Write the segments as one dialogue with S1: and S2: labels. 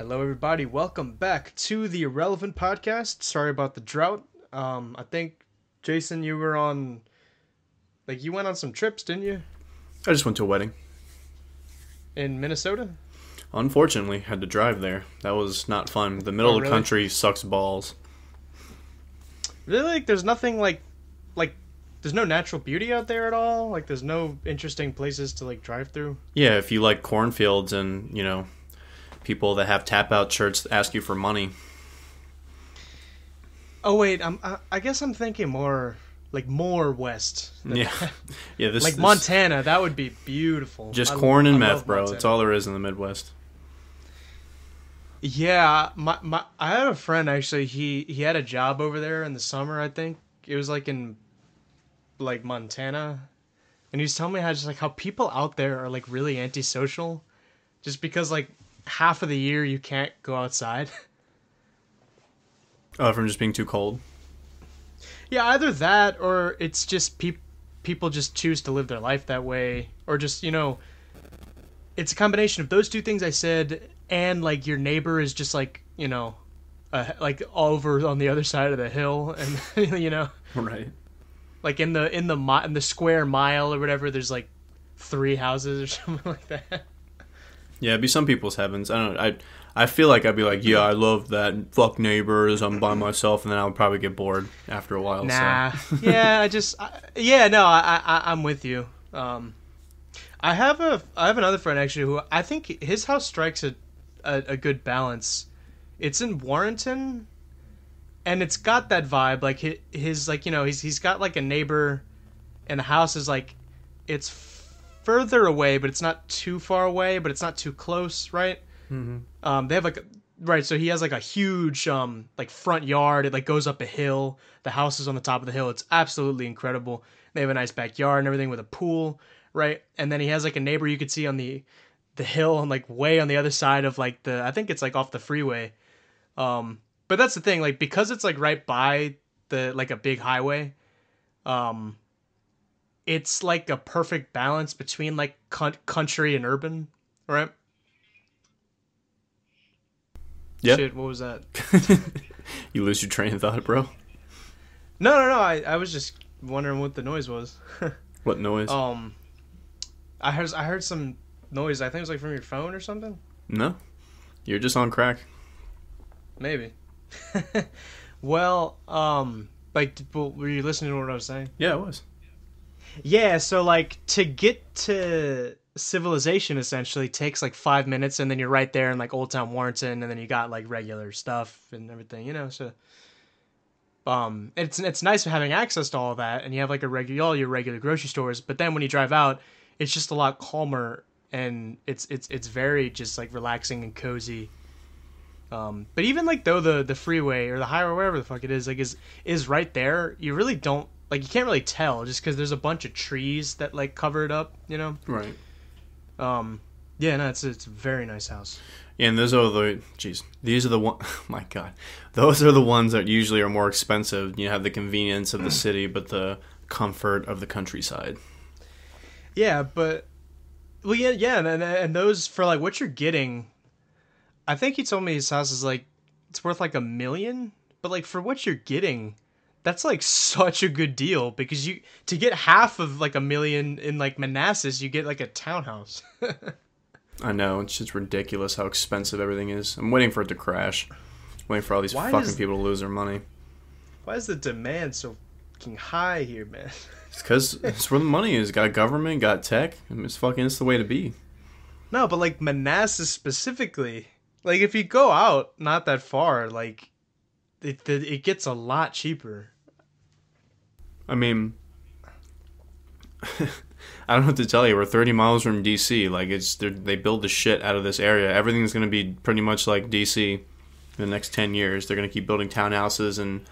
S1: Hello, everybody. Welcome back to the Irrelevant Podcast. Sorry about the drought. Um, I think Jason, you were on, like, you went on some trips, didn't you,
S2: I just went to a wedding.
S1: in Minnesota?
S2: Unfortunately, had to drive there. That was not fun. The middle
S1: Oh,
S2: of the
S1: really?
S2: country sucks balls.
S1: Really? Like, there's nothing like, like, there's no natural beauty out there at all. Like, there's no interesting places to like drive through.
S2: Yeah, if you like cornfields and, you know, people that have tap out shirts ask you for money.
S1: Oh wait, I'm. I, I guess I'm thinking more like more west.
S2: Yeah. Yeah, this
S1: like
S2: this-
S1: Montana. That would be beautiful.
S2: Just
S1: I-
S2: corn and
S1: I
S2: meth, bro.
S1: Montana.
S2: That's all there is in the Midwest.
S1: Yeah, my, my I had a friend actually. He he had a job over there in the summer. I think it was like in like Montana, and he was telling me how just like how people out there are like really antisocial, just because like half of the year you can't go outside.
S2: Oh, from just being too cold.
S1: yeah, either that or it's just peop people just choose to live their life that way, or just you know, it's a combination of those two things I said, and like your neighbor is just like you know, uh, like over on the other side of the hill, and you know,
S2: Right.
S1: like in the in the mi- in the square mile or whatever, there's like three houses or something like that.
S2: Yeah, it'd be some people's heavens. I don't. I I feel like I'd be like, yeah, I love that. Fuck neighbors. I'm by myself, and then I would probably get bored after a while.
S1: Nah,
S2: So.
S1: yeah, I just, I, yeah, no, I, I, I'm with you. Um, I have a, I have another friend actually who I think his house strikes a, a, a good balance. It's in Warrenton, and it's got that vibe. Like his, his, like you know, he's he's got like a neighbor, and the house is like, it's further away, but it's not too far away, but it's not too close, right?
S2: hmm
S1: Um, they have like right, so he has like a huge um like front yard. It like goes up a hill. The house is on the top of the hill. It's absolutely incredible. They have a nice backyard and everything with a pool, right? And then he has like a neighbor you could see on the the hill and like way on the other side of like the I think it's like off the freeway. Um, but that's the thing, like because it's like right by the like a big highway, um, it's like a perfect balance between like country and urban, right?
S2: Yeah.
S1: Shit, what was that?
S2: you lose your train of thought, bro.
S1: No, no, no. I, I was just wondering what the noise was.
S2: What noise?
S1: um, I heard I heard some noise. I think it was like from your phone or something.
S2: No, you're just on crack.
S1: Maybe. well, um, like, were you listening to what I was saying?
S2: Yeah, it was.
S1: Yeah. So like to get to civilization essentially takes like five minutes, and then you're right there in like Old Town Warrenton, and then you got like regular stuff and everything, you know. So. Um, it's it's nice having access to all that, and you have like a regular all your regular grocery stores. But then when you drive out, it's just a lot calmer, and it's it's it's very just like relaxing and cozy. Um, but even like though the the freeway or the highway, wherever the fuck it is, like is is right there, you really don't like you can't really tell just because there's a bunch of trees that like cover it up, you know.
S2: Right.
S1: Um, yeah, no, it's it's a very nice house.
S2: Yeah, and those are the jeez. These are the one. my God, those are the ones that usually are more expensive. You have the convenience of the city, but the comfort of the countryside.
S1: Yeah, but well, yeah, yeah, and and those for like what you're getting. I think he told me his house is like it's worth like a million, but like for what you're getting, that's like such a good deal because you to get half of like a million in like Manassas, you get like a townhouse.
S2: I know it's just ridiculous how expensive everything is. I'm waiting for it to crash. Waiting for all these
S1: Why
S2: fucking
S1: is-
S2: people to lose their money.
S1: Why is the demand so fucking high here, man?
S2: It's because it's where the money is. Got government, got tech. I mean, It's fucking. It's the way to be.
S1: No, but like Manassas specifically, like if you go out not that far, like it it, it gets a lot cheaper.
S2: I mean, I don't have to tell you. We're 30 miles from DC. Like it's they're- they build the shit out of this area. Everything's gonna be pretty much like DC in the next 10 years. They're gonna keep building townhouses and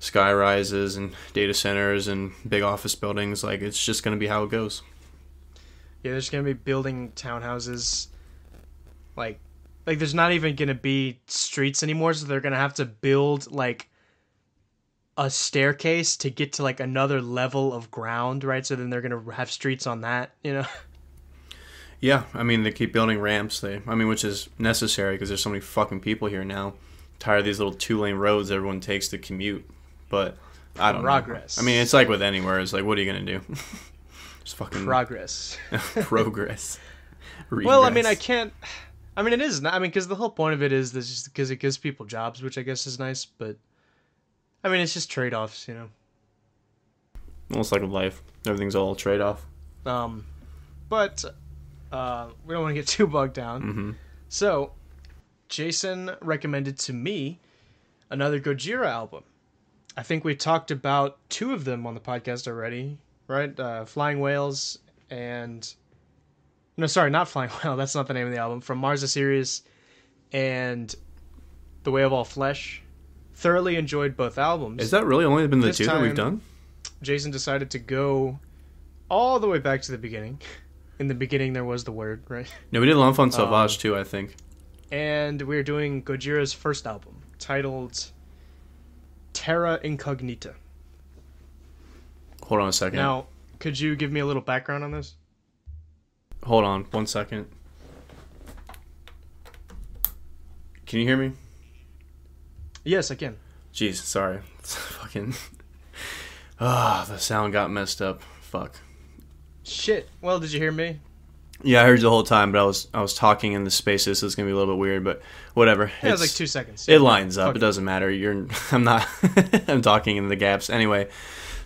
S2: sky rises and data centers and big office buildings. Like it's just gonna be how it goes.
S1: Yeah, there's gonna be building townhouses, like, like there's not even gonna be streets anymore. So they're gonna have to build like a staircase to get to like another level of ground, right? So then they're gonna have streets on that, you know.
S2: Yeah, I mean they keep building ramps. They, I mean, which is necessary because there's so many fucking people here now. tired of these little two lane roads everyone takes to commute. But I don't
S1: Progress.
S2: know. I mean, it's like with anywhere. It's like, what are you gonna do? Just fucking
S1: Progress.
S2: progress.
S1: Well, I mean, I can't. I mean, it is. not- I mean, because the whole point of it is this just because it gives people jobs, which I guess is nice. But I mean, it's just trade offs, you know.
S2: Almost like with life, everything's all trade off.
S1: Um, but uh, we don't want to get too bogged down.
S2: hmm
S1: So, Jason recommended to me another Gojira album. I think we talked about two of them on the podcast already, right? Uh, Flying Whales and no, sorry, not Flying Whale. That's not the name of the album. From Mars to Sirius and The Way of All Flesh. Thoroughly enjoyed both albums.
S2: Is that really only been the
S1: This
S2: two that we've done?
S1: Jason decided to go all the way back to the beginning. In the beginning, there was the word, right?
S2: No, we did L'Enfant
S1: Um,
S2: Sauvage too. I think.
S1: and we're doing Gojira's first album, titled Terra Incognita.
S2: Hold on a second.
S1: Now, could you give me a little background on this?
S2: Hold on one second. Can you hear me?
S1: Yes, I can.
S2: Jeez, sorry. It's fucking. Ah, the sound got messed up. Fuck.
S1: Shit. Well, did you hear me?
S2: Yeah, I heard you the whole time, but I was I was talking in the spaces. So it's gonna be a little bit weird, but whatever.
S1: Yeah, it was like two seconds.
S2: It lines up. It. doesn't matter. You're. I'm not. I'm talking in the gaps anyway.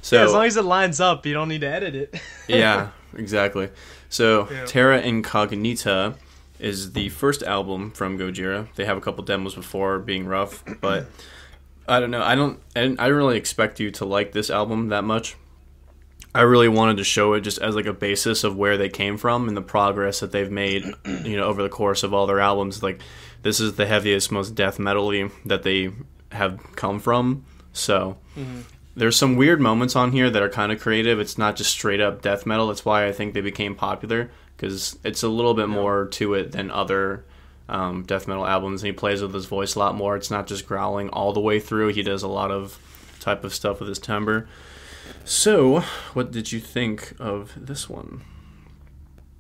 S2: So
S1: yeah, as long as it lines up, you don't need to edit it.
S2: yeah, exactly. So
S1: Yeah.
S2: Terra Incognita is the first album from Gojira. They have a couple demos before being rough, but I don't know. I don't. I didn't, I didn't really expect you to like this album that much. I really wanted to show it just as like a basis of where they came from and the progress that they've made, you know, over the course of all their albums. Like this is the heaviest, most death metal-y that they have come from. So mm-hmm. There's some weird moments on here that are kind of creative. It's not just straight up death metal. That's why I think they became popular because it's a little bit more to it than other um, death metal albums. And he plays with his voice a lot more. It's not just growling all the way through. He does a lot of type of stuff with his timbre. So, what did you think of this one?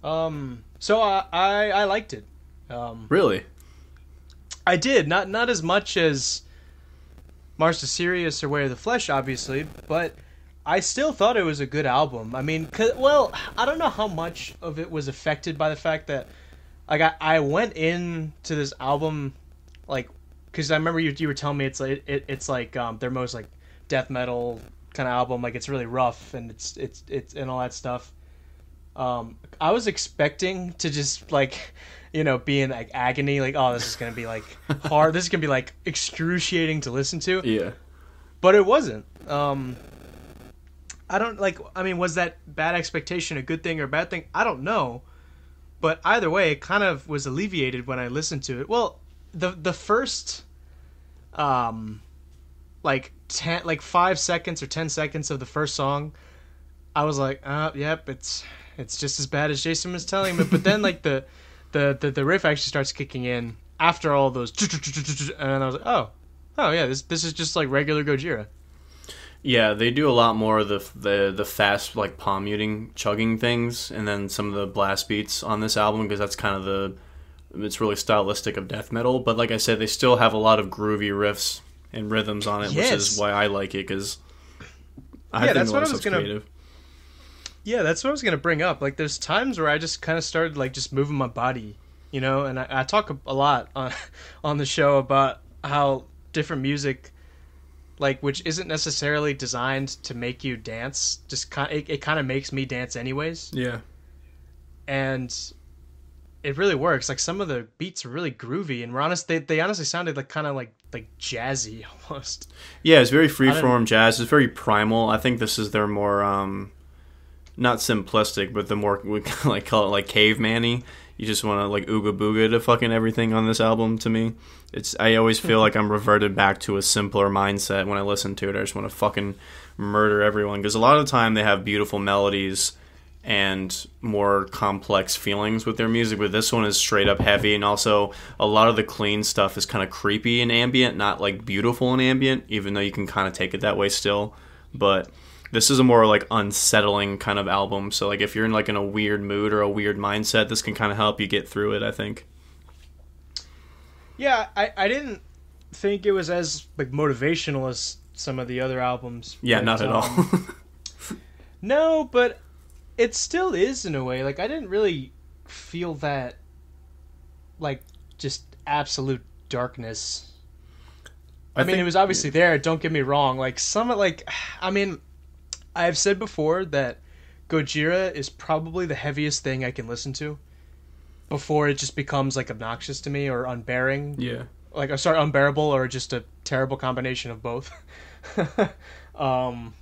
S1: um. So I I, I liked it. Um.
S2: Really?
S1: I did not not as much as Mars to Sirius or Way of the Flesh, obviously, but I still thought it was a good album. I mean, well, I don't know how much of it was affected by the fact that like I, I went into this album like because I remember you you were telling me it's like it, it's like um their most like death metal kind of album like it's really rough and it's it's it's and all that stuff. Um, I was expecting to just like, you know, be in like agony, like, oh, this is gonna be like hard. this is gonna be like excruciating to listen to,
S2: Yeah.
S1: but it wasn't. Um, I don't like. I mean, was that bad expectation a good thing or a bad thing? I don't know, but either way, it kind of was alleviated when I listened to it. Well, the the first, um, like ten, like five seconds or ten seconds of the first song, I was like, uh, yep, it's it's just as bad as Jason was telling me. But then like the the the, the riff actually starts kicking in after all those, and I was like, oh, oh yeah, this this is just like regular Gojira.
S2: Yeah, they do a lot more of the the the fast like palm muting chugging things, and then some of the blast beats on this album because that's kind of the it's really stylistic of death metal. But like I said, they still have a lot of groovy riffs and rhythms on it, which
S1: Yes.
S2: is why I like it because I
S1: Yeah,
S2: think
S1: that's
S2: the
S1: what I
S2: stuff's
S1: was gonna-
S2: creative.
S1: Yeah, that's what I was gonna bring up. Like, there's times where I just kind of started like just moving my body, you know. And I, I talk a, a lot on on the show about how different music, like which isn't necessarily designed to make you dance, just kind it, it kind of makes me dance anyways.
S2: Yeah,
S1: And it really works. Like some of the beats are really groovy, and we're honest. They they honestly sounded like kind of like like jazzy almost.
S2: yeah, it's very
S1: didn't-
S2: freeform jazz. It's very primal. I think this is their more um, not simplistic, but the more we like call it like caveman-y. You just want to like ooga booga to fucking everything on this album. To me, it's I always feel like I'm reverted back to a simpler mindset when I listen to it. I just want to fucking murder everyone because a lot of the time they have beautiful melodies and more complex feelings with their music, but this one is straight up heavy, and also a lot of the clean stuff is kind of creepy and ambient, not like beautiful and ambient, even though you can kind of take it that way still. But This is a more like unsettling kind of album. So like if you're in like in a weird mood or a weird mindset, this can kind of help you get through it. I think.
S1: Yeah, I, I didn't think it was as like motivational as some of the other albums.
S2: Yeah,
S1: but,
S2: not at
S1: um,
S2: all.
S1: No, but it still is in a way. Like I didn't really feel that like just absolute darkness. I, mean,
S2: think-
S1: it was obviously there. Don't get me wrong. Like some like, I mean, I've said before that Gojira is probably the heaviest thing I can listen to before it just becomes like obnoxious to me or unbearing.
S2: Yeah.
S1: Like, sorry, unbearable or just a terrible combination of both. um,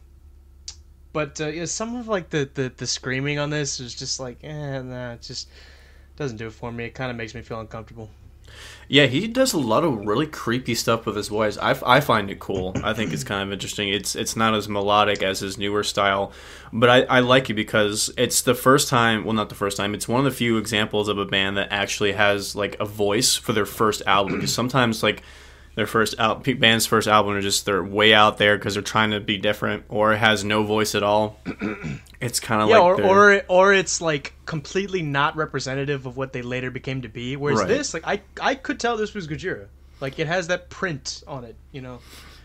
S1: but uh, yeah, some of like the, the the screaming on this is just like, eh, nah, it just doesn't do it for me. It kind of makes me feel uncomfortable.
S2: Yeah, he does a lot of really creepy stuff with his voice. I, I find it cool. I think it's kind of interesting. It's it's not as melodic as his newer style, but I, I like it because it's the first time. Well, not the first time. It's one of the few examples of a band that actually has like a voice for their first album. Because sometimes like their first out band's first album are just they're way out there because they're trying to be different, or it has no voice at all. It's kind of
S1: Yeah,
S2: like
S1: or, or or it's like completely not representative of what they later became to be. Whereas
S2: Right.
S1: this, like, I I could tell this was Gojira. Like, it has that print on it, you know.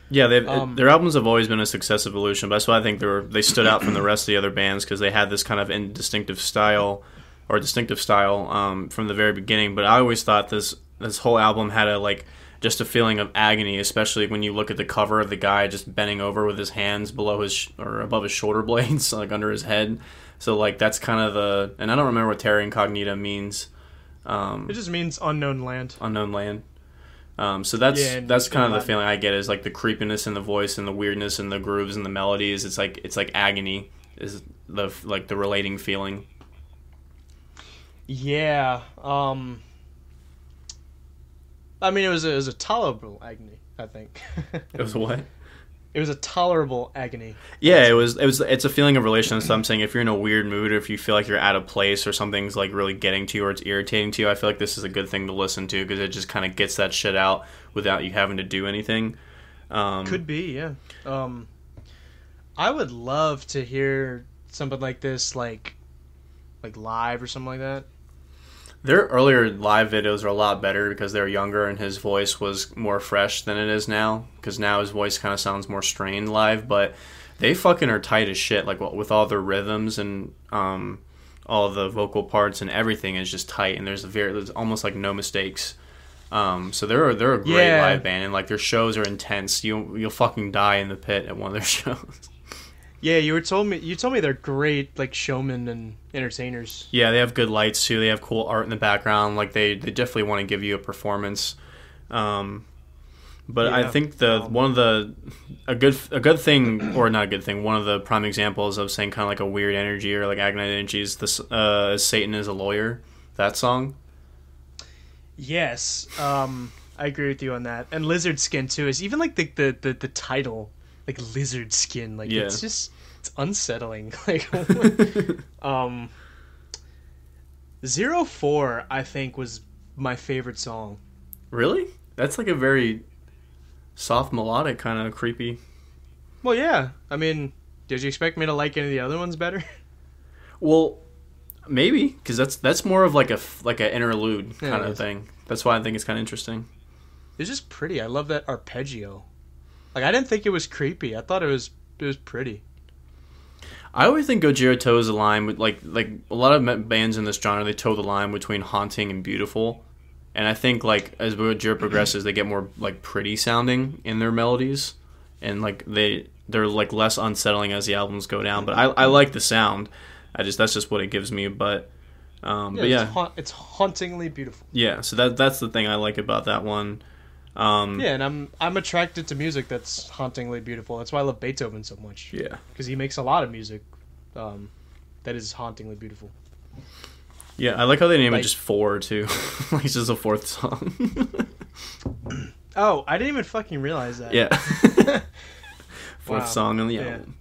S2: Yeah, they've,
S1: Um,
S2: their albums have always been a success evolution. But that's why I think they were they stood out from the rest of the other bands because they had this kind of in distinctive style or distinctive style um, from the very beginning. But I always thought this this whole album had a like just a feeling of agony, especially when you look at the cover of the guy just bending over with his hands below his sh- or above his shoulder blades, like under his head. So like that's kind of the and I don't remember what Terra Incognita means. Um,
S1: It just means unknown land.
S2: unknown land. Um, so that's
S1: Yeah,
S2: that's kind of the feeling I get is like the creepiness in the voice and the weirdness and the grooves and the melodies. It's like it's like agony is the like the relating feeling.
S1: Yeah. Um. I mean, it was a, it was a tolerable agony. I think
S2: It was what?
S1: it was a tolerable agony.
S2: Yeah, it was. It was. It's a feeling of relation. So I'm saying if you're in a weird mood, or if you feel like you're out of place, or something's like really getting to you, or it's irritating to you, I feel like this is a good thing to listen to because it just kind of gets that shit out without you having to do anything. Um,
S1: Could be, yeah. Um, I would love to hear something like this, like, like live or something like that.
S2: Their earlier live videos are a lot better because they're younger and his voice was more fresh than it is now. Because now his voice kind of sounds more strained live, but they fucking are tight as shit. Like with all their rhythms and um, all the vocal parts and everything is just tight. And there's a very there's almost like no mistakes. Um, so they're they're a great
S1: Yeah.
S2: live band and like their shows are intense. You you'll fucking die in the pit at one of their shows.
S1: Yeah, you were told me you told me they're great like showmen and entertainers.
S2: Yeah, they have good lights too. They have cool art in the background. Like they, they definitely want to give you a performance. Um, but I think the one of the a good a good thing or not a good thing. One of the prime examples of saying kind of like a weird energy or like agonized energy is this uh, Satan is a lawyer. That song.
S1: Yes, um, I agree with you on that. And lizard skin too is even like the the, the, the title, like lizard skin, like
S2: Yeah.
S1: it's just it's unsettling. Like, um, zero four I think was my favorite song.
S2: Really? That's like a very soft melodic kind of creepy.
S1: Well, yeah. I mean, did you expect me to like any of the other ones better?
S2: Well, maybe because that's that's more of like a like an interlude kind
S1: it
S2: of thing. That's why I think it's kind of interesting.
S1: It's just pretty. I love that arpeggio. Like I didn't think it was creepy. I thought it was it was pretty.
S2: I always think Gojira toes the line with like like a lot of bands in this genre. They toe the line between haunting and beautiful, and I think like as Gojira progresses, they get more like pretty sounding in their melodies, and like they they're like less unsettling as the albums go down. But I I like the sound. I just that's just what it gives me. But um, but yeah,
S1: it's, haunt, it's hauntingly beautiful.
S2: yeah. So that that's the thing I like about that one. Um,
S1: Yeah, and I'm I'm attracted to music that's hauntingly beautiful. That's why I love Beethoven so much
S2: yeah.
S1: because he makes a lot of music um, that is hauntingly beautiful.
S2: Yeah, I like how they name it just four too. like it's just a fourth song.
S1: Oh, I didn't even fucking realize that.
S2: yeah. Fourth
S1: Wow.
S2: song on the
S1: Yeah.
S2: album.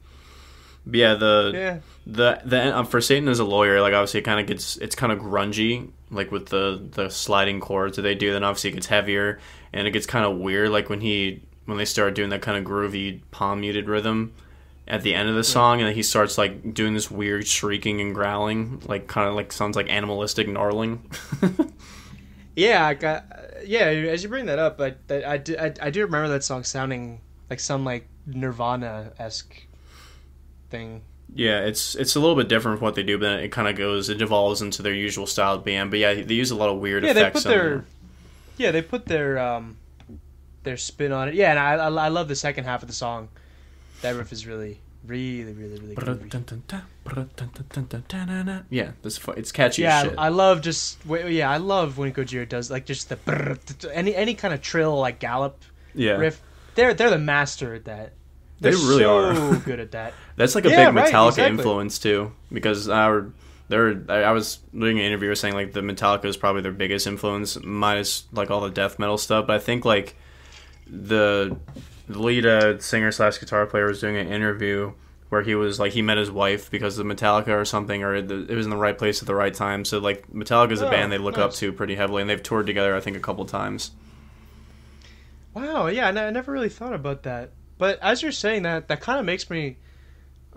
S2: But yeah, the
S1: Yeah.
S2: The the um, for Satan as a lawyer, like obviously it kind of gets it's kind of grungy, like with the the sliding chords that they do. Then obviously it gets heavier and it gets kind of weird, like when he when they start doing that kind of groovy palm muted rhythm. at the end of the song, and then he starts like doing this weird shrieking and growling, like kind of like sounds like animalistic gnarling.
S1: Yeah, I got. Yeah, as you bring that up, I I, I, do, I, I do remember that song sounding like some like Nirvana esque thing.
S2: Yeah, it's it's a little bit different from what they do, but it kind of goes, it evolves into their usual style of band. But yeah, they use a lot of weird
S1: Yeah, they put their yeah they put their um their spin on it. Yeah, and I I, I love the second half of the song. That riff is really really really really good.
S2: Yeah, this it's catchy
S1: Yeah,
S2: as shit.
S1: Yeah, I love just yeah I love when Gojira does like just the any any kind of trill like gallop
S2: yeah,
S1: riff. They're they're the master at that.
S2: They
S1: They're
S2: really are.
S1: good at that.
S2: That's like a
S1: Yeah,
S2: big
S1: right,
S2: Metallica
S1: exactly.
S2: influence too, because our there I I was doing an interview saying like the Metallica is probably their biggest influence, minus like all the death metal stuff. But I think like the the lead uh, singer slash guitar player was doing an interview where he was like he met his wife because of Metallica or something, or the, it was in the right place at the right time. So like Metallica is a
S1: Oh,
S2: band they look up to pretty heavily, and they've toured together I think a couple times.
S1: Wow, yeah, I I never really thought about that. But as you're saying that, that kind of makes me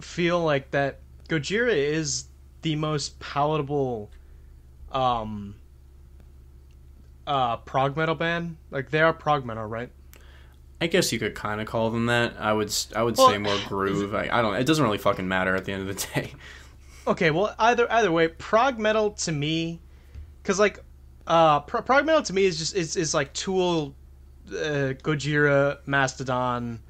S1: feel like that Gojira is the most palatable um uh prog metal band. Like they are prog metal, right?
S2: I guess you could kind of call them that. I would I would
S1: Well,
S2: say more groove. I, I don't. It doesn't really fucking matter at the end of the day.
S1: Okay, well either either way, prog metal to me cuz like uh pro- prog metal to me is just is is like Tool uh, Gojira, Mastodon,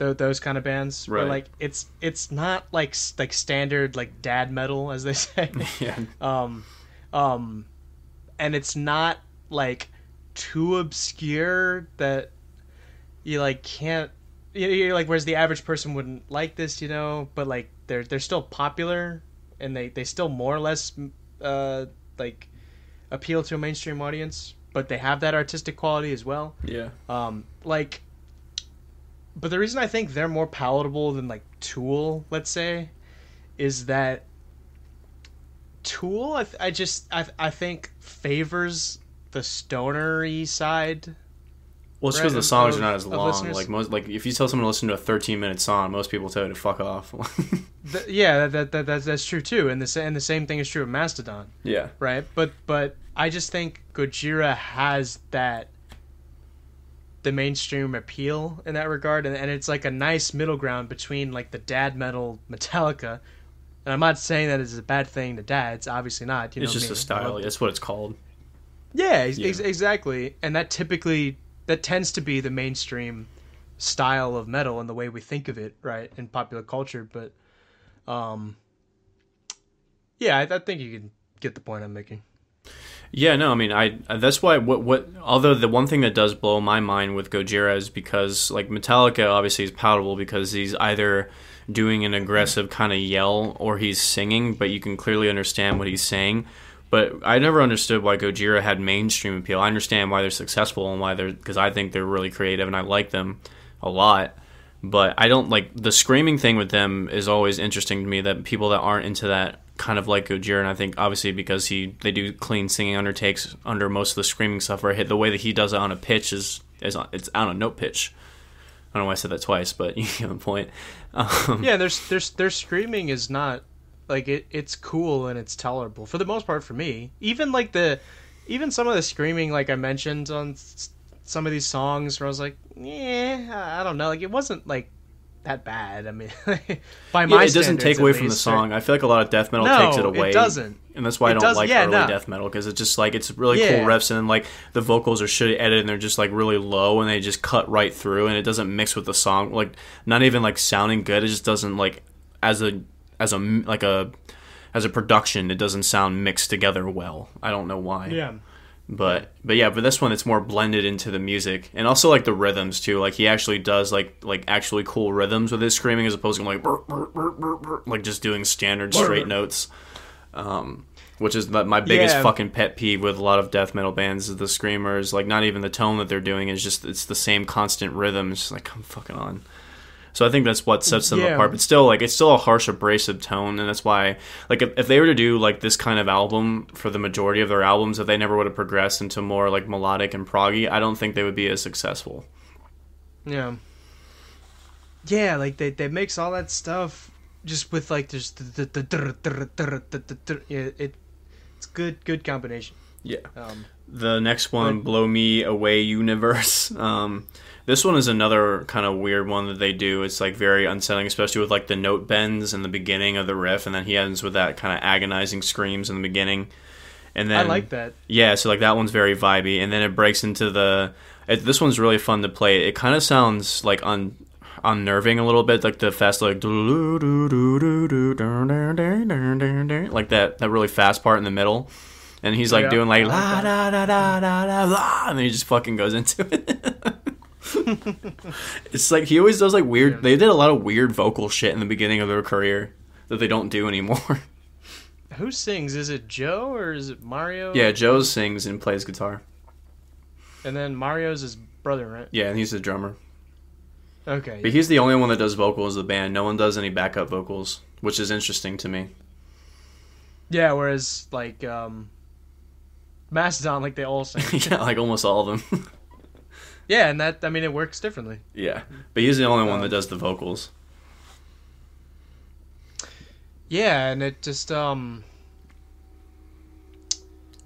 S1: those kind of bands.
S2: Right.
S1: But like it's it's not like like standard like dad metal as they say.
S2: yeah.
S1: um um and it's not like too obscure that you like can't you- you're like whereas the average person wouldn't like this you know but like they're they're still popular and they they still more or less uh like appeal to a mainstream audience but they have that artistic quality as well
S2: Yeah.
S1: um like but the reason i think they're more palatable than like tool let's say is that tool i, th- I just I, I think favors the stonery side
S2: Well, it's
S1: Right,
S2: because the songs
S1: of-
S2: are not as long. Like most, like if you tell someone to listen to a 13 minute song, most people tell you to fuck off.
S1: Th- yeah that, that, that that's, that's true too and the, and the same thing is true of mastodon
S2: yeah.
S1: right but but i just think gojira has that the mainstream appeal in that regard and, and it's like a nice middle ground between like the dad metal metallica and i'm not saying that it's a bad thing to dads obviously not you
S2: It's
S1: know
S2: just
S1: me.
S2: a style.
S1: I
S2: That's what it's called.
S1: yeah,
S2: Yeah.
S1: ex- exactly and that typically that tends to be the mainstream style of metal and the way we think of it right in popular culture but um yeah i, I think you can get the point i'm making
S2: Yeah, no, I mean, I that's why what what although the one thing that does blow my mind with Gojira is because like Metallica obviously is palatable because he's either doing an aggressive kind of yell or he's singing, but you can clearly understand what he's saying. But I never understood why Gojira had mainstream appeal. I understand why they're successful and why they're because I think they're really creative and I like them a lot. But I don't like the screaming thing with them is always interesting to me that people that aren't into that kind of like Gojira and I think obviously because he they do clean singing undertakes under most of the screaming stuff hit the way that he does it on a pitch is is on, it's on a note pitch. I don't know why I said that twice, but you get the point. Um,
S1: yeah there's there's their screaming is not like it it's cool and it's tolerable for the most part for me even like the even some of the screaming like i mentioned on some of these songs where i was like yeah i don't know like it wasn't like that bad i mean by my
S2: yeah, it doesn't take
S1: at
S2: away from the
S1: least,
S2: song. I feel like a lot of death metal
S1: No,
S2: takes it away.
S1: it
S2: away.
S1: doesn't.
S2: and that's why I don't
S1: does-
S2: like
S1: yeah,
S2: early
S1: no.
S2: death metal because it's just like it's really
S1: Yeah.
S2: cool riffs and then like the vocals are shitty edited and they're just like really low and they just cut right through and it doesn't mix with the song like not even like sounding good. It just doesn't like as a as a like a as a production it doesn't sound mixed together well. I don't know why.
S1: yeah
S2: But but yeah, but this one it's more blended into the music and also like the rhythms too. Like he actually does like like actually cool rhythms with his screaming as opposed to like burr, burr, burr, like just doing standard straight notes. Um, which is my my biggest
S1: Yeah.
S2: fucking pet peeve with a lot of death metal bands is the screamers. Like not even the tone that they're doing is just it's the same constant rhythm. It's just like come fucking on. So I think that's what sets them
S1: Yeah.
S2: apart. But still, like it's still a harsh, abrasive tone, and that's why, like, if, if they were to do like this kind of album for the majority of their albums, if they never would have progressed into more like melodic and proggy, I don't think they would be as successful.
S1: yeah yeah, like they they mix all that stuff just with like just the the the it it's good good combination.
S2: Yeah.
S1: Um,
S2: The next one,
S1: Right.
S2: Blow Me Away Universe. Um, this one is another kind of weird one that they do. It's like very unsettling, especially with like the note bends in the beginning of the riff, and then he ends with that kind of agonizing screams in the beginning. And then
S1: I like that.
S2: Yeah, so like that one's very vibey, and then it breaks into the. It, this one's really fun to play. It kind of sounds like un, unnerving a little bit, like the fast like like that that really fast part in the middle, and he's like
S1: Yeah,
S2: doing like la da da da da da la, and then he just fucking goes into it. it's like he always does like weird.
S1: Yeah.
S2: They did a lot of weird vocal shit in the beginning of their career that they don't do anymore.
S1: Who sings? Is it Joe or is it Mario?
S2: yeah, Joe sings and plays guitar.
S1: And then Mario's his brother, right?
S2: Yeah, and he's the drummer.
S1: Okay.
S2: But he's the only one that does vocals of the band. No one does any backup vocals, which is interesting to me.
S1: Yeah, whereas like um Mastodon, like they all sing.
S2: yeah, like almost all of them.
S1: Yeah, and that I mean it works differently.
S2: yeah, but he's the only one
S1: Um,
S2: that does the vocals.
S1: Yeah, and it just um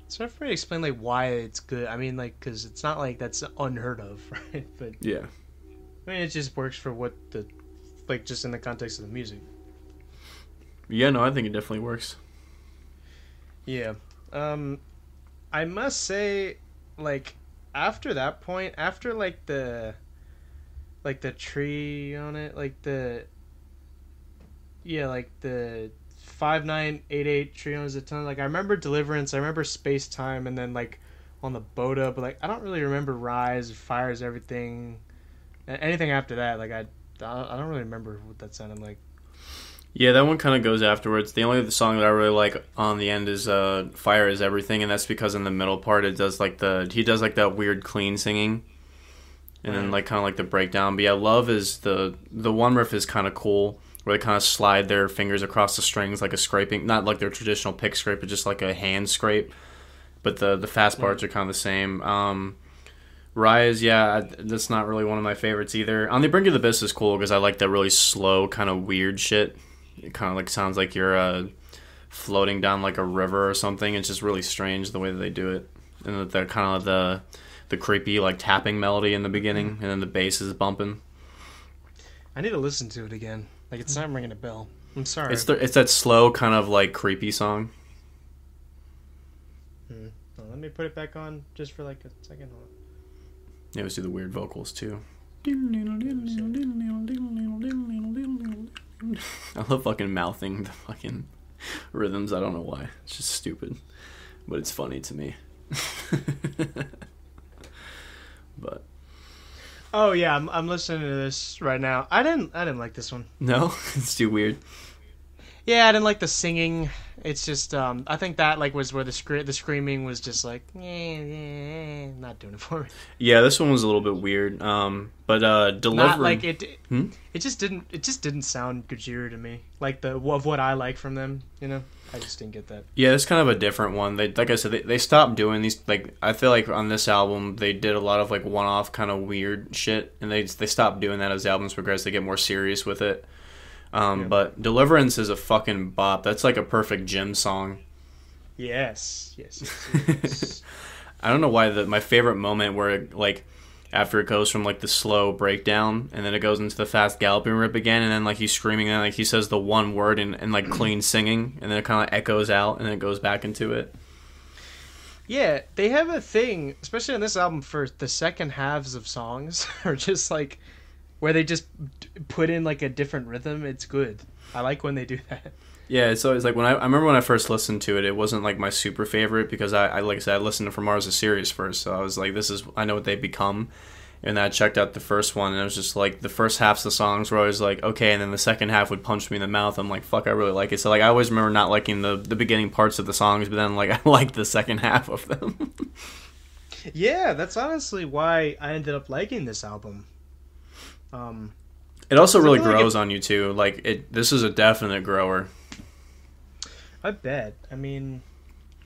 S1: it's me to explain like why it's good. I mean, like because it's not like that's unheard of, right? But
S2: Yeah,
S1: I mean, it just works for what the like just in the context of the music.
S2: yeah. No, I think it definitely works.
S1: Yeah. Um I must say like after that point, after like the like the tree on it, like the yeah, like the five nine eight eight tree on a ton. Like I remember Deliverance, I remember Space Time, and then like on the Boda, but like I don't really remember Rise, Fires, everything, anything after that. Like I, I don't really remember what that sounded like.
S2: Yeah, that one kind of goes afterwards. The only song that I really like on the end is uh, "Fire Is Everything," and that's because in the middle part it does like the he does like that weird clean singing, and then like kind of like the breakdown. But yeah, "Love" is the the one riff is kind of cool where they kind of slide their fingers across the strings like a scraping, not like their traditional pick scrape, but just like a hand scrape. But the the fast parts are kind of the same. Um, Rise, yeah, that's not really one of my favorites either. On the Brink of the Abyss is cool because I like that really slow, kind of weird shit. It kind of like sounds like you're uh, floating down like a river or something. It's just really strange the way that they do it, and that they're kind of the the creepy like tapping melody in the beginning, and then the bass is bumping.
S1: I need to listen to it again. Like it's not ringing a bell. I'm sorry.
S2: It's the, it's that slow kind of like creepy song.
S1: Oh, let me put it back on just for like a second. Hold on.
S2: They always do the weird vocals too. I love fucking mouthing the fucking rhythms. I don't know why. It's just stupid, but it's funny to me. but
S1: Oh yeah, I'm, I'm listening to this right now. I didn't I didn't like this one.
S2: no, it's too weird.
S1: Yeah, I didn't like the singing. It's just um I think that like was where the scre- the screaming was just like eh, eh, not doing it for me.
S2: Yeah, this one was a little bit weird. Um, but uh, delivery.
S1: Not like it.
S2: Hmm?
S1: It just didn't. It just didn't sound Gojira to me. Like the of what I like from them. You know, I just didn't get that.
S2: Yeah, it's kind of a different one. They like I said, they, they stopped doing these. Like I feel like on this album, they did a lot of like one-off kind of weird shit, and they they stopped doing that as albums progress. They get more serious with it. Um,
S1: Yeah.
S2: But Deliverance is a fucking bop. That's like a perfect gym song.
S1: Yes. Yes. yes, yes.
S2: I don't know why the my favorite moment where it, like after it goes from like the slow breakdown and then it goes into the fast galloping rip again and then like he's screaming and like he says the one word and, and like clean singing and then it kind of echoes out and then it goes back into it.
S1: Yeah, they have a thing, especially on this album, for the second halves of songs are just like where they just put in like a different rhythm. It's good. I like when they do that.
S2: Yeah, so it's always like when I, I remember when I first listened to it, it wasn't like my super favorite because I, I like I said I listened to From Mars to Sirius first, so I was like, this is I know what they become, and then I checked out the first one and it was just like the first half of the songs were always like okay, and then the second half would punch me in the mouth. I'm like fuck, I really like it. So like I always remember not liking the the beginning parts of the songs, but then like I liked the second half of them.
S1: Yeah, that's honestly why I ended up liking this album. Um,
S2: it also really
S1: like
S2: grows on you too. Like it, this is a definite grower.
S1: I bet. I mean,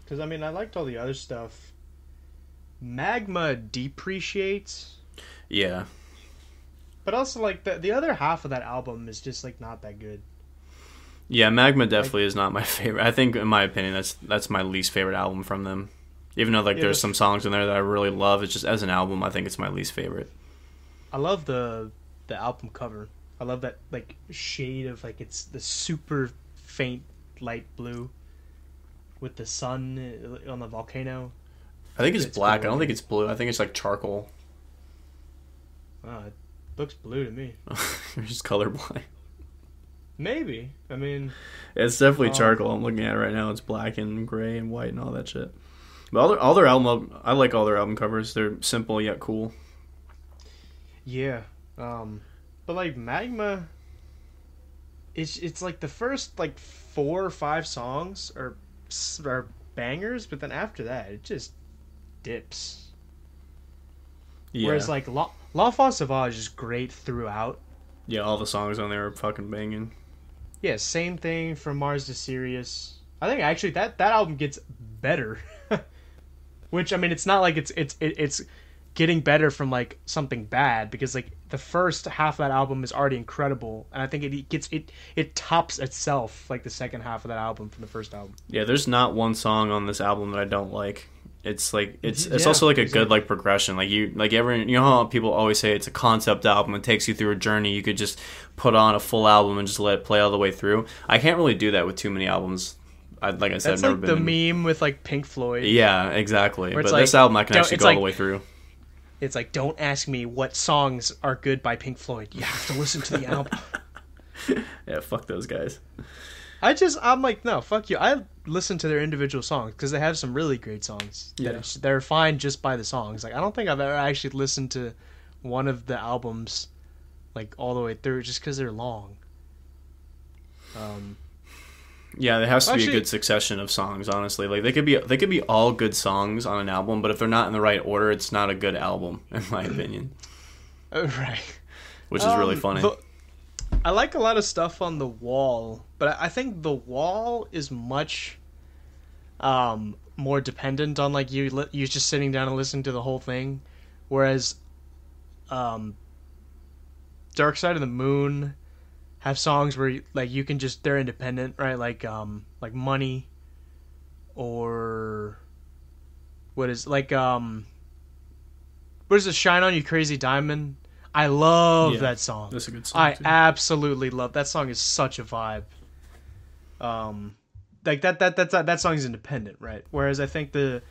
S1: because I mean, I liked all the other stuff. Magma depreciates,
S2: Yeah,
S1: but also like the the other half of that album is just like not that good.
S2: Yeah, Magma definitely is not my favorite. I think, in my opinion, that's that's my least favorite album from them. Even though like
S1: Yeah,
S2: there's some songs in there that I really love, it's just as an album, I think it's my least favorite.
S1: I love the the album cover. I love that like shade of like it's the super faint light blue with the sun uh, on the volcano.
S2: I think it's,
S1: It's
S2: black. I don't think it's blue. I think it's like charcoal.
S1: Oh, it looks blue to me.
S2: You're just colorblind.
S1: Maybe. I mean,
S2: It's definitely
S1: Um,
S2: charcoal. I'm looking at it right now. It's black and gray and white and all that shit. But all their, all their album, I like all their album covers. They're simple yet cool.
S1: yeah. Um, but like Magma, it's it's like the first like four or five songs are are bangers, but then after that it just dips.
S2: Yeah,
S1: Whereas like La L'Enfant Sauvage is great throughout.
S2: yeah, all the songs on there are fucking banging.
S1: Yeah, same thing from Mars to Sirius. I think actually that that album gets better. Which I mean, it's not like it's it's it, it's getting better from like something bad because like the first half of that album is already incredible, and I think it gets it it tops itself like the second half of that album from the first album.
S2: Yeah, there's not one song on this album that I don't like. It's like it's it's
S1: Yeah,
S2: also like a
S1: exactly.
S2: good like progression. Like you like every you know how people always say it's a concept album. It takes you through a journey. You could just put on a full album and just let it play all the way through. I can't really do that with too many albums. I, like I said,
S1: That's
S2: I've never
S1: like the
S2: in-
S1: meme with like Pink Floyd.
S2: Yeah, exactly. But
S1: it's
S2: this album I can actually go all the way through.
S1: It's like don't ask me what songs are good by Pink Floyd. You have to listen to the album.
S2: Yeah, fuck those guys.
S1: I just I'm like no fuck you. I listen to their individual songs because they have some really great songs. that
S2: Yeah.
S1: it's- they're fine just by the songs. Like I don't think I've ever actually listened to one of the albums like all the way through just because they're long. Um,
S2: Yeah, there has to be
S1: Actually-
S2: a good succession of songs. Honestly, like they could be they could be all good songs on an album, but if they're not in the right order, it's not a good album, in my opinion.
S1: oh, right.
S2: Which is really
S1: Um,
S2: funny.
S1: the- I like a lot of stuff on the wall, but I I think the wall is much um, more dependent on like you you just sitting down and listening to the whole thing, whereas um, Dark Side of the Moon have songs where like you can just they're independent, right? Like um like Money or what is like um what is it? Shine on You Crazy Diamond. I love
S2: Yeah.
S1: that song.
S2: That's a good song.
S1: I
S2: too.
S1: absolutely love that song. Is such a vibe. Um, like that that that that song is independent, right? Whereas I think the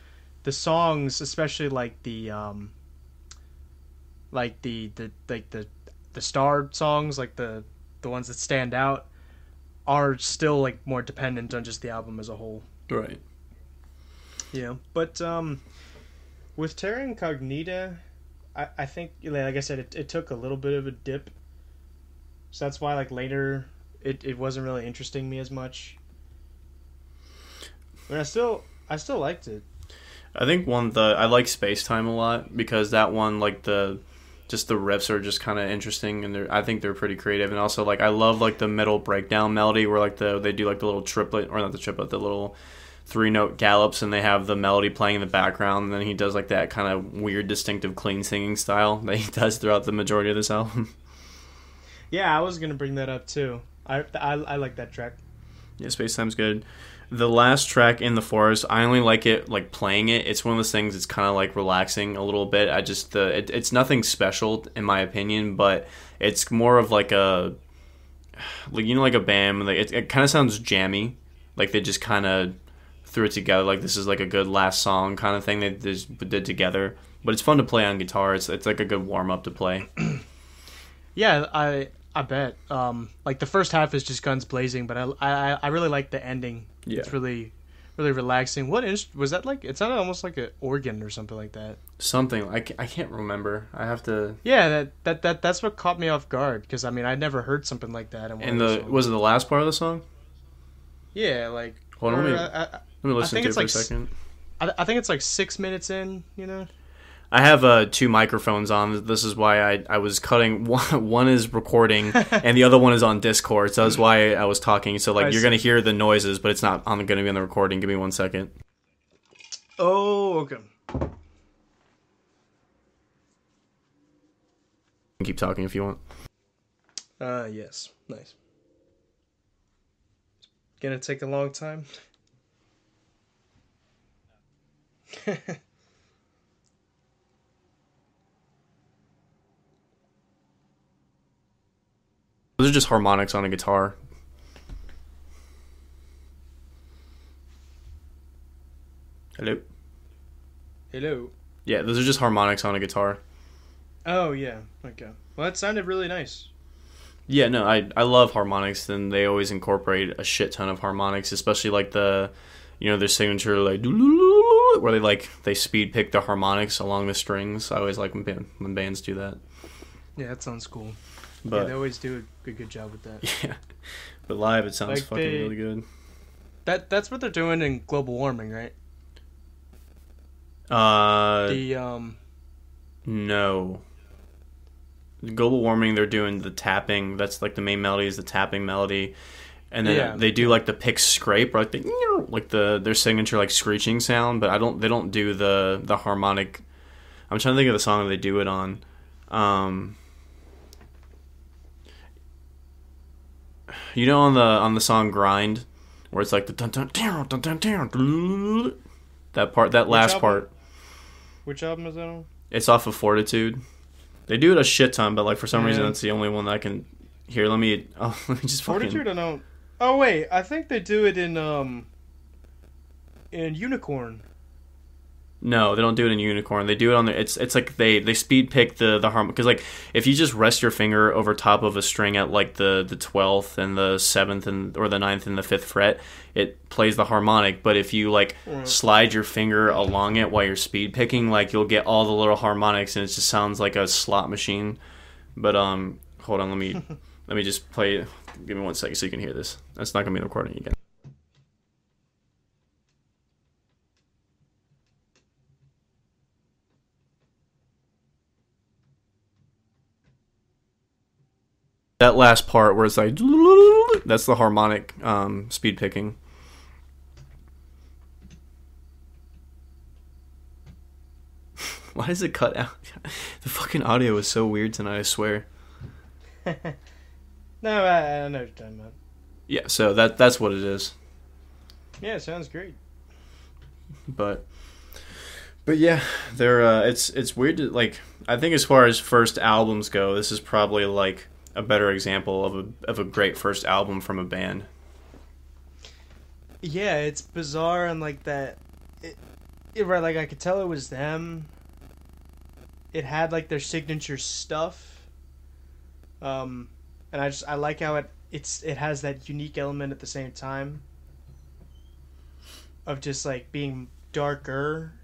S1: the songs, especially like the um, like the the like the the star songs, like the the ones that stand out, are still like more dependent on just the album as a whole.
S2: right.
S1: Yeah, but um, with Terra Incognita, I, I think like I said, it, it took a little bit of a dip. So that's why like later, it, it wasn't really interesting me as much. But I still I still liked it.
S2: I think one the I like Space Time a lot because that one like the just the riffs are just kind of interesting and they're I think they're pretty creative and also like I love like the metal breakdown melody where like the they do like the little triplet or not the triplet the little three note gallops and they have the melody playing in the background and then he does like that kind of weird distinctive clean singing style that he does throughout the majority of this album.
S1: Yeah, I was gonna bring that up too. I I, I like that track.
S2: Yeah, Space Time's good. The last track in the forest, I only like it like playing it. It's one of those things. It's kind of like relaxing a little bit. I just the it, it's nothing special in my opinion, but it's more of like a like you know like a bam Like it, it kind of sounds jammy. Like they just kind of threw it together. Like this is like a good last song kind of thing they just did together. But it's fun to play on guitar. It's it's like a good warm up to play.
S1: Yeah, I I bet. Um, like the first half is just guns blazing, but I I, I really like the ending.
S2: Yeah.
S1: It's really really relaxing. What was that like? It sounded almost like an organ or something like that.
S2: Something I, I can't remember. I have to.
S1: Yeah, that that, that that's what caught me off guard because I mean I'd never heard something like that. In one
S2: And the was it the last part of the song?
S1: yeah, like
S2: Hold on, let uh, uh, me-
S1: I, I,
S2: Let me listen to it for
S1: like
S2: a second.
S1: I, I think it's like six minutes in. You know.
S2: I have uh, two microphones on. This is why I, I was cutting. One, one is recording, and the other one is on Discord. So that's why I was talking. So like
S1: I
S2: you're
S1: see.
S2: gonna hear the noises, but it's not on going to be on the recording. Give me one second.
S1: Oh, okay.
S2: can keep talking if you want.
S1: Uh, yes. Nice. Gonna take a long time.
S2: Those are just harmonics on a guitar. Hello.
S1: Hello.
S2: Yeah, those are just harmonics on a guitar.
S1: Oh yeah. Okay. Well, that sounded really nice.
S2: Yeah, no, I I love harmonics. And they always incorporate a shit ton of harmonics, especially like the, you know, their signature like where they like they speed pick the harmonics along the strings. I always like when, band, when bands do that.
S1: Yeah, that sounds cool. Yeah, they always do a good job with that.
S2: yeah, but live it sounds
S1: Like
S2: fucking
S1: they-
S2: really good.
S1: That that's what they're doing in global warming, right?
S2: Uh,
S1: The um.
S2: no. Global warming, they're doing the tapping. That's like the main melody is the tapping melody, and then
S1: Yeah.
S2: they do like the pick scrape, like the like the their signature like screeching sound. But I don't. They don't do the the harmonic. I'm trying to think of the song that they do it on. Um, you know on the on the song "Grind," where it's like the dun dun dun dun dun dun. That part, that last
S1: album?
S2: part.
S1: Which album is that on?
S2: It's off of Fortitude. They do it a shit ton, but like for some reason
S1: Yeah.
S2: that's the only one that I can hear. Let me oh, let me just fucking
S1: Fortitude. I don't. Oh wait, I think they do it in um. In Unicorn.
S2: No, they don't do it in Unicorn. They do it on the. It's it's like they they speed pick the the harm because like if you just rest your finger over top of a string at like the the twelfth and the seventh and or the ninth and the fifth fret, it plays the harmonic. But if you like
S1: Right.
S2: slide your finger along it while you're speed picking, like you'll get all the little harmonics and it just sounds like a slot machine. But um, hold on, let me let me just play. Give me one second so you can hear this. That's not gonna be recording again. That last part where it's like that's the harmonic um, speed picking. Why does it cut out? The fucking audio is so weird tonight. I swear.
S1: No, I, I know what you're talking about.
S2: Yeah, so that that's what it is.
S1: Yeah, it sounds great.
S2: but but yeah they're uh it's it's weird to like i think as far as first albums go this is probably like a better example of a of a great first album from a band
S1: Yeah, it's bizarre and like that. It, it right, like I could tell it was them. It had like their signature stuff. Um, and I just I like how it it's it has that unique element at the same time. Of just like being darker,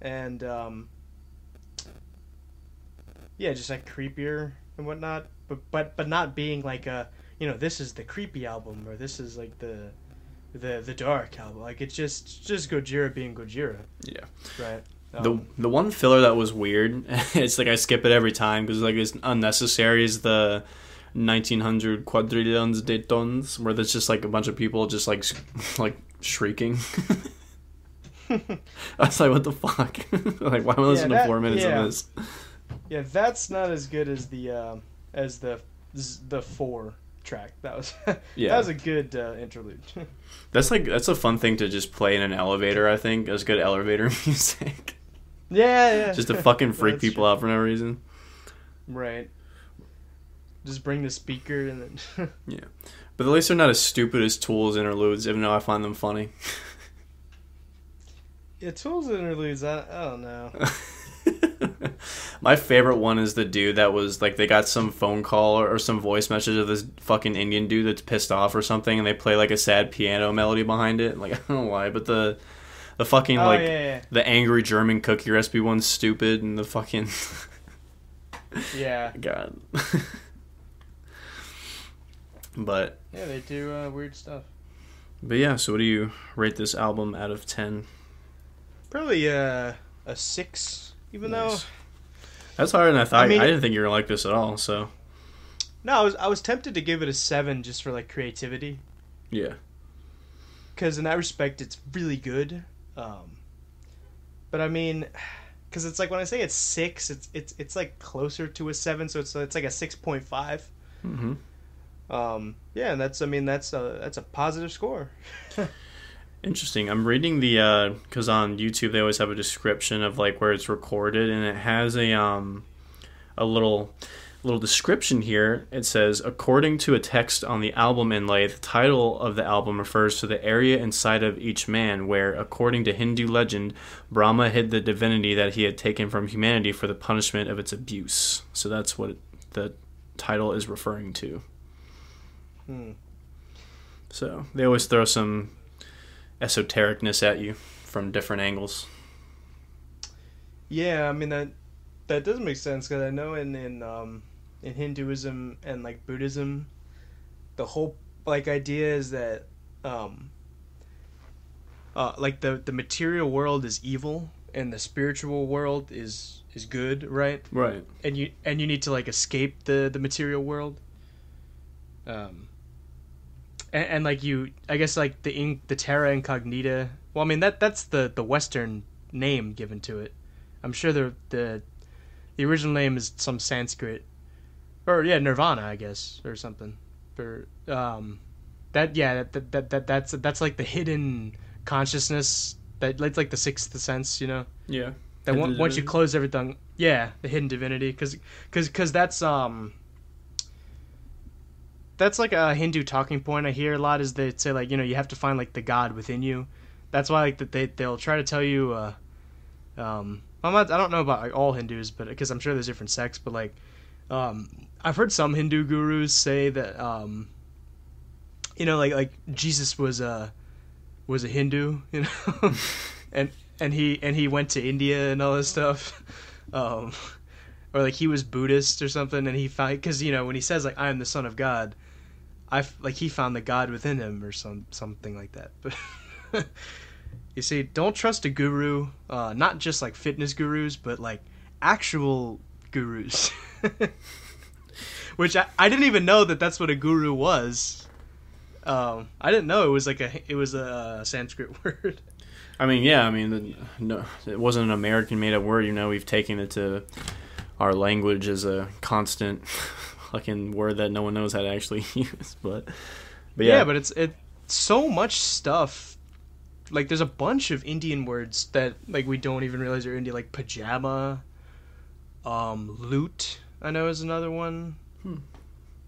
S1: and um. Yeah, just like creepier and whatnot, but but but not being like a you know this is the creepy album or this is like the the the dark album. Like it's just just Gojira being Gojira,
S2: yeah
S1: right?
S2: the
S1: Um,
S2: the one filler that was weird it's like i skip it every time because like it's unnecessary is the 1900 quadrillions de Tonnes where there's just like a bunch of people just like like shrieking i was like what the fuck like why am i listening
S1: that-
S2: to four minutes
S1: yeah.
S2: of this
S1: yeah, that's not as good as the um, as the the four track. That was
S2: Yeah.
S1: that was a good uh, interlude.
S2: That's like that's a fun thing to just play in an elevator. I think as good elevator music,
S1: yeah, yeah.
S2: just to fucking freak
S1: That's
S2: people out for no reason.
S1: Right. Just bring the speaker and then.
S2: Yeah, but at least they're not as stupid as Tools interludes, even though I find them funny.
S1: yeah, Tools interludes. I, I don't know.
S2: My favorite one is the dude that was like they got some phone call or some voice message of this fucking Indian dude that's pissed off or something, and they play like a sad piano melody behind it. Like I don't know why, but the the fucking
S1: oh
S2: like
S1: yeah, yeah,
S2: the angry German cookie recipe one's stupid, and the fucking
S1: yeah.
S2: God. but
S1: Yeah, they do uh, weird stuff.
S2: but yeah, so what do you rate this album out of ten?
S1: Probably uh, a six, even
S2: Nice.
S1: though.
S2: That's higher than I thought. I,
S1: I
S2: didn't think you were like this at all. So
S1: No, I was I was tempted to give it a seven just for like creativity.
S2: yeah,
S1: because in that respect it's really good um, but i mean because it's like when I say it's six, it's it's it's like closer to a seven, so it's it's like a six point five.
S2: Mm-hmm.
S1: Um, yeah, and that's I mean that's a that's a positive score.
S2: Interesting. I'm reading the because on YouTube they always have a description of like where it's recorded, and it has a um a little little description here. It says, according to a text on the album inlay, the title of the album refers to the area inside of each man, where, according to Hindu legend, Brahma hid the divinity that he had taken from humanity for the punishment of its abuse. So that's what the title is referring to.
S1: Hmm.
S2: So they always throw some esotericness at you from different angles.
S1: Yeah, I mean that that does make sense because I know in in um, in Hinduism and like Buddhism, the whole like idea is that um, uh, like the the material world is evil and the spiritual world is is good, right?
S2: Right.
S1: And you and you need to like escape the the material world. Um. And, and like you, I guess like the in, the Terra Incognita. Well, I mean that that's the the Western name given to it. I'm sure the the the original name is some Sanskrit, or yeah, Nirvana, I guess, or something. For um, that yeah, that that, that that's that's like the hidden consciousness that it's like the sixth sense, you know.
S2: Yeah.
S1: That one, once you close everything, yeah, the hidden divinity, because because because that's um. That's like a Hindu talking point I hear a lot is they say like you know you have to find like the God within you. That's why like that they they'll try to tell you uh, um I'm not I don't know about like, all Hindus but because I'm sure there's different sects but like um I've heard some Hindu gurus say that um you know like like Jesus was a was a Hindu you know and and he and he went to India and all this stuff um or like he was Buddhist or something and he found because you know when he says like I am the son of God I like he found the God within him or some something like that. But you see don't trust a guru uh, not just like fitness gurus but like actual gurus. Which I, I didn't even know that that's what a guru was. Um, I didn't know it was like a it was a Sanskrit word.
S2: I mean, yeah, I mean, the, no, it wasn't an American made up word. You know, we've taken it to our language as a constant fucking word that no one knows how to actually use. But, but
S1: yeah.
S2: yeah,
S1: but it's it so much stuff. Like there's a bunch of Indian words that like we don't even realize are Indian, like pajama, um, loot. I know is another one.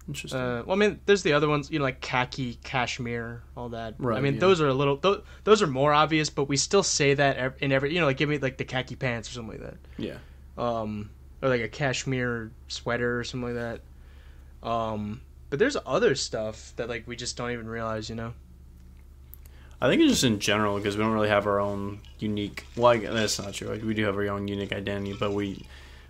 S2: interesting.
S1: Uh, well, I mean, there's the other ones, you know, like khaki, cashmere, all that.
S2: Right.
S1: I mean,
S2: yeah.
S1: those are a little, those, those are more obvious, but we still say that in every, you know, like give me like the khaki pants or something like that.
S2: yeah,
S1: Um, or like a cashmere sweater or something like that. Um, but there's other stuff that like we just don't even realize, you know.
S2: I think it's just in general because we don't really have our own unique. Well, I, that's not true. Like, we do have our own unique identity, but we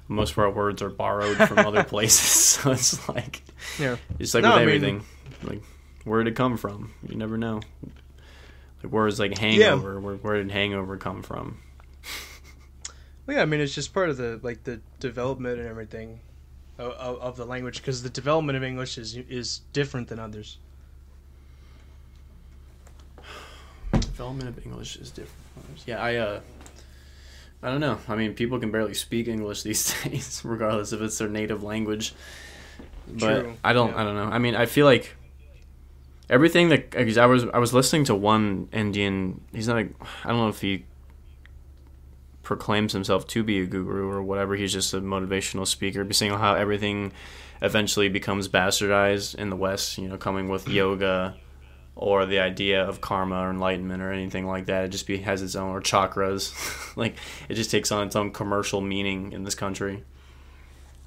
S2: most of our words are borrowed from other places. So it's like
S1: Yeah.
S2: it's like
S1: No,
S2: with
S1: I mean-
S2: everything. like where did it come from? You never know. Like words like hangover. Where, where did hangover come from?
S1: Well, yeah, I mean, it's just part of the like the development and everything of, of, the language because the development of English is is different than others.
S2: Development of English is different. Yeah, I uh, I don't know. I mean, people can barely speak English these days, regardless if it's their native language. But
S1: True,
S2: I don't.
S1: yeah.
S2: I don't know. I mean, I feel like everything that because I was I was listening to one Indian. He's not. A, I don't know if he proclaims himself to be a guru or whatever. He's just a motivational speaker, be saying how everything eventually becomes bastardized in the West. You know, coming with mm-hmm. yoga or the idea of karma or enlightenment or anything like that. It just be has its own or chakras. like it just takes on its own commercial meaning in this country.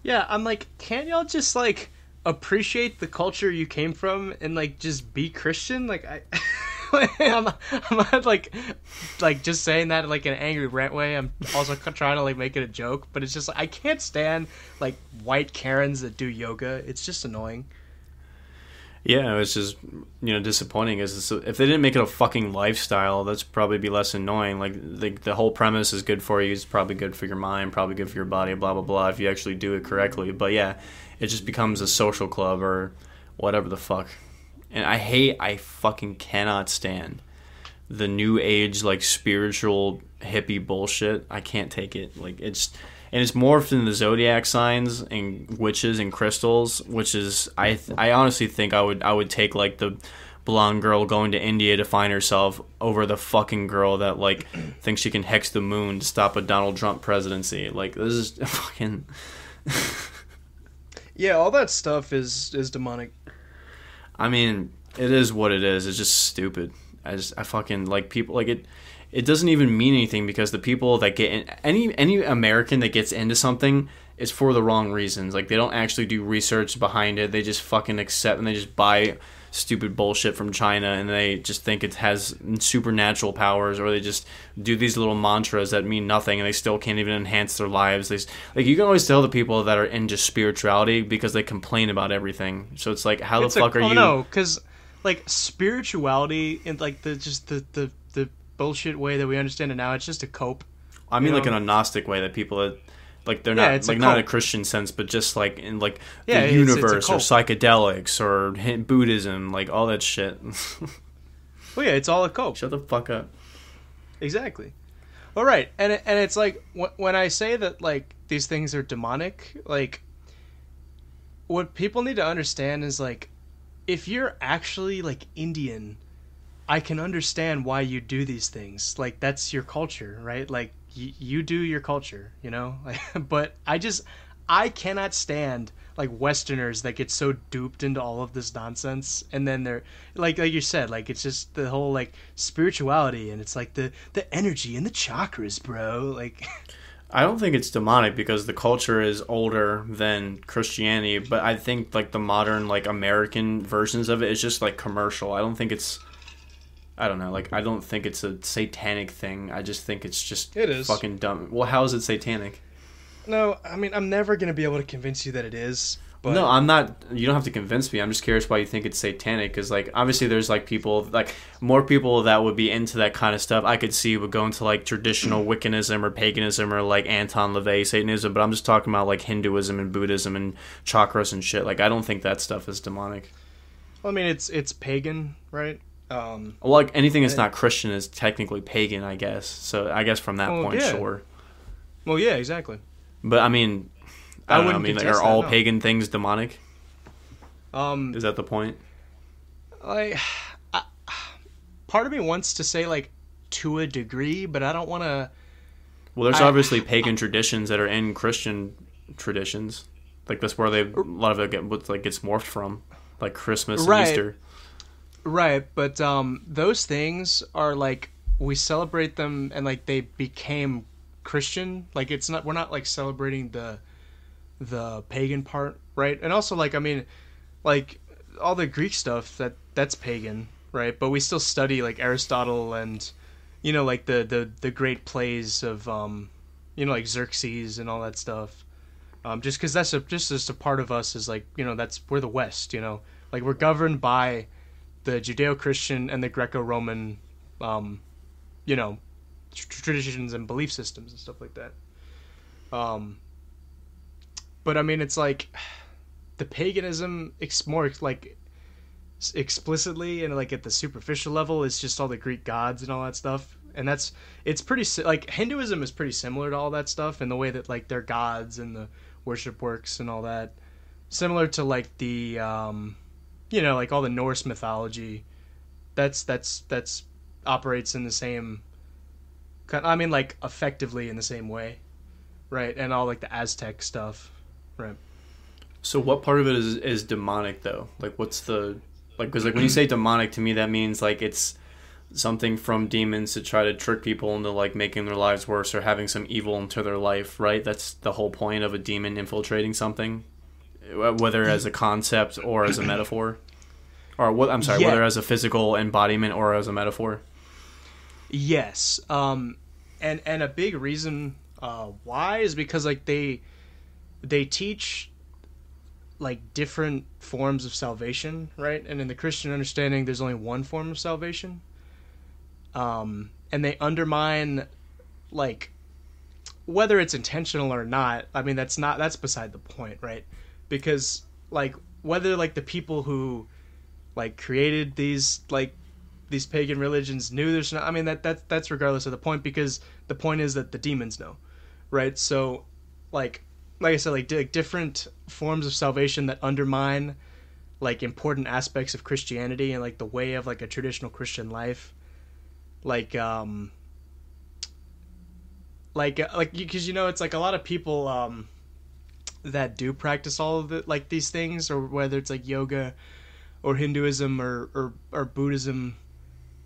S1: Yeah, I'm like, can't y'all just like appreciate the culture you came from and like just be Christian? Like I. I'm, I'm not like, like just saying that in like an angry rant way. I'm also trying to like make it a joke, but it's just like I can't stand like white Karens that do yoga. It's just annoying.
S2: Yeah, it's just you know disappointing. Is if they didn't make it a fucking lifestyle, that's probably be less annoying. Like the the whole premise is good for you. It's probably good for your mind, probably good for your body. Blah blah blah. If you actually do it correctly, but yeah, it just becomes a social club or whatever the fuck. And I hate. I fucking cannot stand the new age like spiritual hippie bullshit. I can't take it. Like it's and it's morphed the zodiac signs and witches and crystals, which is I I honestly think I would I would take like the blonde girl going to India to find herself over the fucking girl that like thinks she can hex the moon to stop a Donald Trump presidency. Like this is fucking
S1: Yeah, all that stuff is is demonic.
S2: I mean, it is what it is. It's just stupid. I just I fucking like people like it. It doesn't even mean anything because the people that get in, any any American that gets into something is for the wrong reasons. Like they don't actually do research behind it. They just fucking accept and they just buy stupid bullshit from China and they just think it has supernatural powers or they just do these little mantras that mean nothing and they still can't even enhance their lives. They like you can always tell the people that are into spirituality because they complain about everything. So it's like how
S1: It's
S2: the
S1: a-
S2: fuck are
S1: oh,
S2: you
S1: No, because like spirituality and like the just the the the bullshit way that we understand it now, it's just a cope.
S2: I mean
S1: you
S2: like
S1: know?
S2: in a gnostic way that people that like they're
S1: Yeah,
S2: not
S1: it's a
S2: like not in a. Christian sense but just like in like
S1: Yeah,
S2: the
S1: it's- it's
S2: universe or psychedelics or Buddhism like all that shit.
S1: Well, yeah, it's all a cope.
S2: Shut the fuck up.
S1: Exactly. All right, and it, and it's like when I say that like these things are demonic, like what people need to understand is like if you're actually like Indian, I can understand why you do these things. Like that's your culture, right? Like you do your culture, you know. but I just I cannot stand like Westerners that get so duped into all of this nonsense, and then they're like like you said, like it's just the whole like spirituality, and it's like the the energy and the chakras, bro. Like
S2: I don't think it's demonic because the culture is older than Christianity, but I think like the modern like American versions of it is just like commercial. I don't think it's I don't know, like I don't think it's a satanic thing. I just think it's just
S1: It is.
S2: fucking dumb. Well, how is it satanic?
S1: no, I mean I'm never gonna be able to convince you that it is. But
S2: no, I'm not. You don't have to convince me. I'm just curious why you think it's satanic. Because like obviously there's like people like more people that would be into that kind of stuff. I could see would go into like traditional Wiccanism or paganism or like Anton LaVey Satanism. But I'm just talking about like Hinduism and Buddhism and chakras and shit. Like I don't think that stuff is demonic.
S1: Well, I mean it's it's pagan, right? Um,
S2: Well, like anything that's not Christian is technically pagan, I guess. So I guess from that
S1: Well,
S2: point,
S1: yeah.
S2: sure.
S1: well, yeah, exactly.
S2: But I mean,
S1: I
S2: I, don't know. I
S1: wouldn't
S2: mean, like, are all
S1: no.
S2: pagan things demonic?
S1: Um,
S2: Is that the point?
S1: like I, part of me wants to say like to a degree, but I don't want to.
S2: Well, there's
S1: I-
S2: obviously pagan traditions that are in Christian traditions. Like that's where they a lot of it get like gets morphed from, like Christmas and Easter.
S1: Right, but um, those things are like we celebrate them and like they became Christian. Like it's not we're not like celebrating the the pagan part, right? And also like I mean, like all the Greek stuff that that's pagan, right? But we still study like Aristotle and you know like the the the great plays of um you know like Xerxes and all that stuff. Um, just because that's a just just a part of us is like you know that's we're the West, you know, like we're governed by the Judeo-Christian and the Greco-Roman, um, you know, tr- traditions and belief systems and stuff like that. Um, but I mean, it's like the paganism, ex- more like explicitly and like at the superficial level, is just all the Greek gods and all that stuff. And that's it's pretty like Hinduism is pretty similar to all that stuff in the way that like their gods and the worship works and all that. Similar to like the um, you know like all the Norse mythology that's that's that's operates in the same kind I mean like effectively in the same way right and all like the Aztec stuff right
S2: So what part of it is is demonic though? Like what's the like because like when you say demonic to me that means like it's something from demons to try to trick people into like making their lives worse or having some evil into their life, right? That's the whole point of a demon infiltrating something, whether as a concept or as a metaphor, or what? I'm sorry,
S1: Yeah.
S2: whether as a physical embodiment or as a metaphor.
S1: yes um and and a big reason uh why is because like they they teach like different forms of salvation right and in the Christian understanding there's only one form of salvation um and they undermine like whether it's intentional or not i mean that's not that's beside the point right because like whether like the people who like created these like these pagan religions knew there's. I mean that that that's regardless of the point because the point is that the demons know, right? So, like like I said, like, di- different forms of salvation that undermine like important aspects of Christianity and like the way of like a traditional Christian life, like um, like uh, like because you know it's like a lot of people um that do practice all of the like these things or whether it's like yoga or Hinduism or or, or Buddhism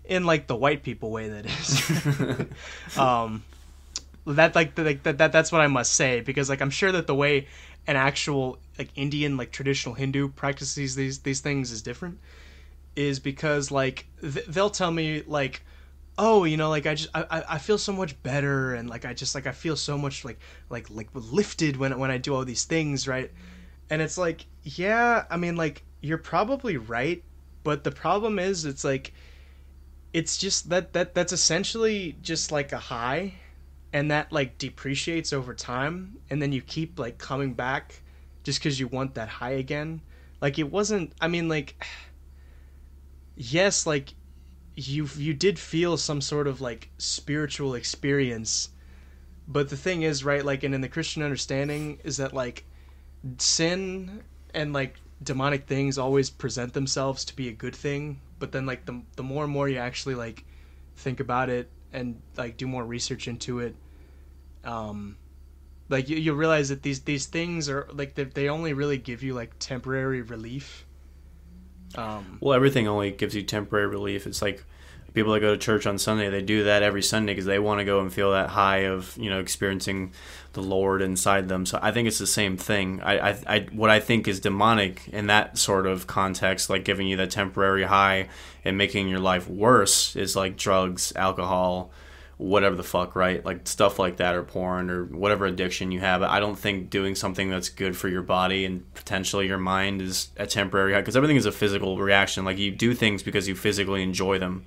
S1: in like the white people way that is. um, that like like that, that that's what I must say because like I'm sure that the way an actual like Indian like traditional Hindu practices these these things is different is because like th- they'll tell me like oh you know like I just I, I feel so much better and like I just like I feel so much like like like lifted when when I do all these things right? And it's like yeah I mean like you're probably right but the problem is it's like it's just that that that's essentially just like a high and that like depreciates over time and then you keep like coming back just because you want that high again. Like it wasn't i mean like yes like you you did feel some sort of like spiritual experience. But the thing is right like and in the christian understanding is that like sin and like demonic things always present themselves to be a good thing. But then like the, the more and more you actually like think about it and like do more research into it um like you, you realize that these these things are like they, they only really give you like temporary relief.
S2: Um well everything only gives you temporary relief. It's like people that go to church on Sunday, they do that every Sunday because they want to go and feel that high of you know experiencing the Lord inside them. So I think it's the same thing. I, I, I what I think is demonic in that sort of context, like giving you that temporary high and making your life worse, is like drugs, alcohol, whatever the fuck, right? Like stuff like that, or porn, or whatever addiction you have. I don't think doing something that's good for your body and potentially your mind is a temporary high because everything is a physical reaction. Like you do things because you physically enjoy them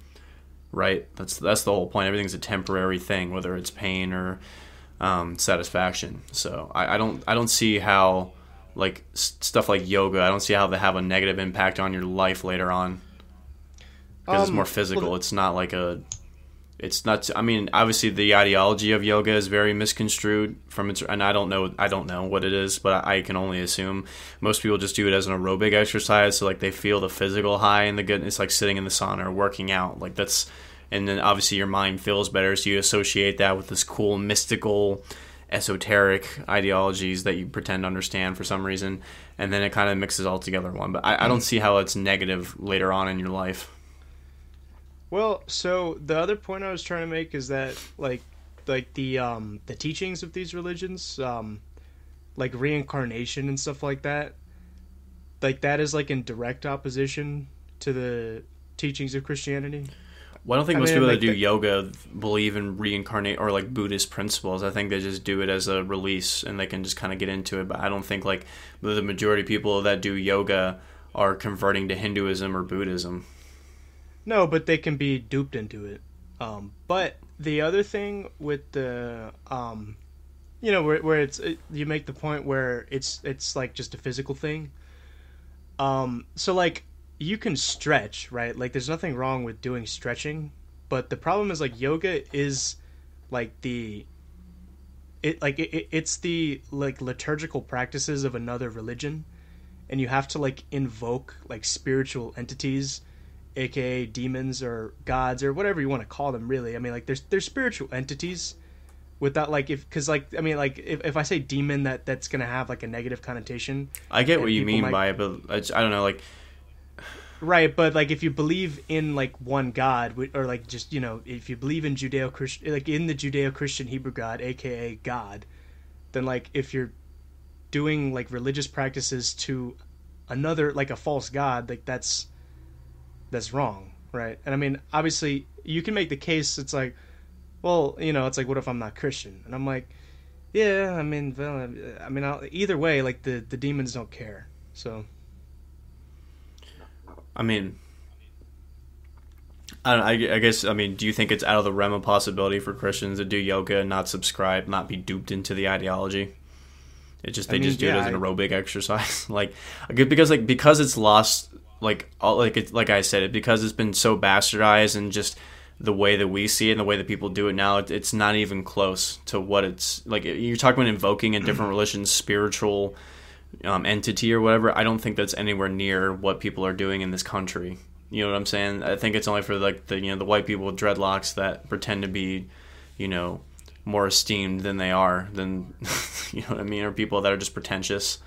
S2: right? That's that's the whole point. Everything's a temporary thing, whether it's pain or um, satisfaction. So I, I, don't I don't see how like stuff like yoga. I don't see how they have a negative impact on your life later on because um, it's more physical. Well, it's not like a. It's not. I mean, obviously, the ideology of yoga is very misconstrued from its, and I don't know. I don't know what it is, but I can only assume most people just do it as an aerobic exercise. So like they feel the physical high and the good. It's like sitting in the sauna or working out. Like that's and then obviously your mind feels better so you associate that with this cool mystical esoteric ideologies that you pretend to understand for some reason and then it kind of mixes all together in one but I, I don't mm. see how it's negative later on in your life
S1: well so the other point i was trying to make is that like like the um the teachings of these religions um like reincarnation and stuff like that like that is like in direct opposition to the teachings of christianity
S2: well, I don't think I most mean, people like that do the, yoga believe in reincarnate or like Buddhist principles. I think they just do it as a release and they can just kind of get into it. But I don't think like the majority of people that do yoga are converting to Hinduism or Buddhism.
S1: No, but they can be duped into it. Um, but the other thing with the, um, you know, where, where it's it, you make the point where it's it's like just a physical thing. Um, so like you can stretch, right? Like there's nothing wrong with doing stretching, but the problem is like yoga is like the it like it, it's the like liturgical practices of another religion and you have to like invoke like spiritual entities aka demons or gods or whatever you want to call them really. I mean like there's there's spiritual entities without like if because like i mean like if, if i say demon that that's gonna have like a negative connotation.
S2: I get what you mean might... by it but I, I don't know like
S1: Right, but like if you believe in like one God, or like just you know, if you believe in Judeo Christian, like in the Judeo Christian Hebrew God, aka God, then like if you're doing like religious practices to another like a false god, like that's that's wrong, right? And I mean, obviously, you can make the case. It's like, well, you know, it's like, what if I'm not Christian? And I'm like, yeah, I mean, well, I mean, I'll, either way, like the the demons don't care, so.
S2: I mean, I, I, I guess I mean, do you think it's out of the realm of possibility for Christians to do yoga and not subscribe, not be duped into the ideology? It just they I mean, just do yeah, it as an aerobic I... exercise, like because like because it's lost like all like it, like I said, it because it's been so bastardized and just the way that we see it and the way that people do it now, it, it's not even close to what it's like. You're talking about invoking a different religion's spiritual um, entity or whatever. I don't think that's anywhere near what people are doing in this country. You know what I'm saying? I think it's only for like the you know the white people with dreadlocks that pretend to be, you know, more esteemed than they are. Than you know what I mean, or people that are just pretentious.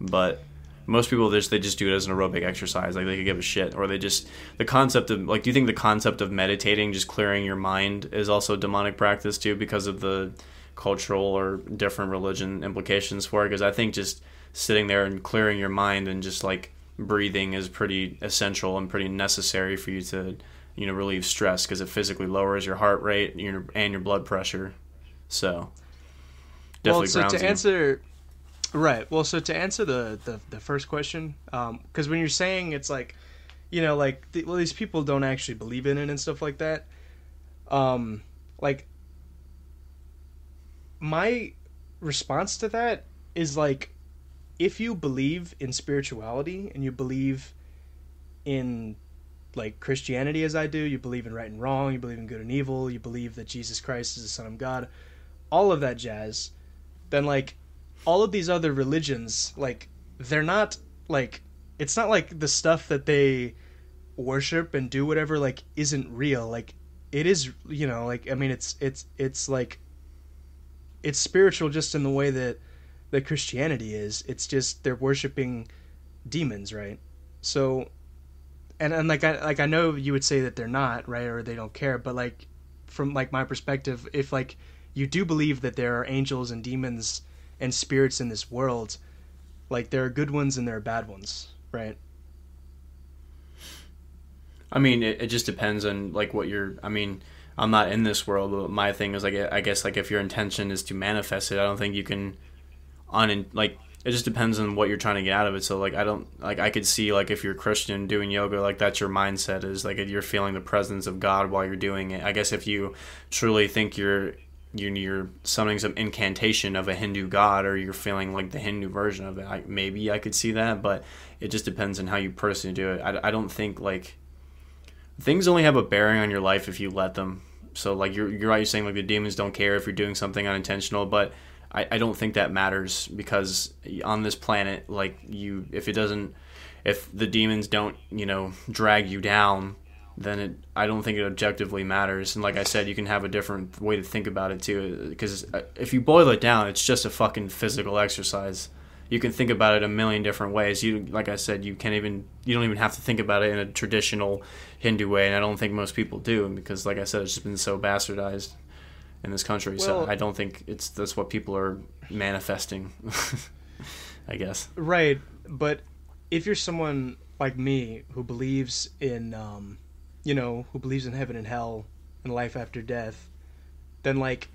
S2: But most people just they just do it as an aerobic exercise like they could give a shit or they just the concept of like do you think the concept of meditating just clearing your mind is also demonic practice too because of the cultural or different religion implications for it because i think just sitting there and clearing your mind and just like breathing is pretty essential and pretty necessary for you to you know relieve stress because it physically lowers your heart rate and your, and your blood pressure so
S1: definitely well, so to you. answer Right. Well, so to answer the the, the first question, because um, when you're saying it's like, you know, like well, these people don't actually believe in it and stuff like that. Um, like my response to that is like, if you believe in spirituality and you believe in like Christianity as I do, you believe in right and wrong, you believe in good and evil, you believe that Jesus Christ is the Son of God, all of that jazz, then like all of these other religions, like they're not like it's not like the stuff that they worship and do whatever like isn't real. Like it is, you know, like I mean it's it's it's like it's spiritual just in the way that that Christianity is. It's just they're worshiping demons, right? So and and like I like I know you would say that they're not, right, or they don't care, but like from like my perspective, if like you do believe that there are angels and demons and spirits in this world, like there are good ones and there are bad ones, right?
S2: I mean, it, it just depends on like what you're. I mean, I'm not in this world, but my thing is like I guess like if your intention is to manifest it, I don't think you can on like it just depends on what you're trying to get out of it. So like I don't like I could see like if you're Christian doing yoga, like that's your mindset is like you're feeling the presence of God while you're doing it. I guess if you truly think you're you're, you're summoning some incantation of a Hindu god, or you're feeling like the Hindu version of it. I, maybe I could see that, but it just depends on how you personally do it. I, I don't think like things only have a bearing on your life if you let them. So like you're you're right, you're saying like the demons don't care if you're doing something unintentional, but I, I don't think that matters because on this planet, like you, if it doesn't, if the demons don't, you know, drag you down, then it I don't think it objectively matters. And like I said, you can have a different way to think about it too. Because uh, if you boil it down, it's just a fucking physical exercise. You can think about it a million different ways. You like I said, you can't even you don't even have to think about it in a traditional Hindu way, and I don't think most people do because, like I said, it's just been so bastardized in this country. Well, so I don't think it's that's what people are manifesting. I guess.
S1: Right, but if you're someone like me who believes in um, you know, who believes in heaven and hell and life after death, then like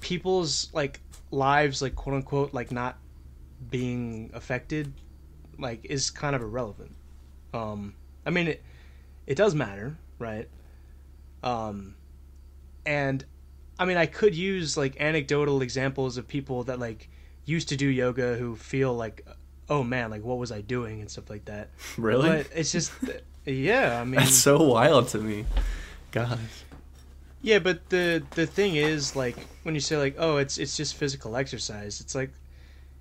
S1: people's like lives like quote unquote like not being affected like is kind of irrelevant. Um I mean it it does matter, right? Um and I mean I could use like anecdotal examples of people that like used to do yoga who feel like oh man, like what was I doing and stuff like that.
S2: Really?
S1: But it's just yeah, I mean
S2: That's so wild to me. God.
S1: Yeah, but the the thing is like when you say like oh it's it's just physical exercise, it's like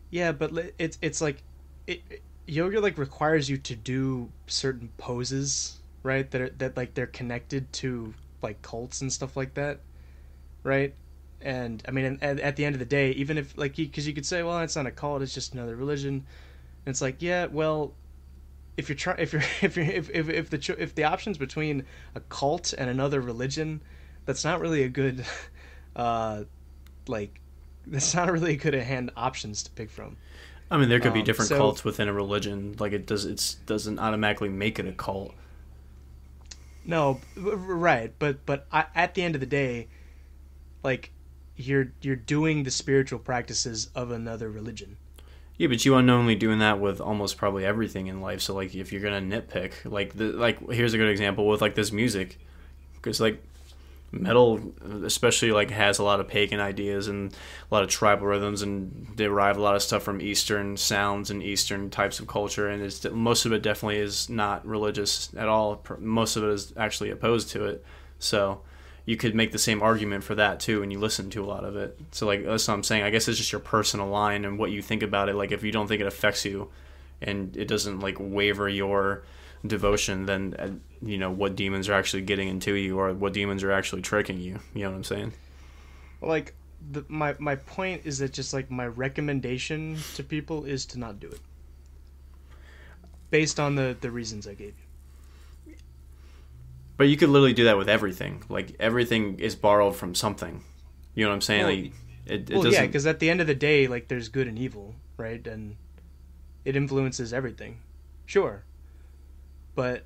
S1: yeah, but it's it's like it, yoga like requires you to do certain poses, right? That are, that like they're connected to like cults and stuff like that, right? And I mean, at, at the end of the day, even if like because you, you could say, well, it's not a cult; it's just another religion. And it's like, yeah, well, if you're trying if you're if you're if, if, if the if the options between a cult and another religion that's not really a good uh like that's not really a good hand options to pick from.
S2: I mean there could be um, different so, cults within a religion. Like it does it doesn't automatically make it a cult.
S1: No right but but I, at the end of the day like you're you're doing the spiritual practices of another religion
S2: yeah, but you unknowingly doing that with almost probably everything in life. So like, if you're gonna nitpick, like the like, here's a good example with like this music, because like, metal especially like has a lot of pagan ideas and a lot of tribal rhythms and derive a lot of stuff from eastern sounds and eastern types of culture. And it's most of it definitely is not religious at all. Most of it is actually opposed to it. So you could make the same argument for that too and you listen to a lot of it. So like that's what i'm saying. I guess it's just your personal line and what you think about it. Like if you don't think it affects you and it doesn't like waver your devotion then uh, you know what demons are actually getting into you or what demons are actually tricking you. You know what i'm saying?
S1: Like the, my my point is that just like my recommendation to people is to not do it. Based on the the reasons i gave you
S2: but you could literally do that with everything. Like everything is borrowed from something. You know what i'm saying?
S1: Well,
S2: like it, it
S1: well yeah because at the end of the day like there's good and evil right? And it influences everything. Sure. But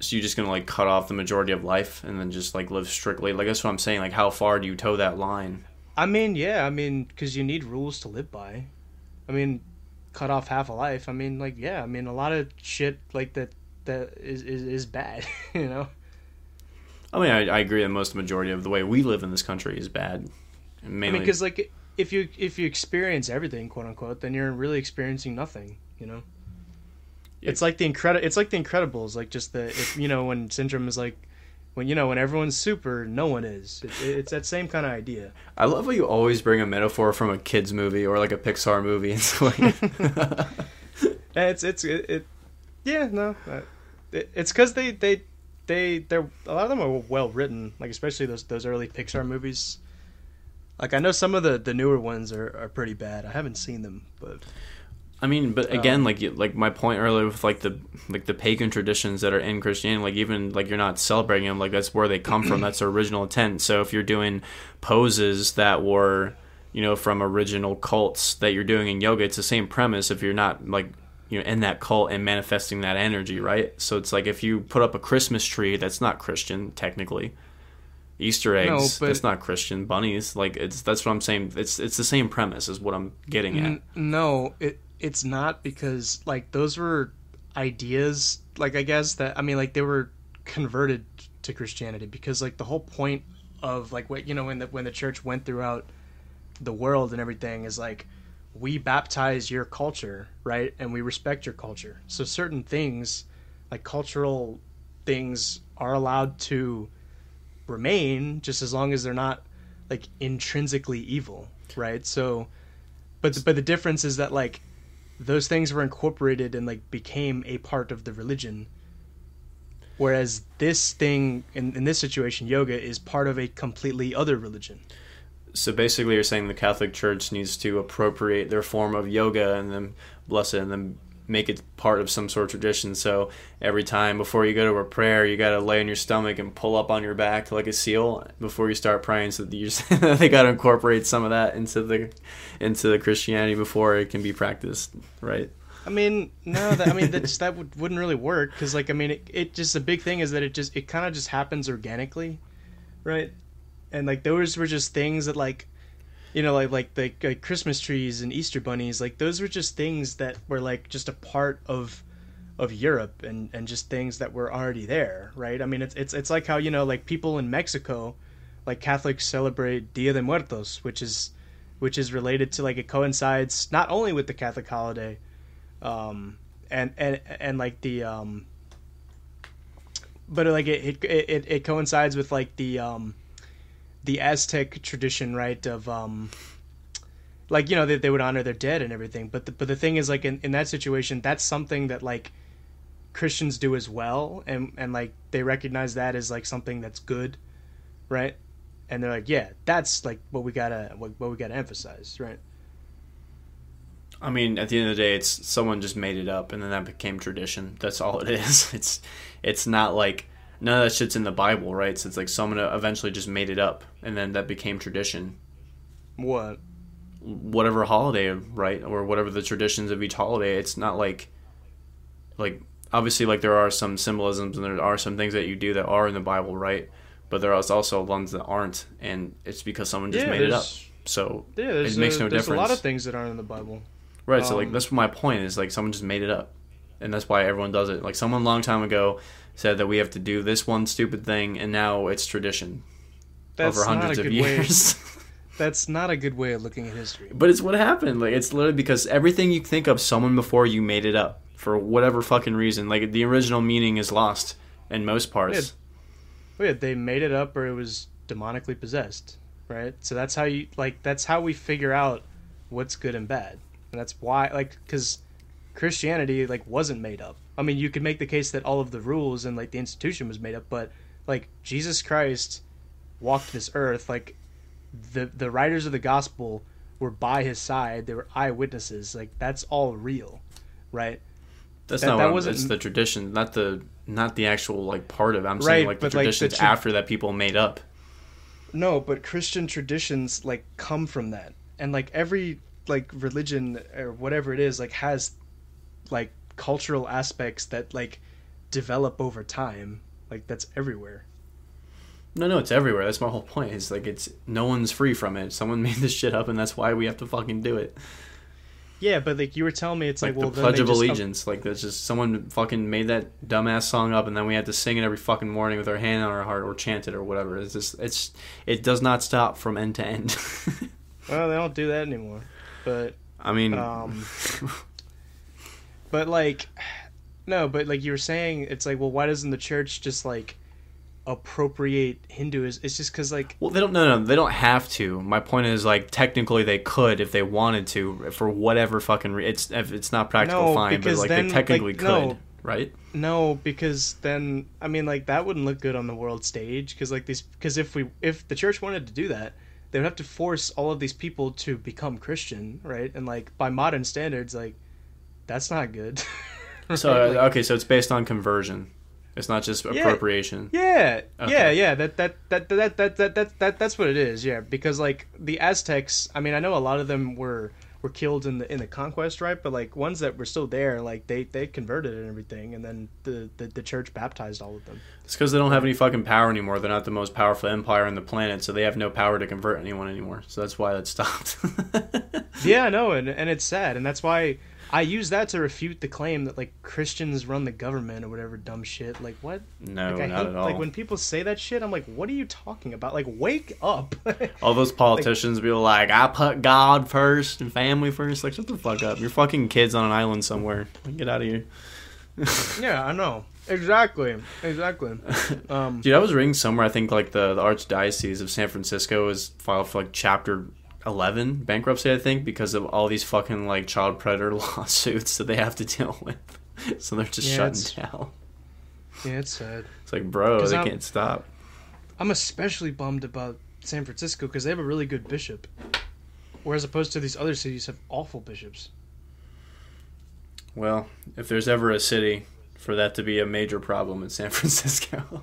S2: so you're just gonna like cut off the majority of life and then just like live strictly? Like that's what i'm saying. Like how far do you toe that line?
S1: I mean yeah i mean because you need rules to live by. I mean cut off half a life. I mean like yeah i mean a lot of shit like that that is is, is bad you know
S2: i mean I, I agree that most majority of the way we live in this country is bad mainly
S1: i mean because like if you if you experience everything quote unquote then you're really experiencing nothing you know it's like the incredible. It's like the Incredibles. Like just the if, you know when syndrome is like when you know when everyone's super, no one is. It, it's that same kind of idea.
S2: I love how you always bring a metaphor from a kids movie or like a Pixar movie. It's like
S1: it's it's it, it, yeah no, uh, it, it's because they they they they're a lot of them are well written. Like especially those those early Pixar movies. Like I know some of the the newer ones are are pretty bad. I haven't seen them, but
S2: I mean, but again, um, like like my point earlier with like the like the pagan traditions that are in Christianity, like even like you're not celebrating them, like that's where they come from. That's their original intent. So if you're doing poses that were, you know, from original cults that you're doing in yoga, it's the same premise. If you're not like you know in that cult and manifesting that energy, right? So it's like if you put up a Christmas tree, that's not Christian technically. Easter eggs. No, that's not Christian bunnies. Like it's that's what I'm saying. It's it's the same premise is what I'm getting at. N-
S1: no, it it's not because like those were ideas like I guess that I mean like they were converted to Christianity because like the whole point of like what you know when the when the church went throughout the world and everything is like we baptize your culture, right? And we respect your culture. So certain things like cultural things are allowed to remain just as long as they're not like intrinsically evil, right? So but but the difference is that like those things were incorporated and like became a part of the religion whereas this thing in, in this situation yoga is part of a completely other religion
S2: so basically you're saying the catholic church needs to appropriate their form of yoga and then bless it and then make it part of some sort of tradition. So every time before you go to a prayer, you got to lay on your stomach and pull up on your back like a seal before you start praying. So just, they got to incorporate some of that into the into the Christianity before it can be practiced, right?
S1: I mean, no, that, I mean that that would, wouldn't really work because like I mean it, it just the big thing is that it just it kind of just happens organically, right? And like those were just things that like you know like like the like christmas trees and easter bunnies like those were just things that were like just a part of of europe and and just things that were already there right? I mean it's it's it's like how you know like people in mexico like catholics celebrate dia de muertos which is which is related to like it coincides not only with the catholic holiday um and and and like the um but like it it it, it coincides with like the um the Aztec tradition, right? Of um, like you know they, they would honor their dead and everything. But the, but the thing is, like in, in that situation, that's something that like Christians do as well, and and like they recognize that as like something that's good, right? And they're like, yeah, that's like what we gotta what, what we gotta emphasize, right?
S2: I mean, at the end of the day, it's someone just made it up, and then that became tradition. That's all it is. It's it's not like none of that shit's in the Bible, right? So it's like someone eventually just made it up, and then that became tradition.
S1: What?
S2: Whatever holiday, right, or whatever the traditions of each holiday. It's not like, like obviously, like there are some symbolisms and there are some things that you do that are in the Bible, right? But there are also ones that aren't, and it's because someone just yeah, made it up. So
S1: yeah, it makes a, no there's difference. There's a lot of things that aren't in the Bible.
S2: Right. Um, so like um, that's my point is like someone just made it up, and that's why everyone does it. Like someone long time ago said that we have to do this one stupid thing, and now it's tradition.
S1: That's
S2: over
S1: not
S2: hundreds
S1: a
S2: of
S1: good way.
S2: years.
S1: That's not a good way of looking at history.
S2: but it's what happened. Like it's literally because everything you think of someone before you made it up for whatever fucking reason. Like the original meaning is lost in most parts.
S1: Oh, yeah, they made it up or it was demonically possessed, right? So that's how you like. That's how we figure out what's good and bad, and that's why like because Christianity like wasn't made up. I mean, you could make the case that all of the rules and like the institution was made up, but like Jesus Christ walked this earth. Like the the writers of the gospel were by his side. They were eyewitnesses. Like that's all real, right?
S2: That's
S1: That-
S2: not
S1: that
S2: what it's the tradition, not the not the actual like part of it. I'm
S1: Right,
S2: saying like the
S1: but, like, the
S2: traditions
S1: tra-
S2: after that people made up.
S1: No, but Christian traditions like come from that, and like every like religion or whatever it is like has like cultural aspects that like develop over time. Like that's everywhere.
S2: No, no, it's everywhere. That's my whole point. It's like it's no one's free from it. Someone made this shit up, and that's why we have to fucking do it.
S1: Yeah, but like you were telling me, it's
S2: Like,
S1: like, well,
S2: the Pledge of
S1: just-
S2: Allegiance. Like that's just someone fucking made that dumbass song up, and then we had to sing it every fucking morning with our hand on our heart or chant it or whatever. It's just it's it does not stop from end to end.
S1: Well, they don't do that anymore. But
S2: I mean,
S1: um, but like, no, but like you were saying, it's like, well, why doesn't the church just like appropriate Hinduism? It's just because like
S2: well, they don't. No, no, they don't have to. My point is like technically they could if they wanted to for whatever fucking. Re- it's if it's not practical,
S1: No,
S2: fine, but like
S1: then,
S2: they
S1: like,
S2: technically could,
S1: no.
S2: right?
S1: No, because then I mean, like that wouldn't look good on the world stage. Because like these, because if we, if the church wanted to do that, they would have to force all of these people to become Christian, right? And like by modern standards, like that's not good.
S2: So
S1: Like,
S2: okay, so it's based on conversion. It's not just appropriation.
S1: yeah, yeah,
S2: Okay.
S1: yeah. That that that that that that that that that's what it is. Yeah, because like the Aztecs, I mean, I know a lot of them were were killed in the in the conquest, right? But like ones that were still there, like they they converted and everything, and then the the, the church baptized all of them.
S2: It's because they don't have any fucking power anymore. They're not the most powerful empire on the planet, so they have no power to convert anyone anymore. So that's why that stopped.
S1: Yeah, I know, and and it's sad, and that's why I use that to refute the claim that like Christians run the government or whatever dumb shit. Like what?
S2: no,
S1: like, I
S2: not
S1: hate,
S2: at all.
S1: Like when people say that shit, I'm like, what are you talking about? Like, wake up.
S2: all those politicians be like, "I put God first and family first. Like, shut the fuck up. You're fucking kids on an island somewhere. Like, Get out of here.
S1: yeah, I know. Exactly. Exactly. Um,
S2: Dude, I was reading somewhere. I think like the, the Archdiocese of San Francisco was filed for like Chapter Eleven bankruptcy. I think because of all these fucking like child predator lawsuits that they have to deal with. So they're just
S1: Yeah,
S2: shutting down.
S1: yeah, it's sad.
S2: It's like, bro, they
S1: I'm-
S2: can't stop.
S1: I'm especially bummed about San Francisco because they have a really good bishop, whereas opposed to these other cities have awful bishops.
S2: Well, if there's ever a city for that to be a major problem, it's San Francisco.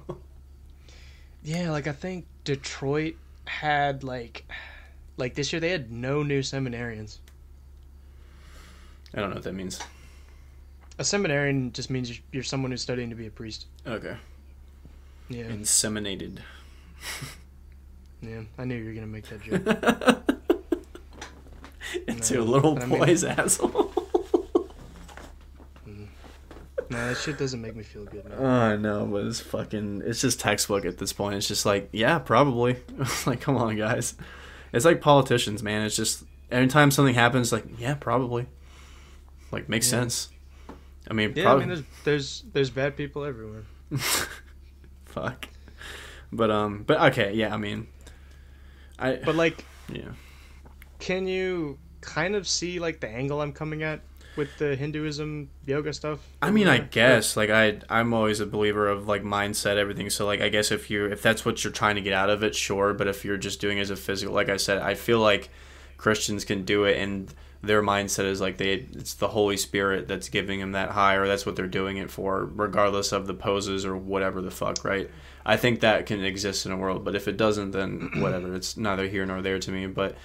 S1: Yeah, like I think Detroit had like, like this year they had no new seminarians.
S2: I don't know what that means.
S1: A seminarian just means you're- you're someone who's studying to be a priest.
S2: Okay.
S1: Yeah,
S2: Inseminated.
S1: yeah. I knew you were gonna make that joke.
S2: Into
S1: No,
S2: a little
S1: but I mean-
S2: boy's asshole. Mm.
S1: no, that shit doesn't make me feel good. Man.
S2: Oh, I know, but it's fucking. It's just textbook at this point. It's just like, yeah, probably. like, come on, guys. It's like politicians, man. It's just anytime something happens, like, yeah, probably. Like, makes
S1: Yeah.
S2: sense. I mean,
S1: Yeah,
S2: probably.
S1: I mean, there's there's there's bad people everywhere.
S2: Fuck. But um, but okay, yeah. I mean, I
S1: But like,
S2: yeah.
S1: can you kind of see like the angle I'm coming at with the Hinduism yoga stuff?
S2: I mean, I guess like I I'm always a believer of like mindset everything. So like I guess if you if that's what you're trying to get out of it, sure. But if you're just doing it as a physical, like I said, I feel like Christians can do it, and their mindset is like they it's the Holy Spirit that's giving them that high, or that's what they're doing it for, regardless of the poses or whatever the fuck, right? I think that can exist in a world, but if it doesn't, then whatever. It's neither here nor there to me. But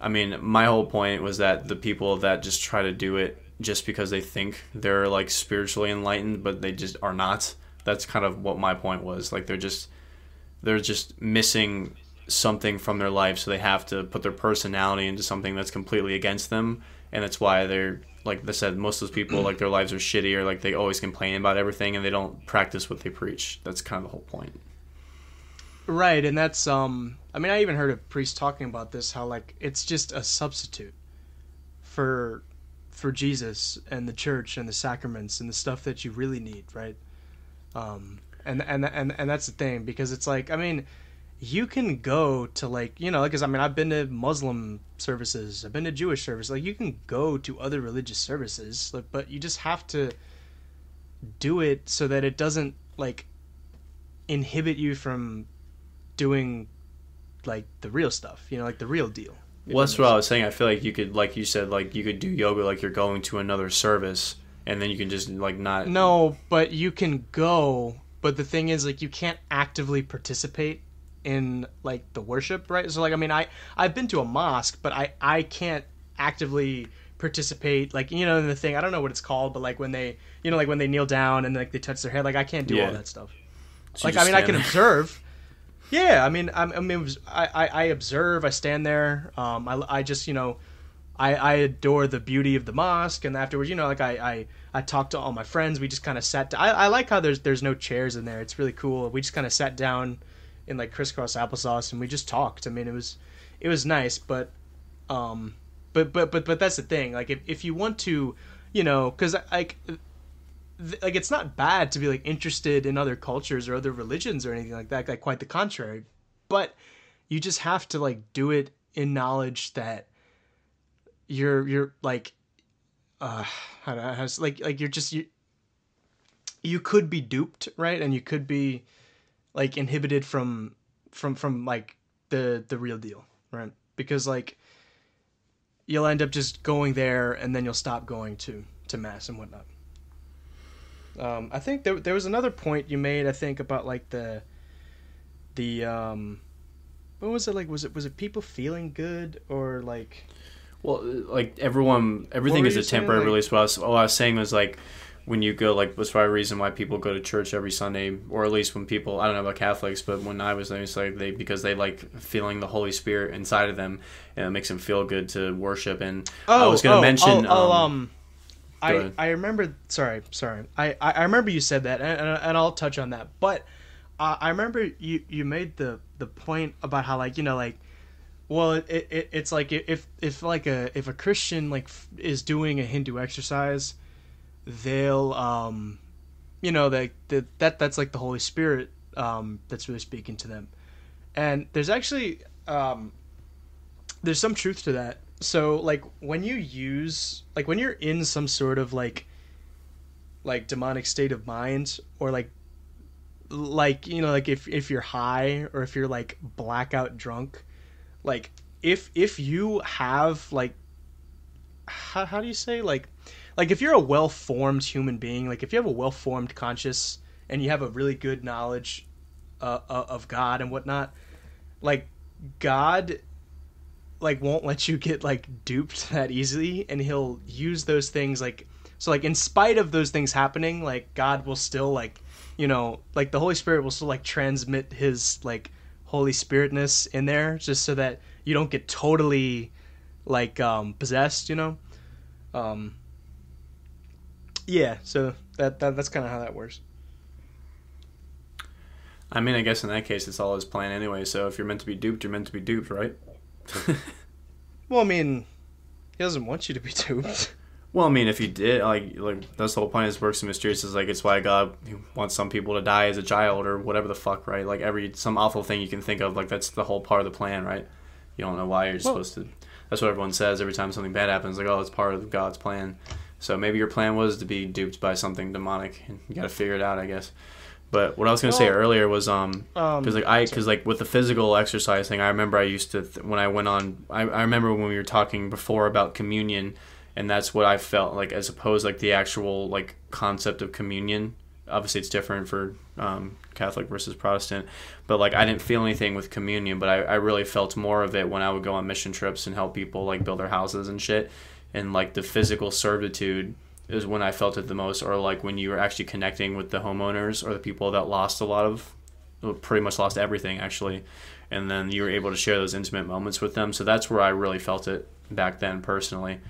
S2: I mean, my whole point was that the people that just try to do it just because they think they're like spiritually enlightened, but they just are not. That's kind of what my point was. Like they're just they're just missing something from their life, so they have to put their personality into something that's completely against them, and that's why they're like I said, most of those people like their lives are shitty or like they always complain about everything and they don't practice what they preach. That's kind of the whole point.
S1: Right, and that's um I mean, I even heard a priest talking about this how like it's just a substitute for for Jesus and the church and the sacraments and the stuff that you really need, right? Um, and and and and that's the thing because it's like I mean, you can go to like you know because I mean I've been to Muslim services, I've been to Jewish services. Like you can go to other religious services, like, but you just have to do it so that it doesn't like inhibit you from doing like the real stuff. You know, like the real deal.
S2: Well, that's what I was saying. I feel like you could, like you said, like you could do yoga like you're going to another service, and then you can just like not.
S1: No, but you can go. But the thing is, like, you can't actively participate in like the worship, right? So, like, I mean, I I've been to a mosque, but I I can't actively participate, like, you know, in the thing. I don't know what it's called, but like when they, you know, like when they kneel down and like they touch their head, like I can't do
S2: Yeah.
S1: all that stuff.
S2: So
S1: like, I mean, I can
S2: there.
S1: observe. Yeah, I mean, I'm, I mean, I I observe. I stand there. Um, I I just you know. I, I adore the beauty of the mosque, and afterwards, you know, like I, I, I talked to all my friends. We just kind of sat. I, I like how there's there's no chairs in there. It's really cool. We just kind of sat down in like crisscross applesauce, and we just talked. I mean, it was it was nice, but um, but but but but that's the thing. Like if if you want to, you know, because like th- like it's not bad to be like interested in other cultures or other religions or anything like that. Like quite the contrary, but you just have to like do it in knowledge that you're you're like uh how to, how to, like like you're just you you could be duped right? And you could be like inhibited from from from like the the real deal right? Because like you'll end up just going there and then you'll stop going to to mass and whatnot um i think there, there was another point you made i think about like the the um what was it like was it was it people feeling good or like
S2: Well, like everyone, everything is a temporary release. What I, was, what I was saying was like when you go, like, that's why a reason why people go to church every Sunday, or at least when people, I don't know about Catholics, but when I was there, it's like they because they like feeling the Holy Spirit inside of them, and it makes them feel good to worship. And oh, I was going to mention,
S1: I'll, I'll,
S2: um,
S1: um, I. I remember. Sorry, sorry. I I remember you said that, and, and, I'll touch on that. But uh, I remember you you made the the point about how like you know like. Well, it, it it's like if if like a if a Christian like f- is doing a Hindu exercise, they'll um, you know that that that that's like the Holy Spirit um that's really speaking to them, and there's actually um there's some truth to that. So like when you use like when you're in some sort of like like demonic state of mind or like like you know like if if you're high or if you're like blackout drunk like if if you have like how, how do you say like like if you're a well-formed human being like if you have a well-formed conscious and you have a really good knowledge uh, uh, of god and whatnot like god like won't let you get like duped that easily and he'll use those things like so like in spite of those things happening like god will still like you know like the holy spirit will still like transmit his like holy spiritness in there just so that you don't get totally like um possessed you know um yeah so that, that that's kind of how that works
S2: I mean, I guess in that case, it's all his plan anyway. So if you're meant to be duped, you're meant to be duped, right?
S1: well i mean he doesn't want you to be duped
S2: Well, I mean, if he did, like, like that's the whole point. His works and mysterious is like it's why God wants some people to die as a child or whatever the fuck, right? Like every some awful thing you can think of, like that's the whole part of the plan, right? You don't know why you're
S1: Well-
S2: supposed to. That's what everyone says every time something bad happens. Like, oh, it's part of God's plan. So maybe your plan was to be duped by something demonic, and you got to figure it out, I guess. But what I was gonna say earlier was um
S1: um
S2: because like I because like with the physical exercise thing, I remember I used to th- when I went on. I, I remember when we were talking before about communion, and that's what I felt like as opposed like the actual like concept of communion. Obviously, it's different for um, Catholic versus Protestant, but like I didn't feel anything with communion, but I, I really felt more of it when I would go on mission trips and help people like build their houses and shit, and like the physical servitude is when I felt it the most, or like when you were actually connecting with the homeowners or the people that lost a lot of pretty much lost everything actually. And then you were able to share those intimate moments with them. So that's where i really felt it back then personally.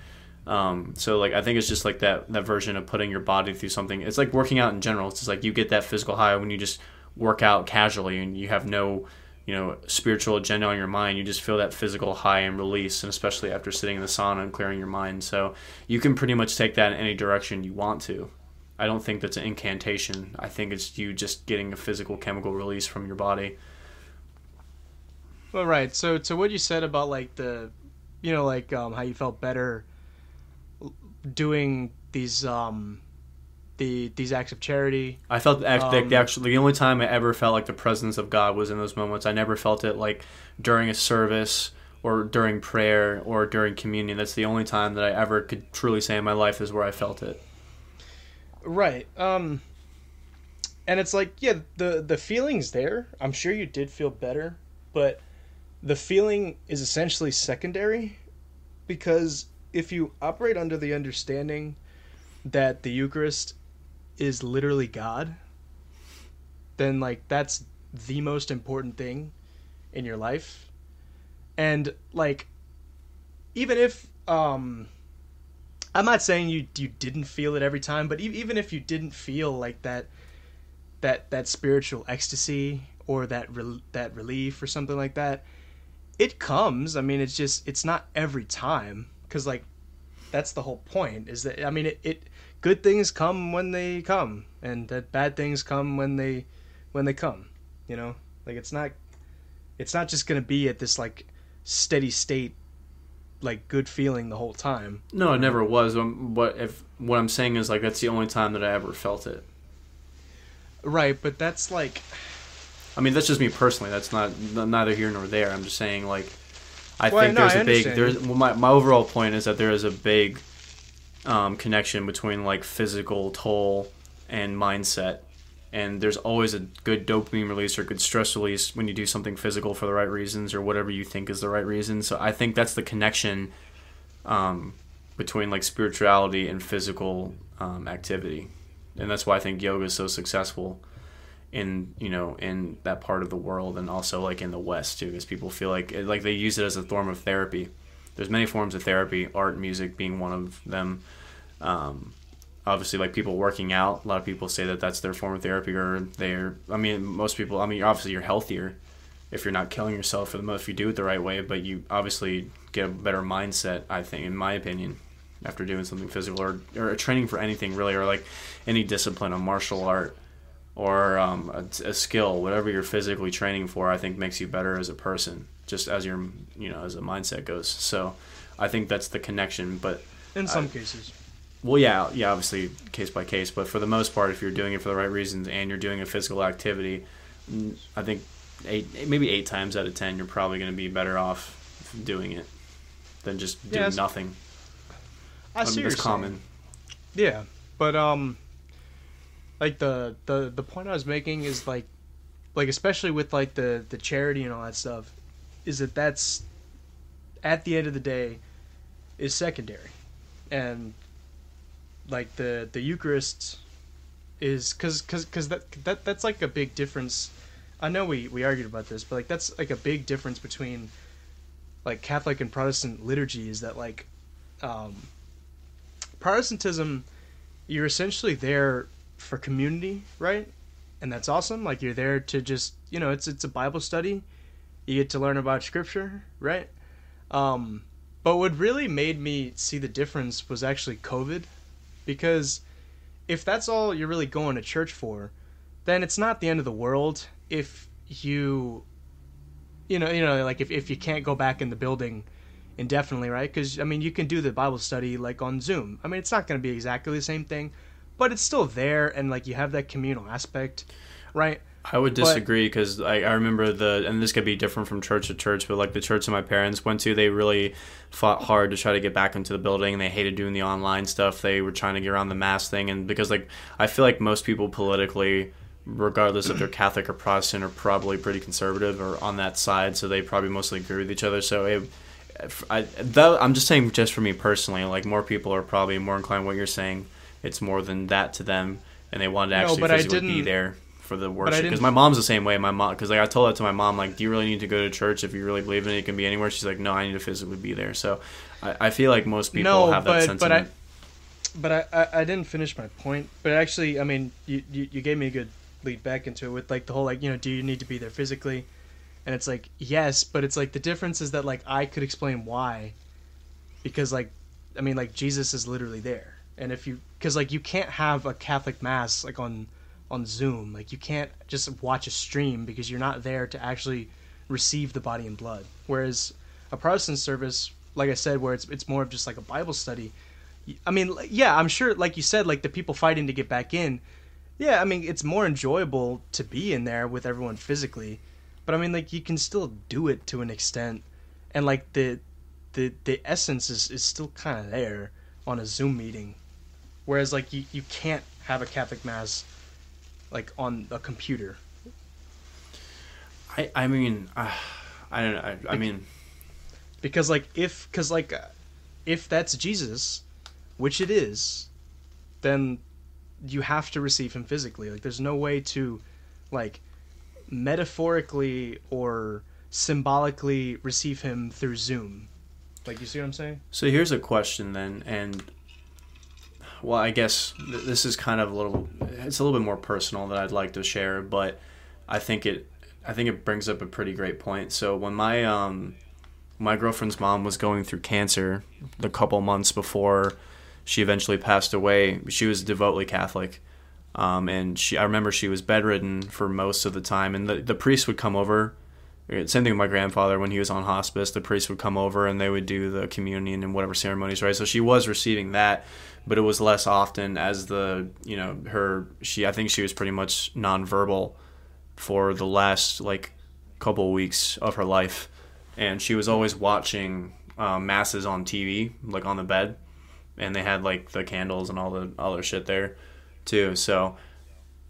S2: Um, so like i think it's just like that that version of putting your body through something. It's like working out in general. It's just like you get that physical high when you just work out casually and you have no you know spiritual agenda on your mind you just feel that physical high and release and especially after sitting in the sauna and clearing your mind. So you can pretty much take that in any direction you want to. I don't think that's an incantation. I think it's you just getting a physical chemical release from your body.
S1: Well, right. So, to what you said about like the, you know, like um, how you felt better doing these um, the these acts of charity.
S2: I felt act- like the
S1: Um,
S2: actually the only time I ever felt like the presence of God was in those moments. I never felt it like during a service or during prayer or during communion. That's the only time that I ever could truly say in my life is where I felt it.
S1: Right. Um, and it's like, yeah, the the feeling's there. I'm sure you did feel better, but the feeling is essentially secondary because if you operate under the understanding that the Eucharist is literally God, then like that's the most important thing in your life. And like even if um I'm not saying you you didn't feel it every time, but even if you didn't feel like that that that spiritual ecstasy or that that relief or something like that, it comes. I mean, it's just it's not every time because like that's the whole point. Is that I mean, it, it good things come when they come, and that bad things come when they when they come. You know, like it's not it's not just gonna be at this like steady state like good feeling the whole time.
S2: No, it never was. Um, what if what I'm saying is like that's the only time that I ever felt it.
S1: Right, but that's like
S2: I mean, that's just me personally. That's not neither here nor there. I'm just saying like I
S1: Well,
S2: think
S1: no,
S2: there's
S1: I
S2: a big there's well, my my overall point is that there is a big um, connection between like physical toll and mindset. And there's always a good dopamine release or good stress release when you do something physical for the right reasons or whatever you think is the right reason. So I think that's the connection um, between like spirituality and physical um, activity, and that's why I think yoga is so successful in you know in that part of the world and also like in the West too, because people feel like like they use it as a form of therapy. There's many forms of therapy, art, music being one of them. Um, obviously, like people working out, a lot of people say that that's their form of therapy, or they're. I mean, most people. I mean, obviously, you're healthier if you're not killing yourself for the most if you do it the right way, but you obviously get a better mindset. I think, in my opinion, after doing something physical or or training for anything really, or like any discipline, a martial art or um, a, a skill, whatever you're physically training for, I think makes you better as a person, just as your you know as a mindset goes. So, I think that's the connection. But
S1: in some cases.
S2: well, yeah, yeah, obviously case by case, but for the most part, if you're doing it for the right reasons and you're doing a physical activity, I think eight, maybe eight times out of ten, you're probably going to be better off doing it than just
S1: Yeah,
S2: doing
S1: it's-
S2: nothing.
S1: I
S2: I
S1: see
S2: mean,
S1: what
S2: that's
S1: you're
S2: common.
S1: Yeah, but um, like the the the point I was making is like, like especially with like the the charity and all that stuff, is that that's at the end of the day is secondary, and like the the Eucharist is because because because that that that's like a big difference. I know we we argued about this, but like that's like a big difference between like Catholic and Protestant liturgy is that like um, Protestantism you're essentially there for community, right? And that's awesome. Like you're there to just, you know, it's it's a Bible study. You get to learn about scripture, right? Um but what really made me see the difference was actually COVID because if that's all you're really going to church for, then it's not the end of the world if you you know, you know, like if if you can't go back in the building indefinitely, right? Because I mean, you can do the Bible study like on Zoom. I mean, it's not going to be exactly the same thing, but it's still there, and like you have that communal aspect, right?
S2: I would disagree because I, I remember the, and this could be different from church to church, but like the church that my parents went to, they really fought hard to try to get back into the building. They hated doing the online stuff. They were trying to get around the mask thing. And because, like, I feel like most people politically, regardless if they're Catholic or Protestant, are probably pretty conservative or on that side. So they probably mostly agree with each other. So it, I, that, I'm just saying, just for me personally, like, more people are probably more inclined what you're saying. It's more than that to them. And they wanted to
S1: No,
S2: actually
S1: but
S2: physically be there for the worship because my mom's the same way. My mom, because like I told that to my mom, like, do you really need to go to church if you really believe in it? You can be anywhere. She's like, no, I need to physically be there. So I, I feel like most people
S1: no,
S2: have that
S1: but but I, but I, I I didn't finish my point. But actually, I mean, you, you you gave me a good lead back into it with like the whole like you know, do you need to be there physically? And it's like, yes, but it's like the difference is that like I could explain why because like I mean like Jesus is literally there. And if you cuz like you can't have a Catholic mass like on on Zoom. Like you can't just watch a stream because you're not there to actually receive the body and blood. Whereas a Protestant service, like I said, where it's it's more of just like a Bible study. I mean, yeah, I'm sure, like you said, like the people fighting to get back in. Yeah, I mean, it's more enjoyable to be in there with everyone physically, but I mean, like you can still do it to an extent, and like the the the essence is is still kind of there on a Zoom meeting, whereas like you you can't have a Catholic mass like on a computer.
S2: I I mean, uh, I don't know. I, I mean,
S1: because like if because like uh, if that's Jesus, which it is, then you have to receive him physically. Like there's no way to like metaphorically or symbolically receive him through Zoom. Like you see what I'm saying?
S2: So here's a question then, and well, I guess th- this is kind of a little it's a little bit more personal that I'd like to share, but I think it I think it brings up a pretty great point. So when my um my girlfriend's mom was going through cancer the couple months before she eventually passed away, she was devoutly Catholic. Um, and she, I remember she was bedridden for most of the time, and the, the priest would come over. Same thing with my grandfather when he was on hospice. The priest would come over and they would do the communion and whatever ceremonies, right? So she was receiving that, but it was less often as the you know her she I think she was pretty much nonverbal for the last like couple weeks of her life, and she was always watching um, masses on TV like on the bed, and they had like the candles and all the other shit there too. So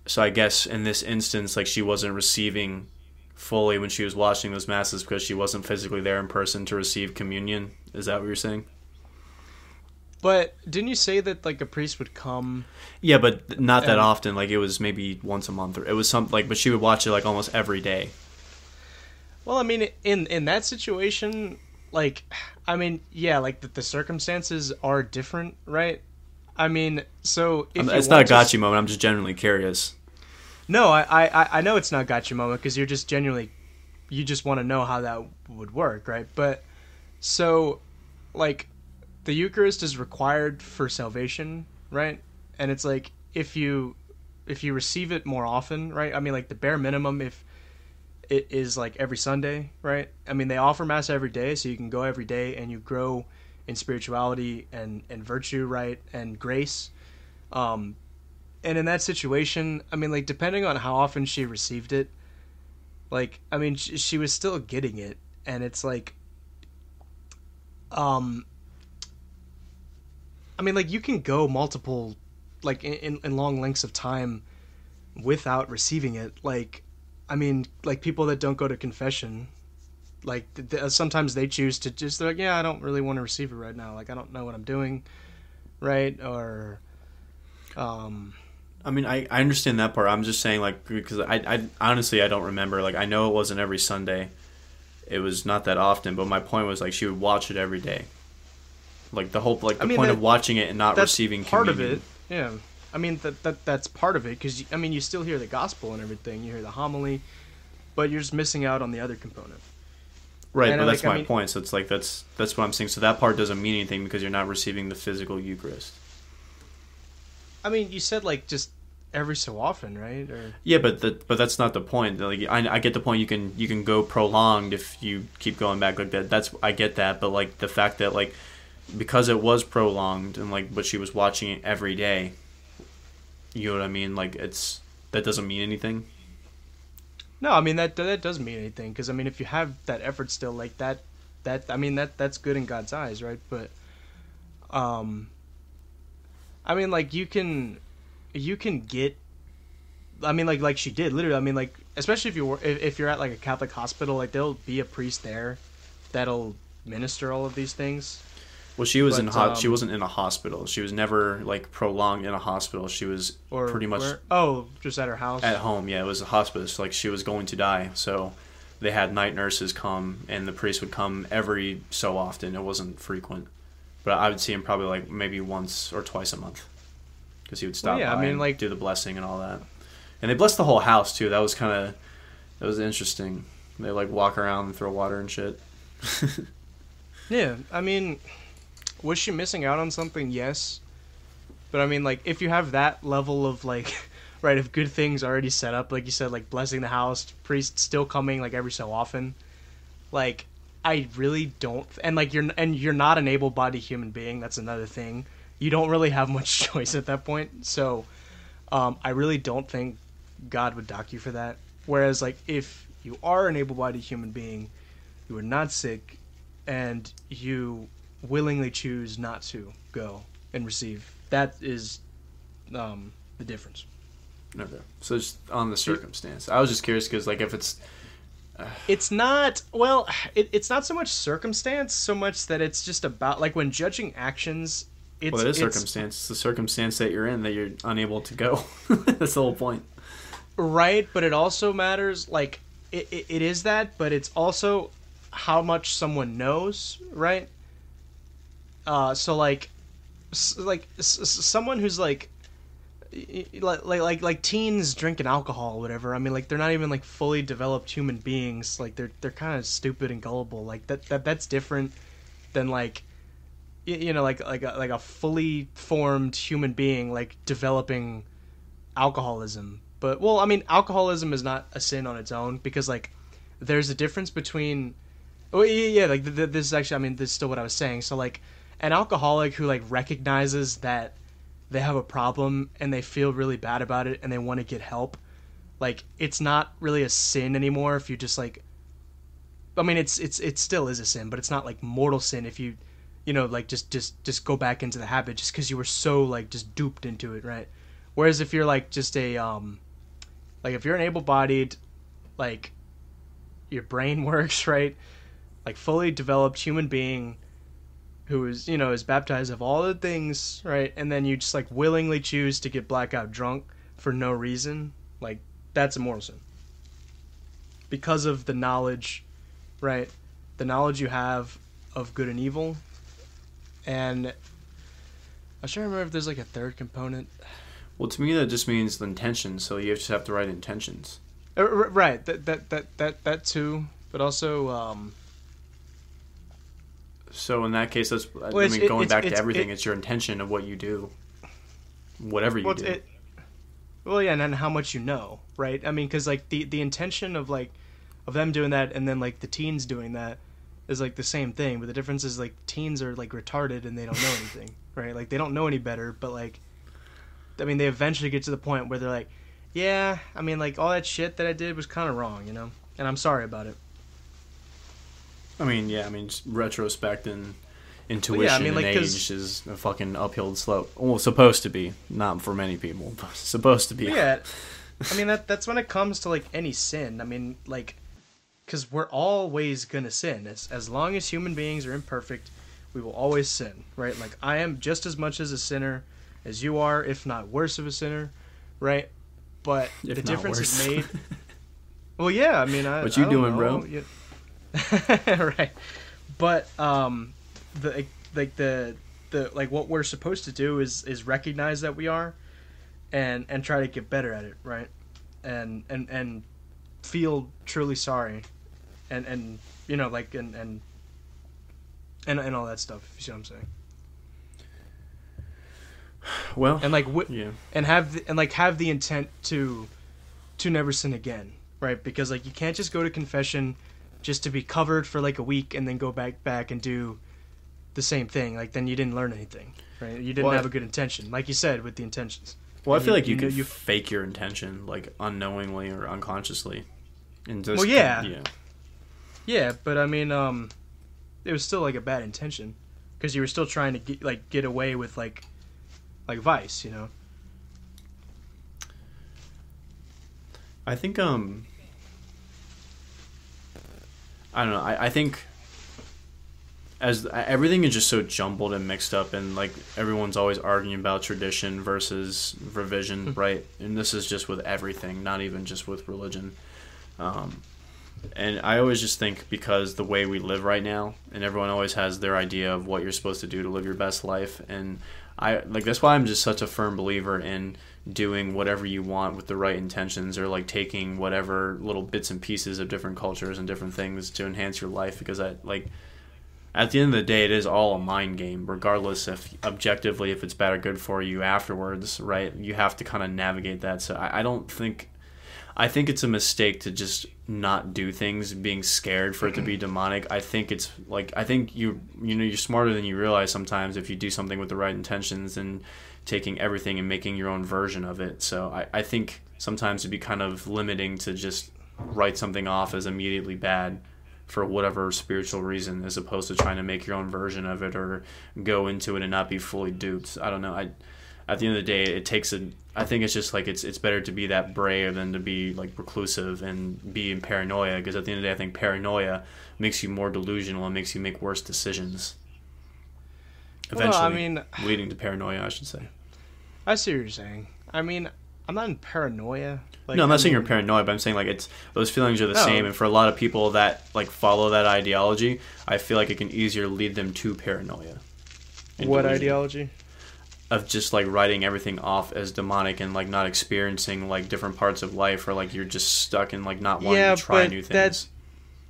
S2: so I guess in this instance like she wasn't receiving fully when she was watching those masses because she wasn't physically there in person to receive communion. Is that what you're saying?
S1: But didn't you say that like a priest would come?
S2: Yeah, but not that and, often. Like it was maybe once a month, or it was some like. But she would watch it like almost every day.
S1: Well, I mean, in in that situation, like, I mean, yeah, like the, the circumstances are different, right? I mean, so
S2: if it's not a gotcha to... moment. I'm just genuinely curious.
S1: No, I I I know it's not gotcha moment because you're just genuinely, you just want to know how that would work, right? But so, like, the Eucharist is required for salvation, right? And it's like if you if you receive it more often, right? I mean, like the bare minimum if it is like every Sunday, right? I mean, they offer mass every day, so you can go every day and you grow in spirituality and and virtue, right, and grace. Um, and in that situation, I mean, like depending on how often she received it, like I mean, she, she was still getting it, and it's like, um, I mean, like you can go multiple, like in, in long lengths of time, without receiving it. Like, I mean, like people that don't go to confession, like th- sometimes they choose to just they're like, yeah, I don't really want to receive it right now. Like, I don't know what I'm doing, right? Or, um.
S2: I mean, I, I understand that part. I'm just saying, like, because I, I honestly I don't remember. Like, I know it wasn't every Sunday. It was not that often, but my point was like she would watch it every day. Like the whole like the I mean, point that, of watching it and not receiving
S1: part
S2: communion.
S1: of it. Yeah, I mean that that that's part of it because I mean you still hear the gospel and everything. You hear the homily, but you're just missing out on the other component.
S2: Right, and but that's like, my I mean, point. So it's like that's that's what I'm saying. So that part doesn't mean anything because you're not receiving the physical Eucharist.
S1: I mean, you said like just every so often, right? Or...
S2: Yeah, but the, but that's not the point. Like I, I get the point. You can you can go prolonged if you keep going back like that. That's I get that. But like the fact that like because it was prolonged and like but she was watching it every day you know what i mean? Like it's that doesn't mean anything?
S1: No i mean that that does mean anything because i mean if you have that effort still like that that i mean that that's good in god's eyes right? But um i mean like you can you can get i mean like like she did literally i mean like especially if you're if you're at like a catholic hospital like there'll be a priest there that'll minister all of these things
S2: well, she was but, in ho- um, she wasn't in a hospital. She was never like prolonged in a hospital. She was or pretty much where?
S1: oh, just at her house
S2: at home. Yeah, it was a hospice. Like she was going to die, so they had night nurses come, and the priest would come every so often. It wasn't frequent, but I would see him probably like maybe once or twice a month because he would stop well, yeah, by I mean, like do the blessing and all that. And they blessed the whole house too. That was kind of that was interesting. They like walk around and throw water and shit.
S1: Yeah, I mean, was she missing out on something? Yes, but I mean, like, if you have that level of like, right, if good things already set up, like you said, like blessing the house, priest still coming like every so often, like, I really don't, and like you're and you're not an able-bodied human being. That's another thing. You don't really have much choice at that point. So, um, I really don't think God would dock you for that. Whereas, like, if you are an able-bodied human being, you are not sick, and you willingly choose not to go and receive. That is um, the difference.
S2: Okay. So just on the circumstance, I was just curious because like if it's
S1: It's not well. It, it's not so much circumstance, so much that it's just about like when judging actions. It's,
S2: well, it is
S1: it's-
S2: circumstance. It's the circumstance that you're in that you're unable to go. That's the whole point.
S1: right? But it also matters. Like it, it, it is that, but it's also how much someone knows, right? Uh, so like, like someone who's like, like like like teens drinking alcohol or whatever. I mean, like they're not even like fully developed human beings. Like they're they're kind of stupid and gullible. Like that that that's different than like. You know, like like a, like a fully formed human being, like developing alcoholism. But well, I mean, alcoholism is not a sin on its own because like there's a difference between. Oh yeah, yeah. Like th- th- this is actually, I mean, this is still what I was saying. So like, an alcoholic who like recognizes that they have a problem and they feel really bad about it and they want to get help, like it's not really a sin anymore if you just like. I mean, it's it's it still is a sin, but it's not like mortal sin if you, you know, like just just just go back into the habit just because you were so like just duped into it, right? Whereas if you're like just a um, like if you're an able-bodied, like your brain works right, like fully developed human being, who is you know is baptized of all the things right, and then you just like willingly choose to get blackout drunk for no reason, like that's a mortal sin. Because of the knowledge, right, the knowledge you have of good and evil, and I'm trying to remember if there's like a third component.
S2: Well, to me that just means the intention. So you just have the right intentions.
S1: Uh, right that that that that that too but also um
S2: So in that case, that's I
S1: Well, it's-
S2: mean
S1: it-
S2: going
S1: it's-
S2: back to everything.
S1: it-
S2: it's your intention of what you do, whatever you
S1: well,
S2: do.
S1: it, well yeah and then how much you know right i mean because like the the intention of like of them doing that and then like the teens doing that is like the same thing but the difference is like teens are like retarded and they don't know anything right like they don't know any better but like i mean they eventually get to the point where they're like yeah i mean like all that shit that i did was kind of wrong you know and i'm sorry about it
S2: I mean, yeah, I mean, retrospect and intuition yeah i
S1: mean, like,
S2: and
S1: 'cause-
S2: age is a fucking uphill slope. Well, supposed to be, not for many people, but supposed to be.
S1: yeah i mean that that's when it comes to like any sin i mean like because we're always gonna sin as, as long as human beings are imperfect we will always sin right like i am just as much as a sinner as you are if not worse of a sinner right but
S2: If
S1: the difference
S2: worse.
S1: is made well yeah i mean I,
S2: What you
S1: I
S2: doing, bro?
S1: You- right. But um the like the the like what we're supposed to do is is recognize that we are and and try to get better at it right? And and and feel truly sorry and and you know like and and and, and all that stuff you see what i'm saying.
S2: Well,
S1: and like wi-
S2: yeah,
S1: and have the, and like have the intent to to never sin again right? Because like you can't just go to confession just to be covered for like a week and then go back back and do the same thing like then you didn't learn anything right you didn't
S2: Well,
S1: have a good intention like you said with the intentions
S2: well, I
S1: you-
S2: feel like you,
S1: you
S2: can
S1: you-
S2: fake your intention, like unknowingly or unconsciously, and just
S1: Well, yeah.
S2: yeah.
S1: yeah but i mean um it was still like a bad intention because you were still trying to get like get away with like like vice you know
S2: I think um I don't know. I, I think as everything is just so jumbled and mixed up and like everyone's always arguing about tradition versus revision, right? And this is just with everything, not even just with religion. Um and I always just think because the way we live right now and everyone always has their idea of what you're supposed to do to live your best life and I like that's why I'm just such a firm believer in doing whatever you want with the right intentions or like taking whatever little bits and pieces of different cultures and different things to enhance your life because I like at the end of the day it is all a mind game regardless if objectively if it's bad or good for you afterwards right? You have to kind of navigate that. So I, I don't think I think it's a mistake to just not do things being scared for it to be mm-hmm. demonic. I think it's like I think you you know you're smarter than you realize sometimes if you do something with the right intentions and taking everything and making your own version of it. So I, I think sometimes it'd be kind of limiting to just write something off as immediately bad for whatever spiritual reason as opposed to trying to make your own version of it or go into it and not be fully duped. I don't know. I at the end of the day it takes a I think it's just like it's it's better to be that brave than to be like reclusive and be in paranoia because at the end of the day I think paranoia makes you more delusional and makes you make worse decisions.
S1: Well, I mean-
S2: leading to paranoia, I should say.
S1: I see what you're saying. I mean, I'm not in paranoia. Like,
S2: no, I'm
S1: I
S2: not saying you're paranoid, but I'm saying like it's those feelings are the
S1: No.
S2: same, and for a lot of people that like follow that ideology, I feel like it can easier lead them to paranoia.
S1: What
S2: delusion.
S1: ideology?
S2: Of just like writing everything off as demonic and like not experiencing like different parts of life, or like you're just stuck in like not wanting
S1: Yeah,
S2: to try
S1: but
S2: new things.
S1: that's-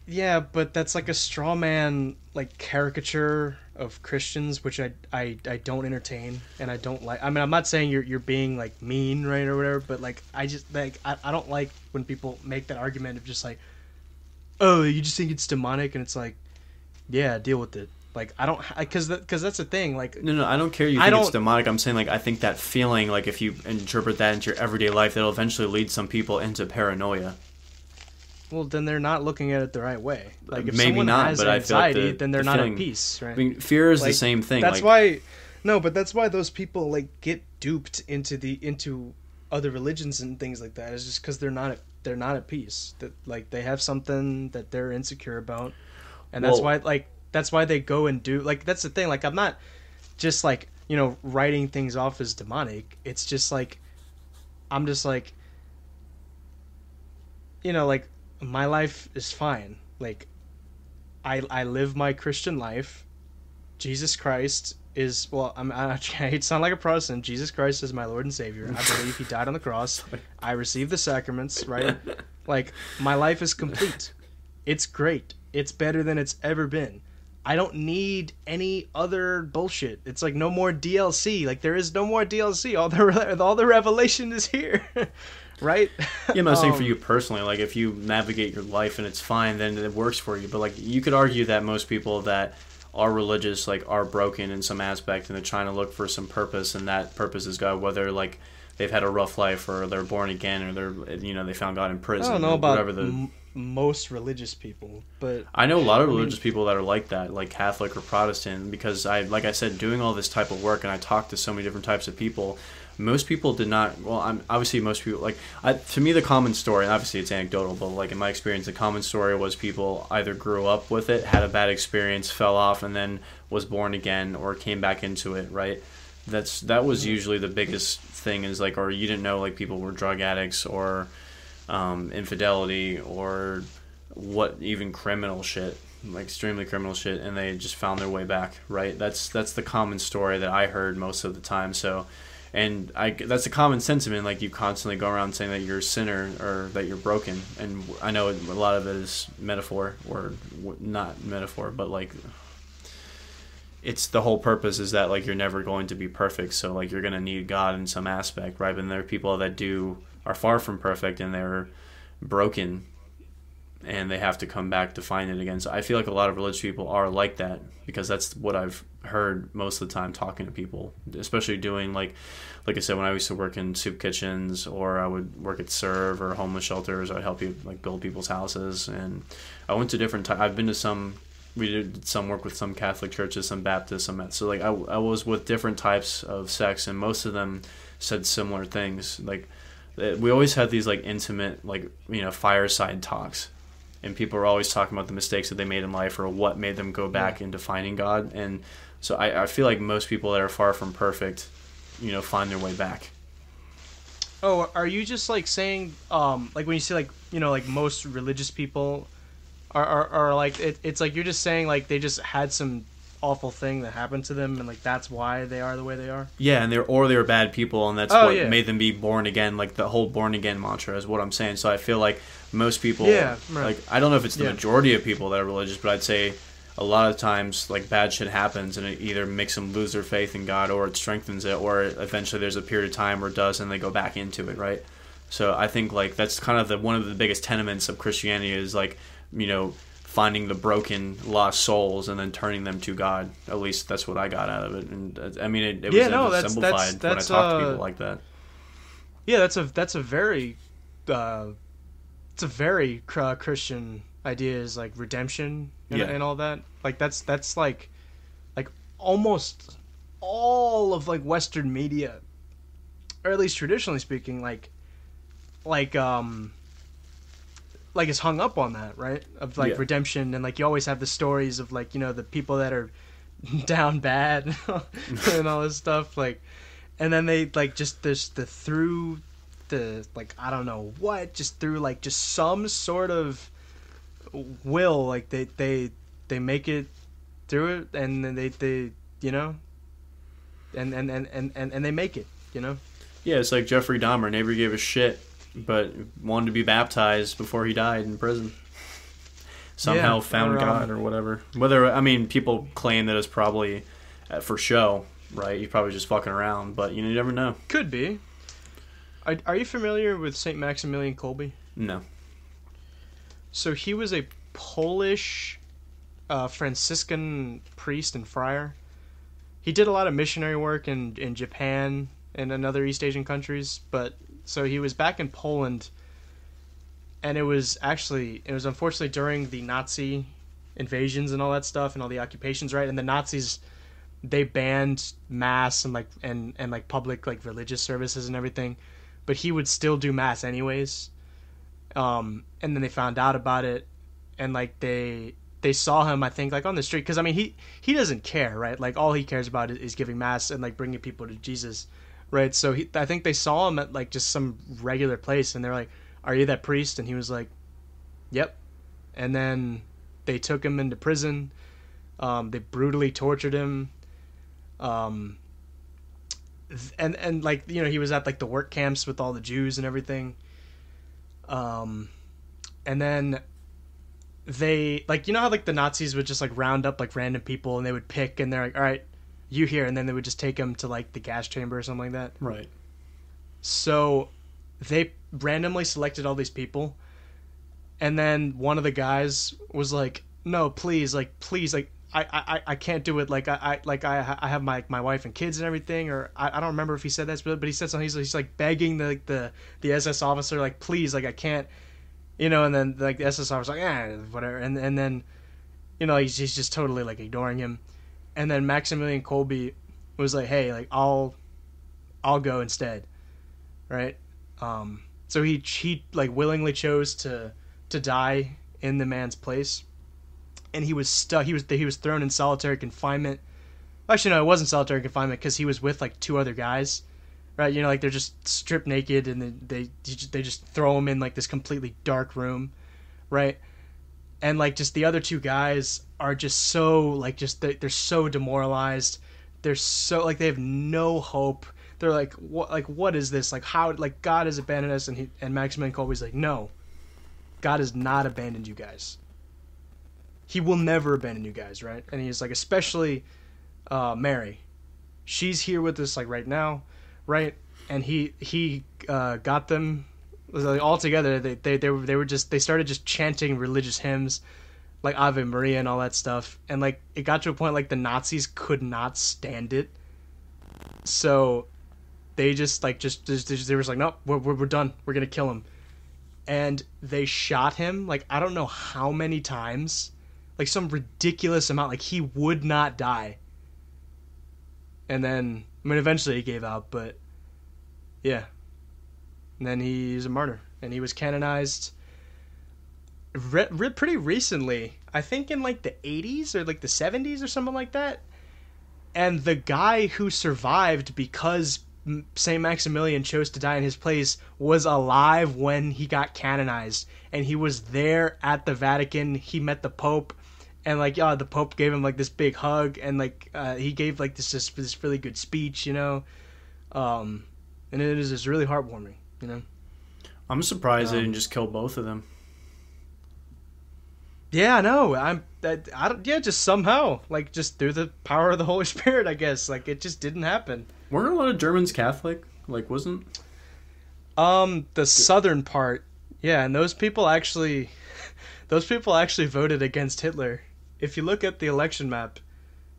S1: Yeah, but that's like a straw man like caricature of Christians, which I, I I don't entertain and I don't like. I mean, I'm not saying you're you're being like mean, right, or whatever, but like I just like I, I don't like when people make that argument of just like, oh, you just think it's demonic, and it's like, yeah, deal with it. Like I don't because because that's the thing. Like
S2: No, no, I don't care. You
S1: I
S2: think it's demonic. I'm saying like I think that feeling, like if you interpret that into your everyday life, that'll eventually lead some people into paranoia.
S1: Well, then they're not looking at it the right way. Like if
S2: Maybe
S1: someone
S2: not,
S1: has
S2: but I feel like
S1: anxiety,
S2: the-
S1: then they're
S2: the
S1: not
S2: feeling-
S1: at peace, right?
S2: I mean, fear is the same thing.
S1: That's
S2: like,
S1: why no, but that's why those people like get duped into the into other religions and things like that. Is just because they're not at, they're not at peace. That like they have something that they're insecure about, and that's
S2: Well-
S1: why like that's why they go and do like that's the thing. Like I'm not just like you know writing things off as demonic. It's just like I'm just like you know like my life is fine. Like I I live my Christian life. Jesus Christ is well. I'm I, hate sound like a Protestant. Jesus Christ is my Lord and Savior. I believe He died on the cross. I receive the sacraments. Right, like my life is complete. It's great. It's better than it's ever been. I don't need any other bullshit. It's like no more DLC. Like there is no more DLC. All the all the revelation is here, right?
S2: Yeah, I'm not saying for
S1: Um,
S2: you personally. Like, if you navigate your life and it's fine, then it works for you. But like, you could argue that most people that are religious like are broken in some aspect, and they're trying to look for some purpose, and that purpose is God. Whether like they've had a rough life, or they're born again, or they're you know they found God in prison.
S1: I don't know about
S2: whatever the.
S1: m- most religious people, but
S2: I know a lot of
S1: mean-
S2: religious people that are like that, like Catholic or Protestant, because I, like I said, doing all this type of work, and I talked to so many different types of people. Most people did not. Well, I'm obviously most people like. I, to me, the common story, and obviously it's anecdotal, but like in my experience, the common story was people either grew up with it, had a bad experience, fell off, and then was born again or came back into it. Right. That's that was usually the biggest thing is like, or you didn't know like people were drug addicts or um, infidelity or what even criminal shit like extremely criminal shit and they just found their way back right that's that's the common story that i heard most of the time so and i that's a common sentiment like you constantly go around saying that you're a sinner or that you're broken. And i know a lot of it is metaphor or not metaphor but like it's the whole purpose is that like you're never going to be perfect. So like you're going to need god in some aspect right? And there are people that do are far from perfect and they're broken and they have to come back to find it again. So i feel like a lot of religious people are like that because that's what i've heard most of the time talking to people especially doing like like i said when i used to work in soup kitchens or i would work at serve or homeless shelters i'd help you like build people's houses and i went to different i've been to some we did some work with some Catholic churches, some Baptists, some so like I, I was with different types of sects, and most of them said similar things. Like eh, we always had these like intimate, like you know, fireside talks, and people are always talking about the mistakes that they made in life or what made them go back into finding God. And so I, I feel like most people that are far from perfect, you know, find their way back.
S1: Oh, are you just like saying, um, like when you say like you know like most religious people are are, are like it, it's like you're just saying like they just had some awful thing that happened to them, and like that's why they are the way they are.
S2: Yeah, and they're or they're bad people, and that's
S1: Oh,
S2: what
S1: yeah.
S2: made them be born again. Like the whole born again mantra is what I'm saying. So I feel like most people,
S1: Yeah, right.
S2: like I don't know if it's the
S1: Yeah.
S2: majority of people that are religious, but I'd say a lot of times like bad shit happens, and it either makes them lose their faith in God, or it strengthens it, or eventually there's a period of time where it does, and they go back into it, right? So I think like that's kind of the one of the biggest tenements of Christianity is like you know finding the broken lost souls and then turning them to God. At least that's what I got out of it. And uh, I mean, it, it was
S1: Yeah, no, that's-
S2: simplified
S1: that's- that's,
S2: when I talk to
S1: uh,
S2: people like that.
S1: Yeah, that's a that's a very, uh, it's a very uh, Christian idea is like redemption and,
S2: Yeah.
S1: and all that. Like that's that's like, like almost all of like Western media, or at least traditionally speaking, like, like um, like is hung up on that, right? Of like
S2: Yeah.
S1: redemption and like you always have the stories of like you know the people that are down bad and all this stuff like and then they like just this the through the like I don't know what just through like just some sort of will like they they they make it through it and then they they you know and and and and and, and they make it you know
S2: Yeah, it's like Jeffrey Dahmer. never gave a shit, but wanted to be baptized before he died in prison. Somehow
S1: Yeah,
S2: found
S1: or, um,
S2: God or whatever. Whether I mean, people claim that it's probably uh, for show, right? He's probably just fucking around, but you, know, you never know.
S1: could be are, are you familiar with Saint Maximilian Kolbe
S2: No.
S1: So he was a Polish uh, Franciscan priest and friar. He did a lot of missionary work in in Japan and in other East Asian countries, but so he was back in Poland, and it was actually it was unfortunately during the Nazi invasions and all that stuff and all the occupations, right? And the Nazis they banned mass and like and and like public like religious services and everything, but he would still do mass anyways. Um, and then they found out about it, and like they they saw him, I think, like on the street because I mean he he doesn't care, right? Like all he cares about is, giving mass and like bringing people to Jesus, right? So he, I think they saw him at like just some regular place, and they're like, "Are you that priest?" And he was like, "Yep." And then they took him into prison. Um, they brutally tortured him. Um, and and like you know he was at like the work camps with all the Jews and everything. Um, and then they like you know how like the Nazis would just like round up like random people and they would pick and they're like, all right, you here, and then they would just take them to like the gas chamber or something like that.
S2: Right.
S1: So they randomly selected all these people, and then one of the guys was like, "No, please, like, please, like, I, I, I can't do it. Like, I, I like, I, I have my, my wife and kids and everything." Or I, I don't remember if he said that, but but he said something. He's, he's like begging the the the SS officer, like, please, like, I can't, you know. And then like the SS officer, like, eh, whatever. And and then, you know, he's he's just totally like ignoring him. And then Maximilian Kolbe was like, "Hey, like, I'll, I'll go instead." right? Um, so he he like willingly chose to to die in the man's place, and he was stuck. He was he was thrown in solitary confinement. Actually, no, it wasn't solitary confinement because he was with like two other guys, right? You know, like they're just stripped naked and they they they just throw him in like this completely dark room, right? And like just the other two guys are just so like just they, they're so demoralized. They're so like they have no hope they're like what like what is this like how like god has abandoned us and he and maximilian kolbe's like no god has not abandoned you guys he will never abandon you guys right? And he's like especially uh mary. She's here with us like right now right? And he he uh got them like, all together. They, they they were they were just they started just chanting religious hymns like ave maria and all that stuff. And like it got to a point like the nazis could not stand it. So they just like just, just, just they were just like nope we're, we're, we're done. We're gonna kill him. And they shot him like i don't know how many times like some ridiculous amount like he would not die. And then i mean eventually he gave out but yeah. And then he's a martyr and he was canonized re- re- pretty recently. I think in like the 80s or like the 70s or something like that. And the guy who survived because Saint Maximilian chose to die in his place was alive when he got canonized, and he was there at the Vatican. He met the Pope, and like yeah, the Pope gave him like this big hug, and like uh, he gave like this this, this really good speech, you know, um, and it is just really heartwarming, you know.
S2: I'm surprised they
S1: Um,
S2: didn't just kill both of them.
S1: Yeah, I know. I'm that I don't yeah, just somehow like just through the power of the Holy Spirit, I guess. Like it just didn't happen.
S2: Weren't a lot of Germans Catholic? Like, wasn't?
S1: Um, the southern part, yeah, and those people actually, those people actually voted against Hitler. If you look at the election map,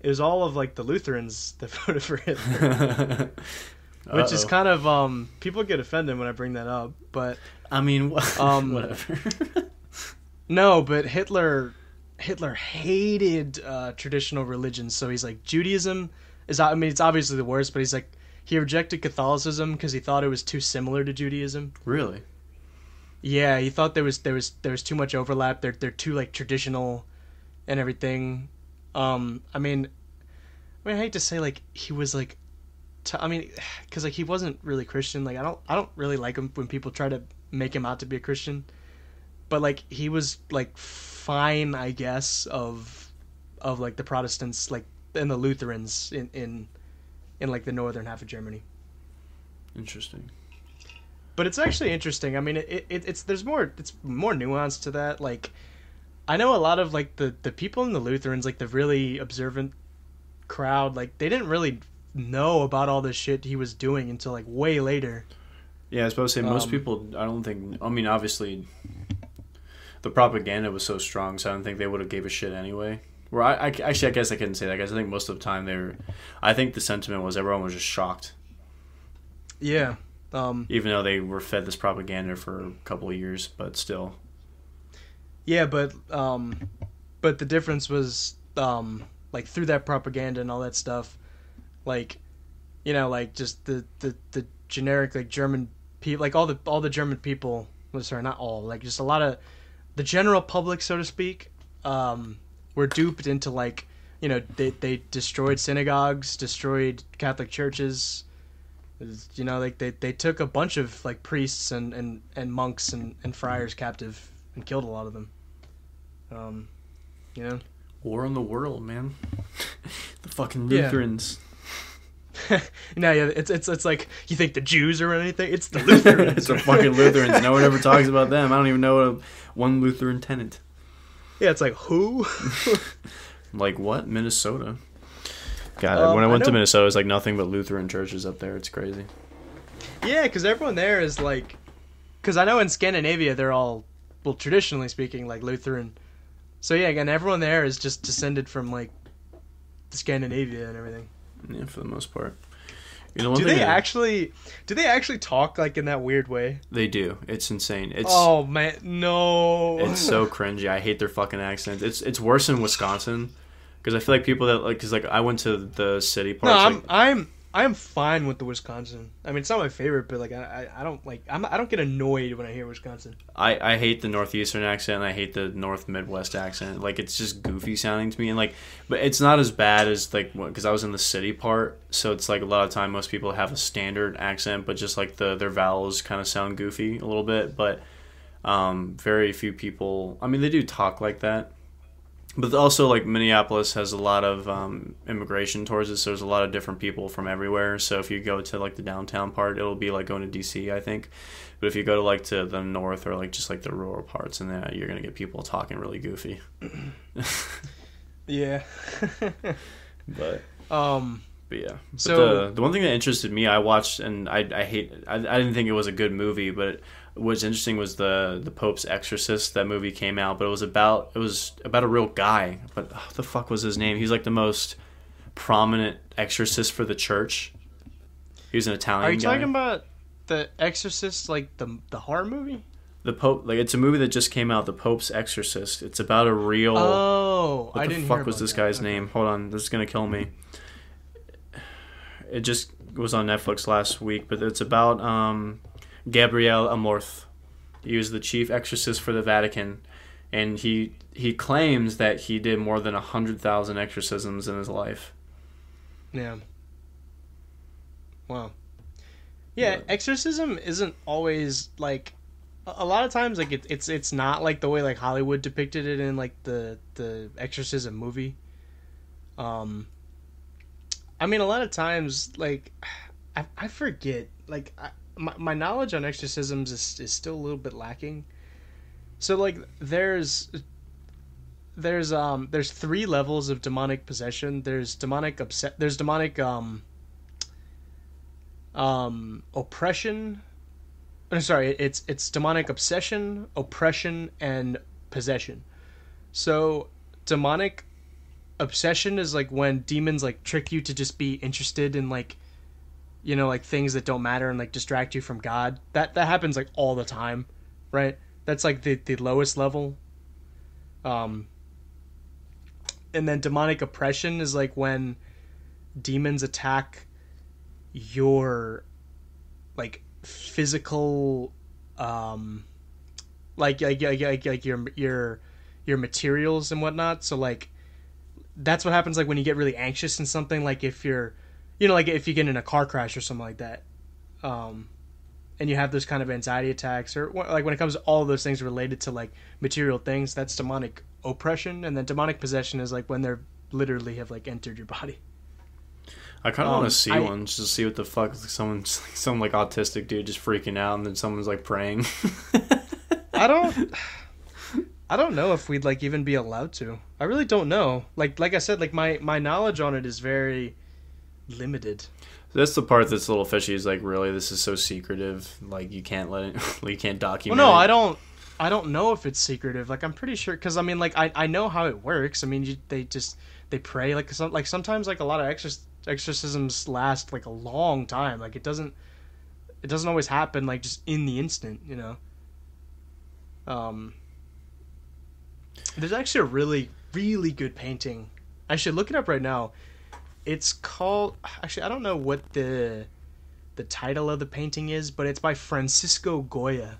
S1: it was all of like the Lutherans that voted for Hitler, which is kind of um, people get offended when I bring that up, but
S2: I mean, wh-
S1: Um,
S2: whatever.
S1: no, but Hitler, Hitler hated uh, traditional religions, so he's like Judaism is. I mean, it's obviously the worst, but he's like he rejected Catholicism because he thought it was too similar to Judaism.
S2: really?
S1: Yeah, he thought there was there was there was too much overlap. They're they're too like traditional, and everything. Um, I mean, I mean, I hate to say like he was like, t- I mean, because like he wasn't really Christian. Like I don't I don't really like him when people try to make him out to be a Christian, but like he was like fine, I guess, of of like the Protestants like and the Lutherans in in in like the northern half of Germany.
S2: Interesting.
S1: but it's actually interesting. I mean, it, it it's there's more it's more nuance to that. Like, I know a lot of like the the people in the Lutherans, like the really observant crowd, like they didn't really know about all this shit he was doing until like way later.
S2: Yeah, I was about to say most
S1: Um,
S2: people. I don't think. I mean, obviously, the propaganda was so strong, so I don't think they would have gave a shit anyway. Where I, I actually, I guess I couldn't say that because I think most of the time they were. I think the sentiment was everyone was just shocked,
S1: Yeah. Um.
S2: even though they were fed this propaganda for a couple of years, but still.
S1: Yeah, but um, but the difference was um, like through that propaganda and all that stuff, like, you know, like just the the the generic like German people, like all the all the German people. Well, sorry, not all. Like just a lot of the general public, so to speak, um, were duped into like you know they they destroyed synagogues, destroyed Catholic churches. You know, like they, they took a bunch of like priests and, and, and monks and, and friars captive and killed a lot of them. Um, you know,
S2: War on the world, man. the fucking
S1: Yeah.
S2: Lutherans.
S1: no, yeah, it's it's it's like you think the Jews or anything. It's the Lutherans.
S2: it's the fucking Lutherans. No one ever talks about them. I don't even know a, one Lutheran tenant.
S1: yeah, it's like who?
S2: Like what? Minnesota. God,
S1: Um,
S2: when I
S1: I
S2: went to
S1: know-
S2: Minnesota, it's like nothing but Lutheran churches up there. It's crazy.
S1: yeah, because everyone there is like, because I know in Scandinavia they're all well traditionally speaking like Lutheran. So yeah, again, everyone there is just descended from like Scandinavia and everything.
S2: Yeah, for the most part. You know, one
S1: Do
S2: thing
S1: they
S2: that-
S1: actually? Do they actually talk like in that weird way?
S2: They do. It's insane. It's
S1: oh man, no!
S2: it's so cringy. I hate their fucking accents. It's it's worse in Wisconsin because I feel like people that like because like I went to the city
S1: part.
S2: No.
S1: I'm
S2: like,
S1: I'm I'm fine with the Wisconsin. I mean, it's not my favorite, but like I I, I don't like I'm, I don't get annoyed when I hear Wisconsin.
S2: I, I hate the northeastern accent and I hate the north midwest accent. Like it's just goofy sounding to me and like but it's not as bad as like because I was in the city part, so it's like a lot of time most people have a standard accent, but just like the their vowels kind of sound goofy a little bit. But um, very few people. I mean, they do talk like that. But also, like Minneapolis has a lot of um, immigration towards it, so there's a lot of different people from everywhere. So if you go to like the downtown part, it'll be like going to DC, I think. But if you go to like to the north or like just like the rural parts and that, you're gonna get people talking really goofy.
S1: Yeah.
S2: But
S1: um.
S2: but yeah. But
S1: So-
S2: the the one thing that interested me, I watched and I I hate I, I didn't think it was a good movie, but what's interesting was the the Pope's Exorcist. That movie came out, but it was about it was about a real guy. But oh, the fuck was his name? He's like the most prominent exorcist for the church. He was an Italian
S1: Are you
S2: guy.
S1: talking about the Exorcist, like the the horror movie?
S2: the Pope, like it's a movie that just came out. The Pope's Exorcist. It's about a real.
S1: Oh,
S2: What
S1: I
S2: the
S1: didn't.
S2: fuck was this
S1: that.
S2: guy's
S1: Okay.
S2: name? Hold on, this is gonna kill me. It just was on Netflix last week, but it's about um, Gabriel Amorth. He was the chief exorcist for the Vatican, and he he claims that he did more than a hundred thousand exorcisms in his life.
S1: Yeah. Wow. Yeah,
S2: But-
S1: exorcism isn't always like a a lot of times like it, it's it's not like the way like Hollywood depicted it in like the the Exorcism movie. Um, I mean, a lot of times like I, I forget like I, my my knowledge on exorcisms is is still a little bit lacking. So like there's there's um there's three levels of demonic possession. There's demonic upset. There's demonic um um oppression. I'm sorry, it's it's demonic obsession, oppression, and possession. So demonic obsession is like when demons like trick you to just be interested in like you know like things that don't matter and like distract you from God. That that happens like all the time, right? That's like the the lowest level. Um and then demonic oppression is like when demons attack your like physical um like like like like, your your your materials and whatnot so like that's what happens like when you get really anxious in something like if you're you know like if you get in a car crash or something like that um and you have those kind of anxiety attacks or like when it comes to all those things related to like material things that's demonic oppression and then demonic possession is like when they're literally have like entered your body
S2: I kind of
S1: Um,
S2: want to see
S1: I-
S2: one just to see what the fuck someone's some like autistic dude just freaking out and then someone's like praying.
S1: I don't I don't know if we'd like even be allowed to. I really don't know. Like like I said like my my knowledge on it is very limited.
S2: That's the part that's a little fishy. Is like, really, this is so secretive. Like, you can't let it. like, you can't
S1: Well
S2: document.
S1: no,
S2: it.
S1: I don't I don't know if it's secretive. Like I'm pretty sure cuz I mean like I I know how it works. I mean you, they just they pray like some like sometimes like a lot of exorc- exorcisms last like a long time. Like it doesn't it doesn't always happen like just in the instant, you know. Um There's actually a really really good painting. I should look it up right now. It's called actually I don't know what the the title of the painting is, but it's by Francisco Goya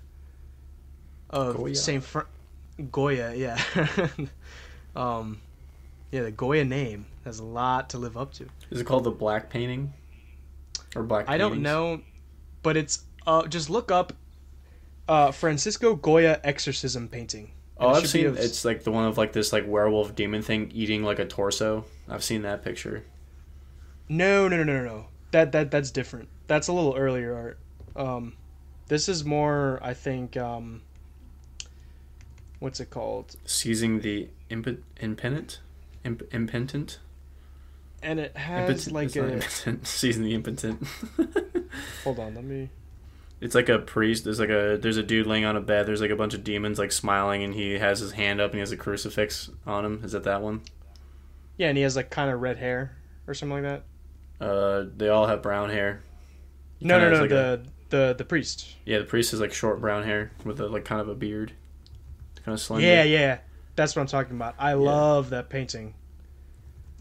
S1: of
S2: Goya.
S1: Saint Goya, yeah. um, yeah, the Goya name has a lot to live up to.
S2: Is it called the black painting? Or black?
S1: I don't know, but it's uh just look up uh Francisco Goya exorcism painting.
S2: Oh,
S1: And
S2: I've seen.
S1: of-
S2: It's like the one of like this like werewolf demon thing eating like a torso. I've seen that picture.
S1: No, no, no, no, no. That that that's different. That's a little earlier art. Um, this is more, I think. Um, what's it called?
S2: Seizing the imp- impotent, Imp- impotent,
S1: And it has
S2: impotent.
S1: like a.
S2: impotent. Seizing the impotent.
S1: Hold on, let me.
S2: It's like a priest. There's like a there's a dude laying on a bed. There's like a bunch of demons like smiling, and he has his hand up and he has a crucifix on him. Is that that one?
S1: Yeah, and he has like kind of red hair or something like that.
S2: Uh, they all have brown hair. He
S1: No, no, no.
S2: like,
S1: the
S2: a-
S1: the the priest.
S2: yeah, the priest has like short brown hair with a, like kind of a beard, kind of slender.
S1: Yeah, yeah. That's what I'm talking about. I love that painting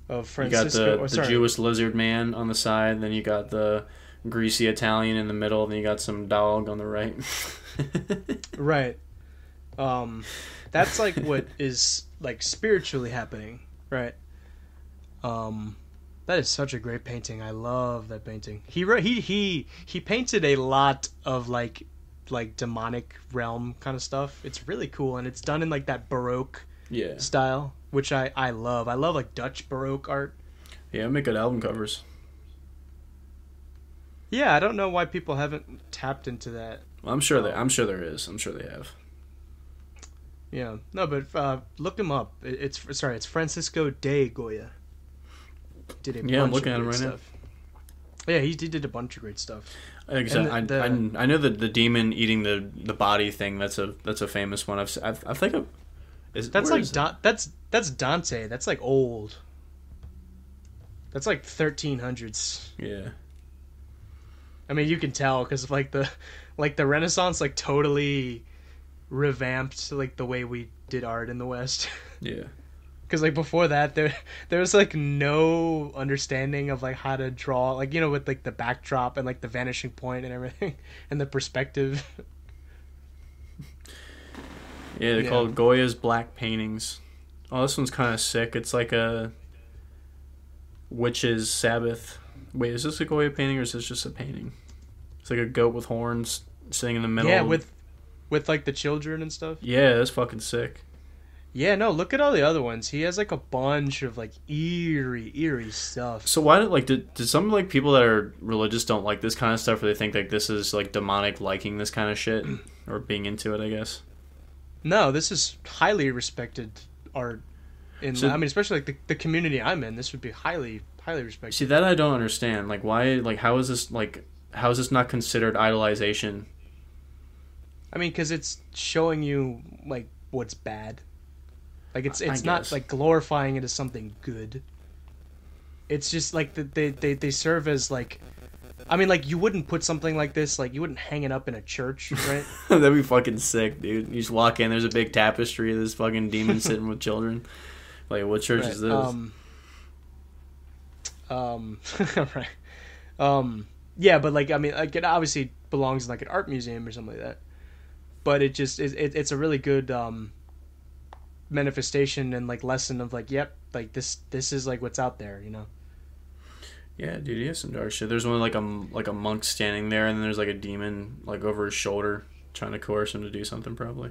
S1: of Francisco.
S2: You got the,
S1: oh,
S2: the. Jewish lizard man on the side, then you got the greasy Italian in the middle, then you got some dog on the right.
S1: Right. Um, that's like what is like spiritually happening, right? Um, that is such a great painting. I love that painting. He wrote, he he he painted a lot of like like demonic realm kind of stuff. It's really cool and it's done in like that baroque
S2: yeah,
S1: style, which I I love. I love like Dutch baroque art.
S2: yeah, make good album covers.
S1: Yeah, I don't know why people haven't tapped into that.
S2: Well, I'm sure that I'm sure there is. I'm sure they have.
S1: Yeah, no, but uh, look him up. It- It's sorry, it's Francisco de Goya. Did a
S2: Yeah, I'm looking
S1: of
S2: at him right now.
S1: Yeah, he, he did a bunch of great stuff.
S2: Exactly.
S1: And the-
S2: I, I, I know that the demon eating the the body thing. That's a that's a famous one. I've I've, I think I've, is
S1: That's like
S2: it?
S1: da- that's that's Dante. That's like old. That's like 1300s.
S2: yeah.
S1: I mean, you can tell because like the like the Renaissance like totally revamped like the way we did art in the West.
S2: Yeah.
S1: Because like before that, there there was like no understanding of like how to draw, like you know, with like the backdrop and like the vanishing point and everything, and the perspective.
S2: Yeah, they're
S1: Yeah.
S2: called Goya's Black Paintings. Oh, this one's kind of sick. It's like a witch's Sabbath. Wait, is this a Goya painting or is this just a painting? It's like a goat with horns sitting in the middle.
S1: yeah, with with like the children and stuff.
S2: Yeah, that's fucking sick.
S1: Yeah, no, look at all the other ones. He has like a bunch of like eerie, eerie stuff.
S2: So why did like did, did some like people that are religious don't like this kind of stuff, or they think like this is like demonic liking this kind of shit or being into it? I guess.
S1: No, this is highly respected art. In
S2: So-
S1: I mean, especially like the, the community I'm in, this would be highly, highly respected.
S2: See that I don't understand. Like why? Like how is this like? How is this not considered idolization?
S1: I mean, because it's showing you like what's bad. Like it's it's not like glorifying it as something good. It's just like the, they they they serve as like, I mean, like you wouldn't put something like this like you wouldn't hang it up in a church, right?
S2: That'd be fucking sick, dude. You just walk in, there's a big tapestry of this fucking demon sitting with children. Like, what church
S1: Right,
S2: is this?
S1: Um, um, right. Um, yeah, but like I mean, like it obviously belongs in like an art museum or something like that. But it just it, it, it's a really good um manifestation and like lesson of like, yep, like this this is like what's out there, you know.
S2: yeah, dude, he has some dark shit. There's one like a like a monk standing there, and then there's like a demon like over his shoulder trying to coerce him to do something. Probably.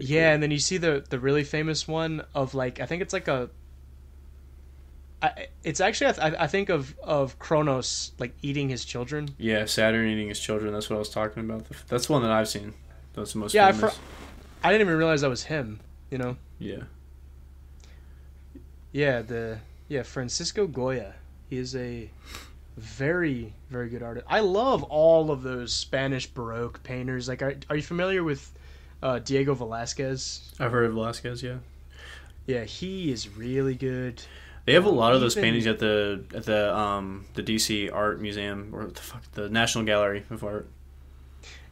S1: Yeah,
S2: cool.
S1: and then you see the the really famous one of like I think it's like a. I, it's actually I, th- I think of of Kronos like eating his children.
S2: Yeah, Saturn eating his children. That's what I was talking about. That's the one that I've seen. That's the most
S1: Yeah, I
S2: famous.
S1: fr- I didn't even realize that was him. You know.
S2: yeah.
S1: Yeah, the yeah Francisco Goya. He is a very very good artist. I love all of those Spanish Baroque painters. Like, are, are you familiar with uh, Diego Velasquez?
S2: I've heard of Velasquez. Yeah.
S1: Yeah, he is really good.
S2: They have a lot of those
S1: Even-
S2: paintings at the at the um the DC Art Museum or what the fuck the National Gallery of Art.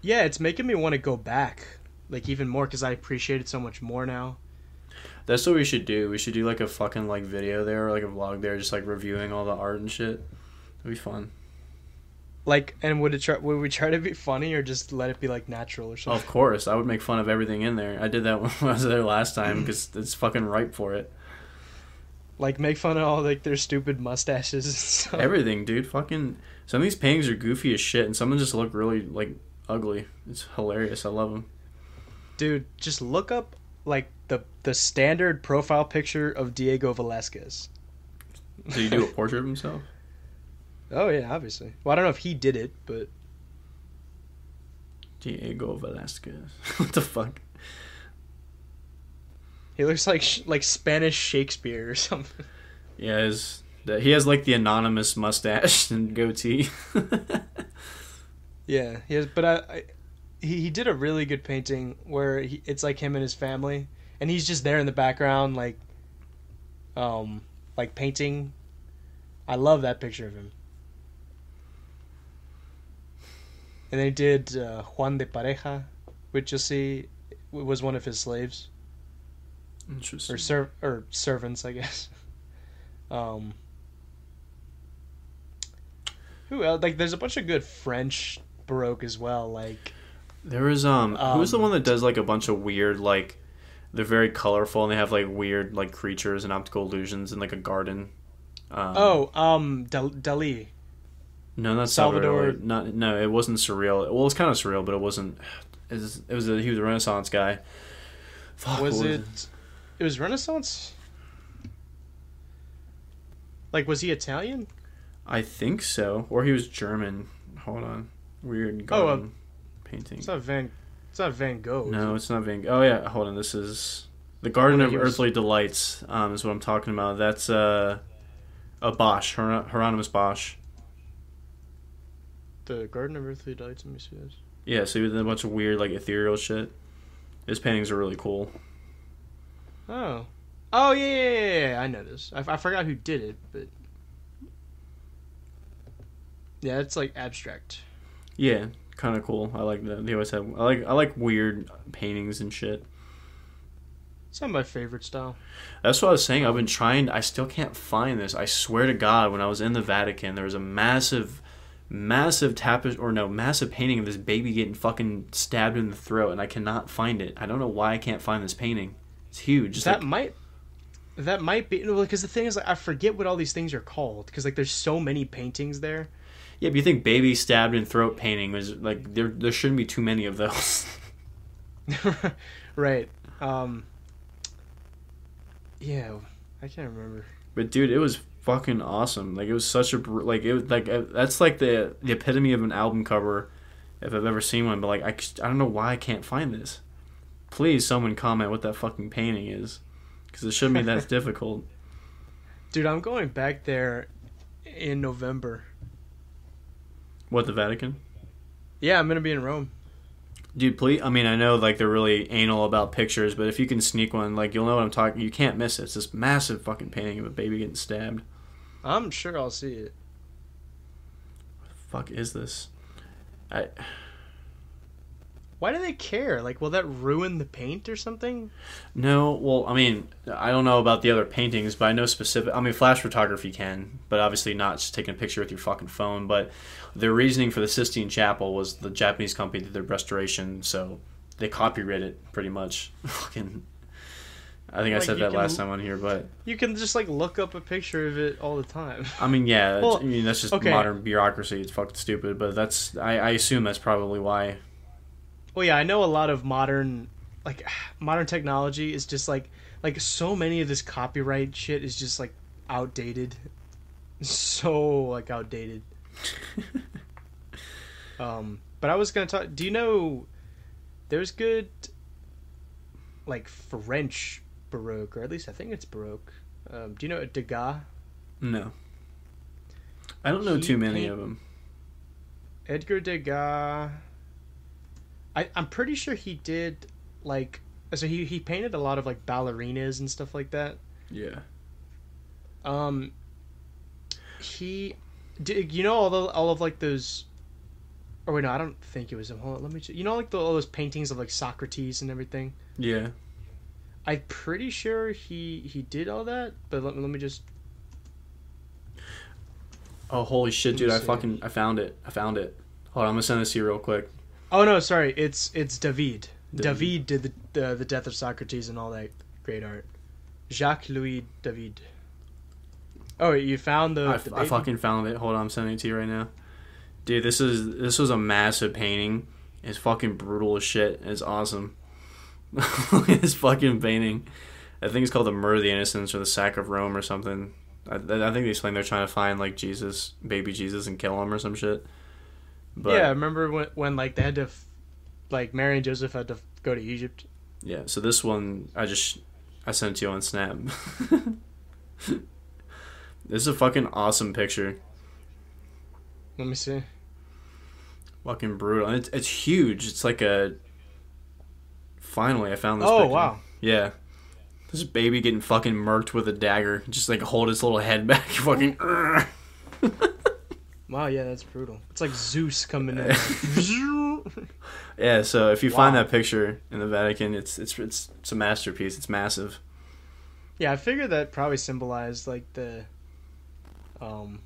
S1: Yeah, it's making me want to go back like even more because I appreciate it so much more now.
S2: That's what we should do. We should do like a fucking like video there or like a vlog there, just like reviewing all the art and shit. It'd be fun.
S1: Like, and would it try? Would we try to be funny or just let it be like natural or something?
S2: of course, I would make fun of everything in there. I did that when I was there last time because it's fucking ripe for it.
S1: Like make fun of all like their stupid mustaches and stuff.
S2: Everything, dude. Fucking some of these paintings are goofy as shit, and some of them just look really like ugly. It's hilarious. I love them.
S1: Dude, just look up like the the standard profile picture of Diego Velasquez.
S2: Did he do a portrait of himself?
S1: Oh yeah, obviously. Well, I don't know if he did it, but
S2: Diego Velasquez. what the fuck?
S1: he looks like like Spanish Shakespeare or something.
S2: Yeah, his, he has like the anonymous mustache and goatee.
S1: Yeah, he has. But I, I he he did a really good painting where he, it's like him and his family, and he's just there in the background, like, um, like painting. I love that picture of him. And they did uh, Juan de Pareja, which you'll see was one of his slaves.
S2: Interesting.
S1: or ser- or servants, I guess. Um, who else? Like, there's a bunch of good French Baroque as well. Like,
S2: There was um, who's the
S1: Um,
S2: one that does like a bunch of weird like they're very colorful and they have like weird like creatures and optical illusions in like a garden. Um,
S1: oh, um, Dal- Dali.
S2: no, not
S1: Salvador-.
S2: Not no, it wasn't surreal. Well, it's kind of surreal, but it wasn't. It was, it was a, he was a Renaissance guy. Fuck,
S1: Was
S2: what
S1: it? It was Renaissance. Like, was he Italian?
S2: I think so, or he was German. Hold on, weird
S1: Oh, uh,
S2: garden painting.
S1: It's not Van. It's not Van Gogh.
S2: No,
S1: it?
S2: it's not Van. Gogh. Oh yeah, hold on. This is the Garden of
S1: he was-
S2: Earthly Delights. Um, is what I'm talking about. That's uh, a Bosch, Hier- Hieronymus Bosch.
S1: the Garden of Earthly Delights. Let me see this.
S2: Yeah, so he did a bunch of weird like ethereal shit. His paintings are really cool.
S1: Oh. Oh yeah, yeah, yeah, yeah. I know this. I, I forgot who did it, but yeah, it's like abstract.
S2: Yeah, kind of cool. I like that. They always have. I like. I like weird paintings and shit.
S1: It's not my favorite style.
S2: That's what I was saying. I've been trying. I still can't find this. I swear to God, when I was in the Vatican, there was a massive, massive tapestry or no, massive painting of this baby getting fucking stabbed in the throat, and I cannot find it. I don't know why I can't find this painting. It's huge. It's
S1: that
S2: like,
S1: might that might be because the thing is like I forget what all these things are called because like there's so many paintings there.
S2: Yeah, but you think baby stabbed in throat painting was like there? There shouldn't be too many of those.
S1: right. Um. Yeah, I can't remember.
S2: But dude, it was fucking awesome. Like it was such a like it was like uh, that's like the the epitome of an album cover if I've ever seen one. But like I I don't know why I can't find this. Please, someone comment what that fucking painting is, because it shouldn't be that difficult.
S1: Dude, I'm going back there in November.
S2: What the Vatican?
S1: Yeah, I'm gonna be in Rome.
S2: Dude, please. I mean, I know like they're really anal about pictures, but if you can sneak one, like you'll know what I'm talking. You can't miss it. It's this massive fucking painting of a baby getting stabbed.
S1: I'm sure I'll see it.
S2: What the fuck is this? I
S1: Why do they care? Like, will that ruin the paint or something?
S2: no. Well, I mean, I don't know about the other paintings, but I know specific. I mean, flash photography can, but obviously not just taking a picture with your fucking phone. But the reasoning for the Sistine Chapel was the Japanese company did the restoration, so they copyrighted it pretty much. Fucking. I think I said that
S1: can-
S2: last time on here, but
S1: You can just like look up a picture of it all the time.
S2: I mean, yeah,
S1: Well,
S2: I mean that's just
S1: okay.
S2: modern bureaucracy. It's fucking stupid, but that's I, I assume that's probably why.
S1: Well, yeah, I know a lot of modern, like, modern technology is just like, like so many of this copyright shit is just like outdated, so like outdated. Um, but I was gonna talk. Do you know there's good, like French Baroque, or at least I think it's Baroque. Um, do you know Degas?
S2: No, I don't know
S1: He
S2: too many
S1: paint-
S2: of them.
S1: Edgar Degas. I I'm pretty sure he did like so he he painted a lot of like ballerinas and stuff like that.
S2: Yeah,
S1: Um, he, did, you know all the all of like those. Oh wait, no, I don't think it was him. Hold on, let me. Check. You know, like the, all those paintings of like Socrates and everything.
S2: yeah.
S1: I'm pretty sure he he did all that, but let, me let me just.
S2: Oh holy shit, dude! I fucking I found it. I found it. Hold on, I'm gonna send this to you real quick.
S1: Oh no, sorry, it's it's David.
S2: David.
S1: David, did the, the the death of Socrates and all that great art. Jacques Louis David. Oh, you found the.
S2: I,
S1: the
S2: I fucking found it. Hold on, I'm sending it to you right now. Dude, this is this was a massive painting. It's fucking brutal as shit. It's awesome. Look at this fucking painting. I think it's called the Murder of the Innocents or the Sack of Rome or something. I, I think they explain they're trying to find like Jesus, baby Jesus, and kill him or some shit. But
S1: yeah, I remember when when like they had to, f- like Mary and Joseph had to go to Egypt.
S2: Yeah, so this one I just I sent to you on Snap. this is a fucking awesome picture.
S1: Let me see.
S2: Fucking brutal. And it's it's huge. It's like a Finally I found this
S1: Oh
S2: picture.
S1: wow.
S2: Yeah. This baby getting fucking murked with a dagger. Just like hold his little head back fucking
S1: Wow, yeah, that's brutal. It's like Zeus coming in.
S2: Yeah, so if you find that picture in the Vatican, it's it's it's it's a masterpiece. It's massive.
S1: yeah, I figured that probably symbolized like the, um,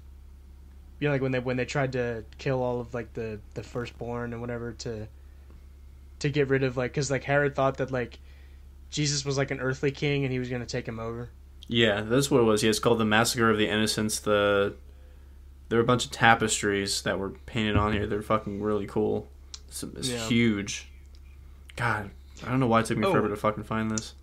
S1: you know, like when they when they tried to kill all of like the the firstborn and whatever to, to get rid of like because like Herod thought that like, Jesus was like an earthly king and he was gonna take him over.
S2: Yeah, that's what it was. Yeah, it's called the Massacre of the Innocents. The there were a bunch of tapestries that were painted on here. They're fucking really cool. It's, it's
S1: Yeah.
S2: huge. God, I don't know why it took me
S1: Oh.
S2: forever to fucking find this.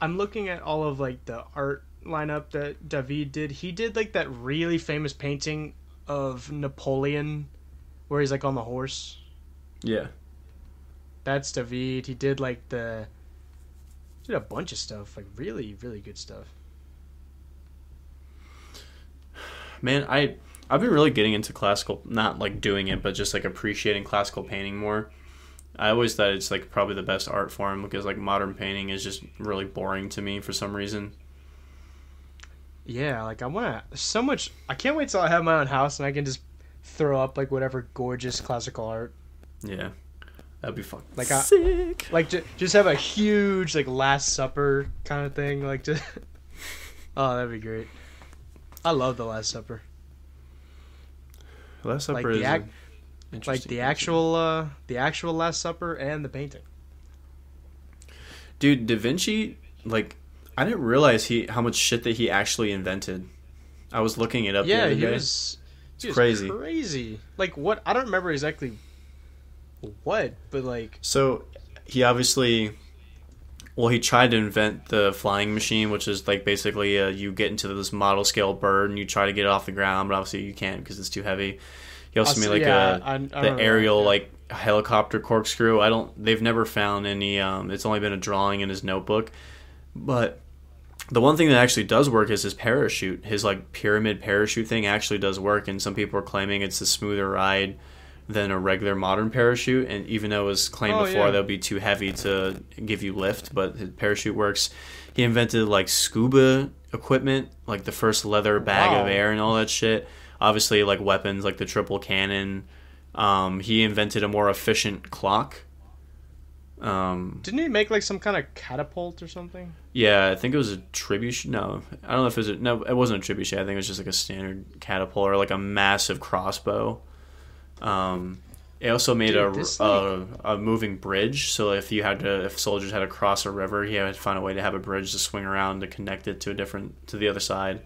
S1: I'm looking at all of like the art lineup that David did. He did like that really famous painting of Napoleon where he's like on the horse.
S2: Yeah,
S1: That's David. He did like the did a bunch of stuff, like really, really good stuff.
S2: man, I I've been really getting into classical, not like doing it, but just like appreciating classical painting more. I always thought it's like probably the best art form because like modern painting is just really boring to me for some reason.
S1: Yeah, like I wanna so much I can't wait till I have my own house and I can just throw up like whatever gorgeous classical art.
S2: Yeah, that'd be fun.
S1: Like, I-
S2: sick.
S1: Like ju- just have a huge like last supper kind of thing. Like just Oh, that'd be great. I love the last supper.
S2: Last
S1: like
S2: Supper
S1: the
S2: is
S1: ac-
S2: a
S1: like the
S2: picture.
S1: actual uh the actual last supper and the painting
S2: dude Da Vinci. Like, I didn't realize he how much shit that he actually invented. I was looking it up. the
S1: yeah
S2: other
S1: he
S2: day.
S1: was he was
S2: crazy.
S1: crazy like what i don't remember exactly what but like
S2: So, he obviously well he tried to invent the flying machine which is like basically uh, you get into this model scale bird and you try to get it off the ground but obviously you can't because it's too heavy. He also made like
S1: yeah,
S2: a
S1: I- I
S2: the aerial
S1: that,
S2: like helicopter corkscrew. I don't they've never found any um it's only been a drawing in his notebook. But the one thing that actually does work is his parachute his like pyramid parachute thing actually does work and some people are claiming it's a smoother ride than a regular modern parachute and even though it was claimed
S1: Oh,
S2: before
S1: yeah.
S2: that would be too heavy to give you lift but his parachute works he invented like scuba equipment like the first leather bag of air and all that shit obviously like weapons like the triple cannon um, he invented a more efficient clock um,
S1: Didn't he make like some kind of catapult or something?
S2: yeah, I think it was a trebuchet. No, I don't know if it was. A, no, it wasn't a trebuchet. I think it was just like a standard catapult or like a massive crossbow. Um, it also made
S1: Dude,
S2: a, a a moving bridge. So if you had to, if soldiers had to cross a river, he had to find a way to have a bridge to swing around to connect it to a different to the other side.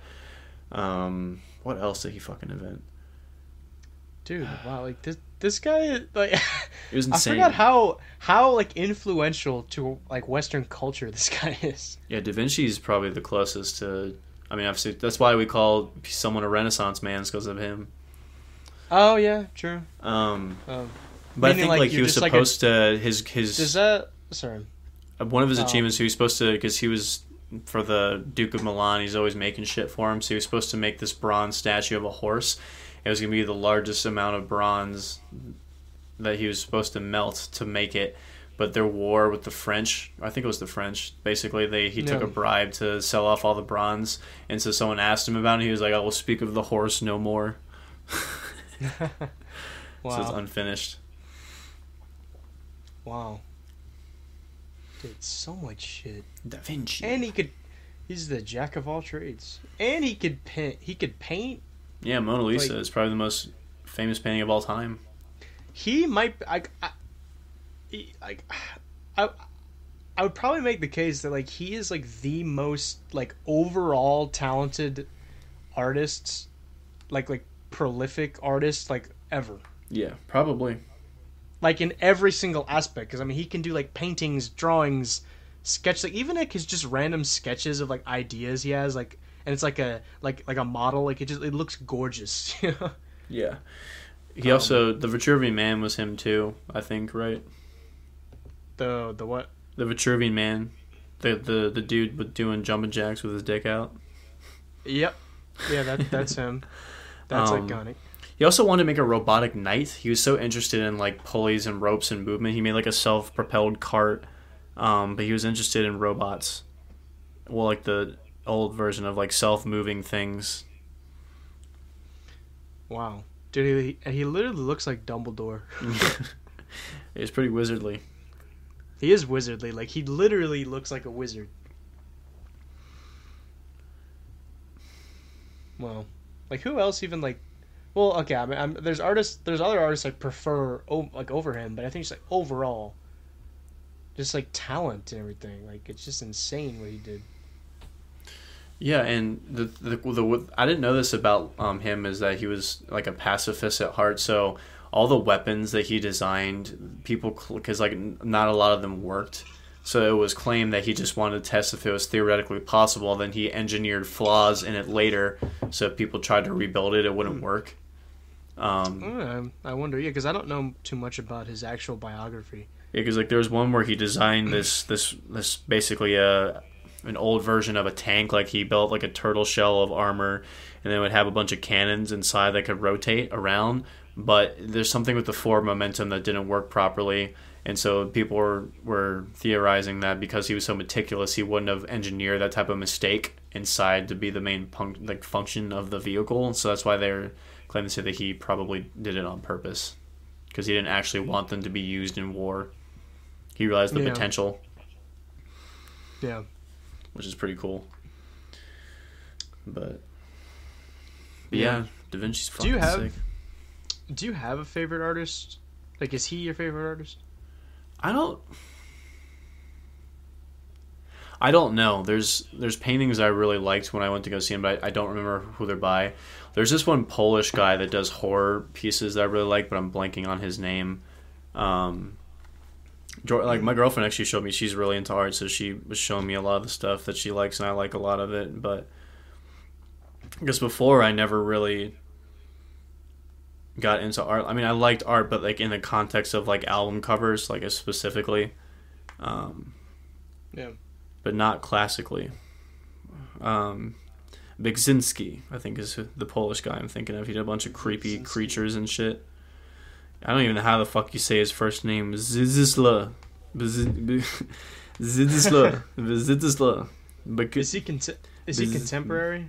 S2: Um, what else did he fucking invent?
S1: Dude, wow, like this this guy like
S2: It was
S1: I
S2: insane.
S1: forgot how how like influential to like Western culture this guy is.
S2: Yeah, Da Vinci is probably the closest to. I mean, obviously, that's why we call someone a Renaissance man because of him.
S1: Oh yeah, true.
S2: Um,
S1: Um,
S2: But I think
S1: like,
S2: like, he was
S1: just like a-
S2: supposed to his
S1: does
S2: his
S1: that sorry?
S2: uh, one of his achievements. He was supposed to because he was for the Duke of Milan. He's always making shit for him. So he was supposed to make this bronze statue of a horse. It was gonna be the largest amount of bronze that he was supposed to melt to make it. But their war with the French, I think it was the French. Basically, they he took a bribe to sell off all the bronze, and so someone asked him about it. He was like, "I will speak of the horse no more."
S1: wow.
S2: So it's unfinished.
S1: wow. Dude, so much shit.
S2: Da Vinci.
S1: And he could he's the jack of all trades. And he could paint he could paint.
S2: Yeah, Mona Lisa
S1: Like-
S2: is probably the most famous painting of all time.
S1: He might I I like I I would probably make the case that like he is like the most like overall talented artist like like prolific artist like ever.
S2: Yeah, probably.
S1: like in every single aspect because i mean he can do like paintings drawings sketch like even like his just random sketches of like ideas he has like and it's like a like like a model like it just it looks gorgeous you know
S2: Yeah. He
S1: Um,
S2: also the Vitruvian Man was him too. I think right.
S1: the the what
S2: The Vitruvian Man, the the the dude with doing jumping jacks with his dick out.
S1: yep yeah that that's him that's
S2: Um,
S1: iconic
S2: He also wanted to make a robotic knight. He was so interested in like pulleys and ropes and movement. He made like a self-propelled cart, um, but he was interested in robots. Well, like the old version of like self-moving things.
S1: wow dude he, he literally looks like dumbledore
S2: He's pretty wizardly.
S1: he is wizardly like he literally looks like a wizard well like who else even like well okay I mean, I'm, there's artists there's other artists I prefer like over him but I think just like overall just like talent and everything like it's just insane what he did
S2: Yeah, and the, the the I didn't know this about um, him is that he was like a pacifist at heart. So all the weapons that he designed, people because like not a lot of them worked. So it was claimed that he just wanted to test if it was theoretically possible. Then he engineered flaws in it later, so if people tried to rebuild it, it wouldn't work. Um,
S1: I wonder yeah because I don't know too much about his actual biography
S2: Yeah, because like there was one where he designed this this this basically a an old version of a tank. Like he built like a turtle shell of armor, and then it would have a bunch of cannons inside that could rotate around. But there's something with the forward momentum that didn't work properly, and so people were were theorizing that because he was so meticulous, he wouldn't have engineered that type of mistake inside to be the main like function of the vehicle. So that's why they're claiming to say that he probably did it on purpose because he didn't actually want them to be used in war. He realized the
S1: Yeah.
S2: potential,
S1: yeah
S2: which is pretty cool. But, but yeah,
S1: Yeah.
S2: Da Vinci's
S1: Do you have-
S2: sick.
S1: do you have a favorite artist like is he your favorite artist
S2: I don't. I don't know. There's there's paintings I really liked when I went to go see them, but I, I don't remember who they're by. There's this one Polish guy that does horror pieces that I really like, but I'm blanking on his name. Um, like my girlfriend actually showed me she's really into art, so she was showing me a lot of the stuff that she likes, and I like a lot of it. But because before I never really got into art. I mean, I liked art, but like in the context of like album covers, like specifically, um,
S1: Yeah.
S2: but not classically. Um, Beksinski, I think, is the Polish guy I'm thinking of. He did a bunch of creepy
S1: Beksinski.
S2: creatures and shit. I don't even know how the fuck you say his first name. Zizisla. Zizisla. Zizisla. But
S1: Is he cont- is he contemporary?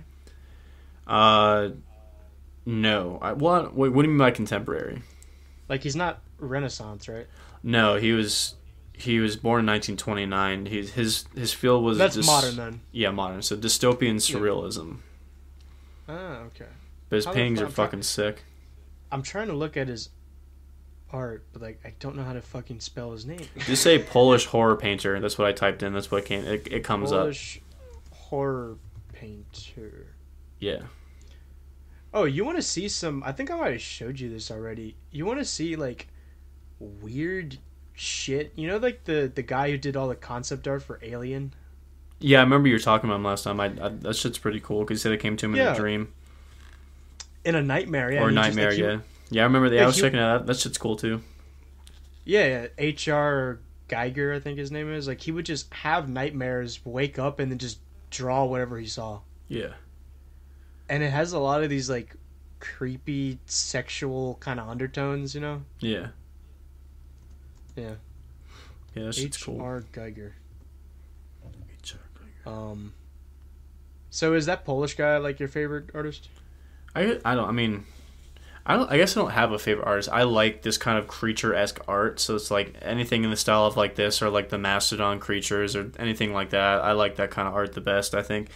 S2: uh, no. I, what? What, what do you mean by contemporary?
S1: Like he's not Renaissance, right?
S2: No, he was he was born in 1929. He, his his field was
S1: That's modern then.
S2: Yeah, modern. So dystopian surrealism.
S1: Ah, okay.
S2: But his
S1: How
S2: paintings are
S1: I'm try-
S2: fucking sick.
S1: I'm trying to look at his art, but like I don't know how to fucking spell his name.
S2: Just say Polish horror painter. That's what I typed in. That's what came. It, it comes up.
S1: Polish horror painter.
S2: Yeah.
S1: Oh, you want to see some? I think I might have showed you this already. You want to see like weird shit? You know, like the the guy who did all the concept art for Alien.
S2: Yeah, I remember you were talking about him last time. I, I that shit's pretty cool because he said it came to him in a dream
S1: In a nightmare, yeah.
S2: or
S1: he just, like,
S2: nightmare.
S1: he-
S2: yeah. Yeah, I remember that. I was
S1: he-
S2: checking out. That shit's cool too.
S1: Yeah, yeah. H.R. Giger, I think his name is. Like he would just have nightmares, wake up, and then just draw whatever he saw.
S2: Yeah.
S1: And it has a lot of these like creepy sexual kind of undertones, you know.
S2: Yeah.
S1: Yeah.
S2: Yeah, that shit's cool.
S1: H.R. Giger. Um. So is that Polish guy like your favorite artist?
S2: I I don't. I mean, I don't. I guess I don't have a favorite artist. I like this kind of creature esque art. So it's like anything in the style of like this, or like the mastodon creatures, or anything like that. I like that kind of art the best. I think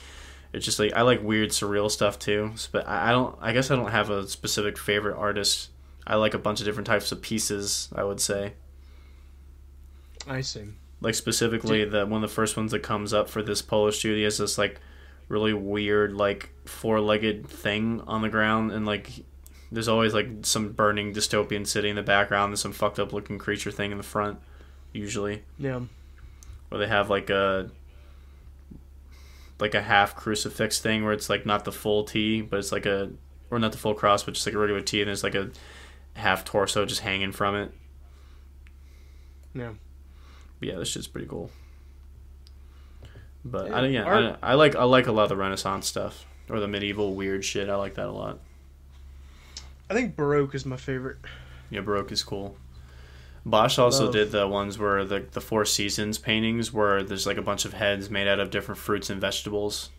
S2: it's just like I like weird surreal stuff too. But I don't. I guess I don't have a specific favorite artist. I like a bunch of different types of pieces. I would say.
S1: I see.
S2: Like specifically, the one of the first ones that comes up for this Polish dude, is this like really weird like four-legged thing on the ground, and like there's always like some burning dystopian city in the background, and some fucked up looking creature thing in the front, usually,
S1: Yeah.
S2: or they have like a like a half crucifix thing where it's like not the full T, but it's like a or not the full cross, but just like a regular T, and there's like a half torso just hanging from it.
S1: Yeah.
S2: But yeah, this shit's pretty cool. But
S1: Yeah,
S2: I yeah,
S1: art-
S2: I, I like I like a lot of the Renaissance stuff or the medieval weird shit. I like that a lot.
S1: I think Baroque is my favorite.
S2: Yeah, Baroque is cool. Bosch also
S1: Love.
S2: did the ones where the the Four Seasons paintings where there's like a bunch of heads made out of different fruits and vegetables.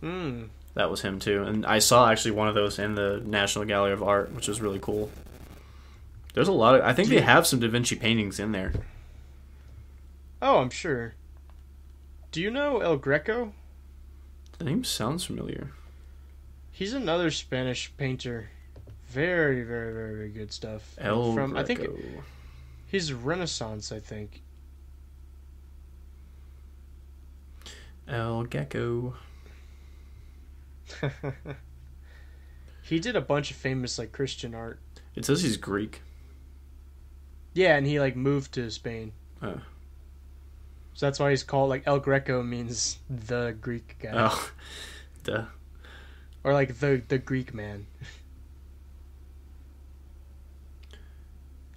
S1: Hmm.
S2: That was him too, and I saw actually one of those in the National Gallery of Art, which was really cool. There's a lot of I think they have some Da Vinci paintings in there.
S1: Oh, I'm sure. Do you know El Greco?
S2: The name sounds familiar.
S1: He's another Spanish painter. Very, very, very, very good stuff.
S2: El
S1: From I think
S2: Greco.
S1: he's Renaissance. I think.
S2: El Gecko.
S1: he did a bunch of famous like Christian art.
S2: It says he's Greek.
S1: Yeah, and he like moved to Spain.
S2: Oh.
S1: So that's why he's called like El Greco means the Greek guy
S2: Oh, duh.
S1: or like the the Greek man.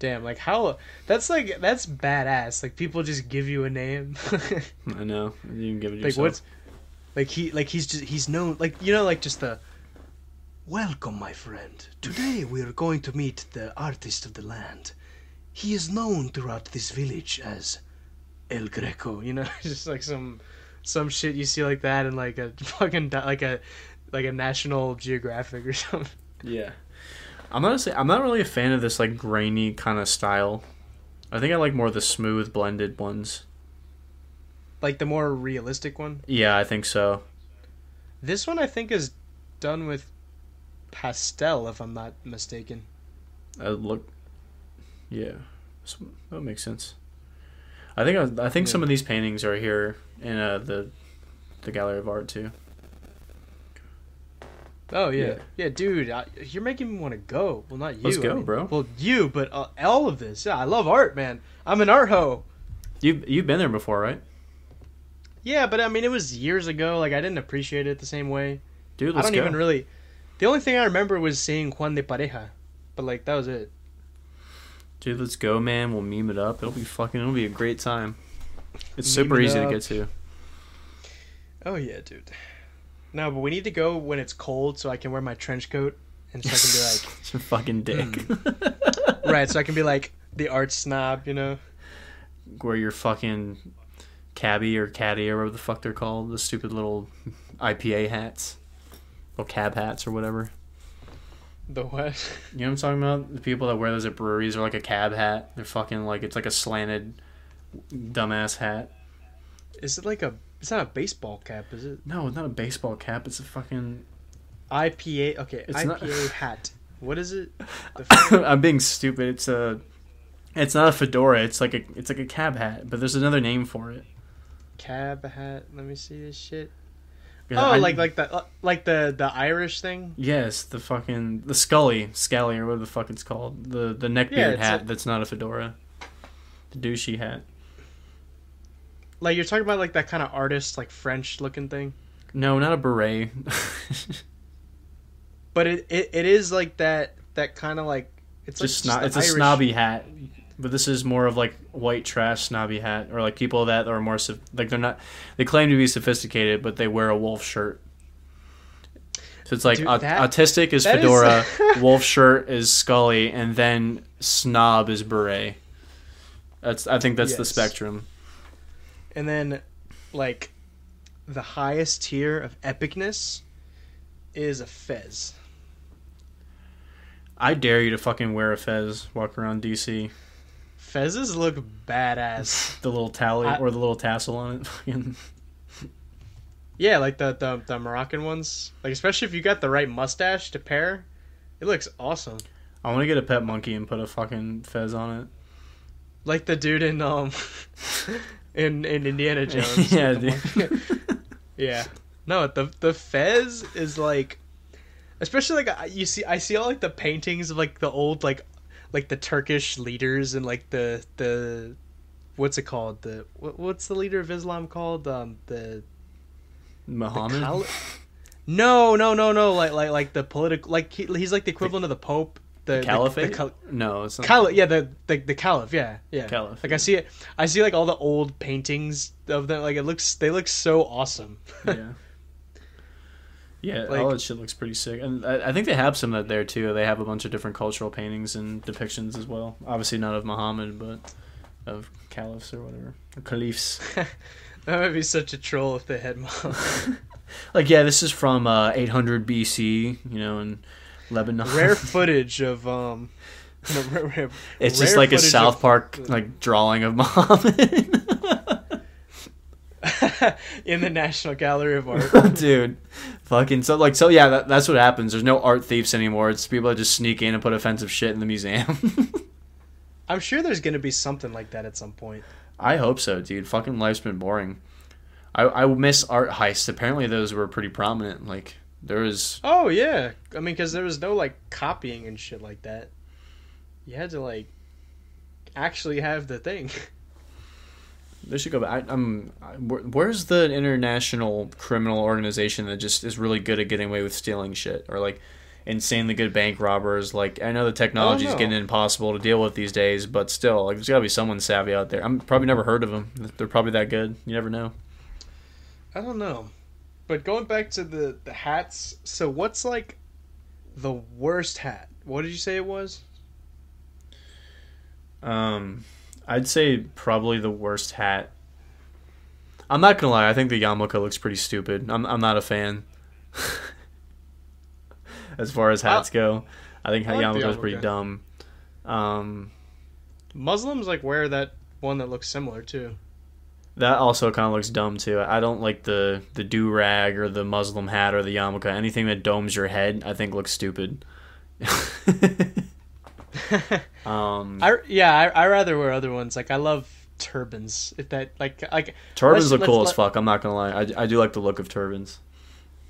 S1: Damn, like how that's like that's badass. Like people just give you a name.
S2: I know. You can give it
S1: like
S2: yourself.
S1: what's like he like he's just he's known like you know like just the welcome my friend today we are going to meet the artist of the land he is known throughout this village as el greco you know just like some some shit you see like that in like a fucking like a like a national geographic or something
S2: Yeah. I'm not say I'm not really a fan of this like grainy kind of style. I think I like more the smooth blended ones.
S1: like the more realistic one
S2: Yeah, I think so.
S1: this one i think is done with pastel if i'm not mistaken
S2: I look. Yeah, that makes sense. I think I, I think
S1: Yeah.
S2: some of these paintings are here in uh, the the Gallery of Art too.
S1: Oh yeah,
S2: Yeah.
S1: yeah, dude, I, you're making me want to go. Well, not you.
S2: Let's
S1: I
S2: go,
S1: mean-
S2: bro.
S1: Well, you, but uh, all of this. Yeah, I love art, man. I'm an art hoe.
S2: You you've been there before, right?
S1: Yeah, but I mean, it was years ago. Like I didn't appreciate it the same way.
S2: Dude,
S1: I don't
S2: go.
S1: even really. The only thing I remember was seeing Juan de Pareja, but like that was it.
S2: Dude, let's go, man. We'll meme it up. It'll be fucking. It'll be a great time. It's
S1: Meme
S2: super
S1: it
S2: easy to get to.
S1: Oh yeah, dude. No, but we need to go when it's cold, so I can wear my trench coat, and so I can be
S2: It's a fucking hmm. dick.
S1: like, right, so I can be like the art snob, you know.
S2: Wear your fucking cabbie or caddy or whatever the fuck they're called. The stupid little IPA hats, little cab hats or whatever.
S1: The what?
S2: You know what I'm talking about? The people that wear those at breweries are like a cab hat. They're fucking like it's like a slanted, dumbass hat.
S1: Is it like a? It's not a baseball cap, is it?
S2: No, it's not a baseball cap. It's a fucking.
S1: IPA. Okay,
S2: It's
S1: IPA
S2: not-
S1: hat. What is it? The
S2: I'm being stupid. It's a. It's not a fedora. It's like a. It's like a cab hat, but there's another name for it.
S1: cab hat. Let me see this shit.
S2: Yeah,
S1: Oh,
S2: I-
S1: like like the like the the Irish thing.
S2: Yes, the fucking the Scully, Scally or whatever the fuck it's called. The the neckbeard
S1: Yeah,
S2: hat
S1: a-
S2: that's not a fedora. The douchey hat.
S1: Like you're talking about like that kind of artist, like French looking thing.
S2: No, not a beret.
S1: But it it, it is like that that kind of like it's
S2: just
S1: like
S2: it's a snobby hat. But this is more of like white trash snobby hat, or like people that are more like they're not. They claim to be sophisticated, but they wear a wolf shirt. So it's like
S1: Dude, that-
S2: autistic is
S1: that is-
S2: fedora, wolf shirt is Scully, and then snob is beret. That's I think that's the spectrum.
S1: And then, like, the highest tier of epicness is a fez.
S2: I dare you to fucking wear a fez, walk around DC.
S1: Fezes look badass.
S2: The little tally
S1: I-
S2: or the little tassel on it.
S1: Yeah, like the, the the Moroccan ones. Like especially if you got the right mustache to pair, it looks awesome.
S2: I want to get a pet monkey and put a fucking fez on it.
S1: Like the dude in um in in Indiana Jones.
S2: yeah, dude.
S1: yeah. No, the the fez is like, especially like you see, I see all like the paintings of like the old like, like the Turkish leaders and like the the, what's it called the what, what's the leader of Islam called um the the
S2: Muhammad.
S1: cal- no no no no like like like the political like he, he's like the equivalent of the Pope the the-
S2: Caliphate?
S1: the, cal-
S2: no, it's not.
S1: Caliph, yeah, the, the the caliph, yeah, yeah.
S2: Caliph,
S1: Like I see it, I see like all the old paintings of them. Like it looks, they look so awesome.
S2: yeah. Yeah,
S1: Like-
S2: all that shit looks pretty sick, and I, I think they have some of that there too. They have a bunch of different cultural paintings and depictions as well. Obviously, not of Muhammad, but of caliphs or whatever, or caliphs.
S1: that would be such a troll if they had mom.
S2: like, yeah, this is from uh, 800 BC, you know, in Lebanon.
S1: rare footage of um. no, rare- rare-
S2: it's just like a South
S1: of-
S2: Park like drawing of Muhammad.
S1: in the National Gallery of Art.
S2: dude fucking so like so yeah that, that's what happens there's no art thieves anymore it's people that just sneak in and put offensive shit in the museum
S1: I'm sure there's gonna be something like that at some point.
S2: i hope so dude fucking life's been boring i i miss art heists apparently those were pretty prominent like there was
S1: Oh yeah, I mean, because there was no like copying and shit like that. You had to like actually have the thing.
S2: they should go back I, where, where's the international criminal organization that just is really good at getting away with stealing shit? Or like insanely good bank robbers? Like i know the technology is
S1: oh,
S2: getting impossible to deal with these days but still like there's got to be someone savvy out there. I'm probably never heard of them they're probably that good. You never know.
S1: I don't know. But going back to the the hats, so what's like the worst hat? What did you say it was?
S2: Um, I'd say probably the worst hat. I'm not gonna lie. I think the yarmulke looks pretty stupid. I'm I'm not a fan. as far as hats go, I think
S1: I like
S2: yarmulke is pretty dumb. Um,
S1: Muslims like wear that one that looks similar too.
S2: That also kind of looks dumb too. I don't like the the do rag or the Muslim hat or the yarmulke. Anything that domes your head, I think looks stupid. um,
S1: I yeah, I I rather wear other ones. Like I love turbans. If that like like
S2: turbans look cool
S1: let-
S2: as fuck. I'm not gonna lie. I, I do like the look of turbans.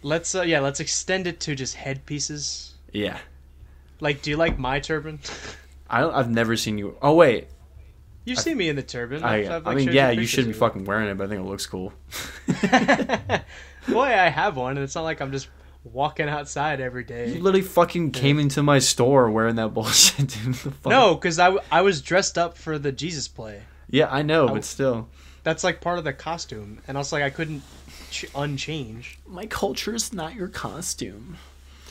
S1: let's uh, yeah, let's extend it to just headpieces.
S2: Yeah.
S1: Like, do you like my turban?
S2: I I've never seen you. Oh wait,
S1: You've seen me in the turban.
S2: I,
S1: I've- I've,
S2: I mean, yeah, you shouldn't be fucking wearing it, but I think it looks cool.
S1: Boy, I have one, and it's not like I'm just walking outside every day.
S2: You literally fucking came into my store wearing that bullshit, dude. The fuck?
S1: No, because I, I was dressed up for the Jesus play.
S2: Yeah, I know,
S1: I-
S2: but still.
S1: That's like part of the costume, and also like I couldn't ch- unchange.
S2: My culture is not your costume.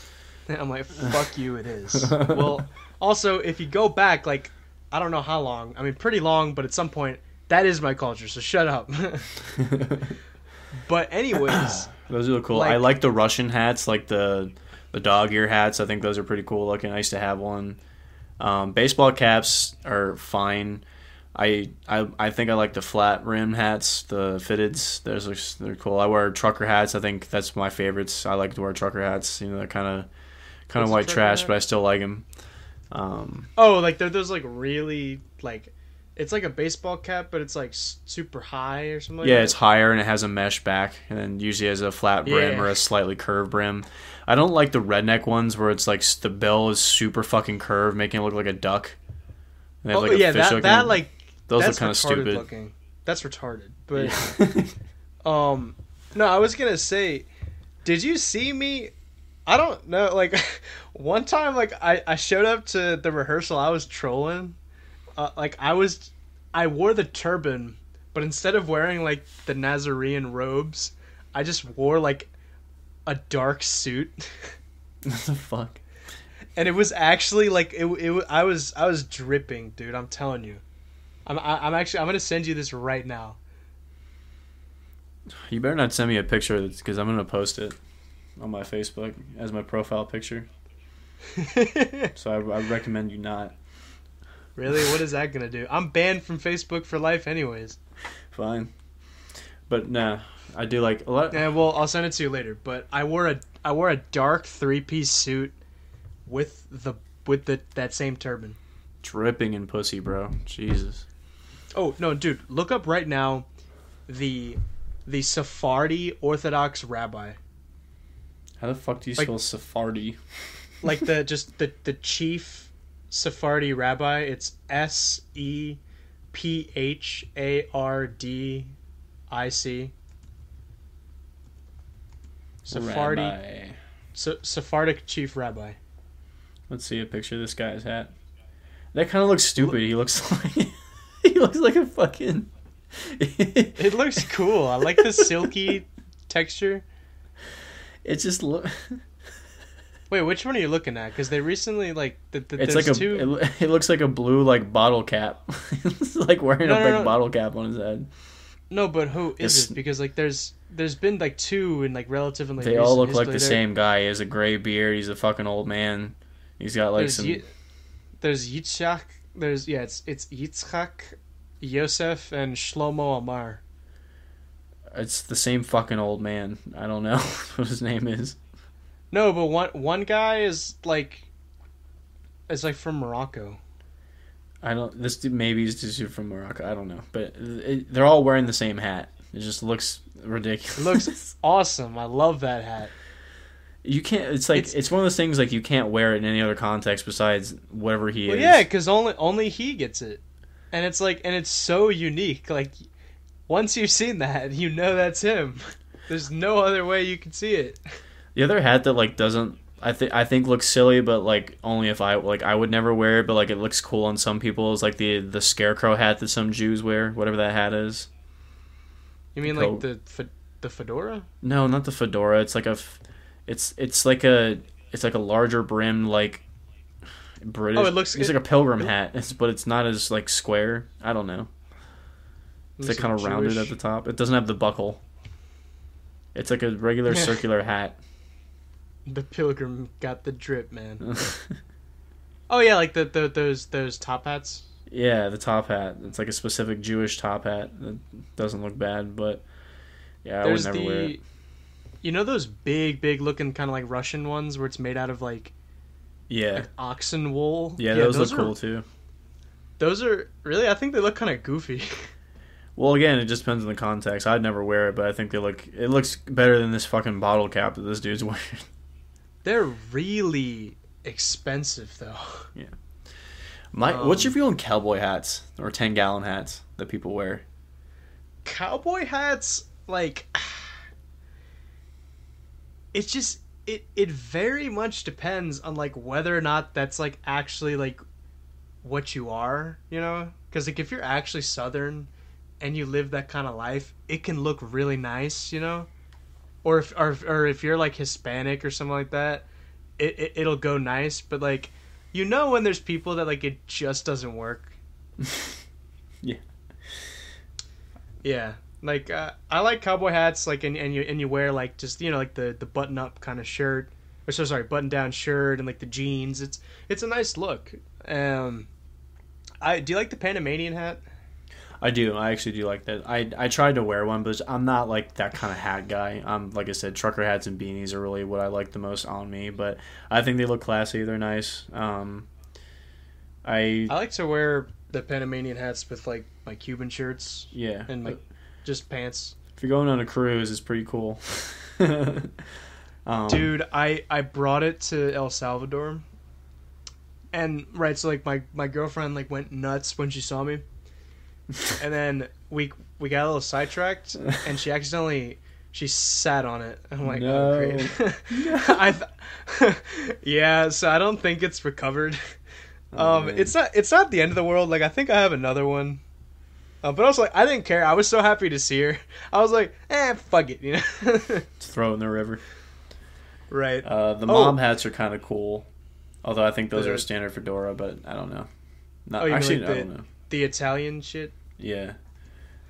S1: I'm like, fuck you, it is. well, also, if you go back, like, I don't know how long. I mean, pretty long, but at some point, that is my culture. So shut up. but anyways,
S2: Those are cool.
S1: Like-
S2: I like the Russian hats, like the the dog ear hats. I think those are pretty cool looking. I used to have one. Um, baseball caps are fine. I, I I think I like the flat rim hats, the fitteds. Those are they're cool. I wear trucker hats. I think that's my favorites. I like to wear trucker hats. You know, they're kind of kind of white trash,
S1: hat?
S2: but I still like them. Um,
S1: oh, like they're those like really like, it's like a baseball cap, but it's like super high or something. Like
S2: yeah,
S1: that.
S2: it's higher and it has a mesh back, and then usually has a flat brim
S1: Yeah.
S2: or a slightly curved brim. I don't like the redneck ones where it's like the bill is super fucking curved, making it look like a duck. And they have,
S1: Oh
S2: like, a
S1: yeah,
S2: fish
S1: that
S2: looking-
S1: that like
S2: those look kind of stupid.
S1: looking. That's retarded. But um, no, I was gonna say, did you see me? I don't know. Like one time, like I I showed up to the rehearsal. I was trolling. Uh, like I was, I wore the turban, but instead of wearing like the Nazarene robes, I just wore like a dark suit.
S2: what the fuck?
S1: and it was actually like it, it I was I was dripping, dude. I'm telling you. I'm I, I'm actually I'm gonna send you this right now.
S2: You better not send me a picture because I'm gonna post it on my Facebook as my profile picture. So I, I recommend you not.
S1: really, what is that gonna do? I'm banned from Facebook for life, anyways.
S2: Fine, but nah, I do like a lot.
S1: Yeah, well, I'll send it to you later. But I wore a I wore a dark three piece suit with the with the that same turban.
S2: Dripping in pussy, bro. Jesus.
S1: Oh no, dude! Look up right now, the the Sephardi Orthodox rabbi,
S2: How the fuck do you
S1: Like-
S2: spell Sephardi?
S1: like the just the the chief Sephardi rabbi. It's S E P H A R D I C. Sephardi,
S2: Rabbi.
S1: Se- Sephardic chief rabbi.
S2: Let's see a picture of this guy's hat. That kind of looks stupid. He looks like he looks like a fucking.
S1: It looks cool. I like the silky texture.
S2: It just look.
S1: Wait, which one are you looking at? Because they recently like the, the,
S2: It's like a.
S1: two.
S2: It, it looks like a blue like bottle cap. it's like wearing
S1: No,
S2: a
S1: no,
S2: big
S1: no.
S2: bottle cap on his head.
S1: No, but who is
S2: It's-
S1: it? Because like there's there's been like two in like relatively.
S2: They all look like the
S1: there.
S2: same guy. He has a gray beard. He's a fucking old man. He's got like
S1: there's
S2: some.
S1: There's Yitzhak. There's yeah, it's it's Yitzhak, Yosef, and Shlomo Amar.
S2: It's the same fucking old man. I don't know what his name is.
S1: No, but one one guy is like, is like from Morocco.
S2: I don't. This dude maybe he's just from Morocco. I don't know, but it, they're all wearing the same hat. It just looks ridiculous.
S1: It looks awesome. I love that hat.
S2: you can't. It's like
S1: It's-
S2: it's, one of those things like you can't wear it in any other context besides whatever he
S1: Well,
S2: is.
S1: yeah, because only only he gets it, and it's like and it's so unique. Like once you've seen that, you know that's him. There's no other way you can see it.
S2: The other hat that like doesn't. I think I think looks silly, but like only if I like I would never wear it, but like it looks cool on some people. Is like the the scarecrow hat that some Jews wear, whatever that hat is.
S1: You mean like the fe- the fedora?
S2: No, not the fedora. It's like a, f- it's it's like a it's like a larger brim like British.
S1: Oh, it looks-
S2: It's
S1: it-
S2: like a pilgrim hat, it's, but it's not as like square. I don't know. It's like kind of rounded at the top. It doesn't have the buckle. It's like a regular
S1: Yeah.
S2: circular hat.
S1: The pilgrim got the drip, man. Oh yeah, like the, the those those top hats.
S2: yeah, the top hat. It's like a specific Jewish top hat. That doesn't look bad, but yeah, I would
S1: There's
S2: never
S1: the,
S2: wear it.
S1: you know those big, big looking kind of like Russian ones where it's made out of like,
S2: Yeah,
S1: like oxen wool.
S2: yeah, those,
S1: are,
S2: look cool too.
S1: Those are really. I think they look kind of goofy.
S2: Well, again, it just depends on the context. I'd never wear it, but I think they look. It looks better than this fucking bottle cap that this dude's wearing.
S1: They're really expensive though. Yeah.
S2: My, what's your
S1: Um,
S2: view on cowboy hats or ten gallon hats that people wear?
S1: Cowboy hats, like, it's just it it very much depends on like whether or not that's like actually like what you are, you know? Because like if you're actually Southern and you live that kind of life, it can look really nice, you know. Or if or, if- or if you're like Hispanic or something like that, it, it it'll go nice. But like, you know, when there's people that like it just doesn't work.
S2: Yeah.
S1: Yeah, like uh, I like cowboy hats, like and, and you and you wear like just you know like the the button up kind of shirt, or so sorry button down shirt and like the jeans. It's it's a nice look. Um, I do you like the Panamanian hat?
S2: I do. I actually do like that. I I tried to wear one, but I'm not like that kind of hat guy. I'm like I said, trucker hats and beanies are really what I like the most on me. But I think they look classy. They're nice. Um, I
S1: I like to wear the Panamanian hats with like my Cuban shirts
S2: yeah.
S1: and my just pants.
S2: if you're going on a cruise, it's pretty cool. um,
S1: Dude, I I brought it to El Salvador, and right, so like my my girlfriend like went nuts when she saw me, and then we we got a little sidetracked, and she accidentally she sat on it. I'm like,
S2: No.
S1: oh great. I th- yeah, so I don't think it's recovered.
S2: Oh,
S1: um,
S2: man.
S1: it's not it's not the end of the world. Like I think I have another one. Uh, but also, like, I didn't care. I was so happy to see her. I was like, eh, fuck it, you know.
S2: Just throw it in the river.
S1: right.
S2: Uh, the
S1: Oh.
S2: mom hats are kind of cool, although I think those
S1: The-
S2: are a standard fedora. But I don't know. Not
S1: Oh, you mean
S2: actually,
S1: like
S2: I
S1: the-
S2: don't know.
S1: the Italian shit.
S2: Yeah.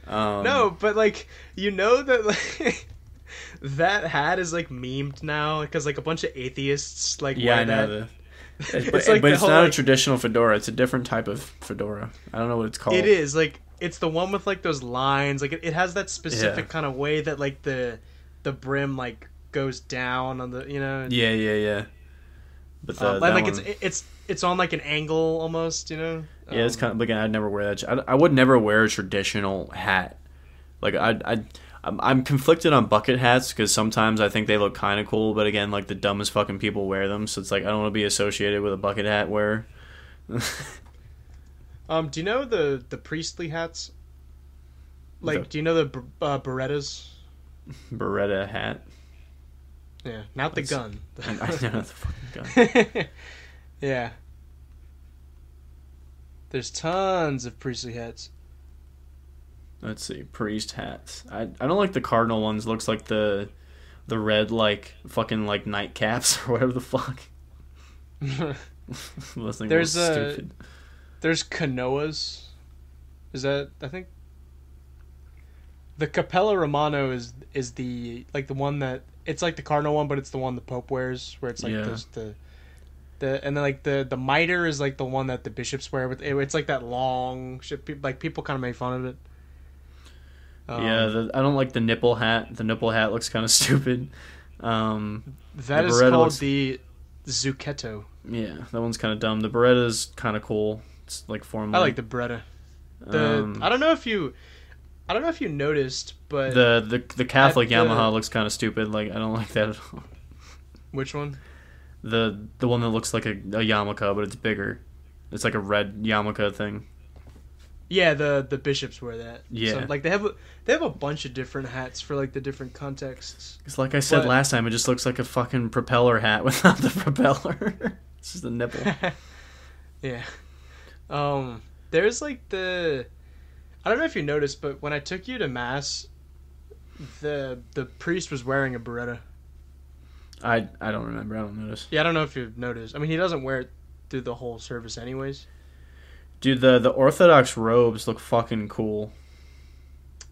S2: Um,
S1: No, but like you know that like that hat is like memed now because like a bunch of atheists like
S2: Yeah,
S1: wear
S2: I know.
S1: that.
S2: The,
S1: It's
S2: but
S1: like
S2: but it's
S1: whole,
S2: not a traditional fedora. It's a different type of fedora. I don't know what it's called.
S1: It is like it's the one with like those lines. Like it, it has that specific
S2: Yeah.
S1: kind of way that like the the brim like goes down on the you know.
S2: Yeah, yeah, yeah. But the,
S1: Um, like
S2: one-
S1: it's it's it's on like an angle almost, you know.
S2: Yeah, it's kind of. Again, I'd never wear that. I, I would never wear a traditional hat. Like I, I, I'm, I'm conflicted on bucket hats because sometimes I think they look kind of cool, but again, like the dumbest fucking people wear them, so it's like I don't want to be associated with a bucket hat wearer.
S1: Um, do you know the the priestly hats? Like,
S2: The-
S1: do you know the uh, birettas?
S2: biretta hat.
S1: Yeah, not the
S2: That's-
S1: gun.
S2: I, I know the fucking gun.
S1: yeah. There's tons of priestly hats.
S2: Let's see, priest hats. I I don't like the cardinal ones. Looks like the the red like fucking like nightcaps or whatever the fuck.
S1: There's a- uh,
S2: stupid.
S1: There's canoas. Is that I think the cappello romano is is the like the one that it's like the cardinal one, but it's the one the Pope wears, where it's like
S2: Yeah.
S1: the the and then like the the mitre is like the one that the bishops wear. With it, it's like that long shit. peop- Like people kind of make fun of it. Um,
S2: yeah, the, I don't like the nipple hat. The nipple hat looks kind of stupid. Um,
S1: that is called
S2: looks-
S1: the Zucchetto.
S2: yeah, that one's kind of dumb. The biretta is kind of cool. It's like formal.
S1: I like the biretta. The
S2: um,
S1: I don't know if you, I don't know if you noticed, but
S2: the the the Catholic
S1: At the-
S2: Yamaha looks kind of stupid. Like I don't like that at all.
S1: which one?
S2: The the one that looks like a, a yarmulke, but it's bigger. It's like a red yarmulke thing.
S1: Yeah, the the bishops wear that.
S2: Yeah.
S1: so, like they have a, they have a bunch of different hats for like the different contexts.
S2: It's like I said
S1: But-
S2: last time. It just looks like a fucking propeller hat without the propeller. it's just a nipple.
S1: yeah. Um, there's like the, I don't know if you noticed, but when I took you to mass, the the priest was wearing a biretta.
S2: I I don't remember. I don't notice.
S1: Yeah, I don't know if you've noticed. I mean, he doesn't wear it through the whole service, anyways.
S2: Dude, the the Orthodox robes look fucking cool.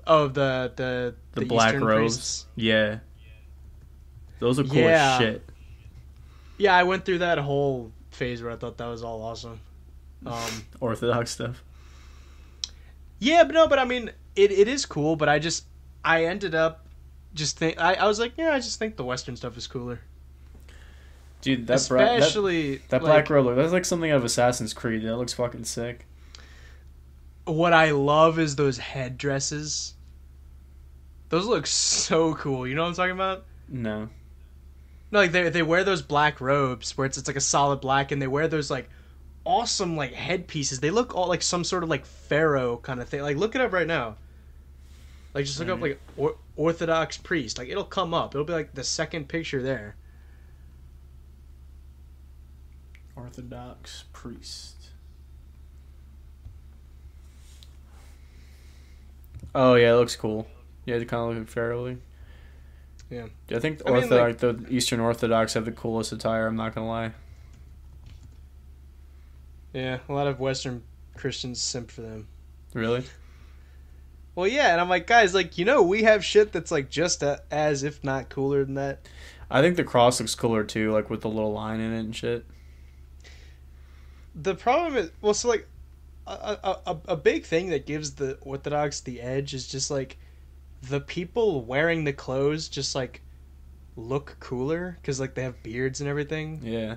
S1: Oh, the the
S2: The, black
S1: Eastern
S2: robes.
S1: priests.
S2: Yeah. Those are cool
S1: Yeah.
S2: as shit.
S1: Yeah, I went through that whole phase where I thought that was all awesome. Um,
S2: Orthodox stuff.
S1: yeah, but no, but I mean, it, it is cool. But I just I ended up just think I, I was like, yeah, I just think the Western stuff is cooler,
S2: Dude, that bra- that,
S1: especially
S2: that
S1: like,
S2: black robe look that's like something out of Assassin's Creed. That looks fucking sick.
S1: what I love is those headdresses. Those look so cool. You know what I'm talking about?
S2: No.
S1: No, like they they wear those black robes where it's it's like a solid black, and they wear those like awesome like headpieces. They look all like some sort of like pharaoh kind of thing. Like look it up right now. Like just look up like or- Orthodox priest. Like it'll come up. It'll be like the second picture there.
S2: Orthodox priest. Oh yeah, it looks cool. Yeah, it kind of look fairly.
S1: Yeah.
S2: I think
S1: I mean,
S2: Orthodox, the Eastern Orthodox have the coolest attire. I'm not gonna lie.
S1: Yeah, a lot of Western Christians simp for them.
S2: Really?
S1: Well, yeah, and I'm like, guys, like you know, we have shit that's like just a, as if not cooler than that.
S2: I think the cross looks cooler too, like with the little line in it and shit.
S1: the problem is well so like a, a, a, a big thing that gives the orthodox the edge is just like the people wearing the clothes just like look cooler because like they have beards and everything
S2: Yeah.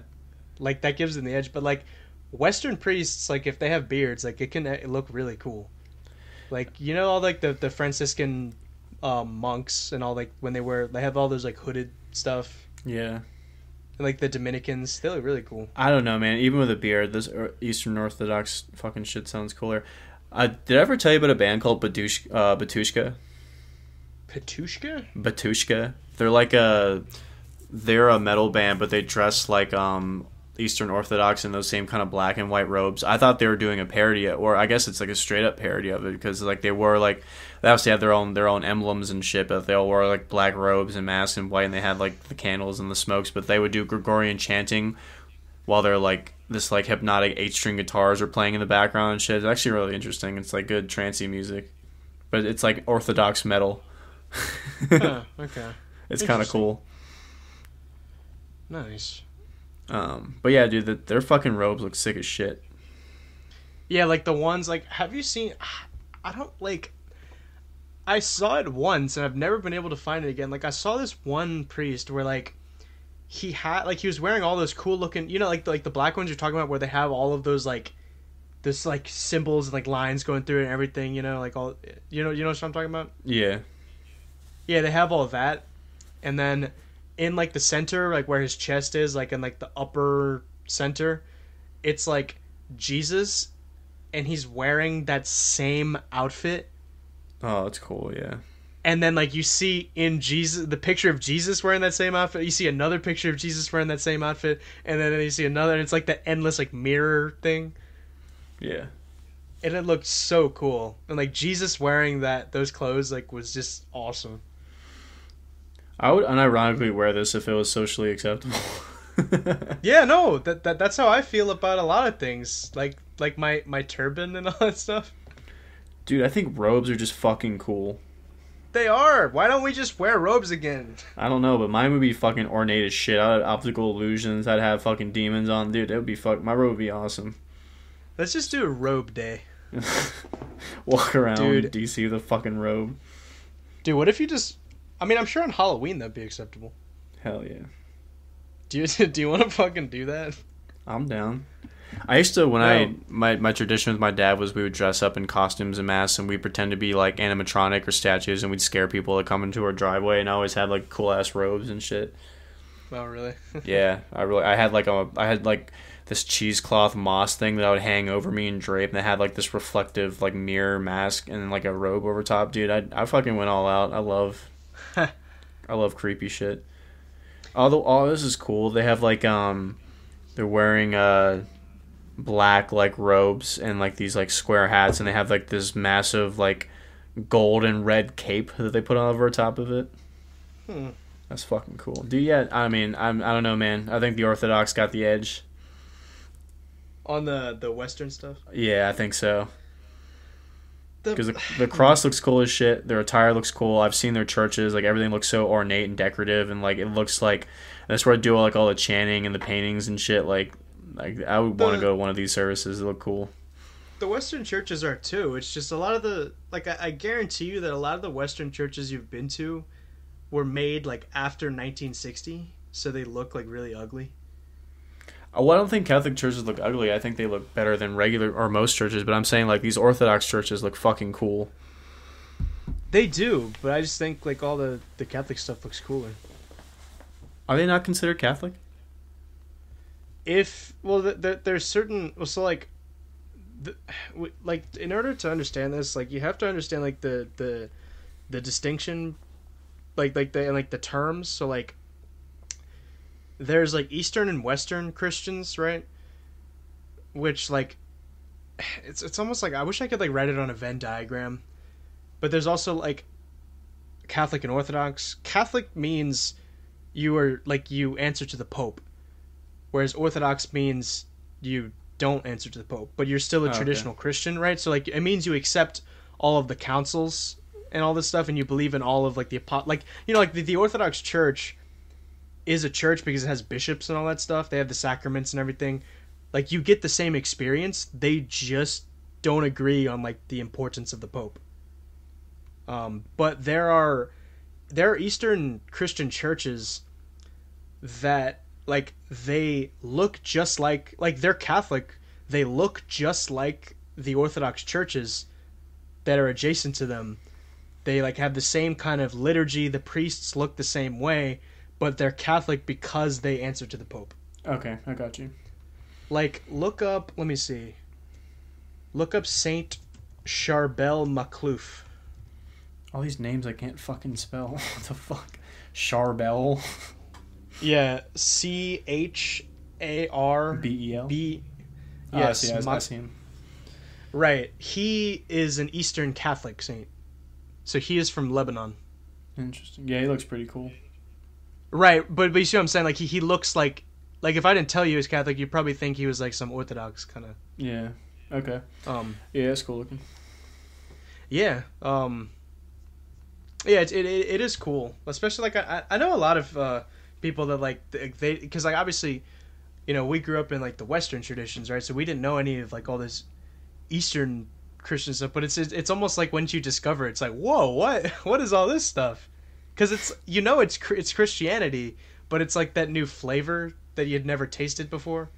S1: like that gives them the edge but like western priests like if they have beards like it can uh, look really cool like you know all like the, the franciscan um, monks and all like when they wear they have all those like hooded stuff
S2: Yeah.
S1: and like the dominicans they look really cool
S2: I don't know, man. Even with a beard, this Eastern Orthodox fucking shit sounds cooler. Uh, did I ever tell you about a band called Batush- uh, Batushka?
S1: Petushka?
S2: Batushka. They're like a they're a metal band, but they dress like um Eastern Orthodox in those same kind of black and white robes. I thought they were doing a parody, or I guess it's like a straight up parody of it because like they were like they obviously had their own their own emblems and shit, but they all wore like black robes and masks and white, and they had like the candles and the smokes. But they would do Gregorian chanting while they're like this like hypnotic eight string guitars are playing in the background and shit. It's actually really interesting. It's like good trancey music, but it's like Orthodox metal.
S1: okay
S2: It's kind of cool.
S1: nice
S2: Um, but yeah, dude, the, their fucking robes look sick as shit.
S1: Yeah, like the ones like have you seen I don't like I saw it once and I've never been able to find it again. Like I saw this one priest where like he had like he was wearing all those cool looking you know like the, like the black ones you're talking about where they have all of those like this like symbols and like lines going through it and everything, you know, like all you know you know what I'm talking about?
S2: Yeah,
S1: Yeah, they have all of that. And then in like the center, like where his chest is, like in like the upper center, it's like Jesus and he's wearing that same outfit.
S2: oh, that's cool. Yeah,
S1: And then like you see in Jesus the picture of Jesus wearing that same outfit, you see another picture of Jesus wearing that same outfit, and then you see another and it's like that endless like mirror thing.
S2: yeah.
S1: And it looked so cool. And like Jesus wearing that those clothes like was just awesome.
S2: I would unironically wear this if it was socially acceptable.
S1: Yeah, no, that, that that's how I feel about a lot of things, like like my my turban and all that stuff.
S2: Dude, I think robes are just fucking cool.
S1: They are. Why don't we just wear robes again?
S2: I don't know, but mine would be fucking ornate as shit. I'd have optical illusions. I'd have fucking demons on. Dude, that would be fuck. My robe would be awesome.
S1: Let's just do a robe day,
S2: Walk around
S1: Dude.
S2: DC with a fucking robe.
S1: dude. What if you just? I mean, I'm sure on Halloween that'd be acceptable.
S2: Hell yeah.
S1: Do you do you want to fucking do that?
S2: I'm down. I used to when I my my tradition with my dad was we would dress up in costumes and masks and we pretend to be like animatronic or statues and we'd scare people that come into our driveway and I always had like cool ass robes and shit.
S1: Oh, really?
S2: Yeah, I really I had like a I had like this cheesecloth moss thing that I would hang over me and drape and it had like this reflective like mirror mask and like a robe over top, dude. I I fucking went all out. I love I love creepy shit. Although all this is cool. They have like um they're wearing uh black like robes and like these like square hats and they have like this massive like gold and red cape that they put on over top of it.
S1: Hmm.
S2: That's fucking cool. Dude, yeah, I mean, I'm I don't know, man. I think the Orthodox got the edge.
S1: On the the Western stuff.
S2: Yeah, I think so. Because the, the cross looks cool as shit. Their attire looks cool. I've seen their churches. Like everything looks so ornate and decorative, and like it looks like that's where I do like all the chanting and the paintings and shit. Like, like I would want to go to one of these services. They look cool.
S1: the Western churches are too. It's just a lot of the like I, I guarantee you that a lot of the Western churches you've been to were made like after 1960, so they look like really ugly.
S2: Oh, well, I don't think Catholic churches look ugly. I think they look better than regular or most churches. But I'm saying like these Orthodox churches look fucking cool.
S1: They do, but I just think like all the the Catholic stuff looks cooler.
S2: Are they not considered Catholic?
S1: If well, th- th- there's certain well, so like, the, w- like in order to understand this, like you have to understand like the the the distinction, like like the and like the terms. So like, there's like Eastern and Western Christians, right? Which like, it's it's almost like I wish I could like write it on a Venn diagram, but there's also like Catholic and Orthodox. Catholic means you are like you answer to the Pope, whereas Orthodox means you don't answer to the Pope, but you're still a
S2: Oh, okay.
S1: traditional Christian, right? So like it means you accept all of the councils and all this stuff, and you believe in all of like the like you know like the, the Orthodox Church is a church because it has bishops and all that stuff. They have the sacraments and everything. Like you get the same experience. They just don't agree on like the importance of the Pope. Um, but there are there are Eastern Christian churches that like they look just like like they're Catholic. They look just like the Orthodox churches that are adjacent to them. They like have the same kind of liturgy. The priests look the same way, but they're Catholic because they answer to the Pope.
S2: Okay, I got you.
S1: Like look up. Let me see. Look up Saint Charbel Makhlouf.
S2: All these names I can't fucking spell. what the fuck? Charbel.
S1: Yeah, C H A R
S2: B E L.
S1: B.
S2: Oh, I
S1: Yes,
S2: see, I, I see him.
S1: right. He is an Eastern Catholic saint, so he is from Lebanon.
S2: Interesting. Yeah, he looks pretty cool.
S1: Right, but but you see what I'm saying? Like he, he looks like like if I didn't tell you he was Catholic, you'd probably think he was like some Orthodox kind of.
S2: Yeah. Okay.
S1: Um.
S2: Yeah, that's cool looking.
S1: Yeah. Um. Yeah, it it, it is cool, especially like I I know a lot of uh, people that like they because like obviously, you know, we grew up in like the Western traditions, right? So we didn't know any of like all this Eastern Christian stuff, but it's it's, it's almost like once you discover, it, it's like whoa, what what is all this stuff? Because it's you know it's it's Christianity, but it's like that new flavor that you'd never tasted before.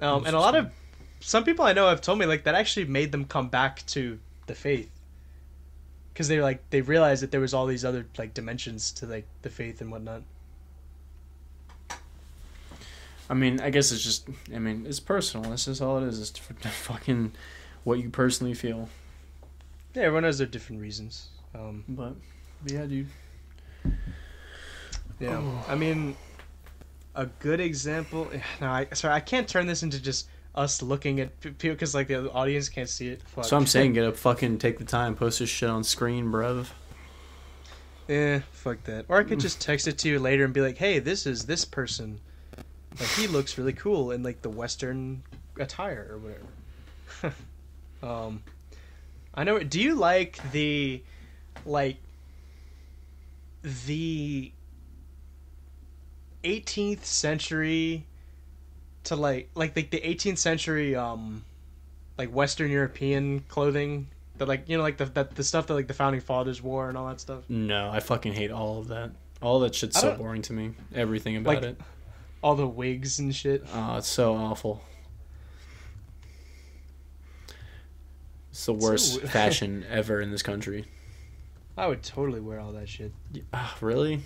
S1: Um, and a lot of some people I know have told me like that actually made them come back to the faith because they like they realized that there was all these other like dimensions to like the faith and whatnot.
S2: I mean, I guess it's just. I mean, it's personal. This is all it is. It's for fucking what you personally feel.
S1: Yeah, everyone has their different reasons. Um,
S2: But yeah, dude.
S1: yeah,
S2: Oh.
S1: I mean, a good example. No, I sorry, I can't turn this into just us looking at people because like the audience can't see it. Fuck.
S2: So I'm saying, get up, fucking take the time, post this shit on screen, bruv.
S1: Eh, fuck that. Or I could just text it to you later and be like, "Hey, this is this person. Like he looks really cool in like the western attire or whatever." um I know do you like the like the 18th century to like like like the 18th century um like western european clothing that like you know like the that the stuff that like the founding fathers wore and all that stuff
S2: No, I fucking hate all of that. All that shit's so boring to me. Everything about
S1: Like-
S2: it.
S1: all the wigs and shit.
S2: Oh, it's so awful. It's the worst
S1: w-
S2: fashion ever in this country.
S1: I would totally wear all that shit.
S2: Ah, really?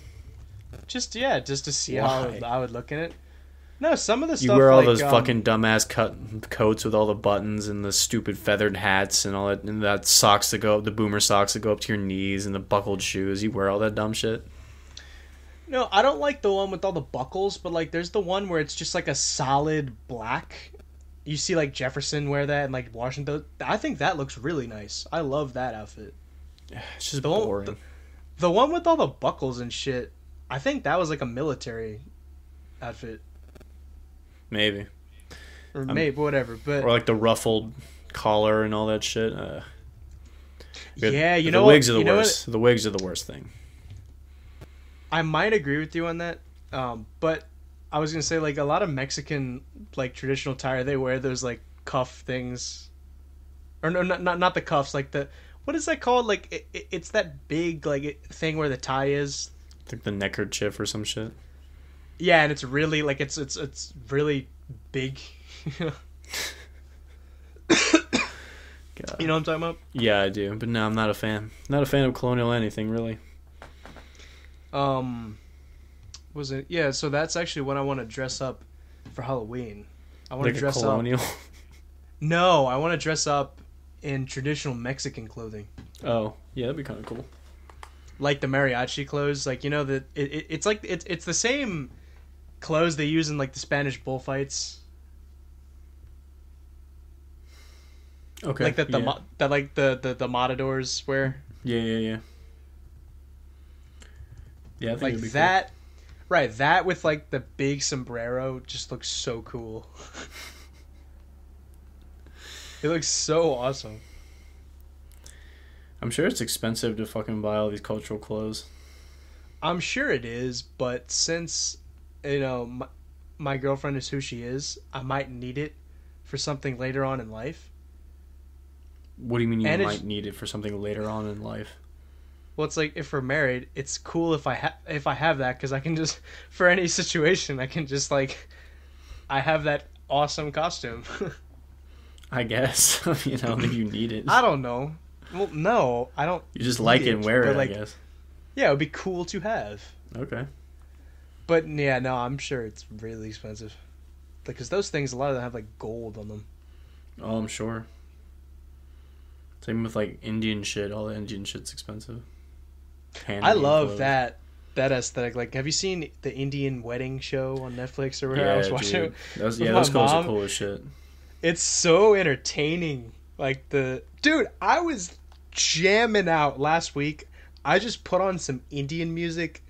S1: Just yeah, just to see
S2: Why?
S1: how I would look in it. No, some of the stuff You
S2: wear all
S1: like,
S2: those
S1: um,
S2: fucking dumbass cut coats with all the buttons and the stupid feathered hats and all that, and that socks that go up, the boomer socks that go up to your knees and the buckled shoes. You wear all that dumb shit.
S1: No, I don't like the one with all the buckles, but like there's the one where it's just like a solid black. You see like Jefferson wear that and like Washington. I think that looks really nice. I love that outfit.
S2: It's just
S1: The one-
S2: boring.
S1: the- The one with all the buckles and shit. I think that was like a military outfit
S2: Maybe.
S1: or maybe whatever. But
S2: Or like the ruffled collar and all that shit. Uh,
S1: yeah, you
S2: the
S1: know
S2: wigs
S1: what,
S2: are the worst. The wigs are the worst thing.
S1: I might agree with you on that. Um, but I was gonna say like a lot of Mexican like traditional attire they wear those like cuff things, or no, not not, not the cuffs like the what is that called? Like it, it, it's that big like it- thing where the tie is.
S2: Like the neckerchief or some shit.
S1: Yeah, and it's really like it's it's it's really big. You know what I'm talking about?
S2: Yeah, I do, but no, I'm not a fan. Not a fan of colonial anything really.
S1: Um, was it? Yeah, so that's actually what I want to dress up for Halloween. I want
S2: Like
S1: to dress up.
S2: colonial.
S1: No, I want to dress up in traditional Mexican clothing,
S2: oh, yeah, that'd be kind of cool.
S1: like the mariachi clothes. Like you know that it, it, it's like it's it's the same clothes they use in like the Spanish bullfights.
S2: Okay.
S1: like that the
S2: yeah.
S1: that like the, the the matadors wear
S2: yeah, yeah, yeah. Yeah, I think
S1: like that right that with like the big sombrero just looks so cool it looks so awesome
S2: I'm sure it's expensive to fucking buy all these cultural clothes.
S1: i'm sure it is but since you know my, my girlfriend is who she is i might need it for something later on in life
S2: What do you mean you
S1: And
S2: might need it for something later on in life?
S1: well it's like if we're married it's cool if i have if i have that because i can just for any situation i can just like i have that awesome costume
S2: I guess. you know I you need it.
S1: I don't know. Well, no, I don't.
S2: You just like it and wear it,
S1: like-
S2: I guess.
S1: Yeah, it would be cool to have.
S2: Okay.
S1: But yeah, no, I'm sure it's really expensive. Because those things, a lot of them have like gold on them.
S2: Oh, I'm sure. Same with like Indian shit. All the Indian shit's expensive.
S1: I love
S2: clothes.
S1: that that aesthetic. Like, have you seen the Indian wedding show on Netflix or whatever?
S2: Yeah,
S1: I was watching.
S2: dude. Those,
S1: with
S2: yeah, those clothes are cool as shit.
S1: It's so entertaining. Like the dude, I was jamming out last week. I just put on some Indian music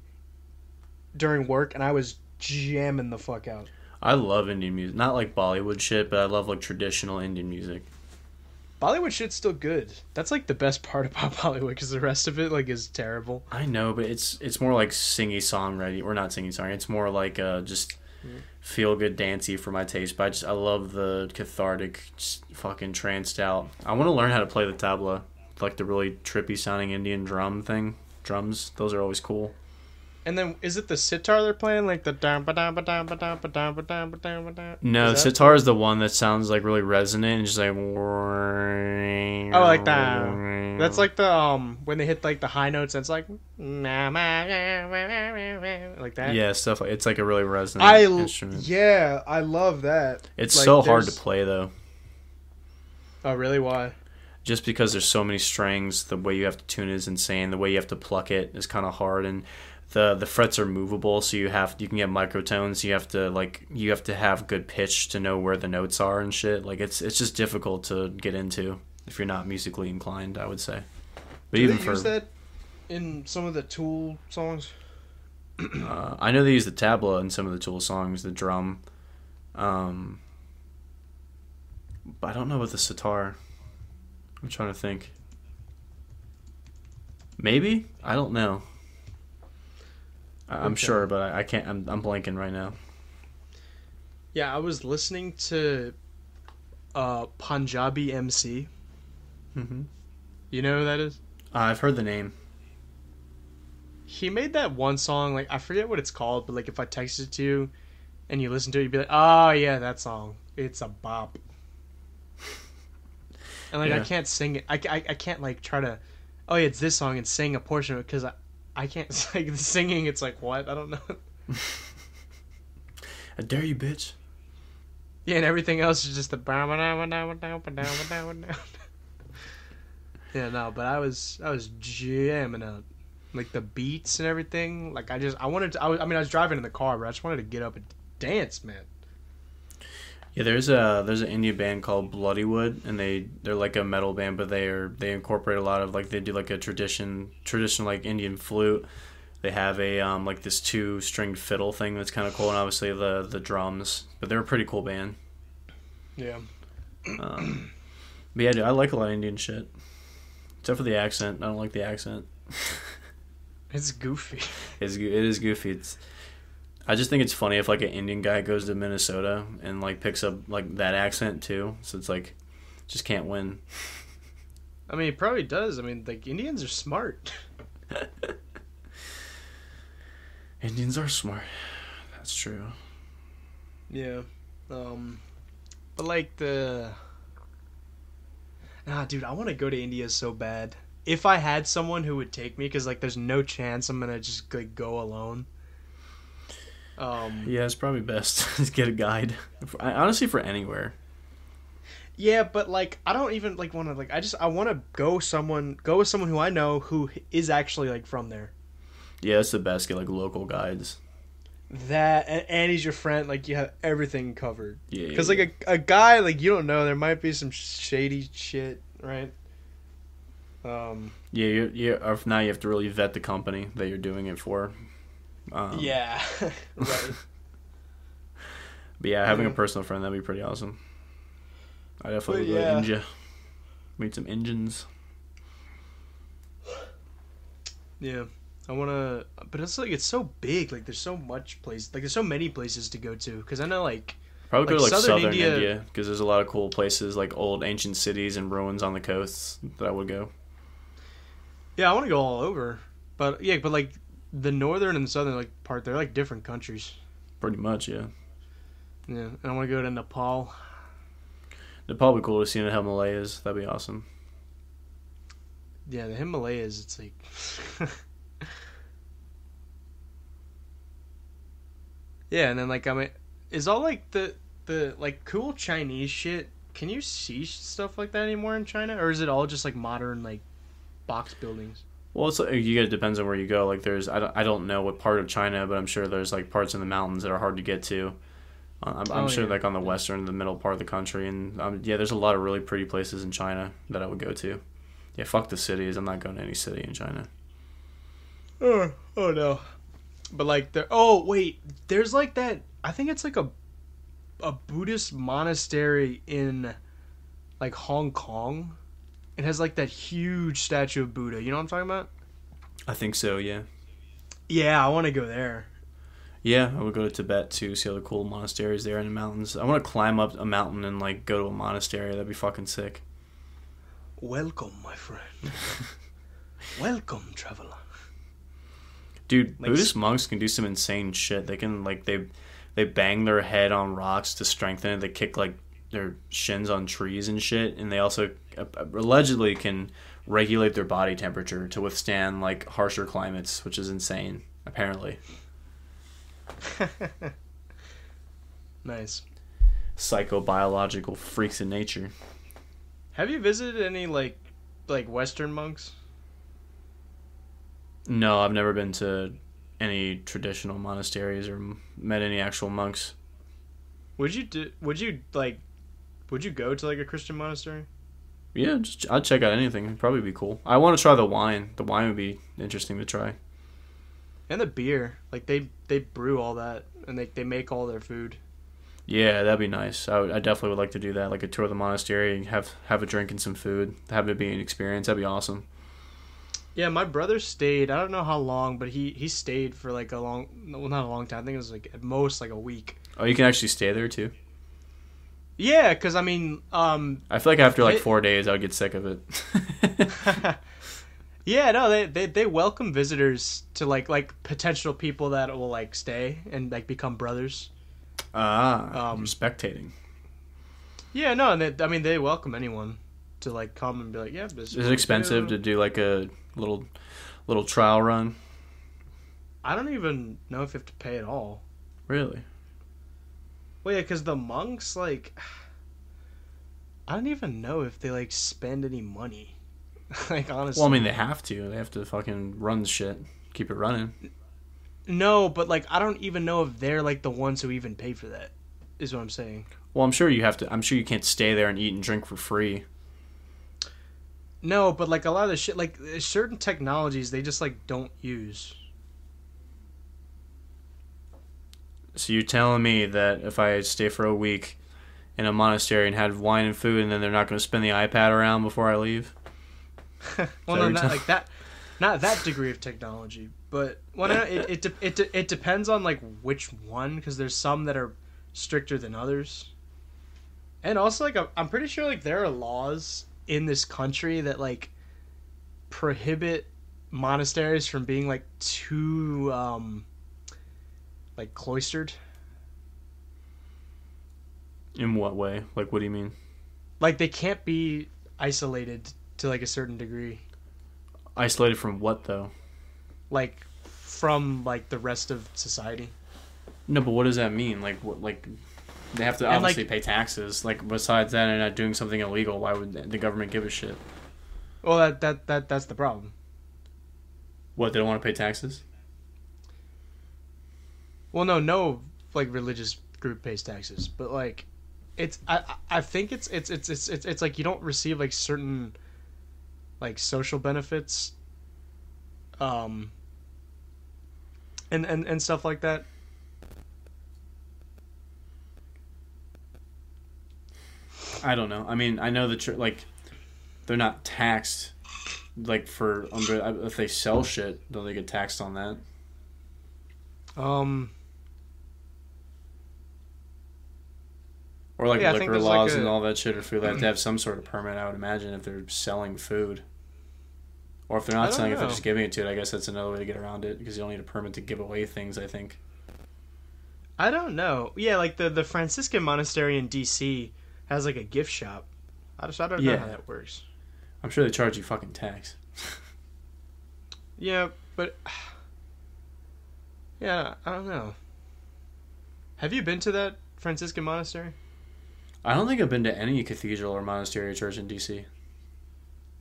S1: during work, and I was jamming the fuck out.
S2: I love Indian music. Not like Bollywood shit, but I love like traditional Indian music.
S1: Bollywood shit's still good. That's like the best part about Bollywood because the rest of it like is terrible.
S2: I know, but it's it's more like singy songwriting. Or not singing song. It's more like uh, just
S1: Mm.
S2: Feel good dancey for my taste. But I just I love the cathartic, fucking tranced out. I want to learn how to play the tabla, like the really trippy sounding Indian drum thing. Drums, those are always cool.
S1: And then is it the sitar they're playing like the ba ba ba ba ba ba ba?
S2: No,
S1: Is
S2: sitar is the one that sounds like really resonant and just like.
S1: Oh, like that. That's like the um when they hit like the high notes and it's like like that.
S2: Yeah, stuff like it's like a really resonant
S1: I
S2: instrument.
S1: yeah, I love that.
S2: It's
S1: like,
S2: so hard to play though,
S1: Oh really? Why?
S2: just because there's so many strings. The way you have to tune it is insane. The way you have to pluck it is kind of hard, and the the frets are movable, so you have you can get microtones. You have to like you have to have good pitch to know where the notes are and shit. Like it's it's just difficult to get into if you're not musically inclined. I would say, but
S1: Do
S2: even
S1: they
S2: for
S1: use that in some of the Tool songs?
S2: Uh, I know they use the tabla in some of the Tool songs, the drum. Um, but I don't know about the sitar. I'm trying to think. Maybe I don't know. I'm
S1: Okay.
S2: sure, but I, I can't. I'm, I'm blanking right now.
S1: Yeah, I was listening to uh Punjabi MC.
S2: Mm-hmm.
S1: You know who that is?
S2: I've heard the name.
S1: He made that one song, like I forget what it's called, but like if I text it to you and you listen to it, you'd be like, "Oh yeah, that song. It's a bop." And like I can't sing it. I, I, I can't like try to, oh yeah, it's this song and sing a portion of it because I I can't like the singing. It's like what I don't know.
S2: I dare you, bitch.
S1: Yeah, and everything else is just the. Yeah, no, but I was I was jamming out, like the beats and everything. Like I just I wanted to. I, was, I mean, I was driving in the car, but I just wanted to get up and dance, man.
S2: Yeah, there's a there's an Indian band called Bloodywood, and they they're like a metal band, but they are they incorporate a lot of like they do like a tradition traditional like Indian flute. They have a um like this two stringed fiddle thing that's kind of cool, and obviously the the drums. But they're a pretty cool band.
S1: Yeah.
S2: Um, but yeah, dude, I like a lot of Indian shit, except for the accent. I don't like the accent.
S1: It's goofy.
S2: It's it is goofy. It's I just think it's funny if like an Indian guy goes to Minnesota and like picks up like that accent too. So it's like just can't win.
S1: I mean, it probably does. I mean, like Indians are smart.
S2: Indians are smart. That's That's true.
S1: Yeah. Um but like the Ah, dude, I want to go to India so bad. If I had someone who would take me cuz like there's no chance I'm going to just like go alone. Um
S2: Yeah, it's probably best to get a guide. Honestly, for anywhere.
S1: Yeah, but like I don't even like want to like I just I want to go someone go with someone who I know who is actually like from there.
S2: Yeah, that's the best. Get like local guides.
S1: That and, and he's your friend, like you have everything covered.
S2: Yeah, yeah,
S1: Because like a, a guy like you don't know, there might be some shady shit, right? Um.
S2: yeah, you you or now you have to really vet the company that you're doing it for. Um,
S1: yeah. right.
S2: But yeah, having
S1: Yeah.
S2: a personal friend that'd be pretty awesome. I definitely
S1: But
S2: would go
S1: yeah.
S2: to India. Meet some engines.
S1: Yeah. I want to, but it's like it's so big. Like there's so much place. Like there's so many places to go to. Because I know like
S2: Probably go
S1: Like
S2: to like
S1: southern
S2: southern,
S1: India-
S2: India because there's a lot of cool places like old ancient cities and ruins on the coasts that I would go.
S1: yeah, I want to go all over. But yeah, but like the northern and southern like part, they're like different countries.
S2: Pretty much, yeah.
S1: Yeah, and I want to go to Nepal.
S2: Nepal would be cool to see in the Himalayas. That'd be awesome.
S1: Yeah, the Himalayas. It's like. yeah, and then like I mean, is all like the the like cool Chinese shit? Can you see stuff like that anymore in China, or is it all just like modern like box buildings?
S2: Well, it's like, you get it depends on where you go. Like there's I don't, I don't know what part of China, but I'm sure there's like parts in the mountains that are hard to get to. Uh, I'm, I'm
S1: Oh,
S2: sure
S1: yeah.
S2: like on the western, the middle part of the country, and um, yeah, there's a lot of really pretty places in China that I would go to. Yeah, fuck the cities. I'm not going to any city in China.
S1: Oh, oh no. But like there oh wait, there's like that I think it's like a a Buddhist monastery in like Hong Kong. It has like that huge statue of Buddha. You know what I'm talking about?
S2: I think so. Yeah.
S1: Yeah, I want to go there.
S2: Yeah, I would go to Tibet too, see all the cool monasteries there in the mountains. I want to climb up a mountain and like go to a monastery. That'd be fucking sick.
S1: Welcome, my friend. Welcome, traveler.
S2: Dude,
S1: Like
S2: Buddhist monks can do some insane shit. They can like they they bang their head on rocks to strengthen it. They kick like their shins on trees and shit, and they also uh, allegedly can regulate their body temperature to withstand like harsher climates, which is insane. Apparently,
S1: nice.
S2: psychobiological freaks in nature.
S1: Have you visited any like like Western monks?
S2: No, I've never been to any traditional monasteries or met any actual monks.
S1: Would you do? Would you like? Would you go to like a Christian monastery?
S2: Yeah, just I'd check out anything. It'd probably be cool. I want to try the wine. The wine would be interesting to try.
S1: And the beer, like they they brew all that and they they make all their food.
S2: Yeah, that'd be nice. I, would, I definitely would like to do that, like a tour of the monastery, and have have a drink and some food, have it be an experience. That'd be awesome.
S1: Yeah, my brother stayed. I don't know how long, but he he stayed for like a long, well, not a long time. I think it was like at most like a week.
S2: Oh, you can actually stay there too.
S1: Yeah, because I mean, um,
S2: I feel like after like
S1: It-
S2: four days, I would get sick of it.
S1: yeah, no, they, they they welcome visitors to like like potential people that will like stay and like become brothers.
S2: ah,
S1: Um,
S2: I'm spectating.
S1: Yeah, no, and they, I mean they welcome anyone to like come and be like, yeah, this
S2: Is it expensive to do like a little little trial run?
S1: I don't even know if you have to pay at all.
S2: Really?
S1: Well, yeah, because the monks like, I don't even know if they like spend any money. like honestly,
S2: Well, I mean, they have to. They have to fucking run shit, keep it running.
S1: no, but like I don't even know if they're like the ones who even pay for that. Is what I'm saying.
S2: Well, I'm sure you have to. I'm sure you can't stay there and eat and drink for free.
S1: No, but like a lot of the shit, like certain technologies, they just like don't use.
S2: So you're telling me that if I stay for a week in a monastery and had wine and food, and then they're not going to spin the iPad around before I leave?
S1: well, no, not like that, not that degree of technology. But well, no, it it de- it, de- it depends on like which one, because there's some that are stricter than others. And also, like I'm- I'm pretty sure like there are laws in this country that like prohibit monasteries from being like too um like cloistered.
S2: In what way? Like, what do you mean?
S1: Like they can't be isolated to like a certain degree.
S2: Isolated from what though?
S1: Like from like the rest of society.
S2: No, but what does that mean? Like, what? Like, they have to
S1: And,
S2: obviously
S1: like-
S2: pay taxes. Like, besides that, and not doing something illegal, why would the government give a shit?
S1: Well, that that that that's the problem.
S2: What? They don't want to pay taxes?
S1: Well, no, no, like religious group pays taxes, but like, it's I I think it's it's it's it's it's, it's like you don't receive like certain, like social benefits. Um. And and and stuff like that.
S2: I don't know. I mean, I know the church, like, they're not taxed, like, for under if they sell shit, don't they get taxed on that?
S1: Um.
S2: Or like
S1: oh, Yeah,
S2: liquor
S1: there's, like,
S2: laws
S1: a-
S2: and all that shit. Or food. They have to have some sort of permit, I would imagine if they're selling food, or if they're not selling, it, if they're just giving it to it. I guess that's another way to get around it because you don't need a permit to give away things. I think.
S1: I don't know. Yeah, like the the Franciscan monastery in D.C. has like a gift shop. I just I don't know how that works.
S2: I'm sure they charge you fucking tax.
S1: Yeah, but yeah, I don't know. Have you been to that Franciscan monastery?
S2: I don't think I've been to any cathedral or monastery or church in DC.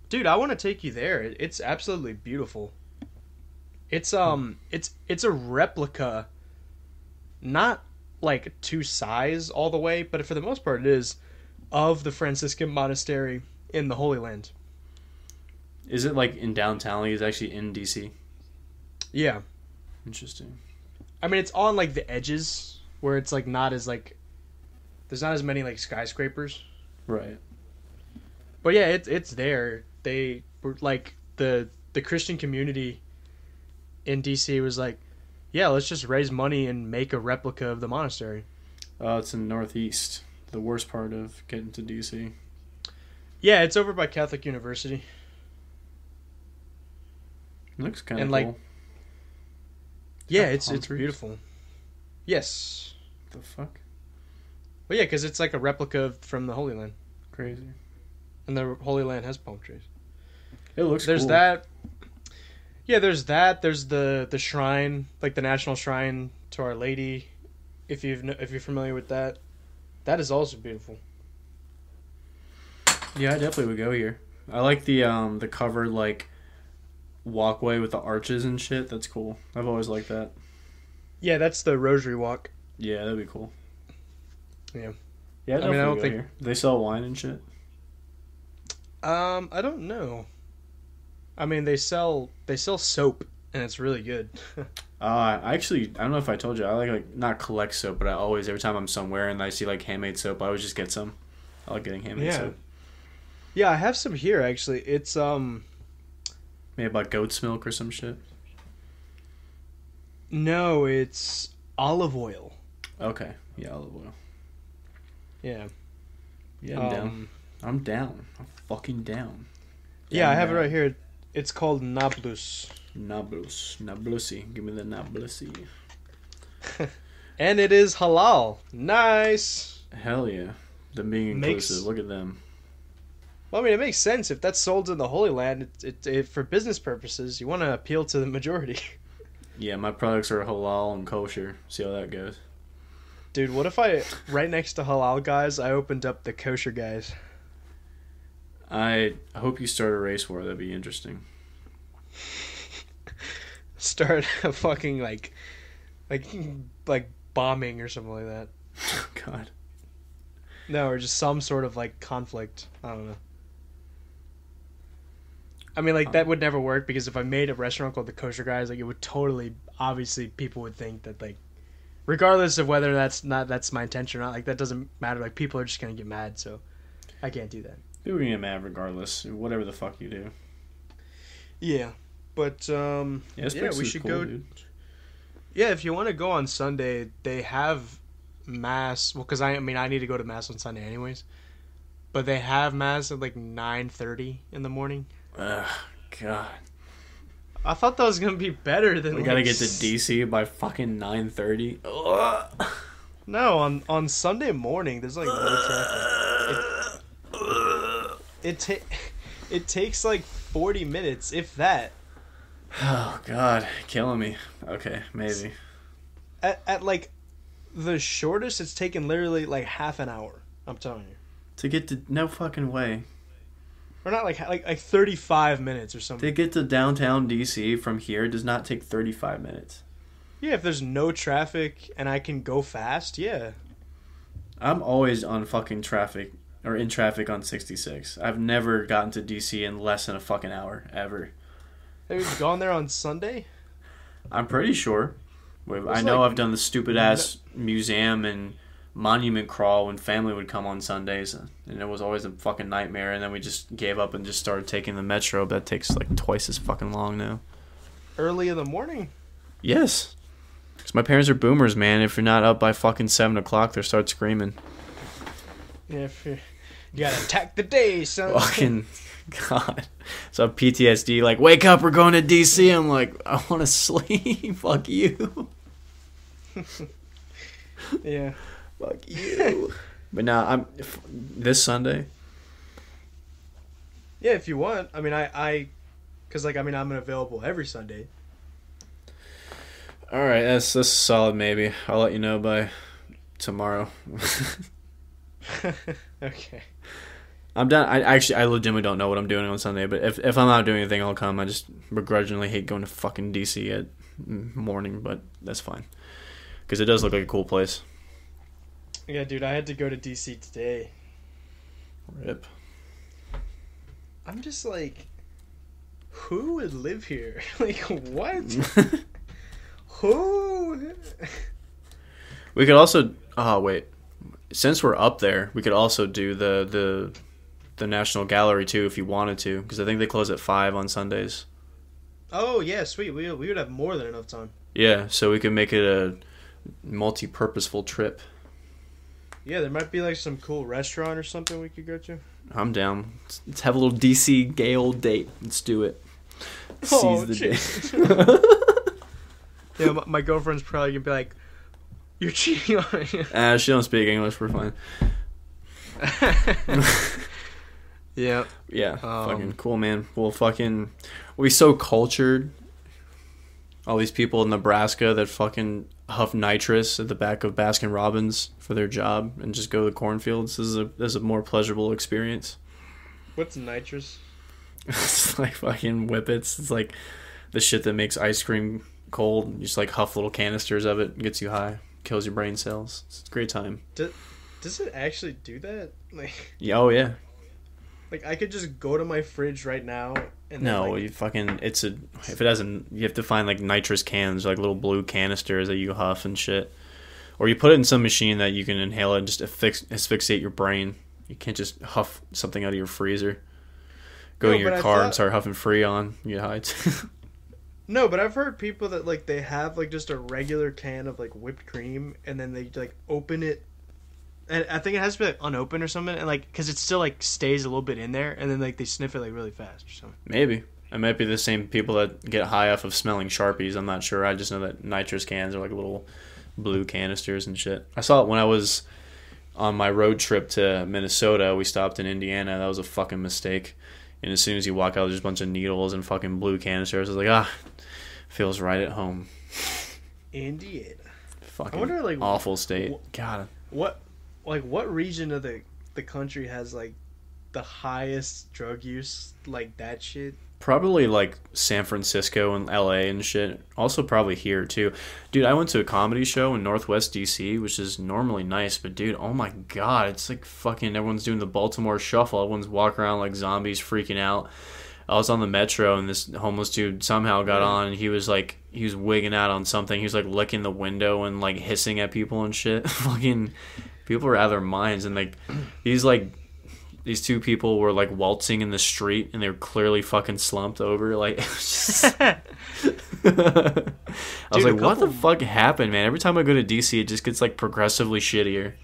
S1: Dude, I want to take you there. It's absolutely beautiful. It's um it's it's a replica not like to size all the way, but for the most part it is of the Franciscan monastery in the Holy Land.
S2: Is it like in downtown? Like, it's actually in DC.
S1: Yeah.
S2: Interesting.
S1: I mean it's on like the edges where it's like not as like there's not as many like skyscrapers.
S2: Right.
S1: But yeah, it's it's there. They were like the the Christian community in DC was like, yeah, let's just raise money and make a replica of the monastery.
S2: Uh, it's in northeast, the worst part of getting to DC.
S1: Yeah, it's over by Catholic University.
S2: It looks kind of
S1: And,
S2: cool.
S1: like- Yeah, it's it's beautiful. Yes.
S2: the fuck?
S1: Well, yeah, because it's like a replica of, from the Holy Land,
S2: Crazy.
S1: and the Holy Land has palm trees.
S2: It looks.
S1: there's
S2: cool.
S1: that. Yeah, there's that. There's the the shrine, like the national shrine to Our Lady. If you've if you're familiar with that, that is also beautiful.
S2: Yeah, I definitely would go here. I like the um the covered like walkway with the arches and shit. That's cool. I've always liked that.
S1: Yeah, that's the Rosary Walk.
S2: Yeah, that'd be cool.
S1: Yeah.
S2: Yeah,
S1: I mean, I don't think-
S2: here. they sell wine and shit.
S1: Um, I don't know. I mean, they sell they sell soap, and it's really good.
S2: Uh, I actually I don't know if I told you I like like not collect soap, but I always every time I'm somewhere and I see like handmade soap, I always just get some. I like getting handmade
S1: Yeah.
S2: soap.
S1: yeah, I have some here actually. It's um
S2: Maybe about goat's milk or some shit.
S1: no, it's olive oil.
S2: Okay, yeah, olive oil.
S1: Yeah.
S2: Yeah, I'm down.
S1: Um,
S2: I'm down. I'm fucking down.
S1: Yeah, I have it right here. It's called Nablus.
S2: Nablus, Nablusi. Give me the Nablusi.
S1: And it is halal. Nice.
S2: Hell yeah. Them being
S1: Makes-
S2: inclusive. Look at them.
S1: Well, I mean, it makes sense if that's sold in the Holy Land. It, it, it for business purposes, you want to appeal to the majority.
S2: Yeah, my products are halal and kosher. See how that goes.
S1: Dude, what if I right next to halal guys, I opened up the kosher guys?
S2: I hope you start a race war. That'd be interesting.
S1: Start a fucking like, like, like bombing or something like that.
S2: Oh, God.
S1: No, or just some sort of like conflict. I don't know. I mean, like that um, would never work because if I made a restaurant called the Kosher Guys, like it would totally, obviously, people would think that like, regardless of whether that's not that's my intention or not, like that doesn't matter. Like people are just gonna get mad, so I can't do that.
S2: People are gonna get mad regardless. Whatever the fuck you do.
S1: Yeah, but um,
S2: Yeah,
S1: Yeah, we should
S2: cool,
S1: go-
S2: dude.
S1: yeah, if you want to go on Sunday, they have mass. Well, because I, I mean, I need to go to mass on Sunday anyways, but they have mass at like nine thirty in the morning.
S2: Ugh, God.
S1: I thought that was gonna be better than.
S2: We gotta get to DC by fucking nine thirty.
S1: No, on on Sunday morning, there's like no traffic. It ta- it takes like 40 minutes, if that.
S2: Oh God, killing me. Okay, maybe.
S1: At, at like the shortest, it's taken literally like half an hour. I'm telling you,
S2: To get to no fucking way.
S1: Or not like like like 35 minutes or something.
S2: To get to downtown DC from here does not take thirty five minutes.
S1: Yeah, if there's no traffic and I can go fast, yeah.
S2: I'm always on fucking traffic or in traffic on 66. I've never gotten to DC in less than a fucking hour ever.
S1: Have you gone there on Sunday?
S2: I'm pretty sure. I know
S1: like-
S2: I've done the stupid ass museum and monument crawl when family would come on Sundays, and it was always a fucking nightmare. And then we just gave up and just started taking the metro. That takes like twice as fucking long now.
S1: Early in the morning.
S2: Yes, because my parents are boomers, man. If you're not up by fucking seven o'clock, they start screaming.
S1: Yeah, if you, you gotta attack the day, son.
S2: Fucking God. So PTSD, like, wake up, we're going to DC. I'm like, I want to sleep. Fuck you.
S1: yeah.
S2: Fuck you. but now I'm if, this Sunday.
S1: Yeah, if you want. I mean, I, I, cause like I mean, I'm available every Sunday.
S2: All right, that's that's solid. Maybe I'll let you know by tomorrow.
S1: okay.
S2: I'm done. I actually, I legitimately don't know what I'm doing on Sunday. But if if I'm not doing anything, I'll come. I just begrudgingly hate going to fucking DC at morning, but that's fine because it does look like a cool place.
S1: Yeah, dude, I had to go to DC today.
S2: Rip.
S1: I'm just like, who would live here? like, what? who?
S2: We could also. Oh wait, since we're up there, we could also do the the the National Gallery too if you wanted to, because I think they close at five on Sundays.
S1: Oh yeah, sweet. We we would have more than enough time.
S2: Yeah, so we could make it a multi-purposeful trip.
S1: Yeah, there might be like some cool restaurant or something we could go to.
S2: I'm down. Let's, let's have a little DC gay old date. Let's do it.
S1: Oh,
S2: Seize the
S1: jeez. Yeah, my, my girlfriend's probably gonna be like, "You're cheating on me."
S2: Ah, she don't speak English. We're fine.
S1: yeah.
S2: Yeah,
S1: Um,
S2: fucking cool, man. We'll fucking we so cultured. All these people in Nebraska that fucking huff nitrous at the back of Baskin Robbins for their job and just go to the cornfields. This is a this is a more pleasurable experience.
S1: What's nitrous?
S2: it's like fucking whippets. It's like the shit that makes ice cream cold. You just like huff little canisters of it, gets you high, kills your brain cells. It's a great time.
S1: Does it actually do that? Like,
S2: Yeah, oh yeah.
S1: like I could just go to my fridge right now
S2: No,
S1: like,
S2: you fucking it's a if it doesn't you have to find like nitrous cans, like little blue canisters that you huff and shit. Or you put it in some machine that you can inhale it and just affix, asphyxiate your brain. You can't just huff something out of your freezer. Go
S1: No,
S2: in your car and start huffing Freon. You high.
S1: No, but I've heard people that like they have like just a regular can of like whipped cream and then they like open it I think it has to be like unopened or something and like cuz it still like stays a little bit in there and then like they sniff it like really fast or something.
S2: Maybe. It might be the same people that get high off of smelling Sharpies. I'm not sure. I just know that nitrous cans are like little blue canisters and shit. I saw it when I was on my road trip to Minnesota. We stopped in Indiana. That was a fucking mistake. And as soon as you walk out, there's a bunch of needles and fucking blue canisters. I was like, ah, feels right at home.
S1: Indiana.
S2: Fucking
S1: wonder, like,
S2: awful state.
S1: wh-
S2: God.
S1: What like what region of the the country has like the highest drug use like that shit?
S2: Probably like San Francisco and LA and shit. Also probably here too. Dude, I went to a comedy show in Northwest DC, which is normally nice, but dude, oh my god, it's like fucking everyone's doing the Baltimore shuffle. Everyone's walking around like zombies freaking out. I was on the metro and this homeless dude somehow got on and he was like he was wigging out on something. He was like licking the window and like hissing at people and shit. fucking people were out of their minds and like he's like these two people were like waltzing in the street and they were clearly fucking slumped over. Like, just- I was
S1: Dude,
S2: like, what the fuck happened, man? Every time I go to DC, it just gets like progressively shittier.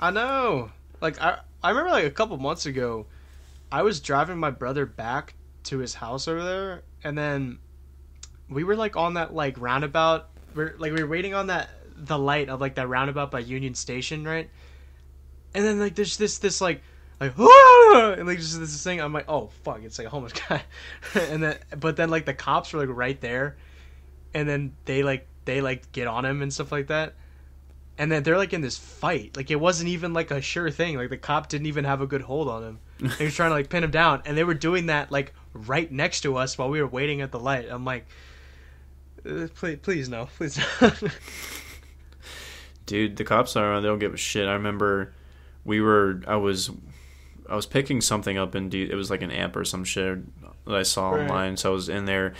S1: I know. Like I I remember like a couple months ago, I was driving my brother back to his house over there, and then we were like on that like roundabout. We're like we were waiting on that the light of like that roundabout by Union Station, right? And then like there's this this like like "Ah!" and like just this thing. I'm like, oh fuck, it's like a homeless guy. and then but then like the cops were like right there, and then they like they like get on him and stuff like that. And then they're like in this fight. Like it wasn't even like a sure thing. Like the cop didn't even have a good hold on him. They were trying to like pin him down, and they were doing that like right next to us while we were waiting at the light. I'm like, uh, please, please no, please. No.
S2: Dude, the cops are they don't give a shit. I remember we were I was I was picking something up and it was like an amp or some shit that I saw
S1: Right.
S2: online. So I was in there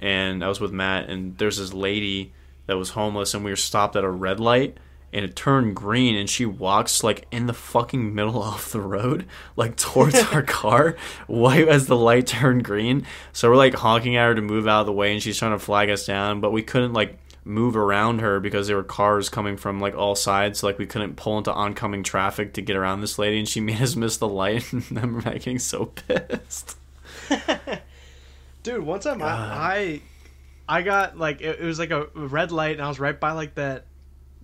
S2: and I was with Matt and there's this lady that was homeless and we were stopped at a red light and it turned green and she walks like in the fucking middle of the road like towards our car right as the light turned green so we're like honking at her to move out of the way and she's trying to flag us down but we couldn't like move around her because there were cars coming from like all sides so like we couldn't pull into oncoming traffic to get around this lady and she made us miss the light and I'm getting so pissed
S1: Dude, one time I, I I got like it, it was like a red light and I was right by like that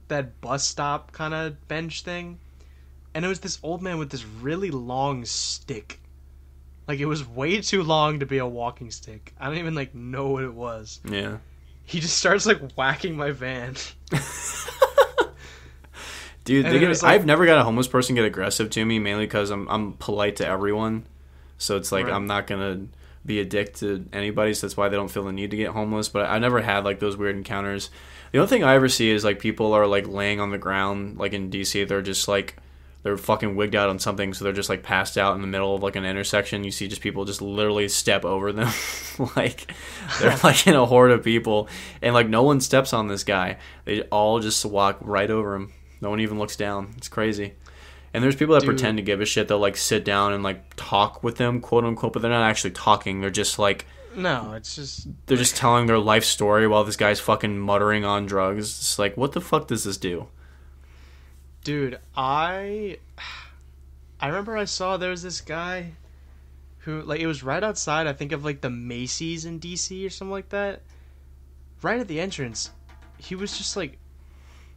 S1: that bus stop kind of bench thing. And it was this old man with this really long stick. Like it was way too long to be a walking stick. I don't even like know what it was.
S2: yeah
S1: He just starts like whacking my van.
S2: Dude, they get,
S1: like-
S2: I've never got a homeless person get aggressive to me, mainly because I'm I'm polite to everyone. So it's like
S1: Right.
S2: I'm not gonna be a dick to anybody. So that's why they don't feel the need to get homeless. But I never had like those weird encounters. The only thing I ever see is like people are like laying on the ground, like in DC. They're just like they're fucking wigged out on something, so they're just like passed out in the middle of like an intersection. You see just people just literally step over them, like they're like in a horde of people, and like no one steps on this guy. They all just walk right over him. No one even looks down. It's crazy. And there's people that
S1: Dude.
S2: pretend to give a shit. They'll like sit down and like talk with them, quote unquote, but they're not actually talking. They're just like
S1: No, it's just
S2: they're just telling their life story while this guy's fucking muttering on drugs. It's like, what the fuck does this do?
S1: Dude, I I remember I saw there was this guy who like it was right outside I think of like the Macy's in DC or something like that. Right at the entrance, he was just like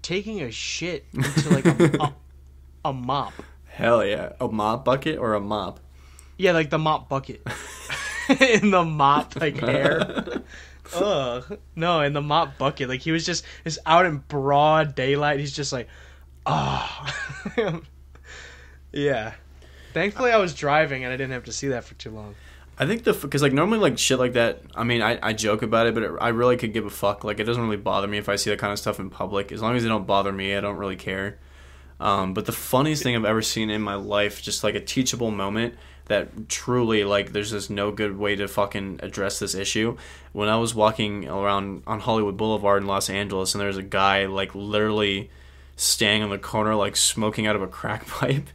S1: taking a shit into like a, a, a mop.
S2: Hell yeah, a mop bucket or a mop?
S1: Yeah, like the mop bucket. in the mop like hair. Ugh. No, in the mop bucket. Like he was just just out in broad daylight. He's just like, oh. yeah. Thankfully, I was driving and I didn't have to see that for too long.
S2: I think the because like normally like shit like that. I mean, I, I joke about it, but it, I really could give a fuck. Like it doesn't really bother me if I see that kind of stuff in public. As long as they don't bother me, I don't really care. Um, but the funniest thing I've ever seen in my life, just like a teachable moment that truly like there's just no good way to fucking address this issue. When I was walking around on Hollywood Boulevard in Los Angeles, and there's a guy like literally standing on the corner like smoking out of a crack pipe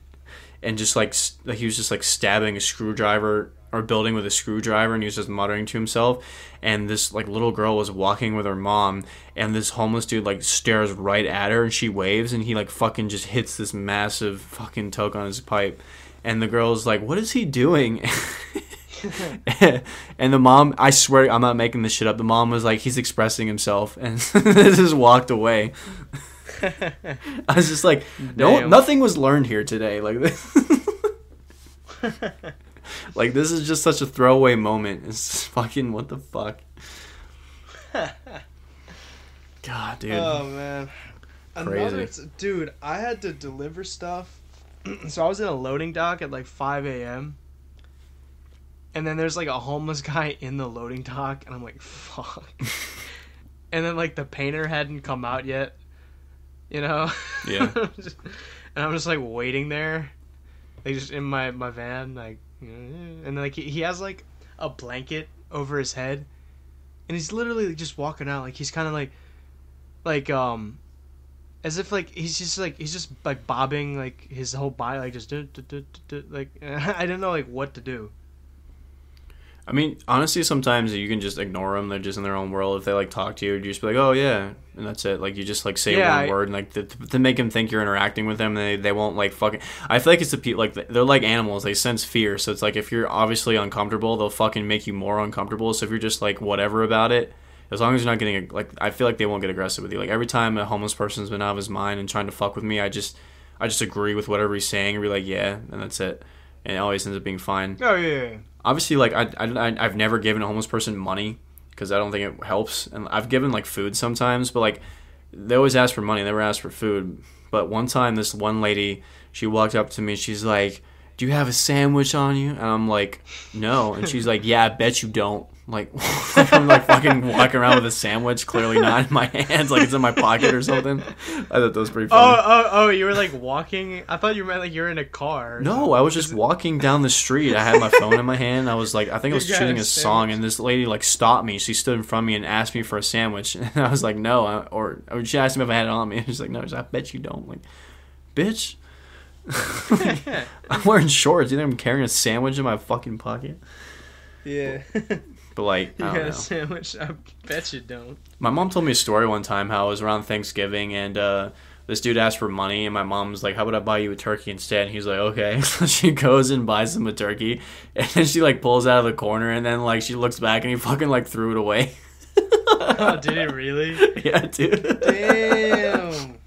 S2: and just like like he was just like stabbing a screwdriver or building with a screwdriver and he was just muttering to himself. And this like little girl was walking with her mom and this homeless dude like stares right at her and she waves and he like fucking just hits this massive fucking toke on his pipe. And the girl's like what is he doing? And the mom i swear i'm not making this shit up. The mom was like he's expressing himself. And just walked away I was just like, no,
S1: Damn.
S2: nothing was learned here today. Like this, like this is just such a throwaway moment. It's just fucking what the fuck. God, dude.
S1: Oh man.
S2: Crazy.
S1: Another dude, I had to deliver stuff. so I was in a loading dock at like 5 a.m. And then there's like a homeless guy in the loading dock, and I'm like, fuck. and then like the painter hadn't come out yet, you know.
S2: Yeah.
S1: and I'm just like waiting there, like just in my my van, like, and then like he, he has like a blanket over his head, and he's literally like, just walking out, like he's kind of like, like um, as if like he's just like he's just like bobbing like his whole body, like just like I didn't know like what to do.
S2: I mean, honestly, sometimes you can just ignore them. They're just in their own world. If they like talk to you, you just be like, "Oh yeah," and that's it. Like you just like say
S1: Yeah,
S2: one
S1: I-
S2: word and like to, to make them think you're interacting with them. They they won't like fucking. I feel like it's the people like they're like animals. They sense fear. So it's like if you're obviously uncomfortable, they'll fucking make you more uncomfortable. So if you're just like whatever about it, as long as you're not getting like I feel like they won't get aggressive with you. Like every time a homeless person's been out of his mind and trying to fuck with me, I just I just agree with whatever he's saying and be like, yeah, and that's it. And it always ends up being fine.
S1: Oh yeah.
S2: Obviously, like I, I I've never given a homeless person money because I don't think it helps. And I've given like food sometimes, but like they always ask for money, they never ask for food. But one time, this one lady, she walked up to me. She's like, "Do you have a sandwich on you?" And I'm like, "No." And she's like, "Yeah, I bet you don't." Like I'm like fucking walking around with a sandwich, clearly not in my hands, like it's in my pocket or something. I thought that was pretty
S1: Oh,
S2: funny.
S1: oh, oh! oh! You were like walking. I thought you meant like you're in a car.
S2: No, I was just walking down the street. I had my phone in my hand. I was like, I think I was
S1: You got a
S2: a song, and this lady like stopped me. She stood in front of me and asked me for a sandwich, and I was like, no. I- Or, or she asked me if I had it on me, and she's like, no. She's like, I bet you don't. like, bitch, I'm wearing shorts. You think I'm carrying a sandwich in my fucking pocket?
S1: yeah.
S2: But like,
S1: you
S2: I
S1: got a sandwich. I bet you don't.
S2: My mom told me a story one time how it was around Thanksgiving and uh, this dude asked for money and my mom's like, "How about I buy you a turkey instead?" And he's like, "Okay." So she goes and buys him a turkey and then she like pulls out of the corner and then like she looks back and he fucking like threw it away.
S1: Oh, did it really?
S2: yeah, dude.
S1: Damn.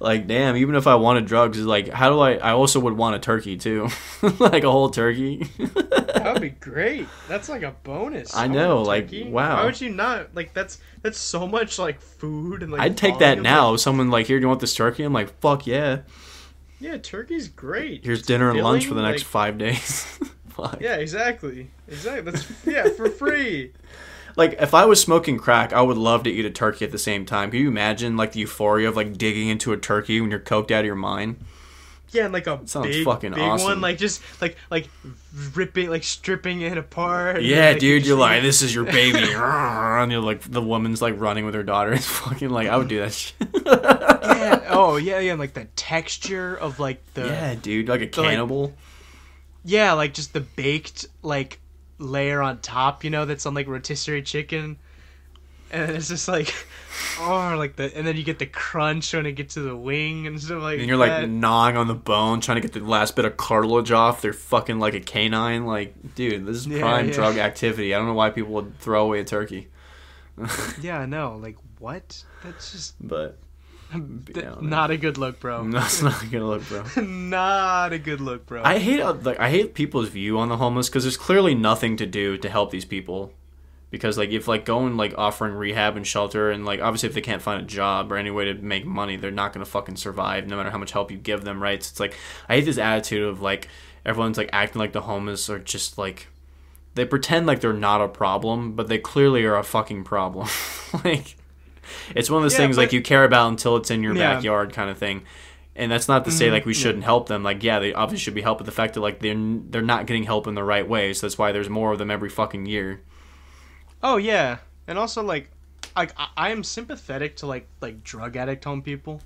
S2: Like, damn. Even if I wanted drugs, it's like, how do I? I also would want a turkey too, like a whole turkey.
S1: That would be great. That's like a bonus.
S2: I know, like, wow.
S1: Why would you not? Like that's that's so much like food and like.
S2: I'd take that now.
S1: like-
S2: Someone like, here, do you want this turkey? I'm like, fuck yeah.
S1: yeah, turkey's great.
S2: Here's
S1: It's
S2: dinner and lunch for the next
S1: like-
S2: five days. fuck.
S1: Yeah, exactly. Exactly. That's yeah for free.
S2: Like if I was smoking crack, I would love to eat a turkey at the same time. Can you imagine like the euphoria of like digging into a turkey when you're coked out of your mind?
S1: Yeah, and like a
S2: Sounds
S1: big,
S2: fucking
S1: big
S2: awesome.
S1: one, like just like like ripping, like stripping it apart.
S2: Yeah,
S1: then, like,
S2: dude, you're like, this is your baby, and you're like, the woman's like running with her daughter. It's fucking like, I would do that shit.
S1: yeah. Oh yeah, yeah, and like the texture of like the
S2: yeah, dude, like a
S1: like-
S2: cannibal.
S1: Yeah, like just the baked like layer on top, you know, that's on like rotisserie chicken. And it's just like oh like the and then you get the crunch when it gets to the wing and stuff like
S2: and you're like
S1: that.
S2: gnawing on the bone, trying to get the last bit of cartilage off. They're fucking like a canine. Like, dude, this is
S1: Yeah,
S2: prime
S1: yeah.
S2: drug activity. I don't know why people would throw away a turkey,
S1: Yeah, I know. Like what? That's just
S2: but don't
S1: a good look, bro.
S2: that's not a good look, bro.
S1: not a good look, bro.
S2: I hate uh, like I hate people's view on the homeless because there's clearly nothing to do to help these people. Because like if like going like offering rehab and shelter and like obviously if they can't find a job or any way to make money they're not gonna fucking survive no matter how much help you give them right. So it's like I hate this attitude of like everyone's like acting like the homeless are just like they pretend like they're not a problem but they clearly are a fucking problem. like it's one of those
S1: Yeah,
S2: things like you care about until it's in your
S1: Yeah.
S2: backyard kind of thing. And that's not to say
S1: Mhm,
S2: like we shouldn't help them. Like yeah they obviously should be helped but the fact that like they're they're not getting help in the right way so that's why there's more of them every fucking year.
S1: Oh yeah, and also like, like I, I am sympathetic to like like drug addict home people,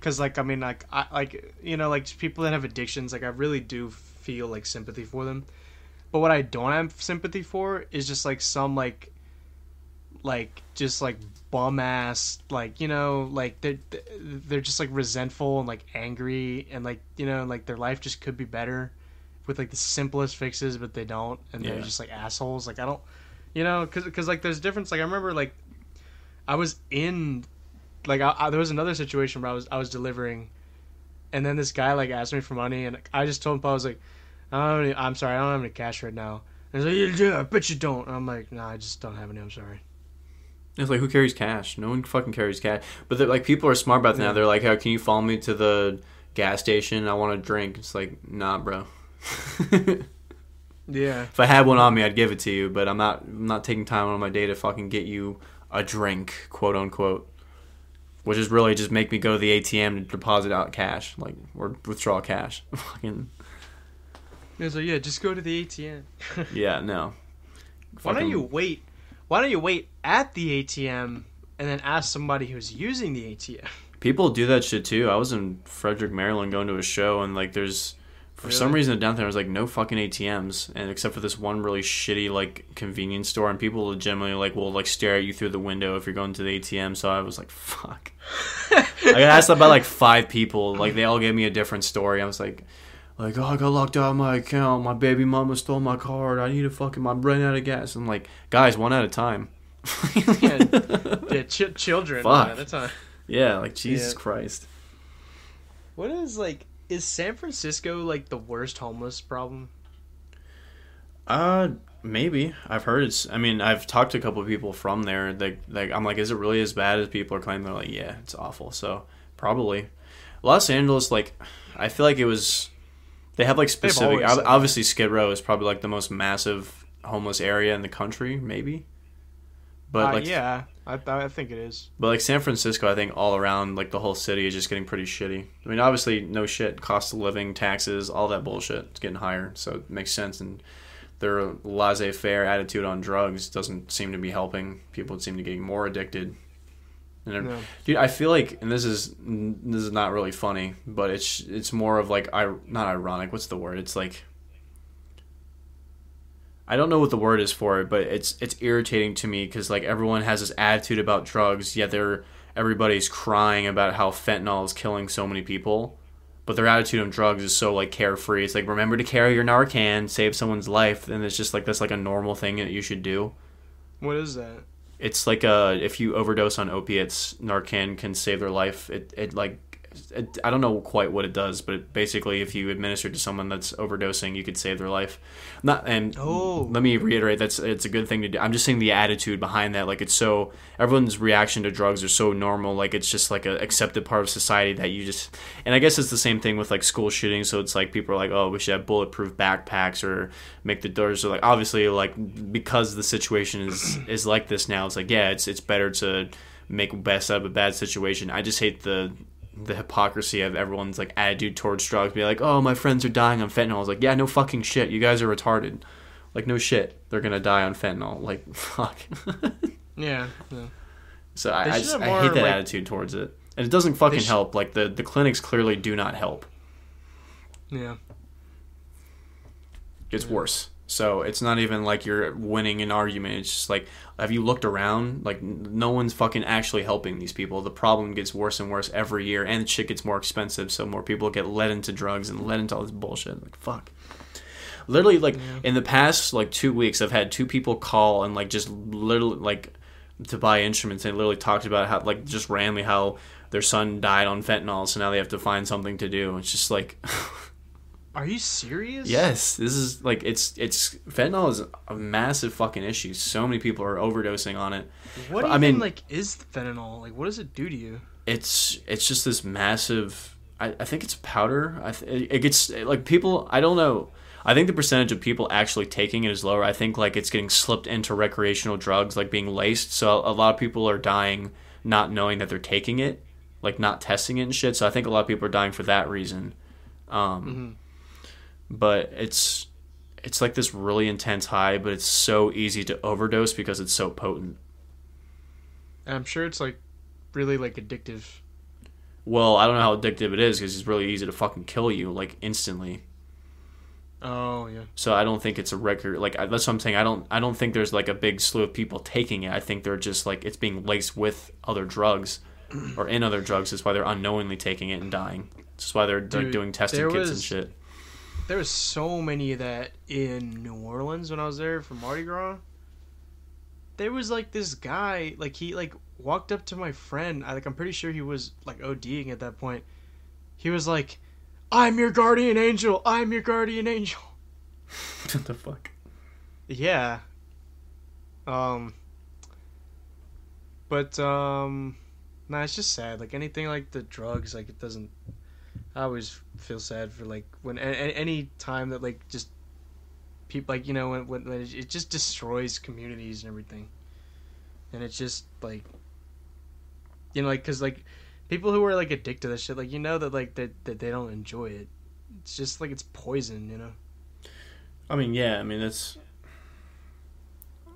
S1: because like I mean like I like you know like people that have addictions like I really do feel like sympathy for them, but what I don't have sympathy for is just like some like, like just like bum ass like you know like they're they're just like resentful and like angry and like you know like their life just could be better with like the simplest fixes but they don't and they're just like assholes. Like i don't you know because cause, like there's difference like i remember like i was in like I, I, there was another situation where i was i was delivering and then this guy like asked me for money and i just told him i was like I don't any, i'm sorry i don't have any cash right now. And he's like yeah, yeah i bet you don't. And i'm like no i just don't have any i'm sorry
S2: it's like who carries cash? No one fucking carries cash. But like people are smart about that. Now they're like oh, can you follow me to the gas station? I want a drink. It's like nah bro.
S1: Yeah.
S2: If i had one on me i'd give it to you but i'm not i'm not taking time on my day to fucking get you a drink quote unquote. Which is really just make me go to the atm to deposit out cash like or withdraw cash. Fucking
S1: He's like, yeah, just go to the ATM.
S2: yeah no.
S1: Why don't you wait? Why don't you wait at the ATM and then ask somebody who's using the ATM?
S2: People do that shit too. I was in Frederick, Maryland, going to a show, and like, there's for some
S1: Really?
S2: reason down there, was like no fucking ATMs, and except for this one really shitty like convenience store, and people legitimately like will like stare at you through the window if you're going to the ATM. So I was like, fuck. I got asked about like five people. Like they all gave me a different story. I was like, like oh I got locked out of my account. My baby mama stole my card. I need a fucking. I'm running out of gas. I'm like, guys, one at a time.
S1: yeah, yeah ch- children
S2: Fuck.
S1: at a time.
S2: yeah, like Jesus
S1: Yeah.
S2: Christ.
S1: What is like? Is San Francisco like the worst homeless problem?
S2: Uh, maybe. I've heard it's. I mean, I've talked to a couple of people from there. They, like, I'm like, is it really as bad as people are claiming? They're like, yeah, it's awful. So probably, Los Angeles. Like, I feel like it was. They have like specific. ob- Obviously, Skid Row is probably like the most massive homeless area in the country, maybe. But
S1: Uh,
S2: like,
S1: yeah, I, I think it is.
S2: But like San Francisco, I think all around, like the whole city is just getting pretty shitty. I mean, obviously, no shit, cost of living, taxes, all that bullshit. It's getting higher, so it makes sense. And their laissez-faire attitude on drugs doesn't seem to be helping. People seem to be getting more addicted. And dude, I feel like, and this is this is not really funny, but it's it's more of like I not ironic. What's the word? It's like I don't know what the word is for it, but it's it's irritating to me because like everyone has this attitude about drugs, yet they're everybody's crying about how fentanyl is killing so many people, but their attitude on drugs is so like carefree. It's like remember to carry your Narcan, save someone's life, and it's just like that's like a normal thing that you should do.
S1: What is that?
S2: It's like uh if you overdose on opiates, Narcan can save their life. It it like it, I don't know quite what it does, but it, basically, if you administer to someone that's overdosing, you could save their life. Not and
S1: Oh.
S2: let me reiterate that's it's a good thing to do. I'm just saying the attitude behind that, like it's so everyone's reaction to drugs are so normal, like it's just like an accepted part of society that you just. And I guess it's the same thing with like school shootings. So it's like people are like, oh, we should have bulletproof backpacks or make the doors. So like obviously, like because the situation is is like this now, it's like yeah, it's it's better to make best out of a bad situation. I just hate the the hypocrisy of everyone's like attitude towards drugs. Be like, oh, my friends are dying on fentanyl. I was like, yeah, no fucking shit. You guys are retarded. Like, no shit. They're gonna die on fentanyl. Like, fuck.
S1: Yeah. yeah.
S2: so I, I, just, I hate that
S1: like-
S2: attitude towards it, and it doesn't fucking
S1: sh-
S2: help. Like the the clinics clearly do not help.
S1: Yeah.
S2: It's worse. So it's not even like you're winning an argument. It's just like, have you looked around? Like, no one's fucking actually helping these people. The problem gets worse and worse every year, and the shit gets more expensive. So more people get led into drugs and led into all this bullshit. Like, fuck. Literally, like in the past like two weeks, I've had two people call and like just literally like to buy instruments and literally talked about how like just randomly how their son died on fentanyl, so now they have to find something to do. It's just like.
S1: Are you serious?
S2: Yes, this is like it's it's fentanyl is a massive fucking issue. So many people are overdosing on it.
S1: What
S2: I
S1: even
S2: mean-
S1: like is fentanyl? Like, what does it do to you?
S2: It's it's just this massive. I, I think it's powder. I th- it gets like people. I don't know. I think the percentage of people actually taking it is lower. I think like it's getting slipped into recreational drugs, like being laced. So a lot of people are dying not knowing that they're taking it, like not testing it and shit. So I think a lot of people are dying for that reason. Um, But it's it's like this really intense high, but it's so easy to overdose because it's so potent.
S1: And I'm sure it's like really like addictive.
S2: Well, I don't know how addictive it is because it's really easy to fucking kill you like instantly.
S1: Oh yeah.
S2: So I don't think it's a record. Like I- that's what I'm saying. I don't. I don't think there's like a big slew of people taking it. I think they're just like it's being laced with other drugs, or in other drugs. That's why they're unknowingly taking it and dying. That's why they're
S1: Dude,
S2: doing testing kits and shit.
S1: There was so many of that in New Orleans when I was there for Mardi Gras. There was like this guy, like he like walked up to my friend. I like I'm pretty sure he was like ODing at that point. He was like, "I'm your guardian angel. I'm your guardian angel."
S2: what the fuck?
S1: Yeah. Um. But um, nah, it's just sad. Like anything like the drugs, like it doesn't. I always feel sad for like when a- any time that like just people like you know when when, when it, it just destroys communities and everything, and it's just like you know like because like people who are like addicted to this shit like you know that like that that they don't enjoy it. It's just like it's poison, you know.
S2: I mean, yeah. I mean, it's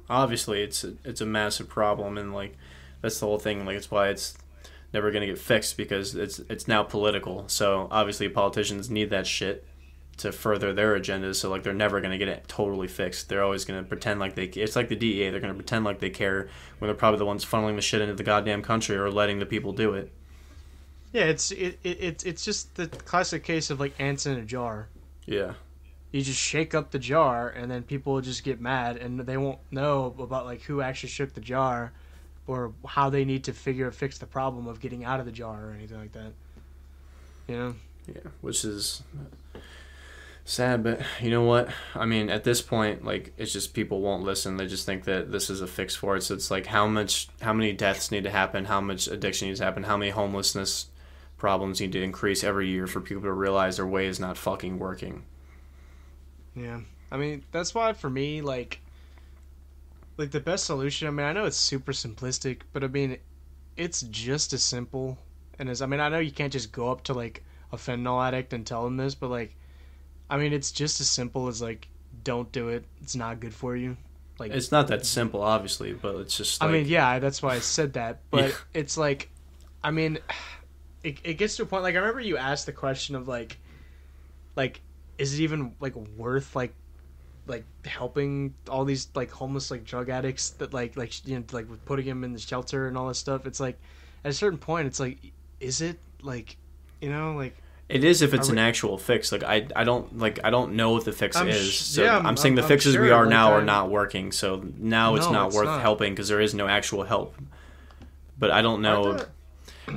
S2: obviously it's a, it's a massive problem, and like that's the whole thing. Like, it's why it's never gonna get fixed because it's it's now political. So obviously, politicians need that shit to further their agendas. So like, they're never gonna get it totally fixed. They're always gonna pretend like they. It's like the DEA. They're gonna pretend like they care when they're probably the ones funneling the shit into the goddamn country or letting the people do it.
S1: Yeah, it's it, it it's it's just the classic case of like ants in a jar.
S2: Yeah.
S1: you just shake up the jar and then people will just get mad and they won't know about like who actually shook the jar or how they need to figure fix the problem of getting out of the jar or anything like that you know
S2: Yeah, which is sad, but you know what? I mean, at this point, like it's just people won't listen. They just think that this is a fix for it. So it's like how much, how many deaths need to happen, how much addiction needs to happen, how many homelessness problems need to increase every year for people to realize their way is not fucking working.
S1: Yeah. I mean, that's why for me, like, like the best solution. I mean, I know it's super simplistic, but I mean, it's just as simple. And as I mean, I know you can't just go up to like a fentanyl addict and tell them this, but like, I mean, it's just as simple as like, don't do it. It's not good for you. Like,
S2: It's not that simple, obviously, but it's just. Like,
S1: I mean, yeah, that's why I said that. But
S2: Yeah.
S1: it's like, I mean, it, it gets to a point. Like I remember you asked the question of like, like, is it even like worth like, like helping all these like homeless like drug addicts that like like you know like with putting them in the shelter and all this stuff. It's like, at a certain point, it's like, is it like, you know, like
S2: It is if it's an
S1: we-
S2: actual fix. Like I, I don't like I don't know what the fix
S1: I'm
S2: is. So
S1: yeah,
S2: I'm,
S1: I'm-
S2: saying the
S1: I'm
S2: fixes we are
S1: like,
S2: now are not working. So now it's
S1: No,
S2: not
S1: it's
S2: worth
S1: not.
S2: helping because there is no actual help. But I don't know.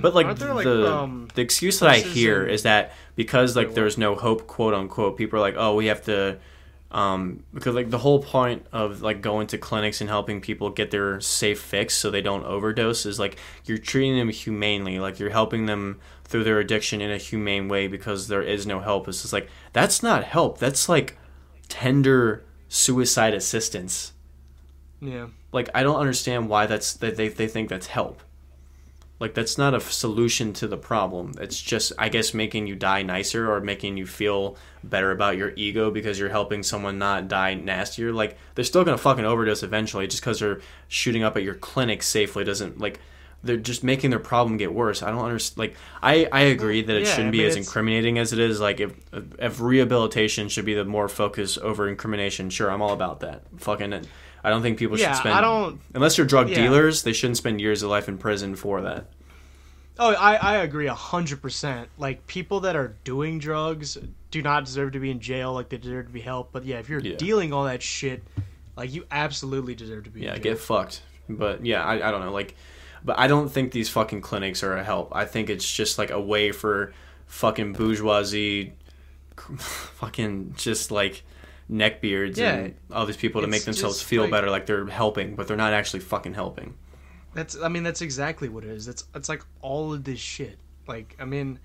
S2: But like,
S1: there, like,
S2: the
S1: um,
S2: the excuse that I hear is that because like there's no hope, quote unquote. People are like, oh, we have to. Um, because like the whole point of like going to clinics and helping people get their safe fix so they don't overdose is like you're treating them humanely, like you're helping them through their addiction in a humane way because there is no help. It's just like that's not help. That's like tender suicide assistance.
S1: yeah.
S2: Like I don't understand why that's that they they think that's help. Like that's not a solution to the problem. It's just I guess making you die nicer or making you feel better about your ego because you're helping someone not die nastier. Like they're still gonna fucking overdose eventually just because they're shooting up at your clinic safely doesn't like they're just making their problem get worse. I don't understand. Like I I agree that it
S1: Yeah,
S2: shouldn't
S1: I
S2: be as
S1: it's-
S2: incriminating as it is. Like if if rehabilitation should be the more focus over incrimination, sure, I'm all about that. Fucking. I don't think people
S1: Yeah,
S2: should spend
S1: I don't.
S2: Unless you're drug
S1: Yeah.
S2: dealers, they shouldn't spend years of life in prison for that.
S1: Oh, I, I agree a hundred percent. Like people that are doing drugs do not deserve to be in jail. Like they deserve to be helped. But yeah, if you're
S2: Yeah.
S1: dealing all that shit, like you absolutely deserve to be.
S2: Yeah,
S1: in jail.
S2: get fucked. But yeah, I, I don't know. Like, but I don't think these fucking clinics are a help. I think it's just like a way for fucking bourgeoisie, fucking just like neckbeards
S1: Yeah,
S2: and all these people to make themselves feel
S1: like-
S2: better, like they're helping, but they're not actually fucking helping.
S1: That's I mean that's exactly what it is. It's it's like all of this shit. Like I mean,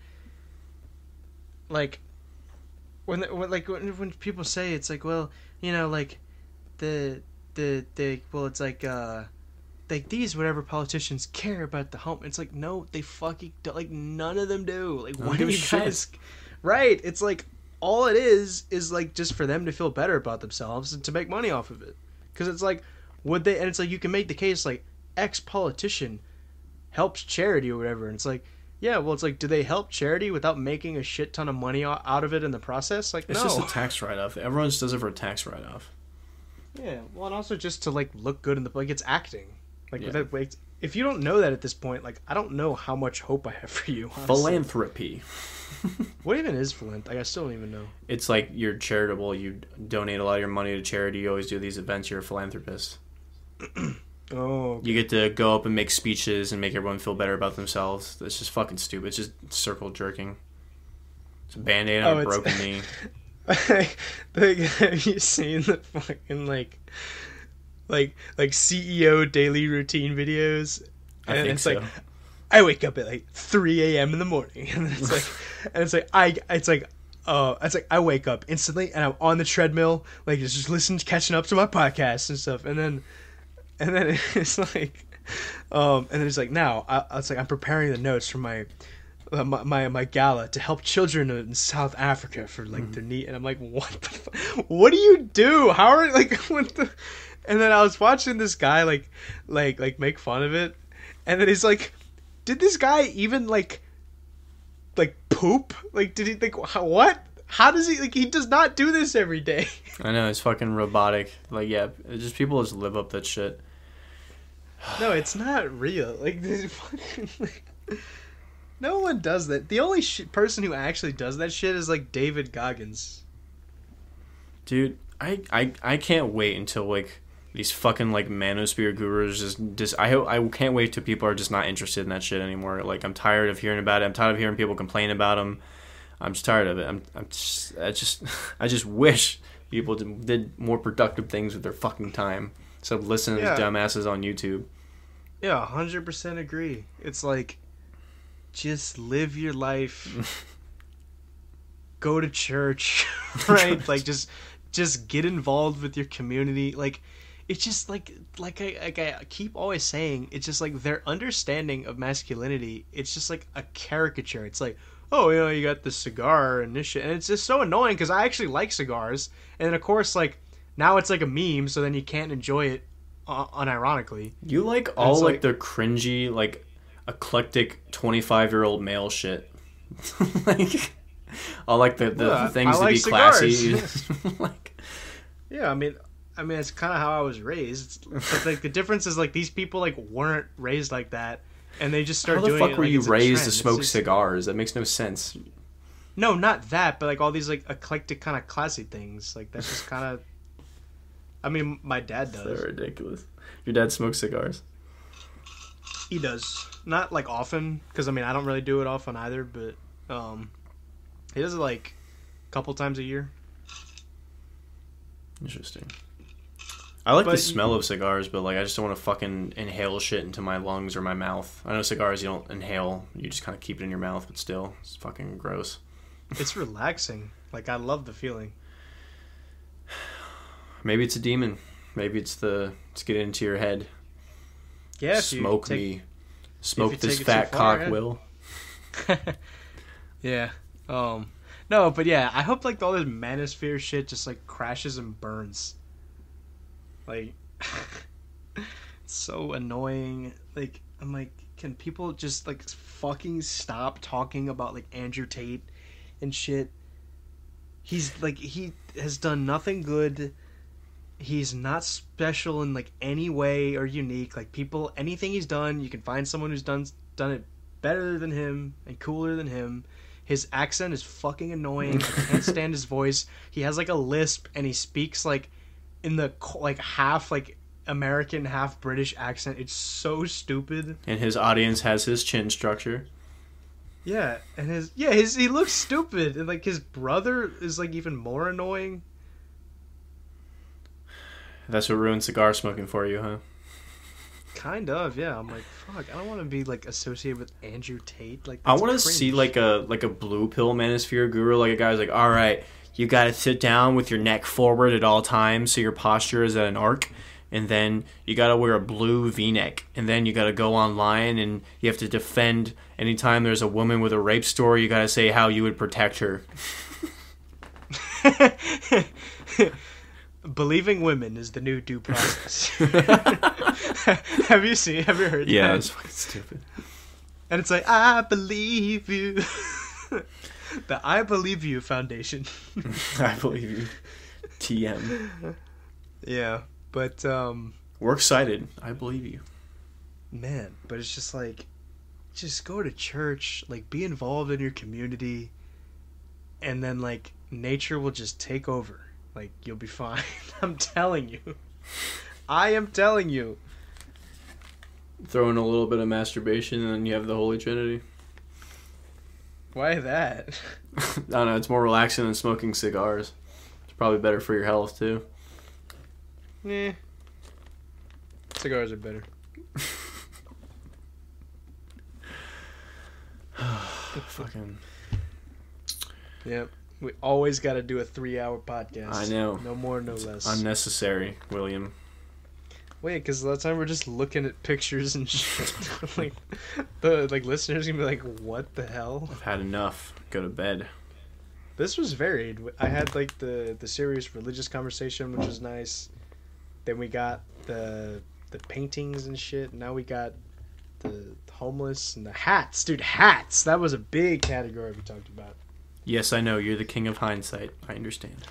S1: like when, when like when, when people say it's like well you know like the the the well it's like uh like these whatever politicians care about the home. It's like no they fucking don't, like none of them do. Like why do you guys? Right. It's like all it is is like just for them to feel better about themselves and to make money off of it. Because it's like would they and it's like you can make the case like ex politician helps charity or whatever and it's like yeah well it's like do they help charity without making a shit ton of money out of it in the process like
S2: It's
S1: no
S2: just a tax write off. Everyone just does it for a tax write off.
S1: yeah well and also just to like look good in the like it's acting like
S2: Yeah.
S1: that if you don't know that at this point like i don't know how much hope i have for you honestly.
S2: Philanthropy.
S1: what even is philanth like i still don't even know
S2: It's like you're charitable. You donate a lot of your money to charity. You always do these events. You're a philanthropist.
S1: oh
S2: You get to go up and make speeches and make everyone feel better about themselves. It's just fucking stupid. It's just circle jerking. It's a band aid on
S1: Oh,
S2: a broken knee.
S1: like, have you seen the fucking like like like ceo daily routine videos
S2: I
S1: and
S2: think
S1: it's
S2: so.
S1: like I wake up at like 3 a.m. in the morning, and it's like, and it's like I, it's like, uh, it's like I wake up instantly, and I'm on the treadmill, like just, just listening, catching up to my podcast and stuff, and then, and then it's like, um, and then it's like now, I, it's like I'm preparing the notes for my, uh, my, my, my gala to help children in South Africa for like
S2: Mm-hmm.
S1: their need, and I'm like, what, the fu- what do you do? How are like what the? And then I was watching this guy like, like, like make fun of it, and then he's like did this guy even like like poop? Like did he think what? How does he like he does not do this every day.
S2: I know it's fucking robotic. Like yeah, just people just live up that shit.
S1: no it's not real. Like, this fucking, like no one does that. The only sh- person who actually does that shit is like david goggins.
S2: Dude, I, I I can't wait until like these fucking like manosphere gurus just just I hope I can't wait till people are just not interested in that shit anymore. Like I'm tired of hearing about it. I'm tired of hearing people complain about them. I'm just tired of it. I'm I'm just I just I just wish people did, did more productive things with their fucking time instead of listening
S1: Yeah.
S2: to these dumbasses on YouTube.
S1: Yeah, hundred percent agree. It's like, just live your life. Go to church, right? like just, just get involved with your community. Like, it's just like, like I, like I keep always saying, it's just like their understanding of masculinity. It's just like a caricature. It's like, oh, you know, you got the cigar and this shit, and it's just so annoying because I actually like cigars, and then of course, like now it's like a meme, so then you can't enjoy it uh, unironically.
S2: You like all like,
S1: like-
S2: the cringy, like eclectic twenty five year old male shit. like all like the, the,
S1: Yeah,
S2: things
S1: I
S2: to
S1: like
S2: be classy. like
S1: Yeah, I mean, I mean, it's kind of how I was raised. But like the difference is like these people like weren't raised like that, and they just start
S2: how the
S1: doing
S2: fuck
S1: it,
S2: were
S1: like,
S2: you raised to smoke
S1: just-
S2: cigars? That makes no sense.
S1: No, not that, but like all these like eclectic kind of classy things. Like that's just kind of. I mean, my dad does.
S2: They're ridiculous. Your dad smokes cigars.
S1: He does not like often because I mean I don't really do it often either, but um, he does it like a couple times a year.
S2: Interesting. I like the
S1: But-
S2: smell of cigars, but like I just don't want to fucking inhale shit into my lungs or my mouth. I know cigars you don't inhale; you just kind of keep it in your mouth, but still, it's fucking gross.
S1: It's relaxing. Like I love the feeling.
S2: Maybe it's a demon. Maybe it's the it's getting into your head.
S1: Yeah,
S2: Smoke
S1: take-
S2: me. Smoke this
S1: take it too
S2: fat
S1: far,
S2: cock,
S1: yeah.
S2: Will.
S1: yeah. Um. No, but yeah, I hope like all this manosphere shit just like crashes and burns. Like, so annoying. Like, I'm like, can people just like fucking stop talking about like Andrew Tate and shit? He's like, he has done nothing good. He's not special in like any way or unique. Like people, anything he's done, you can find someone who's done done it better than him and cooler than him. His accent is fucking annoying. I can't stand his voice. He has like a lisp and he speaks like in the like half like American, half British accent. It's so stupid.
S2: And his audience has his chin structure.
S1: Yeah, and his yeah, his he looks stupid and like his brother is like even more annoying.
S2: That's what ruined cigar smoking for you, huh?
S1: Kind of, yeah. I'm like, fuck. I don't want to be like associated with Andrew Tate. Like,
S2: I want to see like a like a blue pill manosphere guru, like a guy's like, all right, you got to sit down with your neck forward at all times, so your posture is at an arc, and then you got to wear a blue V-neck, and then you got to go online and you have to defend anytime there's a woman with a rape story. You got to say how you would protect her.
S1: Believing women is the new due process. have you seen? Have you heard?
S2: Yeah,
S1: that?
S2: it's fucking stupid.
S1: and it's like I believe you. the I Believe You Foundation.
S2: I believe you. TM.
S1: yeah, but um,
S2: We're excited. I believe you.
S1: man, but it's just like, just go to church, like be involved in your community, and then like nature will just take over. Like you'll be fine. I'm telling you. I am telling you.
S2: Throw in a little bit of masturbation, and then you have the Holy Trinity.
S1: Why that?
S2: I don't know. It's more relaxing than smoking cigars. It's probably better for your health too.
S1: Eh. Cigars are better.
S2: Fucking.
S1: Yep. We always got to do a three-hour podcast.
S2: I know.
S1: No more, no less.
S2: Unnecessary, William.
S1: Wait, because the time we're just looking at pictures and shit. like, the like listeners gonna be like, "What the hell?"
S2: I've had enough. Go to bed.
S1: This was varied. I had like the the serious religious conversation, which was nice. Then we got the the paintings and shit. Now we got the homeless and the hats, dude. Hats. That was a big category we talked about.
S2: Yes, I know. You're the king of hindsight. I understand.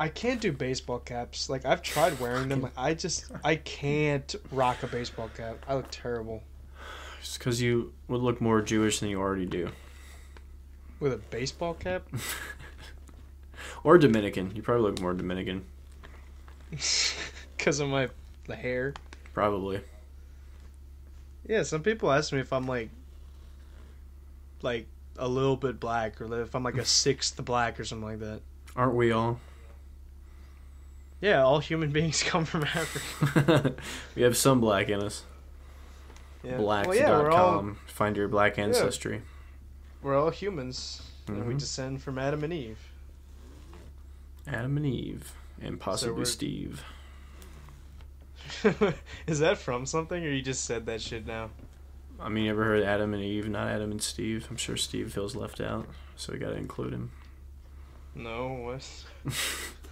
S1: I can't do baseball caps. Like I've tried wearing them. I just I can't rock a baseball cap. I look terrible
S2: Just because you would look more Jewish than you already do.
S1: with a baseball cap.
S2: or Dominican. You probably look more Dominican.
S1: Because of my the hair.
S2: Probably.
S1: Yeah, some people ask me if I'm like, like a little bit black, or if I'm like a sixth black or something like that.
S2: Aren't we all?
S1: Yeah, all human beings come from Africa.
S2: we have some black in us.
S1: Yeah.
S2: Blacks.com.
S1: Well, yeah, all
S2: Find your black ancestry.
S1: we're all humans, and we
S2: Mhm.
S1: descend from Adam and Eve.
S2: Adam and Eve. And possibly
S1: we're-
S2: Steve.
S1: Is that from something, or you just said that shit now?
S2: I mean, you ever heard Adam and Eve, not Adam and Steve? I'm sure Steve feels left out, so we gotta include him.
S1: No, what?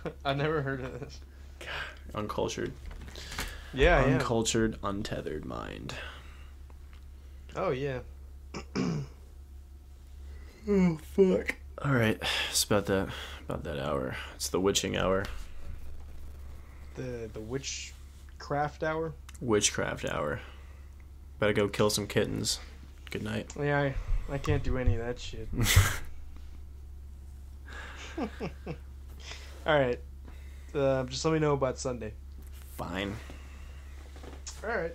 S1: I never heard of this.
S2: Uncultured.
S1: Yeah, yeah.
S2: Uncultured, untethered mind.
S1: Oh yeah.
S2: Oh fuck. All right, it's about that about that hour. It's the witching hour,
S1: The the witchcraft hour.
S2: witchcraft hour. Better go kill some kittens. Good night.
S1: Yeah, I, I can't do any of that shit. All right. Uh, just let me know about Sunday.
S2: Fine.
S1: All right.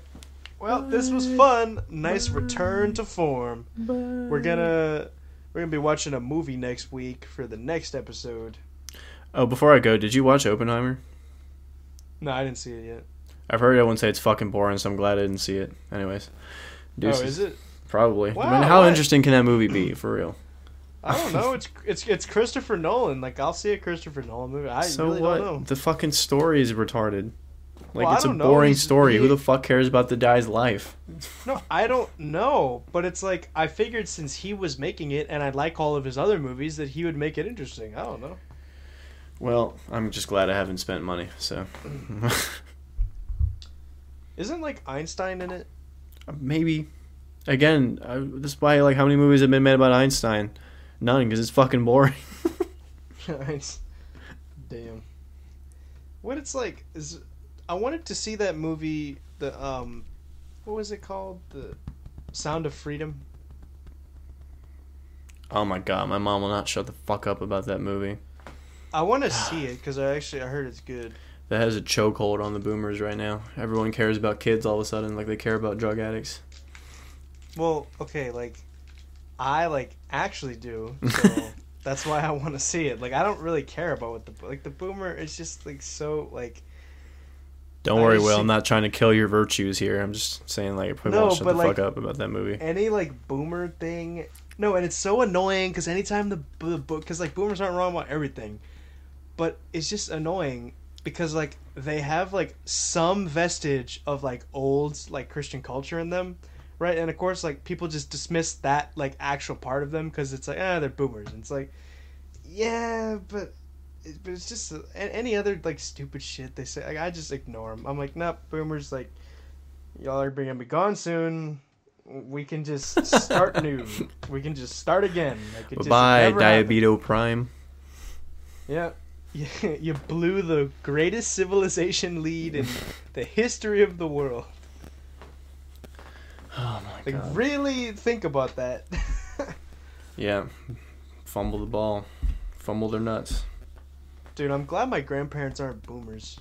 S1: Well, this was fun. Nice return to form. We're gonna we're gonna be watching a movie next week for the next episode.
S2: Oh, before I go, did you watch Oppenheimer?
S1: No, I didn't see it yet.
S2: I've heard everyone say it's fucking boring, so I'm glad I didn't see it. Anyways.
S1: Oh, is it?
S2: Probably. I
S1: Wow,
S2: mean, how
S1: why?
S2: interesting can that movie be, for real?
S1: I don't know. It's it's it's Christopher Nolan. Like I'll see a Christopher Nolan movie. I
S2: so
S1: really
S2: what?
S1: don't know.
S2: The fucking story is retarded. Like,
S1: Well,
S2: it's a
S1: know.
S2: boring story. Who the fuck cares about the guy's life?
S1: No, I don't know. But it's like I figured since he was making it, and I like all of his other movies, that he would make it interesting. I don't know.
S2: Well, I'm just glad I haven't spent money, so.
S1: Isn't like Einstein in it?
S2: Maybe. Again, I, this is why, like, how many movies have been made about Einstein? None, because it's fucking boring.
S1: nice. Damn. What it's like is, I wanted to see that movie. The um, what was it called? The Sound of Freedom.
S2: oh my god, my mom will not shut the fuck up about that movie.
S1: I want to see it because I actually I heard it's good.
S2: That has a chokehold on the boomers right now. Everyone cares about kids all of a sudden, like they care about drug addicts.
S1: Well, okay, like I like actually do. So that's why I want to see it. Like I don't really care about what the like the boomer is just like so like
S2: Don't worry, Will.
S1: see-
S2: I'm not trying to kill your virtues here. I'm just saying, like, probably
S1: No,
S2: won't shut
S1: but,
S2: the
S1: like-
S2: fuck up about that movie.
S1: any like boomer thing. No, and it's so annoying because anytime the the book because like boomers aren't wrong about everything, but it's just annoying because like they have like some vestige of like old like Christian culture in them, right? And of course like people just dismiss that like actual part of them because it's like ah they're boomers. And it's like yeah, but. it- But it's just uh, any other like stupid shit they say. Like, I just ignore them. I'm like, nah, boomers. Like, y'all are gonna be gone soon we can just start new. We can just start again. Like
S2: Bye,
S1: happened.
S2: Diabeto Prime.
S1: Yeah. You blew the greatest civilization lead in the history of the world.
S2: Oh my
S1: Like,
S2: god.
S1: really think about that.
S2: Yeah. Fumble the ball. Fumble their nuts.
S1: Dude, I'm glad my grandparents aren't boomers.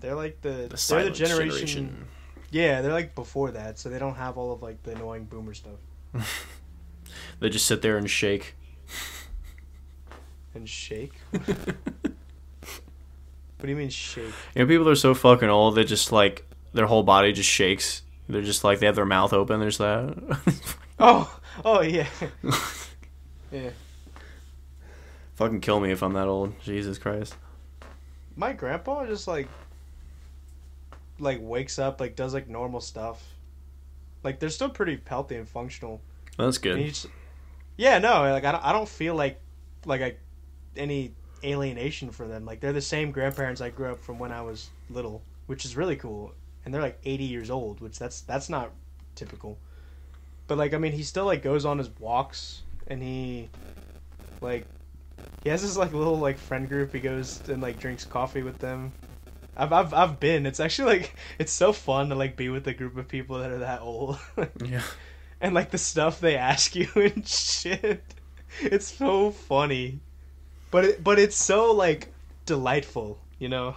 S1: They're like the,
S2: The
S1: they're the generation,
S2: generation.
S1: Yeah, they're like before that, so they don't have all of like the annoying boomer stuff.
S2: They just sit there and shake.
S1: And shake. What do you mean shake?
S2: You know, people are so fucking old. They just like their whole body just shakes. They're just like they have their mouth open. There's that.
S1: Oh, oh yeah, yeah.
S2: fucking kill me if I'm that old. Jesus Christ.
S1: my grandpa just like like wakes up like does like normal stuff like they're still pretty healthy and functional
S2: That's good.
S1: just- yeah no like I don't, I don't feel like like I, any alienation for them like they're the same grandparents i grew up from when i was little which is really cool and they're like 80 years old which that's that's not typical. But like i mean he still like goes on his walks and he like he has this like little like friend group. He goes and like drinks coffee with them. I've, I've, I've been. It's actually like it's so fun to like be with a group of people that are that old.
S2: Yeah.
S1: and like the stuff they ask you and shit. It's so funny. But it, but it's so like delightful, you know.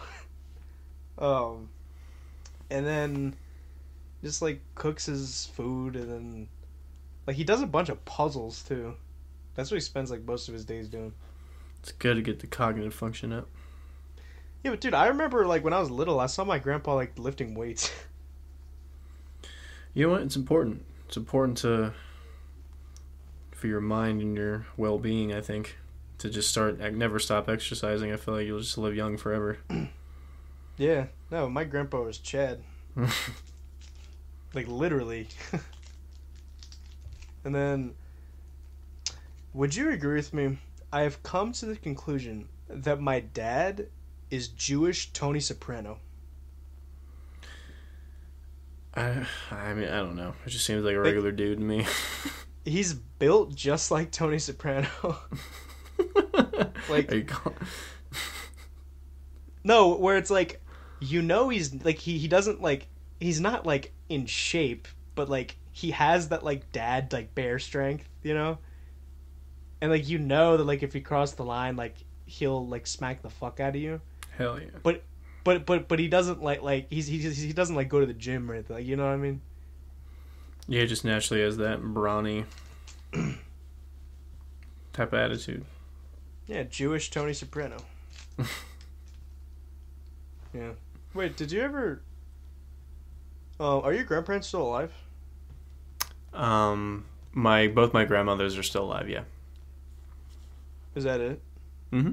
S1: um, and then just like cooks his food, and then like he does a bunch of puzzles too. That's what he spends like most of his days doing.
S2: It's good to get the cognitive function up.
S1: Yeah, but dude, I remember like when I was little, I saw my grandpa like lifting weights.
S2: You know what? It's important. It's important to for your mind and your well-being. I think to just start, never stop exercising. I feel like you'll just live young forever.
S1: yeah, no, my grandpa was Chad. like literally. and then, would you agree with me? I have come to the conclusion that my dad is Jewish Tony Soprano.
S2: I, I mean, I don't know. It just seems like a regular like, dude to me.
S1: he's built just like Tony Soprano. like, no, where it's like, you know, he's like he he doesn't like he's not like in shape, but like he has that like dad like bear strength, you know. And like you know that like if he crossed the line, like he'll like smack the fuck out of you.
S2: Hell yeah.
S1: But but but but he doesn't like like he's he he doesn't like go to the gym or anything. Like, you know what I mean?
S2: Yeah, just naturally has that brawny type of attitude.
S1: Yeah, Jewish Tony Soprano. yeah. Wait, did you ever? Uh, are your grandparents still alive?
S2: Um, my both my grandmothers are still alive. Yeah.
S1: Is that it?
S2: Mm-hmm.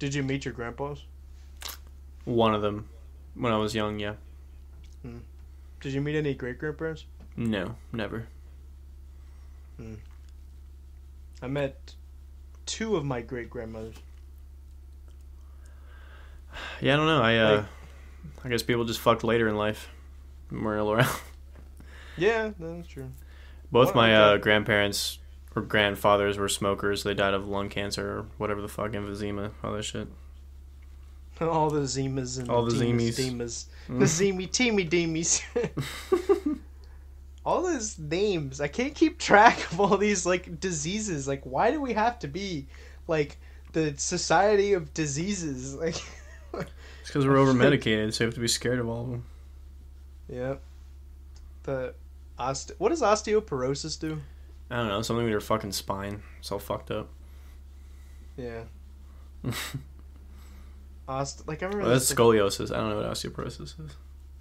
S1: Did you meet your grandpas?
S2: One of them, when I was young, yeah.
S1: Hmm. Did you meet any great grandparents?
S2: No, never.
S1: Hmm. I met two of my great grandmothers.
S2: Yeah, I don't know. I uh, like, I guess people just fucked later in life. We're around.
S1: Yeah, that's true.
S2: Both my uh, grandparents or grandfathers were smokers. They died of lung cancer or whatever the fuck, emphysema, all that shit.
S1: all the Zimas and
S2: all the,
S1: the
S2: Zemies.
S1: Demas. Mm. The Zemi Teamy Demies. all those names. I can't keep track of all these like diseases. Like why do we have to be like the society of diseases? Like
S2: It's because we're over medicated, so you have to be scared of all of them.
S1: Yep. The oste- what does osteoporosis do?
S2: I don't know, something with your fucking spine. It's all fucked up.
S1: Yeah. Ost- like I remember.
S2: Well, that's scoliosis. I don't know what osteoporosis is.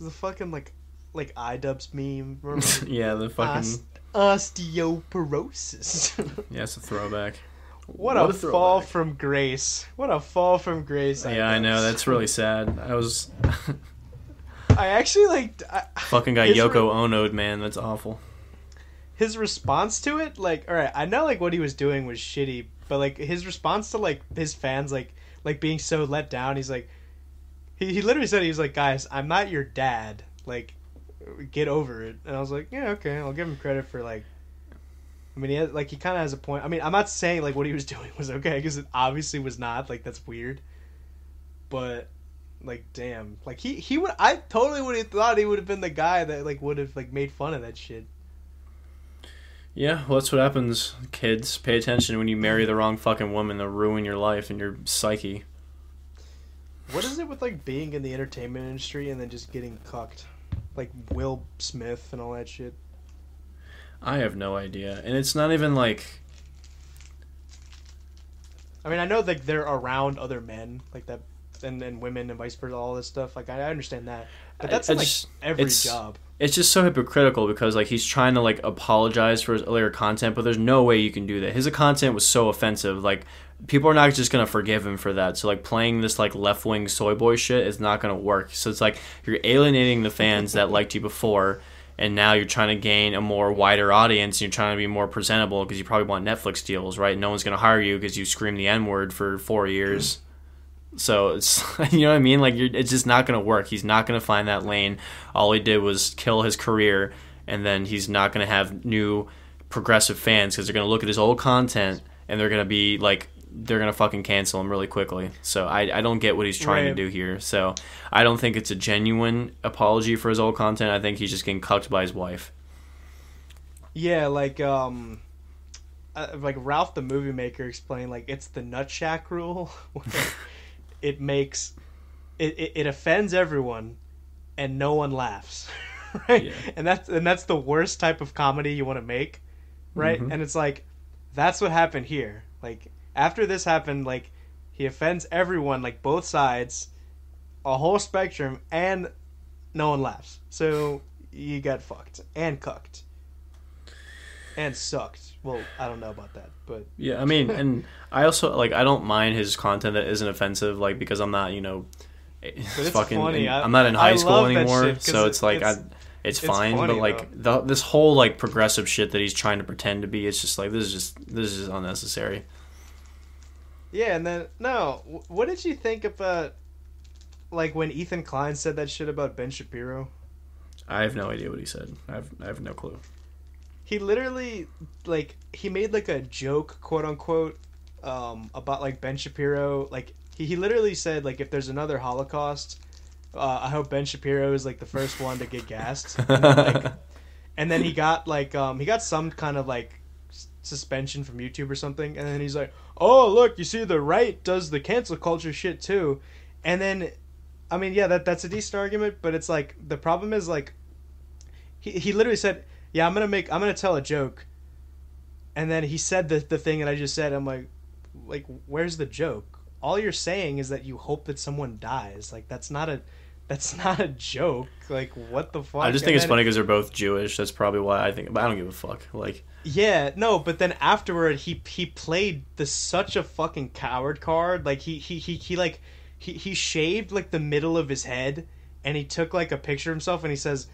S1: The fucking like, like iDubbbz meme.
S2: yeah, the fucking
S1: Ost- osteoporosis.
S2: yeah, it's a throwback.
S1: What, what a, a fall from grace! What a fall from grace!
S2: Yeah, I know. That's really sad. I was.
S1: I actually like. I,
S2: fucking got Yoko re- Ono'd, man. That's awful.
S1: His response to it, like, all right, I know like what he was doing was shitty, but like his response to like his fans, like like being so let down. He's like, he, he literally said he was like, guys, I'm not your dad. Like, get over it. And I was like, yeah, okay, I'll give him credit for like. I mean, he has, like he kind of has a point. I mean, I'm not saying like what he was doing was okay because it obviously was not. Like that's weird. But like, damn, like he he would. I totally would have thought he would have been the guy that like would have like made fun of that shit.
S2: Yeah, well, that's what happens, kids. Pay attention when you marry the wrong fucking woman. They'll ruin your life and your psyche.
S1: What is it with like being in the entertainment industry and then just getting cucked, like Will Smith and all that shit?
S2: I have no idea, and it's not even like.
S1: I mean, I know like they're around other men like that, and and women and vice versa, all this stuff. Like I, understand that, but that's I, like just, every job
S2: it's just so hypocritical because like he's trying to like apologize for his earlier content, but there's no way you can do that. His content was so offensive. Like people are not just gonna forgive him for that. So like playing this like left wing soy boy shit is not gonna work. So it's like you're alienating the fans that liked you before, and now you're trying to gain a more wider audience. You're trying to be more presentable because you probably want Netflix deals, right? No one's gonna hire you because you scream the N word for four years. So it's you know what I mean. Like it's just not gonna work. He's not gonna find that lane. All he did was kill his career, and then he's not gonna have new progressive fans because they're gonna look at his old content and they're gonna be like they're gonna fucking cancel him really quickly. So I I don't get what he's trying right. to do here. So I don't think it's a genuine apology for his old content. I think he's just getting cucked by his wife.
S1: Yeah, like um, uh, like Ralph the movie maker explained like it's the nutshack rule it makes it, it, it offends everyone and no one laughs right
S2: Yeah.
S1: and that's and that's the worst type of comedy you want to make right
S2: Mhm.
S1: and it's like that's what happened here like after this happened like he offends everyone like both sides a whole spectrum and no one laughs so you got fucked and cucked and sucked well i don't know about that but
S2: Yeah, I mean, and I also like I don't mind his content that isn't offensive, like because I'm not, you know, eh, it's
S1: it's
S2: fucking.
S1: funny. I-
S2: I'm not in
S1: I
S2: high school anymore,
S1: shit
S2: so it's like
S1: it's-
S2: I, it's,
S1: it's
S2: fine.
S1: funny,
S2: but like the, this whole like progressive shit that he's trying to pretend to be, it's just like this is just this is just unnecessary.
S1: Yeah, and then no, what did you think about like when Ethan Klein said that shit about Ben Shapiro?
S2: I have no idea what he said. I have I have no clue.
S1: He literally like he made like a joke, quote unquote, um, about like Ben Shapiro. Like he, he literally said like if there's another Holocaust, uh, I hope Ben Shapiro is like the first one to get gassed. And then, like, and then he got like um he got some kind of like suspension from YouTube or something, and then he's like, "Oh look, you see the right does the cancel culture shit too," and then, I mean, yeah, that that's a decent argument, but it's like the problem is like, he he literally said, "Yeah, I'm gonna make I'm gonna tell a joke," and then he said the the thing that I just said. I'm like, like where's the joke? All you're saying is that you hope that someone dies. Like that's not a that's not a joke. Like what the fuck?
S2: I just
S1: And
S2: think it's
S1: then-
S2: funny because they're both Jewish. That's probably why I think. But I don't give a fuck. Like
S1: Yeah, no, but then afterward he he played the such a fucking coward card. Like he he he, he like he, he shaved like the middle of his head and he took like a picture of himself and he says,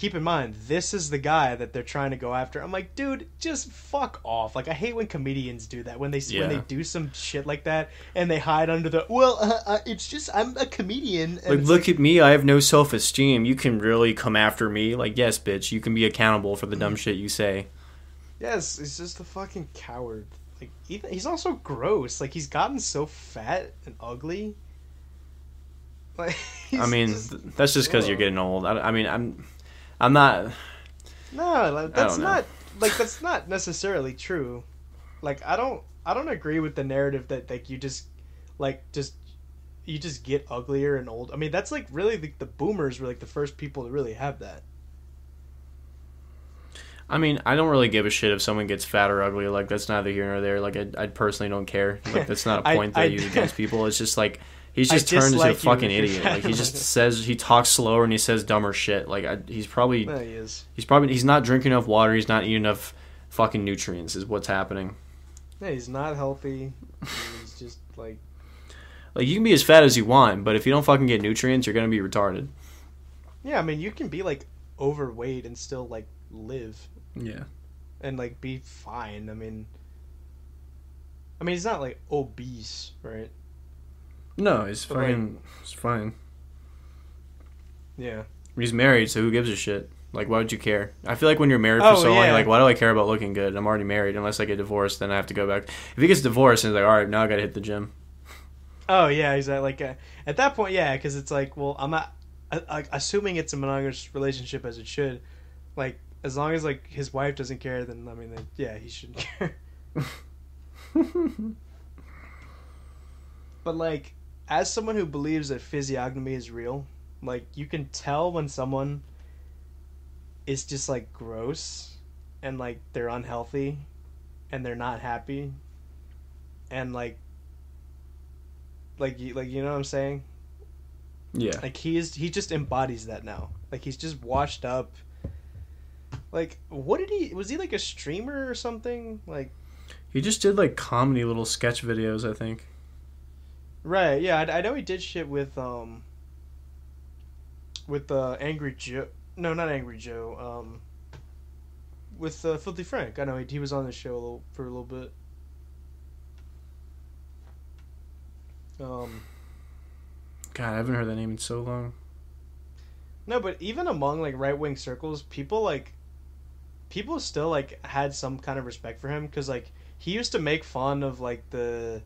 S1: Keep in mind, this is the guy that they're trying to go after. I'm like, dude, just fuck off. Like I hate when comedians do that. When they when they do some shit like that and they hide under the well, uh, uh, it's just I'm a comedian. And
S2: Like, look at me. I have no self esteem. You can really come after me. Like, yes, bitch. You can be accountable for the dumb shit you say.
S1: Yes, he's just a fucking coward. Like even he's also gross. Like he's gotten so fat and ugly. Like
S2: I mean,
S1: just-
S2: that's just because you're getting old. I, I mean, I'm, I'm not.
S1: no, like, that's
S2: don't
S1: like that's not necessarily true. Like I don't I don't agree with the narrative that like you just like just you just get uglier and old. I mean that's like really the, the boomers were like the first people to really have that.
S2: I mean, I don't really give a shit if someone gets fat or ugly. Like, that's neither here nor there. Like, I, I personally don't care. Like, that's not a point that I,
S1: I-
S2: use against people. It's just like he's just turned into a fucking idiot. Like, he just says he talks slower and he says dumber shit. Like, I, he's probably
S1: he is.
S2: he's probably he's not drinking enough water. He's not eating enough fucking nutrients. Is what's happening.
S1: Yeah, he's not healthy. He's just like
S2: Like, you can be as fat as you want, but if you don't fucking get nutrients, you're gonna be retarded.
S1: yeah. I mean you can be like overweight and still like live.
S2: Yeah.
S1: and like be fine. I mean, I mean he's not like obese, right?
S2: No, he's
S1: But, like-
S2: It's fine.
S1: Yeah.
S2: He's married, so who gives a shit? Like, why would you care? I feel like when you're married
S1: Oh,
S2: for so long, you're like, why do I care about looking good? I'm already married. Unless I get divorced, then I have to go back. If he gets divorced, and he's like, all right, now I gotta hit the gym.
S1: Oh yeah, he's at like uh, at that point, yeah, because it's like, well, I'm not I, I, assuming it's a monogamous relationship as it should. Like as long as like his wife doesn't care, then I mean, then, yeah, he shouldn't care. But like, as someone who believes that physiognomy is real, like you can tell when someone is just like gross and like they're unhealthy and they're not happy and like like you like you know what I'm saying?
S2: Yeah.
S1: Like he is he just embodies that now. Like he's just washed up. Like what did he was he like a streamer or something? Like
S2: He just did like comedy little sketch videos, I think.
S1: Right, yeah, I, I know he did shit with um with uh Angry Joe. No, not Angry Joe. Um with uh, Filthy Frank. I know he, he was on the show a little, for a little bit. Um
S2: God, I haven't heard that name in so long.
S1: no, but even among like right-wing circles, people like people still like had some kind of respect for him cuz like he used to make fun of like the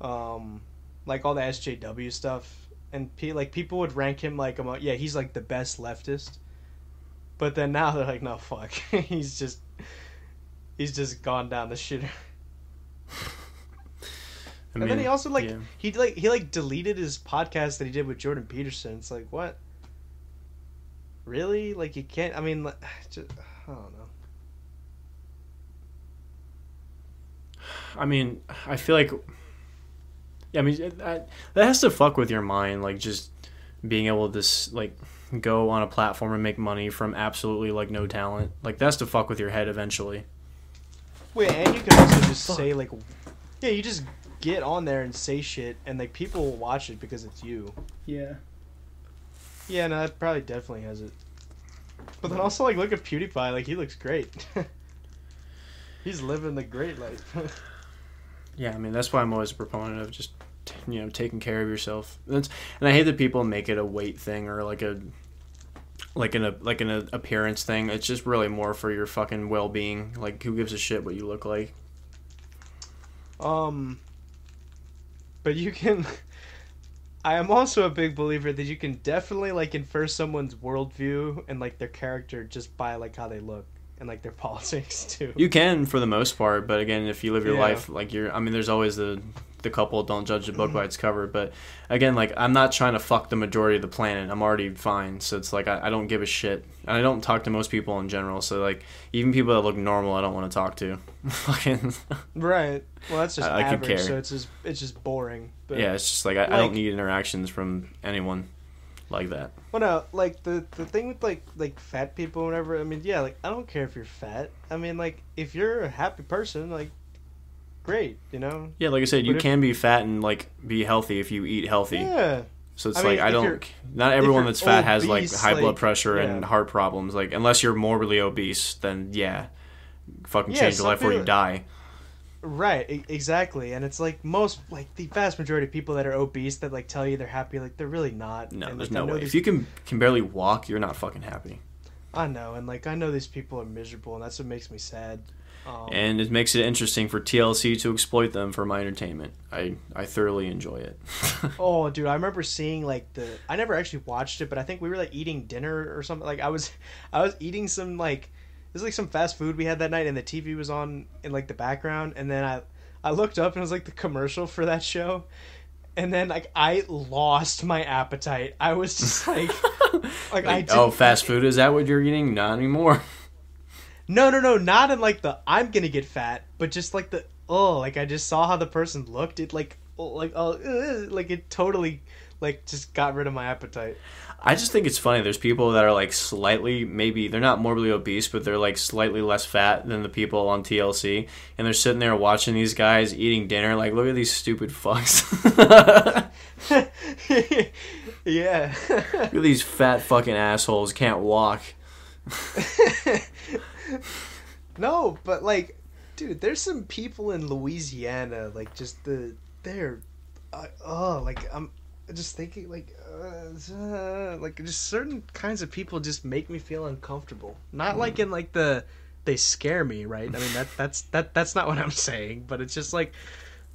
S1: um like all the SJW stuff and pe- like people would rank him like among yeah he's like the best leftist but then now they're like no fuck he's just he's just gone down the shitter.
S2: I
S1: and then he also like
S2: yeah.
S1: he like he like deleted his podcast that he did with Jordan Peterson. It's like what? Really? Like you can't? I mean, like, just, I don't know.
S2: I mean, I feel like, I mean, it- I, that has to fuck with your mind, like just being able to s- like go on a platform and make money from absolutely like no talent. Like that's to fuck with your head eventually.
S1: Wait, and you can also just
S2: Fuck.
S1: say like, yeah, you just get on there and say shit, and like people will watch it because it's you.
S2: Yeah.
S1: Yeah, no, that probably definitely has it. But then also like look at PewDiePie, like he looks great. He's living the great life.
S2: Yeah, I mean that's why I'm always a proponent of just t- you know taking care of yourself. That's, and I hate that people make it a weight thing or like a like an like an appearance thing. It's just really more for your fucking well being. Like who gives a shit what you look like?
S1: Um, but you can. I am also a big believer that you can definitely like infer someone's worldview and like their character just by like how they look and like their politics too.
S2: You can for the most part, but again, if you live your
S1: Yeah.
S2: life like you're, I mean, there's always the the couple don't judge the book mm-hmm. by its cover. But again, like I'm not trying to fuck the majority of the planet. I'm already fine, so it's like I, I don't give a shit, and I don't talk to most people in general. So like even people that look normal, I don't want to talk to. Fucking
S1: right. Well, that's just
S2: I- I could
S1: average,
S2: care.
S1: so it's just it's just boring. But,
S2: yeah, it's just like I, I don't need interactions from anyone like that.
S1: Well, no, like the the thing with like like fat people, whatever. I mean, yeah, like I don't care if you're fat. I mean, like if you're a happy person, like great, you know.
S2: Yeah, like I said, you
S1: But if-
S2: can be fat and like be healthy if you eat healthy.
S1: Yeah.
S2: So it's
S1: I mean,
S2: like I don't. Not everyone that's fat has like
S1: obese,
S2: high blood
S1: like,
S2: pressure and heart problems. Like unless you're morbidly obese, then yeah, fucking
S1: Yeah,
S2: change your life before you die.
S1: Right, exactly. And it's like most, like the vast majority of people that are obese that like tell you they're happy, like they're really not.
S2: No,
S1: and,
S2: there's
S1: like,
S2: no way.
S1: these-
S2: If you can can barely walk, you're not fucking happy.
S1: I know, and like I know these people are miserable, and that's what makes me sad. Um,
S2: And it makes it interesting for TLC to exploit them for my entertainment. I I thoroughly enjoy it.
S1: oh, dude, I remember seeing like the. I never actually watched it, but I think we were like eating dinner or something. Like I was, I was eating some like it was like some fast food we had that night, and the TV was on in like the background, and then I I looked up and it was like the commercial for that show. And then like I lost my appetite. I was just like, like, I
S2: Like, oh,
S1: didn't
S2: fast food is that what you're eating? Not anymore.
S1: No, no, no, not in like the I'm gonna get fat, but just like the oh, like I just saw how the person looked. It like oh, like oh, ugh, like it totally like just got rid of my appetite.
S2: I just think it's funny. There's people that are like slightly, maybe they're not morbidly obese, but they're like slightly less fat than the people on TLC, and they're sitting there watching these guys eating dinner. Like, look at these stupid fucks.
S1: Yeah.
S2: look at these fat fucking assholes can't walk.
S1: no, but like, dude, there's some people in Louisiana, like just the they're, uh, oh, like I'm just thinking like, uh, like just certain kinds of people just make me feel uncomfortable. Not like in like the they scare me, right? I mean that that's that that's not what I'm saying, but it's just like,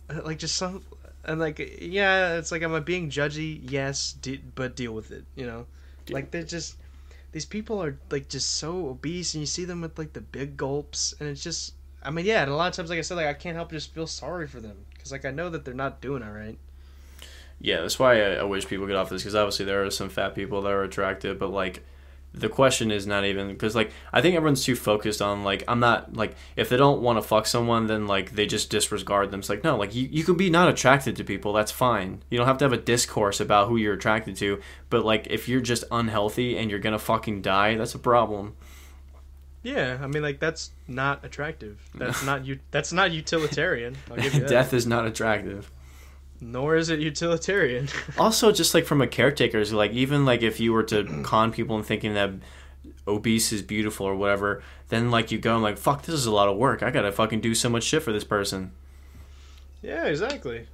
S1: uh, like just some. And like, yeah, it's like, am I being judgy? Yes, de- but deal with it. You know, like they're just these people are like just so obese and you see them with like the big gulps and it's just i mean yeah and a lot of times like i said like i can't help but just feel sorry for them because like i know that they're not doing all right.
S2: Yeah, that's why I, I wish people get off this because obviously there are some fat people that are attractive, but like the question is not even because like I think everyone's too focused on like I'm not like if they don't want to fuck someone then like they just disregard them. It's like no, like you you can be not attracted to people. That's fine. You don't have to have a discourse about who you're attracted to. But like if you're just unhealthy and you're gonna fucking die, that's a problem.
S1: yeah i mean like that's not attractive that's not you that's not utilitarian i'll give you that
S2: Death is not attractive.
S1: Nor is it utilitarian.
S2: Also just like from a caretaker's like even like if you were to con people and thinking that obese is beautiful or whatever then like you go and like fuck this is a lot of work. I gotta fucking do so much shit for this person.
S1: Yeah exactly.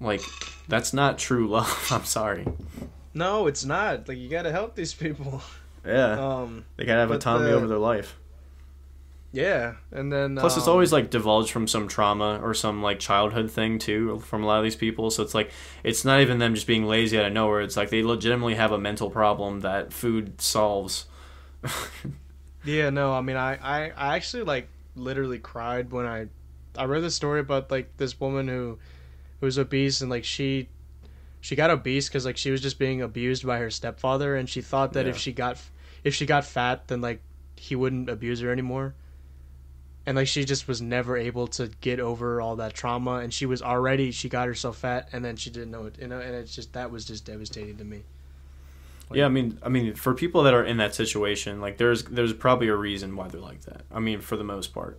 S2: Like that's not true love. I'm sorry.
S1: No it's not. Like you gotta help these people.
S2: Yeah.
S1: Um
S2: they gotta have autonomy
S1: the-
S2: over their life
S1: yeah and then
S2: plus it's
S1: um,
S2: always like divulged from some trauma or some like childhood thing too from a lot of these people. So it's like it's not even them just being lazy out of nowhere. It's like they legitimately have a mental problem that food solves.
S1: Yeah, no, I mean, I, I, I actually like literally cried when I I read the story about like this woman who who was obese and like she she got obese because like she was just being abused by her stepfather and she thought that if she got if she got fat then like he wouldn't abuse her anymore and like she just was never able to get over all that trauma and she was already she got herself fat and then she didn't know it you know and it's just that was just devastating to me
S2: yeah, I mean, I mean, for people that are in that situation, like there's there's probably a reason why they're like that. I mean, for the most part.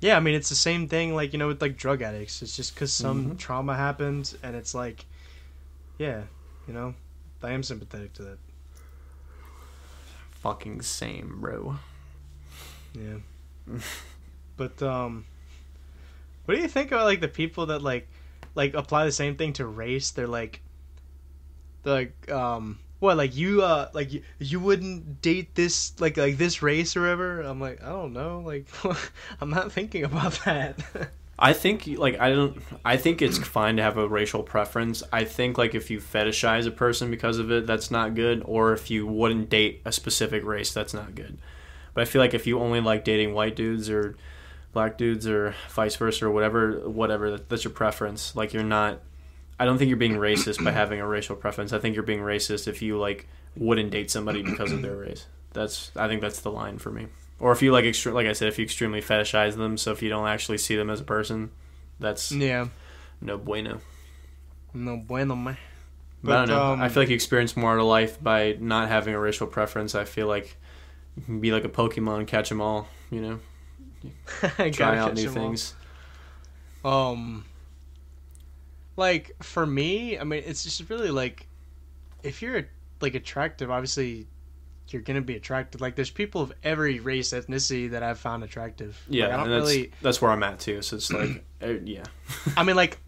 S1: Yeah, I mean it's the same thing like you know with like drug addicts. It's just because some
S2: Mhm.
S1: trauma happened, and it's like, yeah, you know, I am sympathetic to that.
S2: Fucking same, bro.
S1: Yeah, but um, what do you think about like the people that like like apply the same thing to race? They're like, they're like um. What like you uh like you, you wouldn't date this like like this race or whatever? I'm like I don't know like I'm not thinking about that.
S2: I think like I don't I think it's fine to have a racial preference. I think like if you fetishize a person because of it, that's not good or if you wouldn't date a specific race, that's not good. But I feel like if you only like dating white dudes or black dudes or vice versa or whatever whatever that's your preference, like you're not I don't think you're being racist by having a racial preference. I think you're being racist if you like wouldn't date somebody because of their race. That's I think that's the line for me. Or if you like extre- like I said, if you extremely fetishize them, so if you don't actually see them as a person, that's
S1: yeah,
S2: no bueno.
S1: no bueno man.
S2: But, I don't know.
S1: um,
S2: I feel like you experience more out of life by not having a racial preference. I feel like be like a Pokemon, catch them all. You know,
S1: I
S2: try out new
S1: them all.
S2: things.
S1: Um, like for me, I mean, it's just really like if you're like attractive, obviously you're gonna be attracted. Like there's people of every race, ethnicity that I've found attractive.
S2: Yeah,
S1: like, I don't
S2: and that's
S1: really.
S2: that's where I'm at too. So it's like, uh, yeah,
S1: I mean, like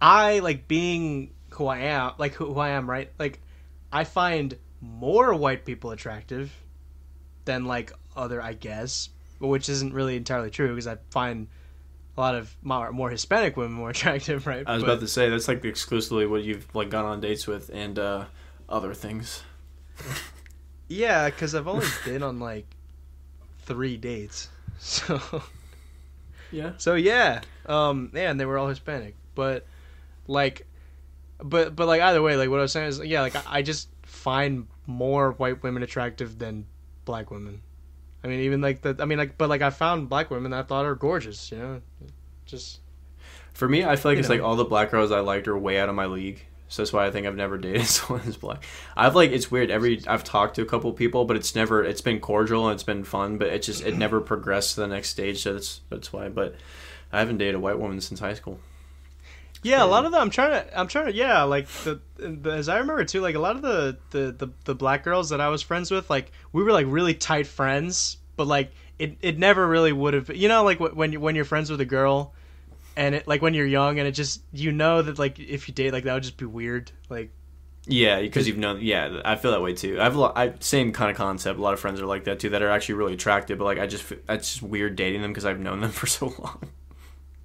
S1: I like being who I am, like who, who I am, right? Like I find more white people attractive than like other, I guess, which isn't really entirely true because I find a lot of more, more Hispanic women more attractive, right?
S2: I was
S1: But-
S2: about to say that's like exclusively what you've like gone on dates with and uh, other things.
S1: Yeah, because I've only been on like three dates, so
S2: Yeah,
S1: so yeah, um, yeah, and they were all Hispanic, but like, but but like either way, like what I was saying is, yeah, like I, I just find more white women attractive than black women. I mean, even like the, I mean, like, but like I found black women that I thought are gorgeous, you know, just
S2: for me, I feel like it's
S1: know.
S2: like all the black girls I liked are way out of my league. So that's why I think I've never dated someone who's black. I've like it's weird. Every I've talked to a couple people, but it's never it's been cordial and it's been fun, but it just it never progressed to the next stage. So that's that's why. But I haven't dated a white woman since high school.
S1: Yeah, a lot of them. I'm trying to. I'm trying to. Yeah, like the, the as I remember too. Like a lot of the, the the the black girls that I was friends with, like we were like really tight friends, but like it it never really would have. You know, like when you when you're friends with a girl, and it like when you're young, and it just you know that like if you date like that would just be weird. Like
S2: Yeah, because you've known. Yeah, I feel that way too. I've I same kind of concept. A lot of friends are like that too. That are actually really attractive, but like I just it's just weird dating them because I've known them for so long.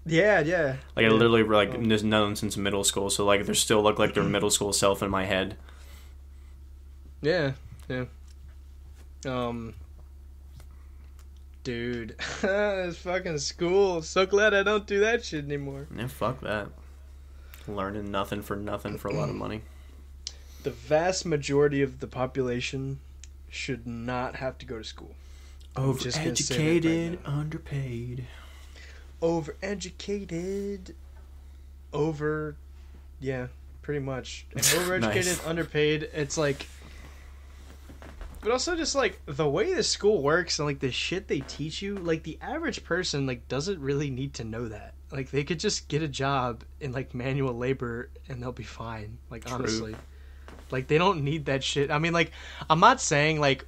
S1: Yeah, yeah,
S2: Like I literally like
S1: Oh.
S2: known them since middle school. So like they still look like their middle school self in my head.
S1: yeah, yeah. Um. Dude, it's fucking school. So glad I don't do that shit anymore.
S2: Yeah, fuck that. Learning nothing for nothing for a lot of money.
S1: the vast majority of the population should not have to go to school. I'm just gonna say that right
S2: underpaid.
S1: Overeducated, over, yeah, pretty much. And overeducated,
S2: Nice.
S1: underpaid. It's like, but also just like the way the school works and like the shit they teach you. Like the average person like doesn't really need to know that. Like they could just get a job in like manual labor and they'll be fine. Like
S2: True.
S1: honestly. Like they don't need that shit. I mean like I'm not saying like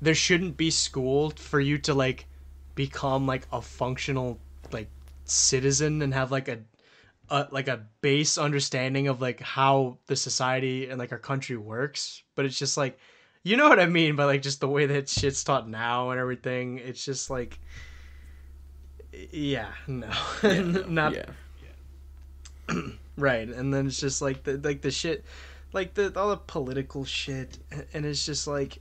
S1: there shouldn't be school for you to like become like a functional citizen and have like a, a like a base understanding of like how the society and like our country works. But it's just like you know what i mean by like just the way that shit's taught now and everything. It's just like yeah no. Not
S2: yeah.
S1: right and then it's just like the like the shit like the all the political shit and it's just like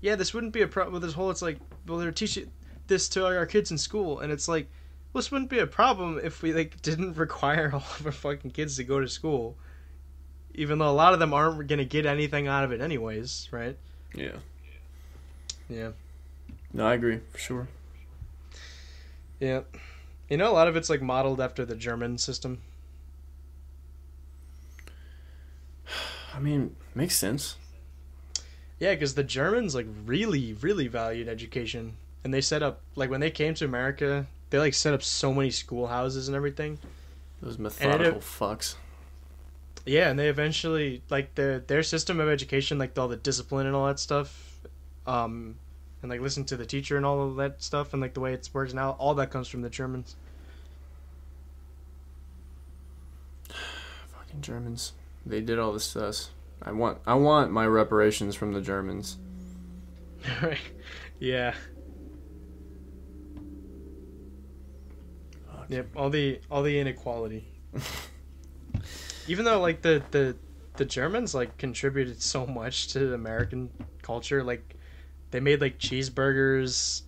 S1: yeah this wouldn't be a problem with this whole it's like well they're teaching this to our kids in school, and it's like, well, this wouldn't be a problem if we like didn't require all of our fucking kids to go to school, even though a lot of them aren't gonna get anything out of it anyways, right?
S2: Yeah.
S1: Yeah.
S2: No, I agree for sure.
S1: Yeah. You know, a lot of it's like modeled after the German system.
S2: I mean, makes sense.
S1: Yeah, because the Germans like really, really valued education, and they set up like when they came to America, they like set up so many schoolhouses and everything.
S2: Those methodical
S1: it-
S2: fucks.
S1: Yeah, and they eventually like their their system of education, like all the discipline and all that stuff, um, and like listen to the teacher and all of that stuff, and like the way it's works now, all that comes from the Germans.
S2: Fucking Germans. They did all this to us. I want I want my reparations from the Germans.
S1: right? Yeah.
S2: Fuck.
S1: Yep. All the all the inequality. Even though like the the the Germans like contributed so much to American culture, like they made like cheeseburgers,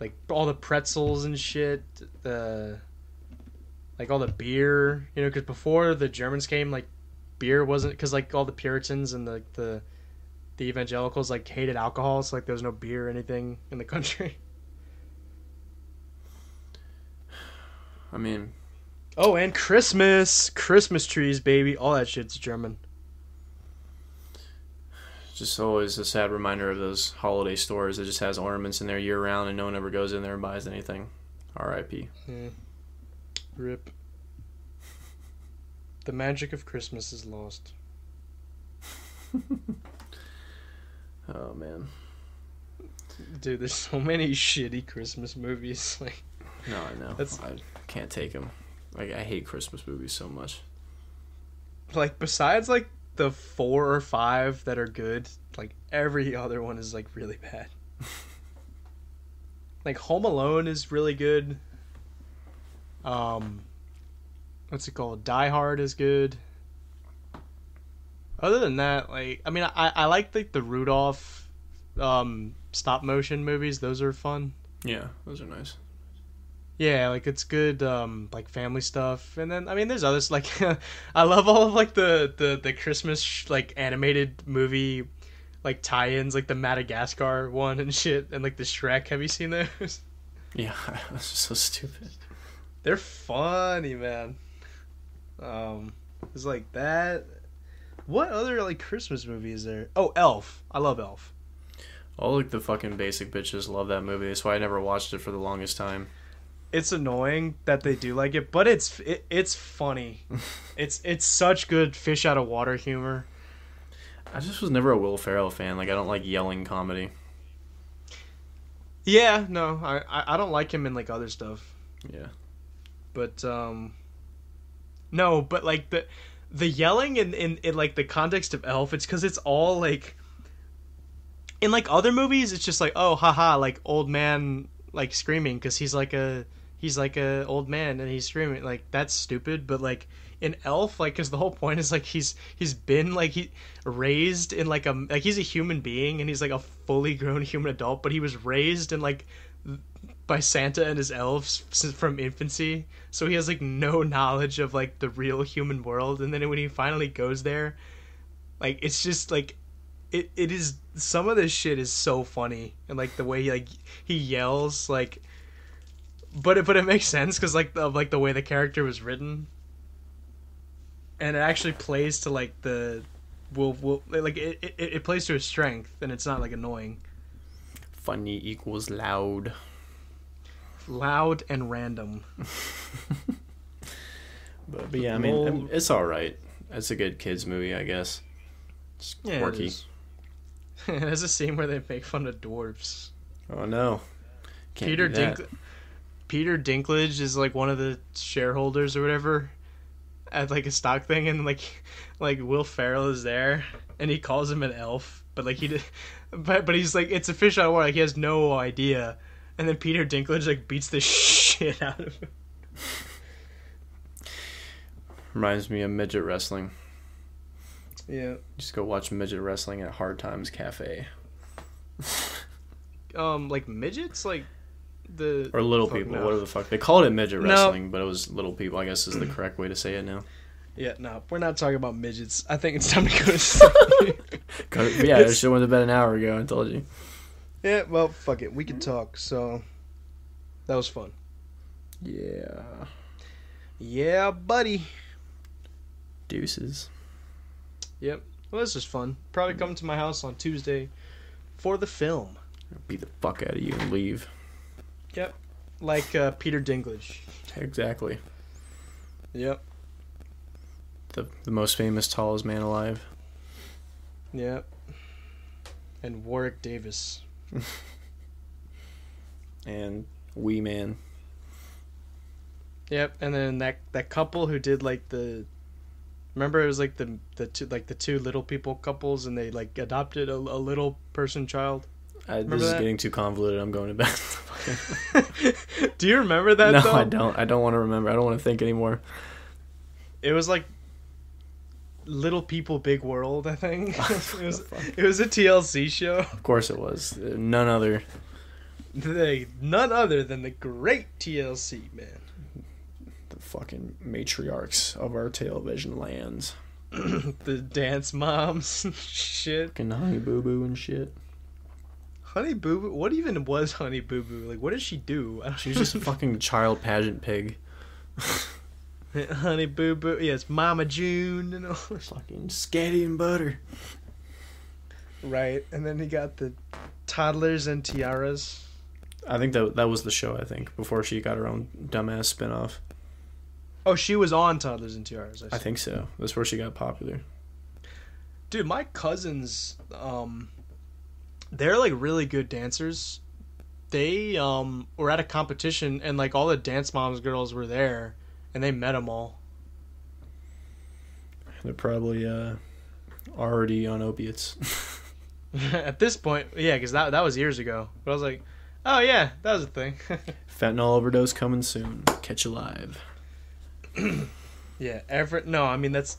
S1: like all the pretzels and shit, the like all the beer, you know, because before the Germans came, like beer wasn't because like all the Puritans and the the the evangelicals like hated alcohol, so like there was no beer or anything in the country.
S2: I mean,
S1: Oh, and Christmas, Christmas trees, baby, all that shit's German.
S2: just always a sad reminder of those holiday stores that just has ornaments in there year round and no one ever goes in there and buys anything. Hmm. R.I.P.
S1: Yeah. Rip. The magic of Christmas is lost.
S2: Oh man.
S1: Dude, there's so many shitty Christmas movies. Like,
S2: No, I know.
S1: That's-
S2: I can't take them. Like I hate Christmas movies so much.
S1: like besides like the four or five that are good, like every other one is like really bad. like Home Alone is really good. Um, what's it called? Die Hard is good. Other than that, like I mean, I I like like the Rudolph, um, stop motion movies. Those are fun.
S2: Yeah, those are nice.
S1: Yeah, like it's good, um, like family stuff, and then I mean, there's others like I love all of like the the the Christmas sh- like animated movie, like tie-ins, like the Madagascar one and shit, and like the Shrek. Have you seen those?
S2: Yeah, that's just so stupid.
S1: They're funny, man. Um, it's like that. What other like Christmas movie is there? Oh, Elf. I love Elf.
S2: All like the fucking basic bitches love that movie. That's why I never watched it for the longest time.
S1: It's annoying that they do like it, but it's it, it's funny. it's it's such good fish out of water humor.
S2: I just was never a Will Ferrell fan. Like I don't like yelling comedy.
S1: Yeah, no, I, I don't like him in like other stuff,
S2: Yeah.
S1: but um, no, but like the the yelling in in, in like the context of Elf, it's because it's all like in like other movies, it's just like oh haha like old man like screaming because he's like a he's like a old man and he's screaming like that's stupid, but like an Elf, like because the whole point is like he's he's been like he raised in like a like he's a human being and he's like a fully grown human adult, but he was raised in like by Santa and his elves from infancy, so he has like no knowledge of like the real human world. And then when he finally goes there, like it's just like it, it is some of this shit is so funny and like the way he like he yells like but it but it makes sense because like of like the way the character was written and it actually plays to like the will will like it, it, it plays to his strength and it's not like annoying
S2: Funny equals loud.
S1: loud and random
S2: But, but yeah, I mean, I mean, it's all right. It's a good kids movie, I guess. It's
S1: Yeah, it
S2: quirky.
S1: is. There's a scene where they make fun of dwarves.
S2: Oh no. Can't
S1: Peter. Dink Peter Dinklage is like one of the shareholders or whatever at like a stock thing and like like Will Ferrell is there and he calls him an elf but like he did but but he's like it's a fish out of water like he has no idea and then Peter Dinklage like beats the shit out of him.
S2: Reminds me of midget wrestling.
S1: Yeah.
S2: Just go watch midget wrestling at Hard Times Cafe.
S1: Um like midgets like the
S2: or little people,
S1: no.
S2: whatever the fuck they called it midget
S1: No.
S2: wrestling, but it was little people. I guess is the correct way to say it now.
S1: Yeah, no, we're not talking about midgets. I think it's time to go to sleep.
S2: yeah,
S1: It's-
S2: it should went to bed an hour ago. I told you.
S1: yeah, well, fuck it. We can talk. So that was fun.
S2: Yeah,
S1: Yeah, buddy.
S2: deuces.
S1: Yep. Well, this is fun. Probably come to my house on Tuesday for the film.
S2: Beat the fuck out of you and leave.
S1: Like uh, Peter Dinklage.
S2: Exactly.
S1: Yep.
S2: The the most famous, tallest man alive.
S1: Yep. And Warwick Davis.
S2: And Wee Man.
S1: Yep. And then that that couple who did like the. Remember, it was like the the two like the two little people couples, and they like adopted a, a little person child.
S2: I, this is
S1: that?
S2: getting too convoluted. I'm going to bed.
S1: Do you remember that?
S2: no,
S1: though?
S2: I don't. I don't want to remember. I don't want to think anymore.
S1: It was like Little People Big World, I think. it was it was a TLC show.
S2: Of course it was. None other.
S1: They none other than the great TLC man.
S2: The fucking matriarchs of our television lands.
S1: the dance moms and shit.
S2: Fucking Honey Boo Boo and shit.
S1: Honey Boo Boo. What even was Honey Boo Boo? Like, what did she do? I don't
S2: She's just a fucking child pageant pig.
S1: Honey Boo Boo. Yes, Mama June and all.
S2: Fucking scatty and butter.
S1: Right, and then he got the toddlers and tiaras.
S2: I think that that was the show. I think before she got her own dumbass spinoff.
S1: Oh, she was on toddlers and tiaras.
S2: I
S1: see.
S2: think so. That's where she got popular.
S1: Dude, my cousins, um, they're like really good dancers. They um were at a competition and like all the dance moms girls were there, and they met them all.
S2: They're probably uh, already on opiates.
S1: at this point, yeah, because that that was years ago. But I was like, oh yeah, that was a thing.
S2: Fentanyl overdose coming soon. Catch you live.
S1: yeah, ever no, I mean that's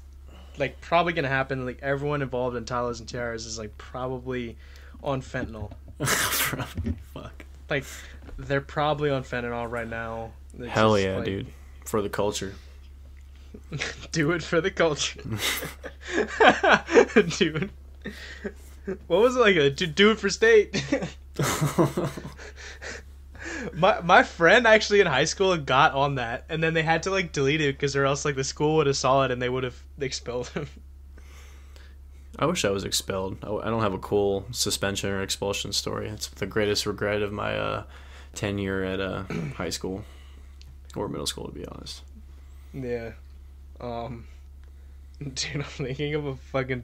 S1: like probably gonna happen. Like everyone involved in Toddlers and Tiaras is like probably on fentanyl.
S2: Fuck.
S1: Like they're probably on fentanyl right now. It's
S2: Hell
S1: just,
S2: yeah,
S1: like,
S2: dude. For the culture.
S1: Do it for the culture. Dude. What was it like? Uh, A, do, do it for state. my my friend actually in high school got on that, and then they had to like delete it because or else like the school would have saw it and they would have expelled him.
S2: I wish I was expelled. I, I don't have a cool suspension or expulsion story. It's the greatest regret of my uh, tenure at uh, high school or middle school, to be honest.
S1: yeah. Um. Dude, I'm thinking of a fucking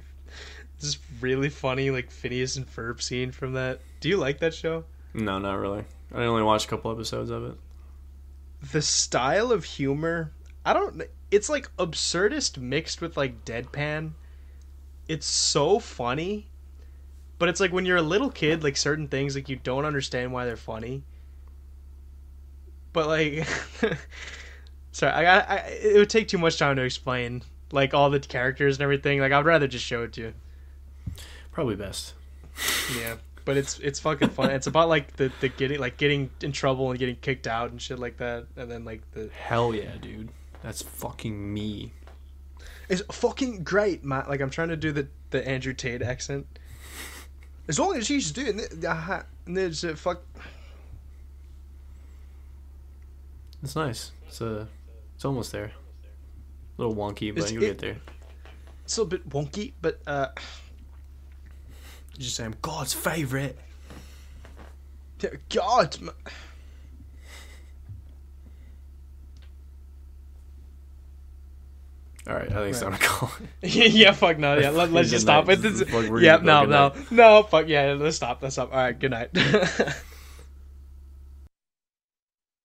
S1: this really funny like Phineas and Ferb scene from that. Do you like that show?
S2: No, not really. I only watched a couple episodes of it.
S1: the style of humor i don't it's like absurdist mixed with like deadpan it's so funny but it's like when you're a little kid like certain things like you don't understand why they're funny but like sorry i got I, it would take too much time to explain like all the characters and everything like i'd rather just show it to you
S2: Probably best.
S1: yeah but it's it's fucking fun it's about like the, the getting like getting in trouble and getting kicked out and shit like that and then like the
S2: Hell yeah, dude. That's fucking me.
S1: It's fucking great, Matt. Like I'm trying to do the the Andrew Tate accent. As long as she's doing it, uh, there's a fuck.
S2: It's nice. It's uh, it's almost there. A little wonky, but
S1: Is
S2: you'll
S1: it-
S2: get there.
S1: It's a little bit wonky, but uh, you just say I'm God's favorite. God, ma-
S2: All right, I think it's time to call.
S1: yeah, fuck no, yeah. Let, let's just stop
S2: night.
S1: it. This,
S2: Fuck,
S1: yeah, no, no, no, fuck yeah. Let's stop. Let's stop. All right, good night.